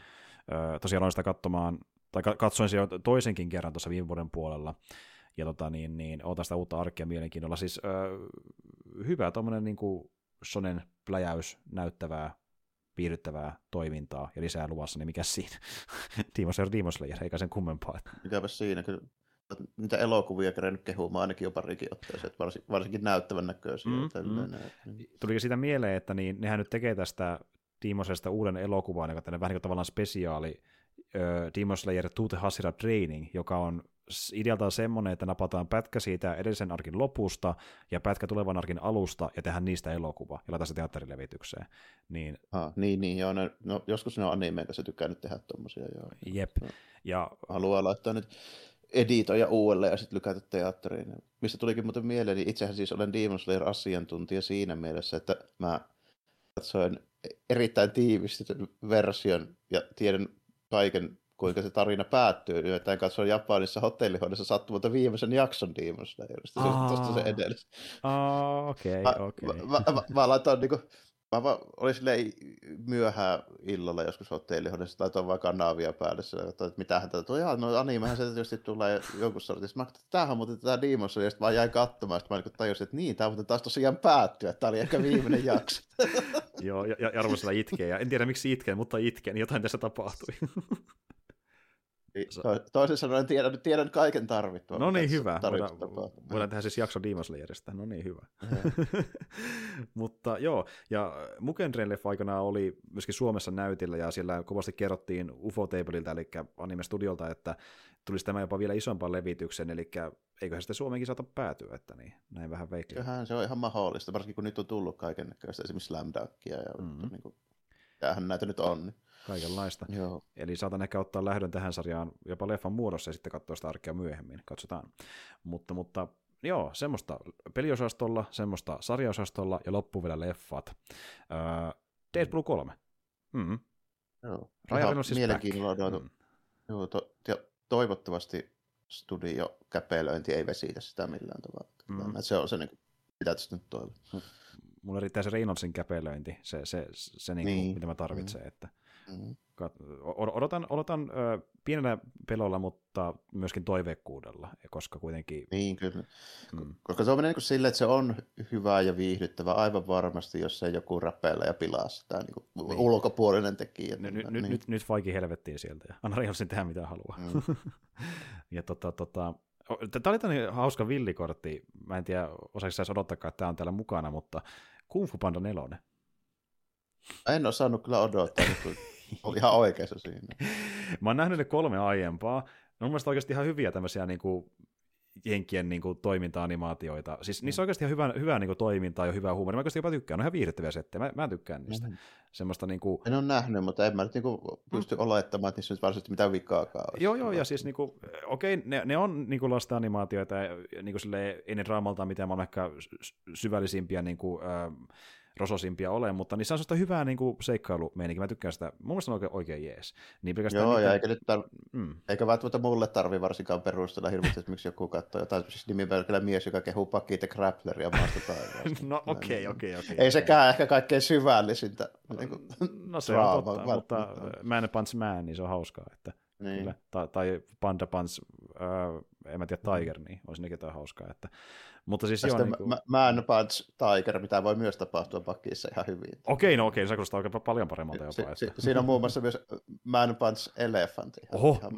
Tosiaan aloin sitä katsomaan, tai ka- katsoin jo toisenkin kerran tuossa viime vuoden puolella, ja tota, niin, niin, otan sitä uutta arkkia mielenkiinnolla. Siis uh, hyvä tuommoinen niin sonen pläjäys, näyttävää, viihdyttävää toimintaa ja lisää luvassa, niin mikä siinä? <laughs> Demon Slayer, Demon Slayer, eikä sen kummempaa. Mikäpä siinä, kyllä niitä elokuvia kerennyt kehumaan ainakin jo parikin otteeseen, että varsin, varsinkin näyttävän näköisiä. Mm, Mm, näin. Tuliko siitä mieleen, että niin, nehän nyt tekee tästä Demosesta uuden elokuvan, joka tänne vähän niin kuin tavallaan spesiaali ö, Demon Slayer To the Hasira Training, joka on idealtaan semmoinen, että napataan pätkä siitä edellisen arkin lopusta ja pätkä tulevan arkin alusta ja tehdään niistä elokuva ja laitetaan se teatterilevitykseen. Niin Ah, niin, niin joo, ne, no, joskus ne on animeen kanssa tykkännyt tehdä tommosia, joo. jep. Joo. Ja Haluaa laittaa nyt editoja uudelleen ja sitten lykätä teatteriin. Mistä tulikin muuten mieleen, niin itsehän siis olen Demon Slayer asiantuntija siinä mielessä, että mä katsoin erittäin tiivistetyn version ja tiedän kaiken, kuinka se tarina päättyy. Nimittäin katsoin Japanissa hotellihoidossa sattumalta viimeisen jakson Demon Slayerista. Se, Aa. tosta se edellis. Aa, okei, Mä, okei. mä, mä, mä laitoin niinku, mä vaan, olin silleen myöhään illalla joskus hotellihoidossa, laitoin vaan kanavia päälle, sillä että mitähän tätä tulee. No animehän se tietysti tulee jonkun sortissa. Mä katsoin, että tämähän on muuten tätä Demon Slayer, ja sitten mä jäin katsomaan, sitten mä niinku tajusin, että niin, tämä muuten taas tosiaan päättyy, että tämä oli ehkä viimeinen jakso. <laughs> Joo, ja, ja Jarmo siellä itkee, ja en tiedä miksi itkee, mutta itkee, niin jotain tässä tapahtui. <laughs> Niin, to- Toisin sanoen tiedän, tiedän kaiken tarvittavan. No niin, hyvä. Voidaan, voidaan tehdä siis jakso Demon Slayerista. No niin, hyvä. <laughs> Mutta joo, ja Mugendren leffa aikanaan oli myöskin Suomessa näytillä, ja siellä kovasti kerrottiin UFO Tableilta, eli Anime Studiolta, että tulisi tämä jopa vielä isompaan levitykseen, eli eiköhän sitten Suomeenkin saata päätyä, että niin, näin vähän veikkaa. Kyllähän se on ihan mahdollista, varsinkin kun nyt on tullut kaiken näköistä, esimerkiksi Slam Dunkia ja Mhm. niin kuin, tämähän näitä nyt on. Niin. Kaikenlaista. Joo. Eli saatan ehkä ottaa lähdön tähän sarjaan jopa leffan muodossa ja sitten katsoa sitä arkea myöhemmin. Katsotaan. Mutta, mutta joo, semmoista peliosastolla, semmoista sarjaosastolla ja loppu vielä leffat. Öö, Deadpool 3. Mm. Joo. Ryan Ihan Reynolds is mielenkiinnolla. Mm. Joo, to, ja toivottavasti studio käpelöinti ei vesitä sitä millään tavalla. Mm. Mm. Se on se, niin kuin, mitä tästä nyt toivon. Mulla riittää se Reynoldsin käpelöinti, se, se, se, se niin kuin, Niin. mitä mä tarvitsen. Että Mm. odotan, odotan ö, pienellä pelolla, mutta myöskin toiveikkuudella, koska kuitenkin... Niin, kyllä. Mm. Koska se on niin silleen, että se on hyvää ja viihdyttävää aivan varmasti, jos ei joku räpeillä ja pilaa sitä niin kuin Niin. ulkopuolinen tekijä. Nyt, nyt, niin. nyt, nyt Faikin helvettiin sieltä ja anna Reynoldsin tehdä mitä haluaa. Mm. <laughs> ja tota, tota, Tämä oli tämmöinen hauska villikortti. Mä en tiedä, osaisi saisi odottakaan, että tämä on täällä mukana, mutta Kung Fu Panda 4. En osannut kyllä odottaa, nyt oli ihan oikeassa siinä. Mä oon nähnyt ne kolme aiempaa. Ne on mun mielestä oikeasti ihan hyviä tämmöisiä niin kuin, jenkien niin kuin, toiminta-animaatioita. Siis niissä on oikeasti ihan hyvää, hyvää niin kuin, toimintaa ja hyvää huumoria. Mä oikeasti jopa tykkään. Ne on ihan viihdyttäviä settejä. Mä, mä tykkään niistä. Mhm. Semmoista niin kuin, En ole nähnyt, mutta en mä nyt niinku pysty olettamaan, että niissä nyt varsinaisesti mitään vikaakaan olisi. Joo, joo, ja siis niinku, okei, ne, ne on niinku lasten animaatioita, ja niinku silleen, ei ne draamalta mitään, mä oon ehkä sy- syvällisimpiä niinku, ö, rososimpia ole, mutta niissä on sellaista hyvää niin kuin seikkailumeininkiä. Mä tykkään sitä. Mun mielestä on oikein, oikein jees. Niin Joo, niin ja kuin, eikä, nyt tar- mm, eikä välttämättä mulle tarvi varsinkaan perustella hirveästi, että miksi joku katsoo jotain siis nimimerkillä mies, joka kehuu pakit ja grappleria maasta taivaasta. <laughs> no okei, okei, okei. Ei sekään ehkä kaikkein syvällisintä. Niin kuin, No se draama, on totta, mutta välttämättä. Man Punch Man, niin se on hauskaa. Että, niin. kyllä. Tai, tai Panda Punch, äh, en mä tiedä, Tiger, niin olisi nekin jotain hauskaa. Että, mutta siis joo, niin kuin, Ma- Man Punch Tiger, mitä voi myös tapahtua pakissa ihan hyvin. okei, no okei, se kuulostaa oikein paljon paremmalta Si- jopa. si- Että. siinä on muun muassa myös Man Punch Elephant. Ihan, Oho. ihan.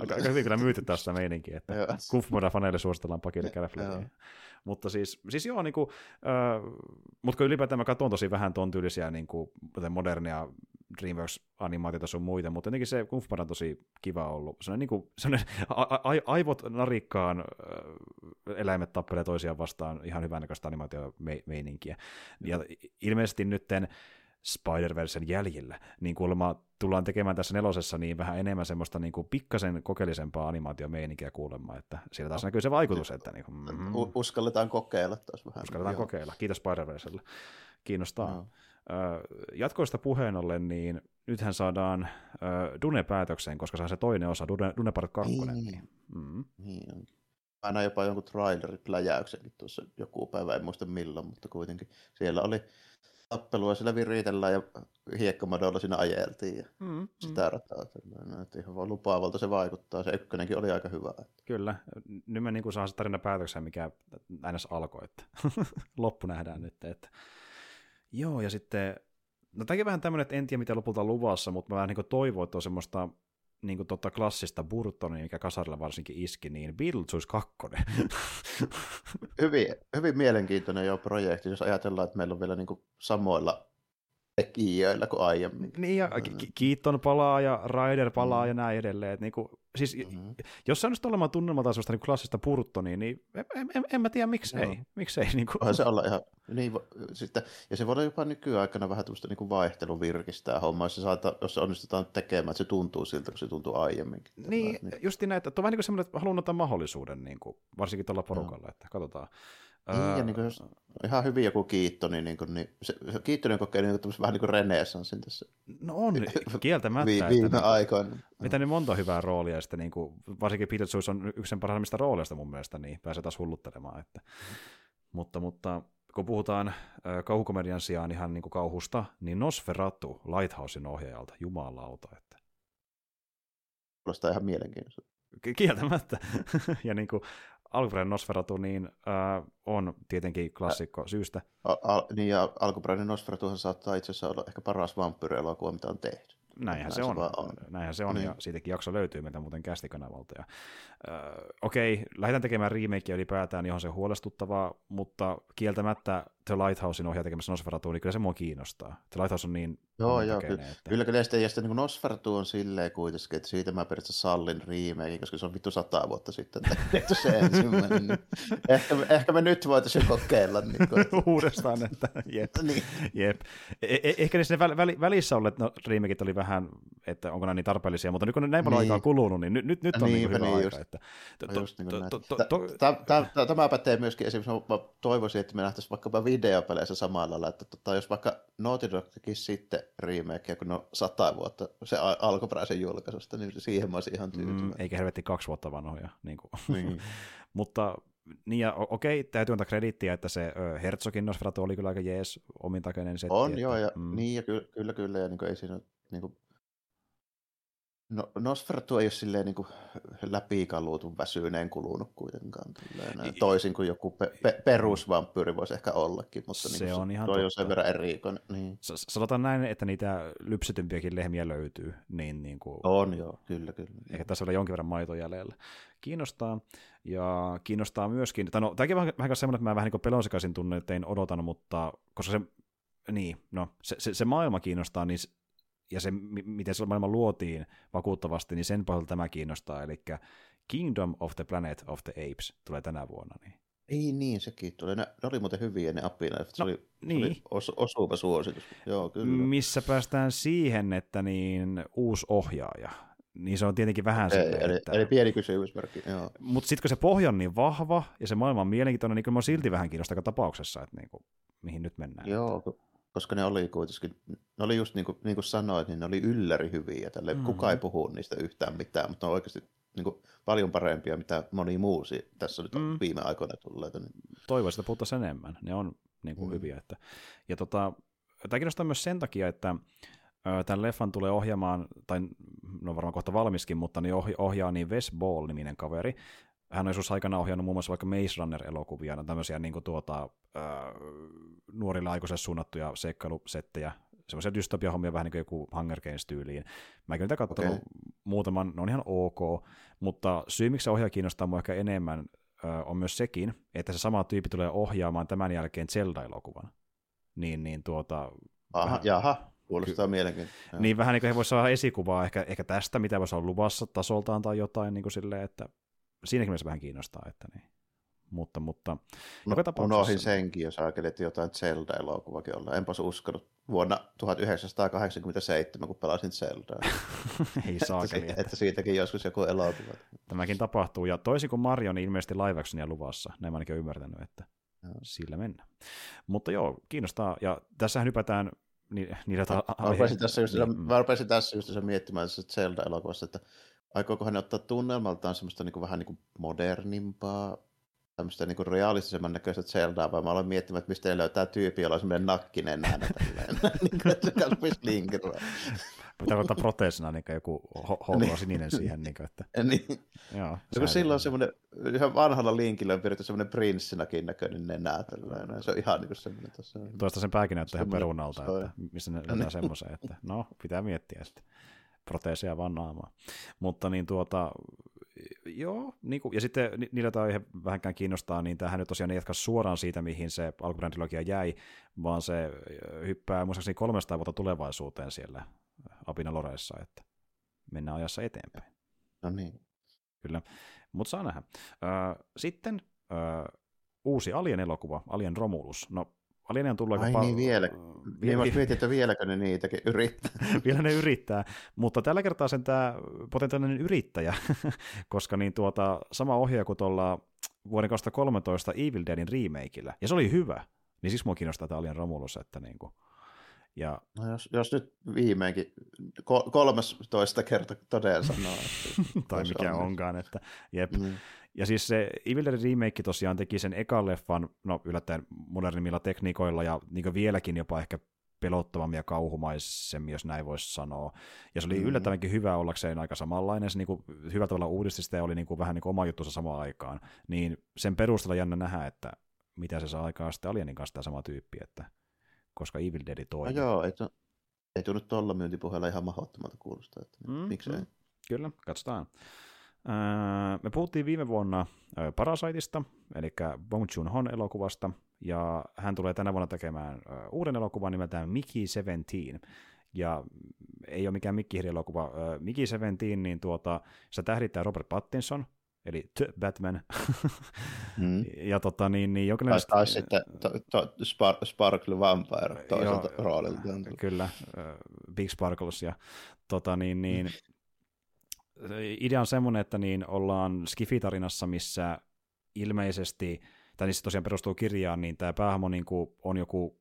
Aika, aika hyvin kyllä myyty tästä meininkiä, että. Kufmoda faneille suositellaan pakille. Kärfleriä. Mutta siis, siis joo, niin kuin, äh, mutta kun ylipäätään mä katson tosi vähän ton tyylisiä niin kuin, modernia DreamWorks-animaatioita sun muita, mutta jotenkin se Panda on tosi kiva ollut. Se on niin kuin, sellainen <laughs> a- a- aivot narikkaan äh, eläimet tappelee toisiaan vastaan ihan hyvänäköistä animaatiomeininkiä. Ja ilmeisesti nytten Spider-Versen jäljillä, niin kuulemma tullaan tekemään tässä nelosessa niin vähän enemmän semmoista niin kuin pikkasen kokeellisempaa animaatiomeininkiä kuulemma, että siellä taas näkyy se vaikutus, että niin kuin, mm, U- uskalletaan kokeilla taas vähän. uskalletaan Joo. kokeilla. Kiitos Spider-Verselle. Kiinnostaa. Joo. Jatkoista puheen ollen, niin nythän saadaan ö, Dune päätökseen, koska se on se toinen osa, Dune, Dune Part 2. Niin. Niin. Mm. Niin näin jopa jonkun trailerin läjäyksenkin tuossa joku päivä, en muista milloin, mutta kuitenkin siellä oli tappelua, siellä viritellään ja hiekkomadolla siinä ajeltiin ja Mm, sitä rataa. Että ihan vaan lupaavalta se vaikuttaa. Se ykkönenkin oli aika hyvä. Että. Kyllä. Nyt me niin kuin saa se tarina päätökseen, mikä ns. alkoi, että <laughs> loppu nähdään nyt. Että. Joo, ja sitten, no tämäkin vähän tämmöinen, että en tiedä mitä lopulta luvassa, mutta mä vähän niin toivon, että on semmoista niin kuin tota klassista Burtonia, mikä kasarilla varsinkin iski, niin Beetlejuice 2. Hyvin, hyvin mielenkiintoinen jo projekti, jos ajatellaan, että meillä on vielä niin kuin samoilla tekijöillä kuin aiemmin. niin, ja Ki- Keaton palaa ja Ryder palaa ja näin edelleen. Että niin kuin, siis, Mhm. jos se on nyt olemaan tunnelmaltaisuutta niin klassista Burtonia, niin en, en, en, en mä tiedä miksei. Joo. Miksei niin kuin, Voihan se olla ihan, niin, sitten, ja se voi olla jopa nykyaikana vähän tämmöistä niin vaihteluvirkistä hommaa, jos se, saata, jos se onnistutaan tekemään, että se tuntuu siltä, kun se tuntuu aiemminkin. Niin, Tällainen, justi näin, että on vähän niin kuin semmoinen, että haluan ottaa mahdollisuuden, niin kuin, varsinkin tuolla porukalla, että katsotaan. Niin, ja niin kuin, jos ihan hyvin joku Kiittoni, niin, kuin, niin se, se Kiittonen kokee niin kuin, vähän niin kuin renesanssin tässä No on, <laughs> kieltämättä. vi, että viime niin, aikoina. mitä nyt monta hyvää roolia, sitten niin kuin, varsinkin Peter Joyce on yksi sen parhaimmista rooleista mun mielestä, niin pääsee taas hulluttelemaan. Että. Mutta, mutta kun puhutaan kauhukomedian sijaan ihan niin kuin kauhusta, niin Nosferatu Lighthousein ohjaajalta, jumalauta. Että. Kuulostaa ihan mielenkiintoista. Ki- Kieltämättä. <laughs> ja niin kuin alkuperäinen Nosferatu niin, äh, on tietenkin klassikko syystä. Al, al, niin, ja alkuperäinen Nosferatuhan saattaa itse asiassa olla ehkä paras vampyyri-elokuva, mitä on tehty. Näinhän Näin se se on. vaan on. Näinhän se on, Niin. ja siitäkin jakso löytyy meiltä muuten kästikanavalta. Ja, äh, okei, lähdetään tekemään remakea ylipäätään, johon se huolestuttavaa, mutta kieltämättä The Lighthousein ohjaa tekemässä Nosferatu, niin kyllä se mua kiinnostaa. The Lighthouse on niin Joo, joo, kyllä, että... kyllä, kyllä. Ja sitten, ja sitten niin Nosferatu on silleen kuitenkin, että siitä mä periaatteessa sallin remake, koska se on vittu sata vuotta sitten tehty se <laughs> ensimmäinen. Niin ehkä, me, ehkä me nyt voitaisiin kokeilla. Niin kuin, että, <laughs> Uudestaan, että jep, <laughs> niin. jep. E- e- ehkä ne sinne väl- väli- välissä olleet no, remakeit oli vähän, että onko nämä niin tarpeellisia, mutta nyt kun näin paljon Niin. aikaa kulunut, niin nyt, nyt, nyt on niin hyvä niin, aika. Että, just niin kuin tä- tä- Tämä pätee myöskin esimerkiksi, mä toivoisin, että me nähtäisiin vaikkapa videopeleissä samalla lailla, että tota, jos vaikka Naughty Dog tekisi sitten remakea, kun ne on sata vuotta se alkuperäisen julkaisusta, niin siihen mä olisin ihan Mm, tyytyväinen. eikä helvetti kaksi vuotta vanhoja. Niin kuin. <laughs> Niin. Mutta niin ja okei, täytyy antaa krediittiä, että se Herzogin Nosferatu oli kyllä aika jees omintakeinen setti. On että, joo, ja, mm, niin ja ky- kyllä, kyllä, ja niin kuin ei siinä niin kuin, no, Nosferatu ei ole silleen niin kuin läpikaluutun väsyneen kulunut kuitenkaan. Tälleen, toisin kuin joku pe- pe- perusvampyyri voisi ehkä ollakin, mutta Se niin on ihan toi on totta. sen verran erikoinen. Niin. s- Sanotaan näin, että niitä lypsetympiäkin lehmiä löytyy, niin, niin kuin, On joo, kyllä, kyllä. ehkä tässä on jonkin verran maito jäljellä. Kiinnostaa, ja kiinnostaa myöskin, tai no, tämäkin on vähän, vähän semmoinen, että mä vähän niin pelonsekaisin tunne, että en odotan, mutta koska se, niin, no, se, se, se maailma kiinnostaa, niin ja se, mi- miten se maailma luotiin vakuuttavasti, niin sen pohjalta tämä kiinnostaa, eli Kingdom of the Planet of the Apes tulee tänä vuonna. Niin. Ei niin, sekin tuli. Ne, ne oli muuten hyviä ne apinat. Se No, oli, se niin. oli os, osuva suositus. Joo, kyllä. Missä päästään siihen, että niin uusi ohjaaja, niin se on tietenkin vähän silleen, eli, että... eli pieni kysymysmerkki, joo. Mutta sitten kun se pohja on niin vahva ja se maailma on mielenkiintoinen, niin kyllä mä silti vähän kiinnostaa tapauksessa. Että niinku, mihin nyt mennään. Joo, koska ne oli kuitenkin, ne oli just niin kuin, niin kuin sanoit, niin ne oli ylläri hyviä. Tälle mm. Kuka ei puhu niistä yhtään mitään, mutta ne on oikeasti niin kuin, paljon parempia, mitä moni muu tässä nyt on mm. viime aikoina tulleet. Niin. Toivoisin, että puhuttaisiin enemmän. Ne on niin kuin, mm. hyviä. Että, ja tota, tämä kiinnostaa myös sen takia, että tämän leffan tulee ohjaamaan, tai no varmaan kohta valmiskin, mutta niin ohjaa niin Wes Ball-niminen kaveri. Hän on joskus aikana ohjannut muun muassa vaikka Maze Runner-elokuvia, no tämmöisiä niin kuin tuota, äh, nuorille aikuisille suunnattuja seikkailusettejä, semmoisia dystopia-hommia vähän niin kuin joku Hunger Games-tyyliin. Mäkin niitä katsonut okay. muutaman, ne on ihan ok, mutta syy, miksi se ohjaa kiinnostaa mua ehkä enemmän, äh, on myös sekin, että se sama tyyppi tulee ohjaamaan tämän jälkeen Zelda-elokuvan. Niin, niin tuota... Aha, vähän, jaha, Kuulostaa mielenkiintoista. Niin vähän niin kuin he voisivat saada esikuvaa ehkä, ehkä tästä, mitä voisi olla luvassa tasoltaan tai jotain niin kuin silleen, että siinäkin mielessä vähän kiinnostaa. Että niin. Mutta, mutta no, joka tapauksessa... Unohdin senkin, jos ajattelet, että jotain Zelda-elokuvakin olla. Enpäs uskonut vuonna 1987, kun pelasin Zeldaa. <laughs> Ei saakeli. että, että siitäkin joskus joku elokuva. Tämäkin tapahtuu, ja toisin kuin Mario, niin ilmeisesti live actionia luvassa. Näin mä ainakin ymmärtänyt, että sillä mennään. Mutta joo, kiinnostaa, ja tässähän hypätään ni, niitä ta- mä, rupesin tässä just, niin, mä rupesin tässä just miettimään tässä Zelda-elokuvassa, että aikooko hän ottaa tunnelmaltaan semmoista niin kuin, vähän niin kuin modernimpaa, tämmöistä niin kuin realistisemman näköistä Zeldaa, vai mä aloin miettimään, että mistä löytää tyyppi, jolla on semmoinen nakkinen tälleen, <laughs> <laughs> niin kuin, että se kasvisi linkirua. Pitää ottaa proteesina niin joku ho- niin. sininen siihen. Niin kuin, että... <laughs> niin. Joo, kun silloin on semmoinen, ihan vanhalla linkillä on piirretty semmoinen prinssinäkin näköinen nenä. Tällainen. Se on ihan niin kuin semmoinen. Tuossa... Tuosta sen pääkin näyttää ihan perunalta, että missä ne löytää semmoisen, että no, pitää miettiä sitten proteeseja vaan naamaa. Mutta niin tuota, joo, niin kuin, ja sitten niillä tämä aihe vähänkään kiinnostaa, niin tämähän nyt tosiaan ei jatka suoraan siitä, mihin se alkuperäinen jäi, vaan se hyppää muistaakseni 300 vuotta tulevaisuuteen siellä Apina Loreessa, että mennään ajassa eteenpäin. No niin. Kyllä, mutta saa nähdä. Sitten uusi Alien-elokuva, Alien Romulus. No, Alien tullut Ai niin, vielä. Niin, mä mietin, että vieläkö ne niitäkin yrittää. <laughs> Vielä ne yrittää, mutta tällä kertaa sen tämä potentiaalinen yrittäjä, <laughs> koska niin tuota, sama ohjaaja kuin tuolla vuoden 2013 Evil Deadin remakeillä, ja se oli hyvä, niin siis mua kiinnostaa tämä Alien Romulus, että niin kuin, ja... No jos, jos nyt viimeinkin kolmas toista kerta todella sanoo. <laughs> Tai mikä on. onkaan, että jep. Mm. Ja siis se Evil Dead remake tosiaan teki sen ekan leffan, no yllättäen modernimmilla tekniikoilla ja niin vieläkin jopa ehkä pelottavammin ja kauhumaisemmin, jos näin voisi sanoa. Ja se oli mm. yllättävänkin hyvä ollakseen aika samanlainen, se niin kuin, hyvällä tavalla uudisti sitä ja oli niin kuin, vähän niin kuin oma juttusa samaan aikaan. Niin sen perusteella jännä nähdä, että mitä se saa aikaan sitten Alienin kanssa tämä sama tyyppi, että koska Evil Dead toimii. No joo, ei, tu- ei tullut tuolla myyntipuheella ihan mahdottomalta kuulostaa, että mm, miksei. Mm. Kyllä, katsotaan. Öö, me puhuttiin viime vuonna öö, Parasiteista, eli Bong Joon-hon elokuvasta, ja hän tulee tänä vuonna tekemään öö, uuden elokuvan nimeltään Mickey 17, ja ei ole mikään Mickey-elokuva. Öö, Mickey 17, niin tuota, se tähdittää Robert Pattinson, eli The Batman. <laughs> mm. ja tota, niin, niin. Tai, tai sitten to, to, Spar- Sparkle Vampire toiselta roolilta. Kyllä, Big Sparkles ja tota, niin, niin, mm. Idea on semmoinen, että niin ollaan Skifi-tarinassa, missä ilmeisesti, tai niissä tosiaan perustuu kirjaan, niin tämä päähahmo niin on joku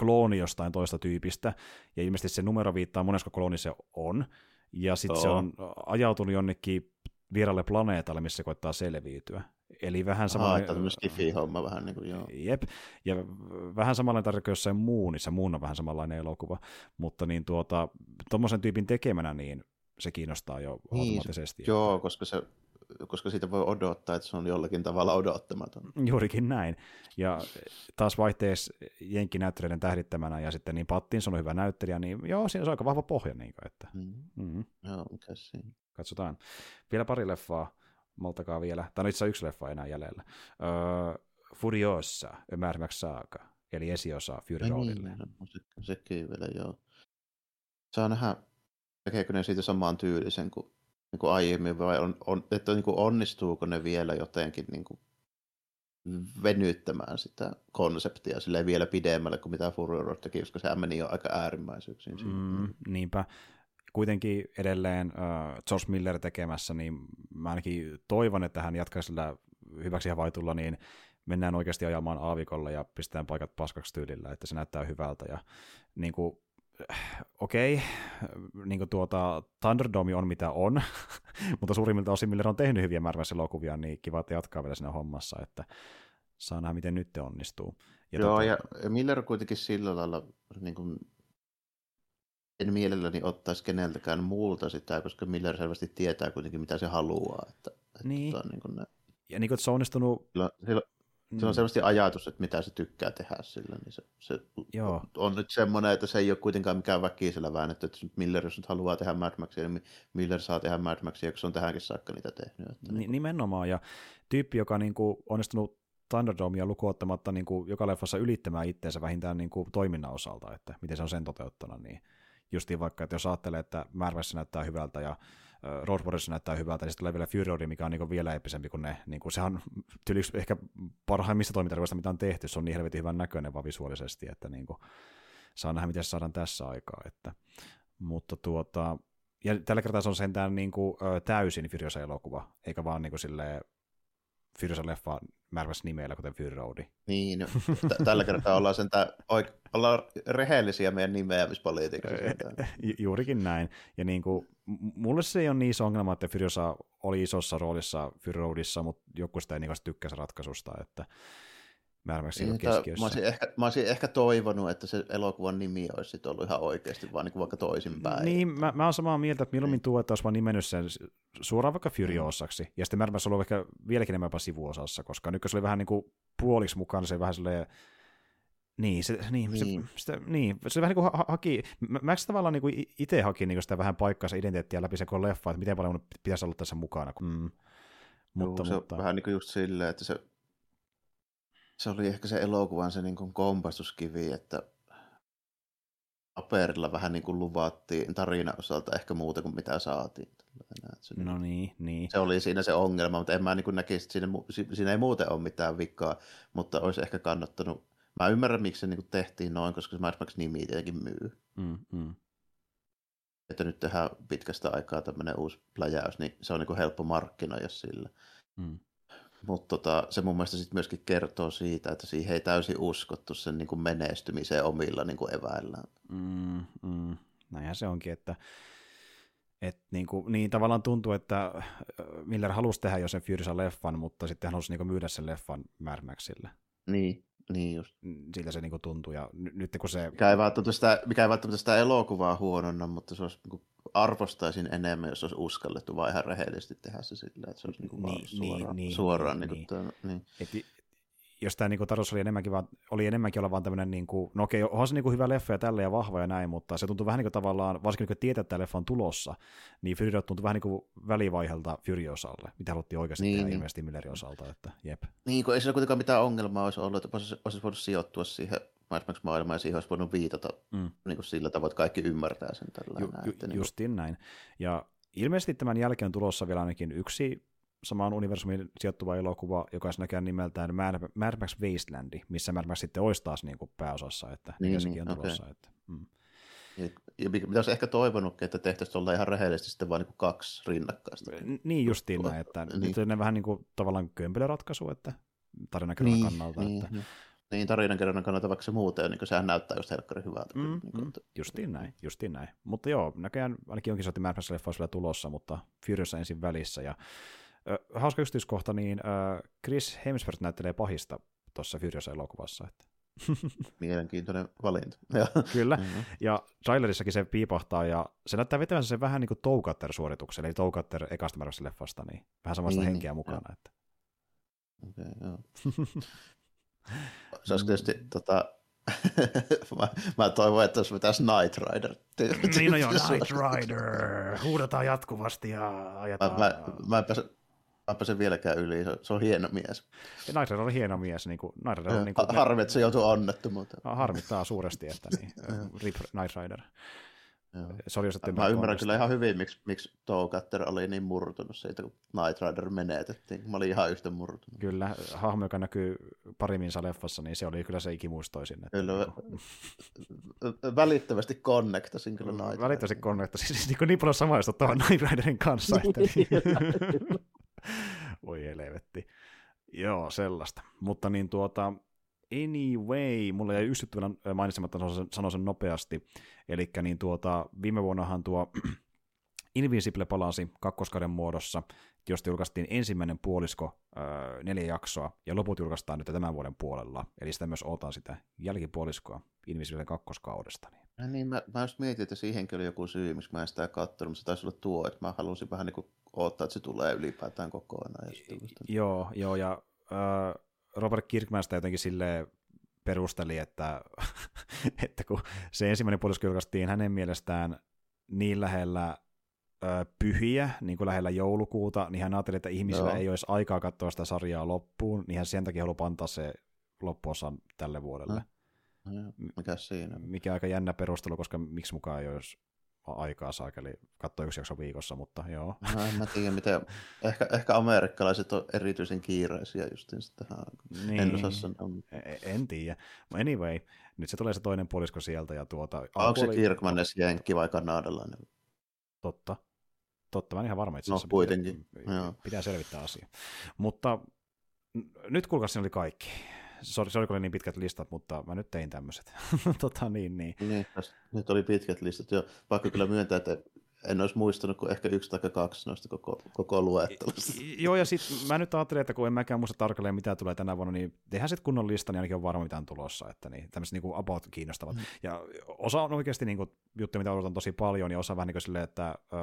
klooni jostain toista tyypistä, ja ilmeisesti se numero viittaa monesko klooni se on, ja sitten se on ajautunut jonnekin vieralle planeetalle, missä se koittaa selviytyä. Eli vähän sama... Että homma vähän niin kuin, joo. Jep, ja vähän samanlainen tarkoitus jossain muunissa, muun on vähän samanlainen elokuva, mutta niin tuota, tuommoisen tyypin tekemänä, niin se kiinnostaa jo niin, automaattisesti. Joo, että... koska se koska siitä voi odottaa, että se on jollakin tavalla odottamaton. Juurikin näin. Ja taas vaihteessa jenkkinäyttelijöiden tähdittämänä ja sitten niin Pattinson on hyvä näyttelijä, niin joo, siinä on aika vahva pohja. Niin kuin, että, mm. Mm-hmm. Joo, mikä siinä? Katsotaan. Vielä pari leffaa, maltakaa vielä. Tai no itse yksi leffa enää jäljellä. Öö, Furiosa, Max Saga, eli esiosa Fury Roadille. Niin, no, se, sekin vielä, joo. Saa nähdä, tekeekö ne siitä samaan tyylisen kuin, niin kuin aiemmin, vai on, on, että niin kuin onnistuuko ne vielä jotenkin niin kuin venyttämään sitä konseptia sille vielä pidemmälle kuin mitä Fury Road teki, koska se meni jo aika äärimmäisyyksiin. Mm, niinpä kuitenkin edelleen uh, George Miller tekemässä, niin mä ainakin toivon, että hän jatkaisi sillä hyväksi havaitulla niin mennään oikeasti ajamaan aavikolla ja pistetään paikat paskaksi tyylillä, että se näyttää hyvältä. Ja niin kuin, okei, okay, niin tuota, Thunderdome on mitä on, <laughs> mutta suurimmilta osin Miller on tehnyt hyviä elokuvia, niin kiva, että jatkaa vielä siinä hommassa, että saa nähdä, miten nyt te onnistuu. Ja Joo, tota... ja Miller kuitenkin sillä lailla, niin kuin, en mielelläni ottaisi keneltäkään muulta sitä, koska Miller selvästi tietää kuitenkin, mitä se haluaa. Että, että niin. Tota, niin kuin ne... Ja niin kuin, että se on onnistunut... Sillä, sillä, Mm. Se on selvästi ajatus, että mitä se tykkää tehdä sillä, niin se, se Joo. on nyt semmoinen, että se ei ole kuitenkaan mikään väkisellä väännetty, että Miller, jos nyt haluaa tehdä Mad Maxia, niin Miller saa tehdä Mad Maxia, kun se on tähänkin saakka niitä tehnyt. Että niin, nimenomaan, ja tyyppi, joka on niin kuin onnistunut Thunderdomea lukuottamatta niin kuin joka leffassa ylittämään itseensä vähintään niin kuin toiminnan osalta, että miten se on sen toteuttanut, niin justiin vaikka, että jos ajattelee, että Märvässä näyttää hyvältä ja Road Warriors näyttää hyvältä, ja sitten tulee vielä Fury Road, mikä on niin vielä eeppisempi kuin ne. Niin kuin se on tyyliksi ehkä parhaimmista toimintarvoista, mitä on tehty. Se on niin helvetin hyvän näköinen vaan visuaalisesti, että niin kuin, saa nähdä, miten se saadaan tässä aikaa. Että, mutta tuota, ja tällä kertaa se on sentään niin kuin, täysin Furiosa-elokuva, eikä vaan niin kuin silleen Furiosa-leffa määrävässä nimellä, kuten Fury Road. Niin, no, <laughs> t- tällä kertaa ollaan, sentään, oik- ollaan rehellisiä meidän nimeämispolitiikassa. Ju- juurikin näin. Ja niin kuin, mulle se ei ole niin iso ongelma, että Furiosa oli isossa roolissa Fury Roadissa, mutta joku sitä ei niin tykkäsi ratkaisusta, että määräväksi niin, keskiössä. Mä olisin, ehkä, mä olisin ehkä toivonut, että se elokuvan nimi olisi ollut ihan oikeasti vaan niin kuin vaikka toisinpäin. Niin, mä, mä oon samaa mieltä, että mieluummin niin. tuo, että olisi vaan nimennyt sen suoraan vaikka Furiosaksi, mm. ja sitten määrävässä ollut ehkä vieläkin enemmän sivuosassa, koska nyt se oli vähän niin kuin puoliksi mukaan, se vähän silleen niin, se, niin, niin. Se, sitä, niin, se vähän niin kuin ha- haki, mä, mä tavallaan niin kuin itse hakin niin sitä vähän paikkaansa identiteettiä läpi se leffa, että miten paljon mun pitäisi olla tässä mukana. Mm. Mutta, Joo, se mutta... on vähän niin kuin just silleen, että se se oli ehkä se elokuvan se niin kuin kompastuskivi, että paperilla vähän niin kuin luvattiin tarina osalta ehkä muuta kuin mitä saatiin. Se, no niin, niin. Se oli siinä se ongelma, mutta en mä niin näkisi, että siinä, siinä ei muuten ole mitään vikaa, mutta olisi ehkä kannattanut. Mä ymmärrän, miksi se niin kuin tehtiin noin, koska se Mad nimi tietenkin myy. Mm, mm. Että nyt tehdään pitkästä aikaa tämmöinen uusi pläjäys, niin se on niin kuin helppo markkinoida sillä. Mm. Mutta tota, se mun mielestä sit myöskin kertoo siitä, että siihen ei täysin uskottu sen niin kuin menestymiseen omilla niin kuin eväillään. Mm, mm. Näinhän se onkin, että et niin, kuin, niin tavallaan tuntuu, että äh, Miller halusi tehdä jo sen Furiosa-leffan, mutta sitten hän halusi niin myydä sen leffan Mad Maxille. Niin, niin just. Mm, siltä se niin tuntuu, ja nyt kun se... Mikä ei välttämättä sitä, mikä ei välttämättä sitä elokuvaa huononna, mutta se olisi niin arvostaisin enemmän, jos olisi uskallettu vaan ihan rehellisesti tehdä se sillä, että se olisi niin, niin, suoraan, niin, suoraan niin, niin, niin. niin. Et, jos tämä niin tarkoitus oli enemmänkin, vaan, oli enemmänkin olla vaan tämmöinen, niin kuin, no okei, onhan se niin kuin hyvä leffa ja tällä ja vahva ja näin, mutta se tuntuu vähän niin kuin tavallaan, varsinkin kun tietää, että tämä leffa on tulossa, niin Fury tuntuu vähän niin kuin välivaiheelta Furiosalle, mitä haluttiin oikeasti niin, tehdä niin. ilmeisesti Millerin osalta, että jep. Niin, kun ei siinä kuitenkaan mitään ongelmaa olisi ollut, että olisi, olisi voinut sijoittua siihen Mad Max maailmaan ja siihen olisi voinut viitata mm. niin kuin sillä tavoin, että kaikki ymmärtää sen tällä ju, ju, että, niin Justiin kuin... näin. Ja ilmeisesti tämän jälkeen on tulossa vielä ainakin yksi samaan universumiin sijoittuva elokuva, joka on näkään nimeltään Mad Max Wastelandi, missä Mad Max sitten olisi taas niin kuin pääosassa, että niin, sekin on tulossa. Okay. Että, mm. Ja, ja mitä olisi ehkä toivonutkin, että tehtäisiin olla ihan rehellisesti sitten vain niin kaksi rinnakkaista. Niin justiin näin, että niin. nyt on vähän niin kuin tavallaan kömpelöratkaisu, että tarinankerronnan niin, kannalta. Niin, että... Niin, niin tarinankerronnan kannalta, vaikka se muuten, niin sehän näyttää just helkkari hyvältä. Mm, niin kuin, mm, justiin näin, justiin näin. Mutta joo, näköjään ainakin jonkin sortin Mad Max-leffa tulossa, mutta Furiosa ensin välissä. Ja hauska yksityiskohta, niin Chris Hemsworth näyttelee pahista tuossa Furiosa-elokuvassa. Että. <laughs> Mielenkiintoinen valinta. <laughs> Kyllä, mm-hmm. ja trailerissakin se piipahtaa, ja se näyttää vetävänsä sen vähän niin kuin Toukatter-suorituksen, eli Toukatter ekasta määrässä leffasta, niin vähän samasta niin, henkeä mukana. Joo. Että. Okay, joo. Se olisi tietysti tota, <laughs> mä, mä toivon, että jos vetäisi Night Rider. niin no joo, Night Rider. Huudetaan jatkuvasti ja ajetaan. Mä, mä, mä en pääse, mä pääse vieläkään yli, se, se on hieno mies. Night Rider on hieno mies. Niin kuin, Night Rider on, niin kuin, Harmi, että se joutuu onnettomuuteen. Harmittaa suuresti, että niin, <laughs> Rip Night Rider. Se oli Mä, mä ymmärrän kyllä ihan hyvin, miksi, miksi Cutter oli niin murtunut siitä, kun Night Rider menetettiin. Mä olin ihan yhtä murtunut. Kyllä, hahmo, joka näkyy parimminsa leffassa, niin se oli kyllä se ikimuistoisin. Että... Kyllä, niinku- välittävästi connectasin kyllä Night Välittävästi connectasin, siis niin, niin paljon samaistuttavaa Night Riderin kanssa. Että <laughs> niin. Voi helvetti. Joo, sellaista. Mutta niin tuota, anyway, mulla jäi ystättävänä mainitsematta, sanoa sen nopeasti. Eli niin tuota, viime vuonnahan tuo <clears throat> Invincible palasi kakkoskauden muodossa, josta julkaistiin ensimmäinen puolisko, öö, neljä jaksoa, ja loput julkaistaan nyt tämän vuoden puolella. Eli sitä myös odotan sitä jälkipuoliskoa Invincible kakkoskaudesta. Niin. Ja niin, mä, mä just mietin, että siihenkin oli joku syy, miksi mä en sitä katsonut, mutta se taisi olla tuo, että mä halusin vähän niin kuin odottaa, että se tulee ylipäätään kokonaan. Ja joo, joo, ja öö, Robert Kirkman sitä jotenkin silleen perusteli, että, <laughs> että kun se ensimmäinen puolisko julkaistiin hänen mielestään niin lähellä pyhiä, niin kuin lähellä joulukuuta, niin hän ajatteli, että ihmisillä Joo. ei olisi aikaa katsoa sitä sarjaa loppuun, niin hän sen takia haluaa antaa se loppuosan tälle vuodelle. No, mikä siinä? Mikä aika jännä perustelu, koska miksi mukaan ei olisi aikaa saakeli katsoa yksi jakso viikossa, mutta joo. No en mä tiedä, miten, ehkä, ehkä amerikkalaiset on erityisen kiireisiä just tähän. Niin, en osaa sanoa. En, e, en tiedä. Anyway, nyt se tulee se toinen puolisko sieltä. Ja tuota, Onko se Kirkman edes jenkki vai kanadalainen? Totta. Totta, mä en ihan varma itse No kuitenkin. Pitää, pitää selvittää asia. Mutta nyt kuulkaa oli kaikki. Sori, sori, oli niin pitkät listat, mutta mä nyt tein tämmöiset. <laughs> tota, niin, niin. niin, nyt oli pitkät listat. Jo, vaikka kyllä myöntää, että en olisi muistanut kuin ehkä yksi tai kaksi noista koko, koko luettelosta. Joo, ja sitten mä nyt ajattelin, että kun en mäkään muista tarkalleen, mitä tulee tänä vuonna, niin tehdään sitten kunnon lista, niin ainakin on varma, mitä on tulossa. Että niin, tämmöiset niin kuin about kiinnostavat. Mm. Ja osa on oikeasti niin kuin, juttuja, mitä odotan tosi paljon, ja osa vähän niin kuin silleen, että öö,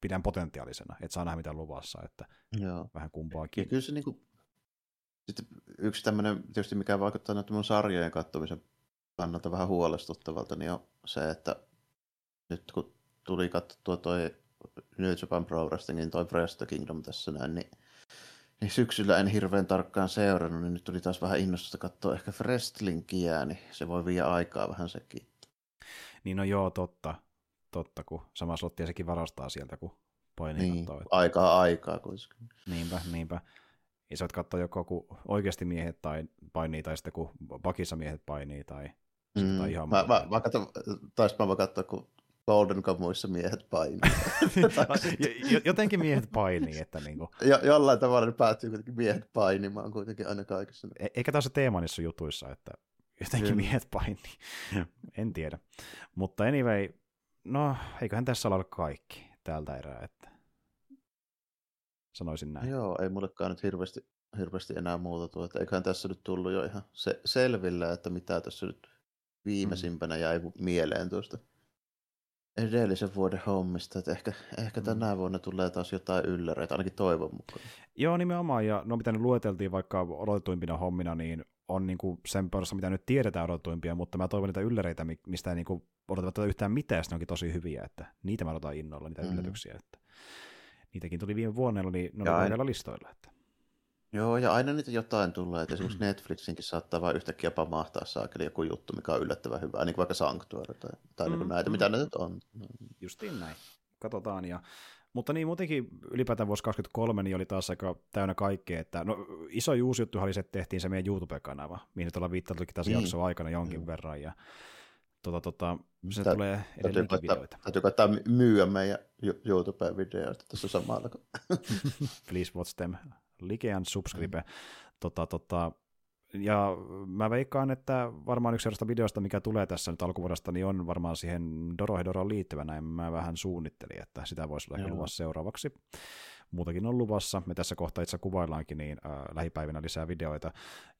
pidän potentiaalisena, että saa nähdä mitä luvassa, että Joo. vähän kumpaakin. Ja kyllä se niin kuin, sitten yksi tämmöinen, tietysti mikä vaikuttaa näiden mun sarjojen katsomisen kannalta vähän huolestuttavalta, niin on se, että nyt kun tuli katsottua toi New Japan Pro Wrestlingin toi Breast Kingdom tässä näin, niin, niin syksyllä en hirveän tarkkaan seurannut, niin nyt tuli taas vähän innostusta katsoa ehkä wrestlingiä, niin se voi viedä aikaa vähän sekin. Niin no joo, totta. Totta, kun sama slottia sekin varastaa sieltä, kun painii niin, kattoo. Että... Aikaa aikaa kuitenkin. Niinpä, niinpä. Ja sä katsoa joko kun oikeasti miehet tai painii, tai sitten kun pakissa miehet painii, tai, mm. tai ihan mä, mä, mä katson, taas mä katsoa, kun Golden Kamuissa miehet painii. <laughs> Jotenkin miehet painii, että niinku... jo, jollain tavalla ne päättyy kuitenkin miehet painimaan kuitenkin aina kaikessa. E- eikä taas se teema niissä jutuissa, että jotenkin mm. miehet painii. en tiedä. Mutta anyway, no eiköhän tässä ole kaikki tältä erää, että sanoisin näin. Joo, ei mullekaan nyt hirveästi, hirveästi enää muuta tuo, että eiköhän tässä nyt tullut jo ihan se, selvillä, että mitä tässä nyt viimeisimpänä jäi mieleen tuosta edellisen vuoden hommista, että ehkä, ehkä mm. tänä vuonna tulee taas jotain ylläreitä, ainakin toivon mukaan. Joo, nimenomaan, ja no mitä nyt lueteltiin vaikka odotetuimpina hommina, niin on niin kuin sen perusteella, mitä nyt tiedetään odotetuimpia, mutta mä toivon niitä ylläreitä, mistä ei niin kuin odotetaan yhtään mitään, ne onkin tosi hyviä, että niitä mä odotan innolla, niitä mm. yllätyksiä, että niitäkin tuli viime vuonna, niin ne oli aina... listoilla. Että. Joo, ja aina niitä jotain tulee, että esimerkiksi Netflixinkin saattaa vain yhtäkkiä pamahtaa saakeli joku juttu, mikä on yllättävän hyvä, niin kuin vaikka Sanctuary tai, tai niin mm, niin näitä, mm. mitä ne nyt on. Justiin näin, katsotaan, ja mutta niin muutenkin ylipäätään vuosi 2023 niin oli taas aika täynnä kaikkea, että no iso uusi juttu oli se, että tehtiin se meidän YouTube-kanava, mihin nyt ollaan viittailtukin tässä mm. jakson aikana jonkin mm. verran, ja tota, tota, se Tää, tulee edelleenkin videoita. Täytyy koittaa myyä meidän YouTube-videoita tässä samalla. <laughs> Please watch them. Like and subscribe. Mm. Tota, tota, ja mä veikkaan, että varmaan yksi seuraavasta videosta, mikä tulee tässä nyt alkuvuodesta, niin on varmaan siihen Dorohedoron liittyvä, näin mä vähän suunnittelin, että sitä voisi olla ehkä luvassa seuraavaksi. Muutakin on luvassa, me tässä kohtaa itse kuvaillaankin niin äh, lähipäivinä lisää videoita,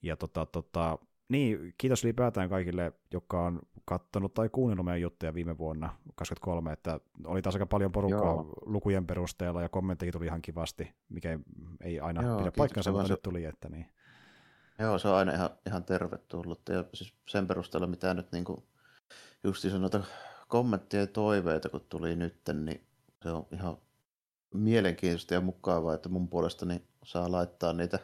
ja tota, tota, niin, kiitos ylipäätään kaikille, jotka on katsonut tai kuunnellut meidän juttuja viime vuonna 2023, että oli taas aika paljon porukkaa Joo. lukujen perusteella ja kommentteja tuli ihan kivasti, mikä ei aina Joo, pidä paikkansa, mutta nyt tuli, että niin. Joo, se on aina ihan, ihan tervetullut. Ja siis sen perusteella, mitä nyt niin kuin just noita kommentteja ja toiveita, kun tuli nyt, niin se on ihan mielenkiintoista ja mukavaa, että mun puolestani saa laittaa niitä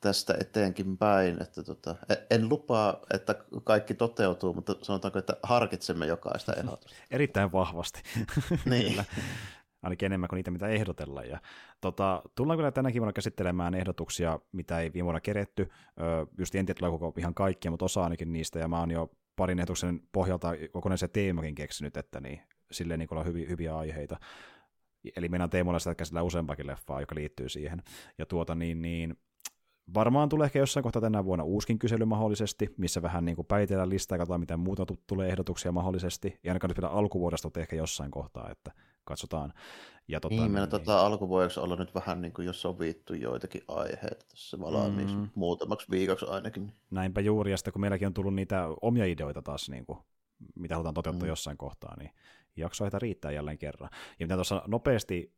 tästä eteenkin päin. Että tota, e- en lupaa, että kaikki toteutuu, mutta sanotaanko, että harkitsemme jokaista ehdotusta. Erittäin vahvasti. <laughs> niin. Ainakin enemmän kuin niitä, mitä ehdotellaan. Ja, tota, tullaan kyllä tänäkin vuonna käsittelemään ehdotuksia, mitä ei viime vuonna keretty. Ö, just en tiedä, koko ihan kaikkia, mutta osa ainakin niistä. Ja mä oon jo parin ehdotuksen pohjalta kokonaisen teemakin keksinyt, että niin, silleen niin on hyviä, hyviä aiheita. Eli meidän teemoilla sitä käsitellään useampakin leffaa, joka liittyy siihen. Ja tuota niin, niin Varmaan tulee ehkä jossain kohtaa tänä vuonna uuskin kysely mahdollisesti, missä vähän niin kuin päitellään listaa ja katsotaan, mitä muuta tulee ehdotuksia mahdollisesti. Ja ainakaan nyt vielä alkuvuodesta, mutta ehkä jossain kohtaa, että katsotaan. Ja tota, niin, meillä niin, tota, alkuvuodeksi olla nyt vähän niin kuin jo sovittu joitakin aiheita tässä valmiiksi, mm. muutamaksi viikoksi ainakin. Näinpä juuri, ja sitten kun meilläkin on tullut niitä omia ideoita taas, niin kuin, mitä halutaan toteuttaa mm. jossain kohtaa, niin jaksoita riittää jälleen kerran. Ja mitä tuossa nopeasti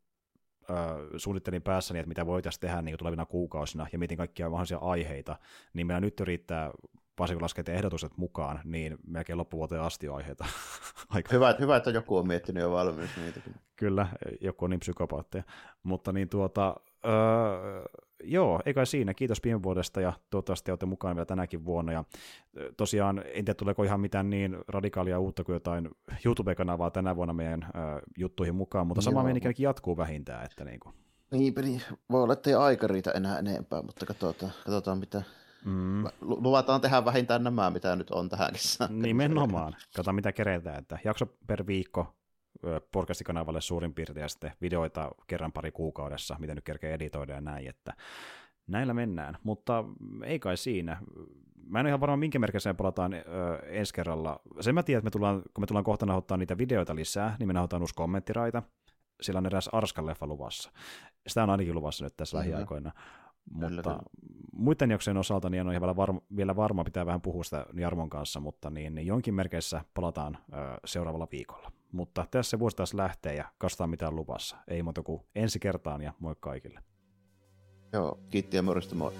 suunnittelin päässäni, että mitä voitaisiin tehdä niin tulevina kuukausina, ja mietin kaikkia mahdollisia aiheita, niin meillä nyt riittää varsinkin kun ehdotukset mukaan, niin melkein loppuvuoteen asti on aiheita. <laughs> Aika. Hyvä, hyvä, että joku on miettinyt jo valmiiksi niitäkin. Kyllä, joku on niin psykopaatteja. Mutta niin tuota, öö, joo, eikä siinä. Kiitos viime vuodesta ja toivottavasti olette mukana vielä tänäkin vuonna. Ja tosiaan, en tiedä tuleeko ihan mitään niin radikaalia uutta kuin jotain YouTube-kanavaa tänä vuonna meidän öö, juttuihin mukaan, mutta sama meininki jatkuu vähintään. Että niin kuin. Niin, niin, voi olla, että ei aika riitä enää enempää, mutta katsotaan, katsotaan mitä, Mm. Luvataan tehdä vähintään nämä, mitä nyt on tähänkin Nimenomaan. Katsotaan, mitä keretään. Että jakso per viikko podcastikanavalle suurin piirtein ja sitten videoita kerran pari kuukaudessa, mitä nyt kerkee editoida ja näin, että näillä mennään, mutta ei kai siinä. Mä en ole ihan varma, minkä merkissä me palataan ö, ensi kerralla. Sen mä tiedän, että me tullaan, kun me tullaan kohta nauhoittaa niitä videoita lisää, niin me nauhoitetaan uusi kommenttiraita. Sillä on eräs Arskan leffa luvassa. Sitä on ainakin luvassa nyt tässä mm-hmm. lähiaikoina. Mutta kyllä. muiden jaksojen osalta niin en ole vielä varma, vielä varma, pitää vähän puhua sitä Jarmon kanssa, mutta niin, niin jonkin merkeissä palataan ö, seuraavalla viikolla. Mutta tässä se vuosi taas lähtee ja kastaa mitään luvassa. Ei muuta kuin ensi kertaan ja moi kaikille. Joo, kiitti ja morjesta moi.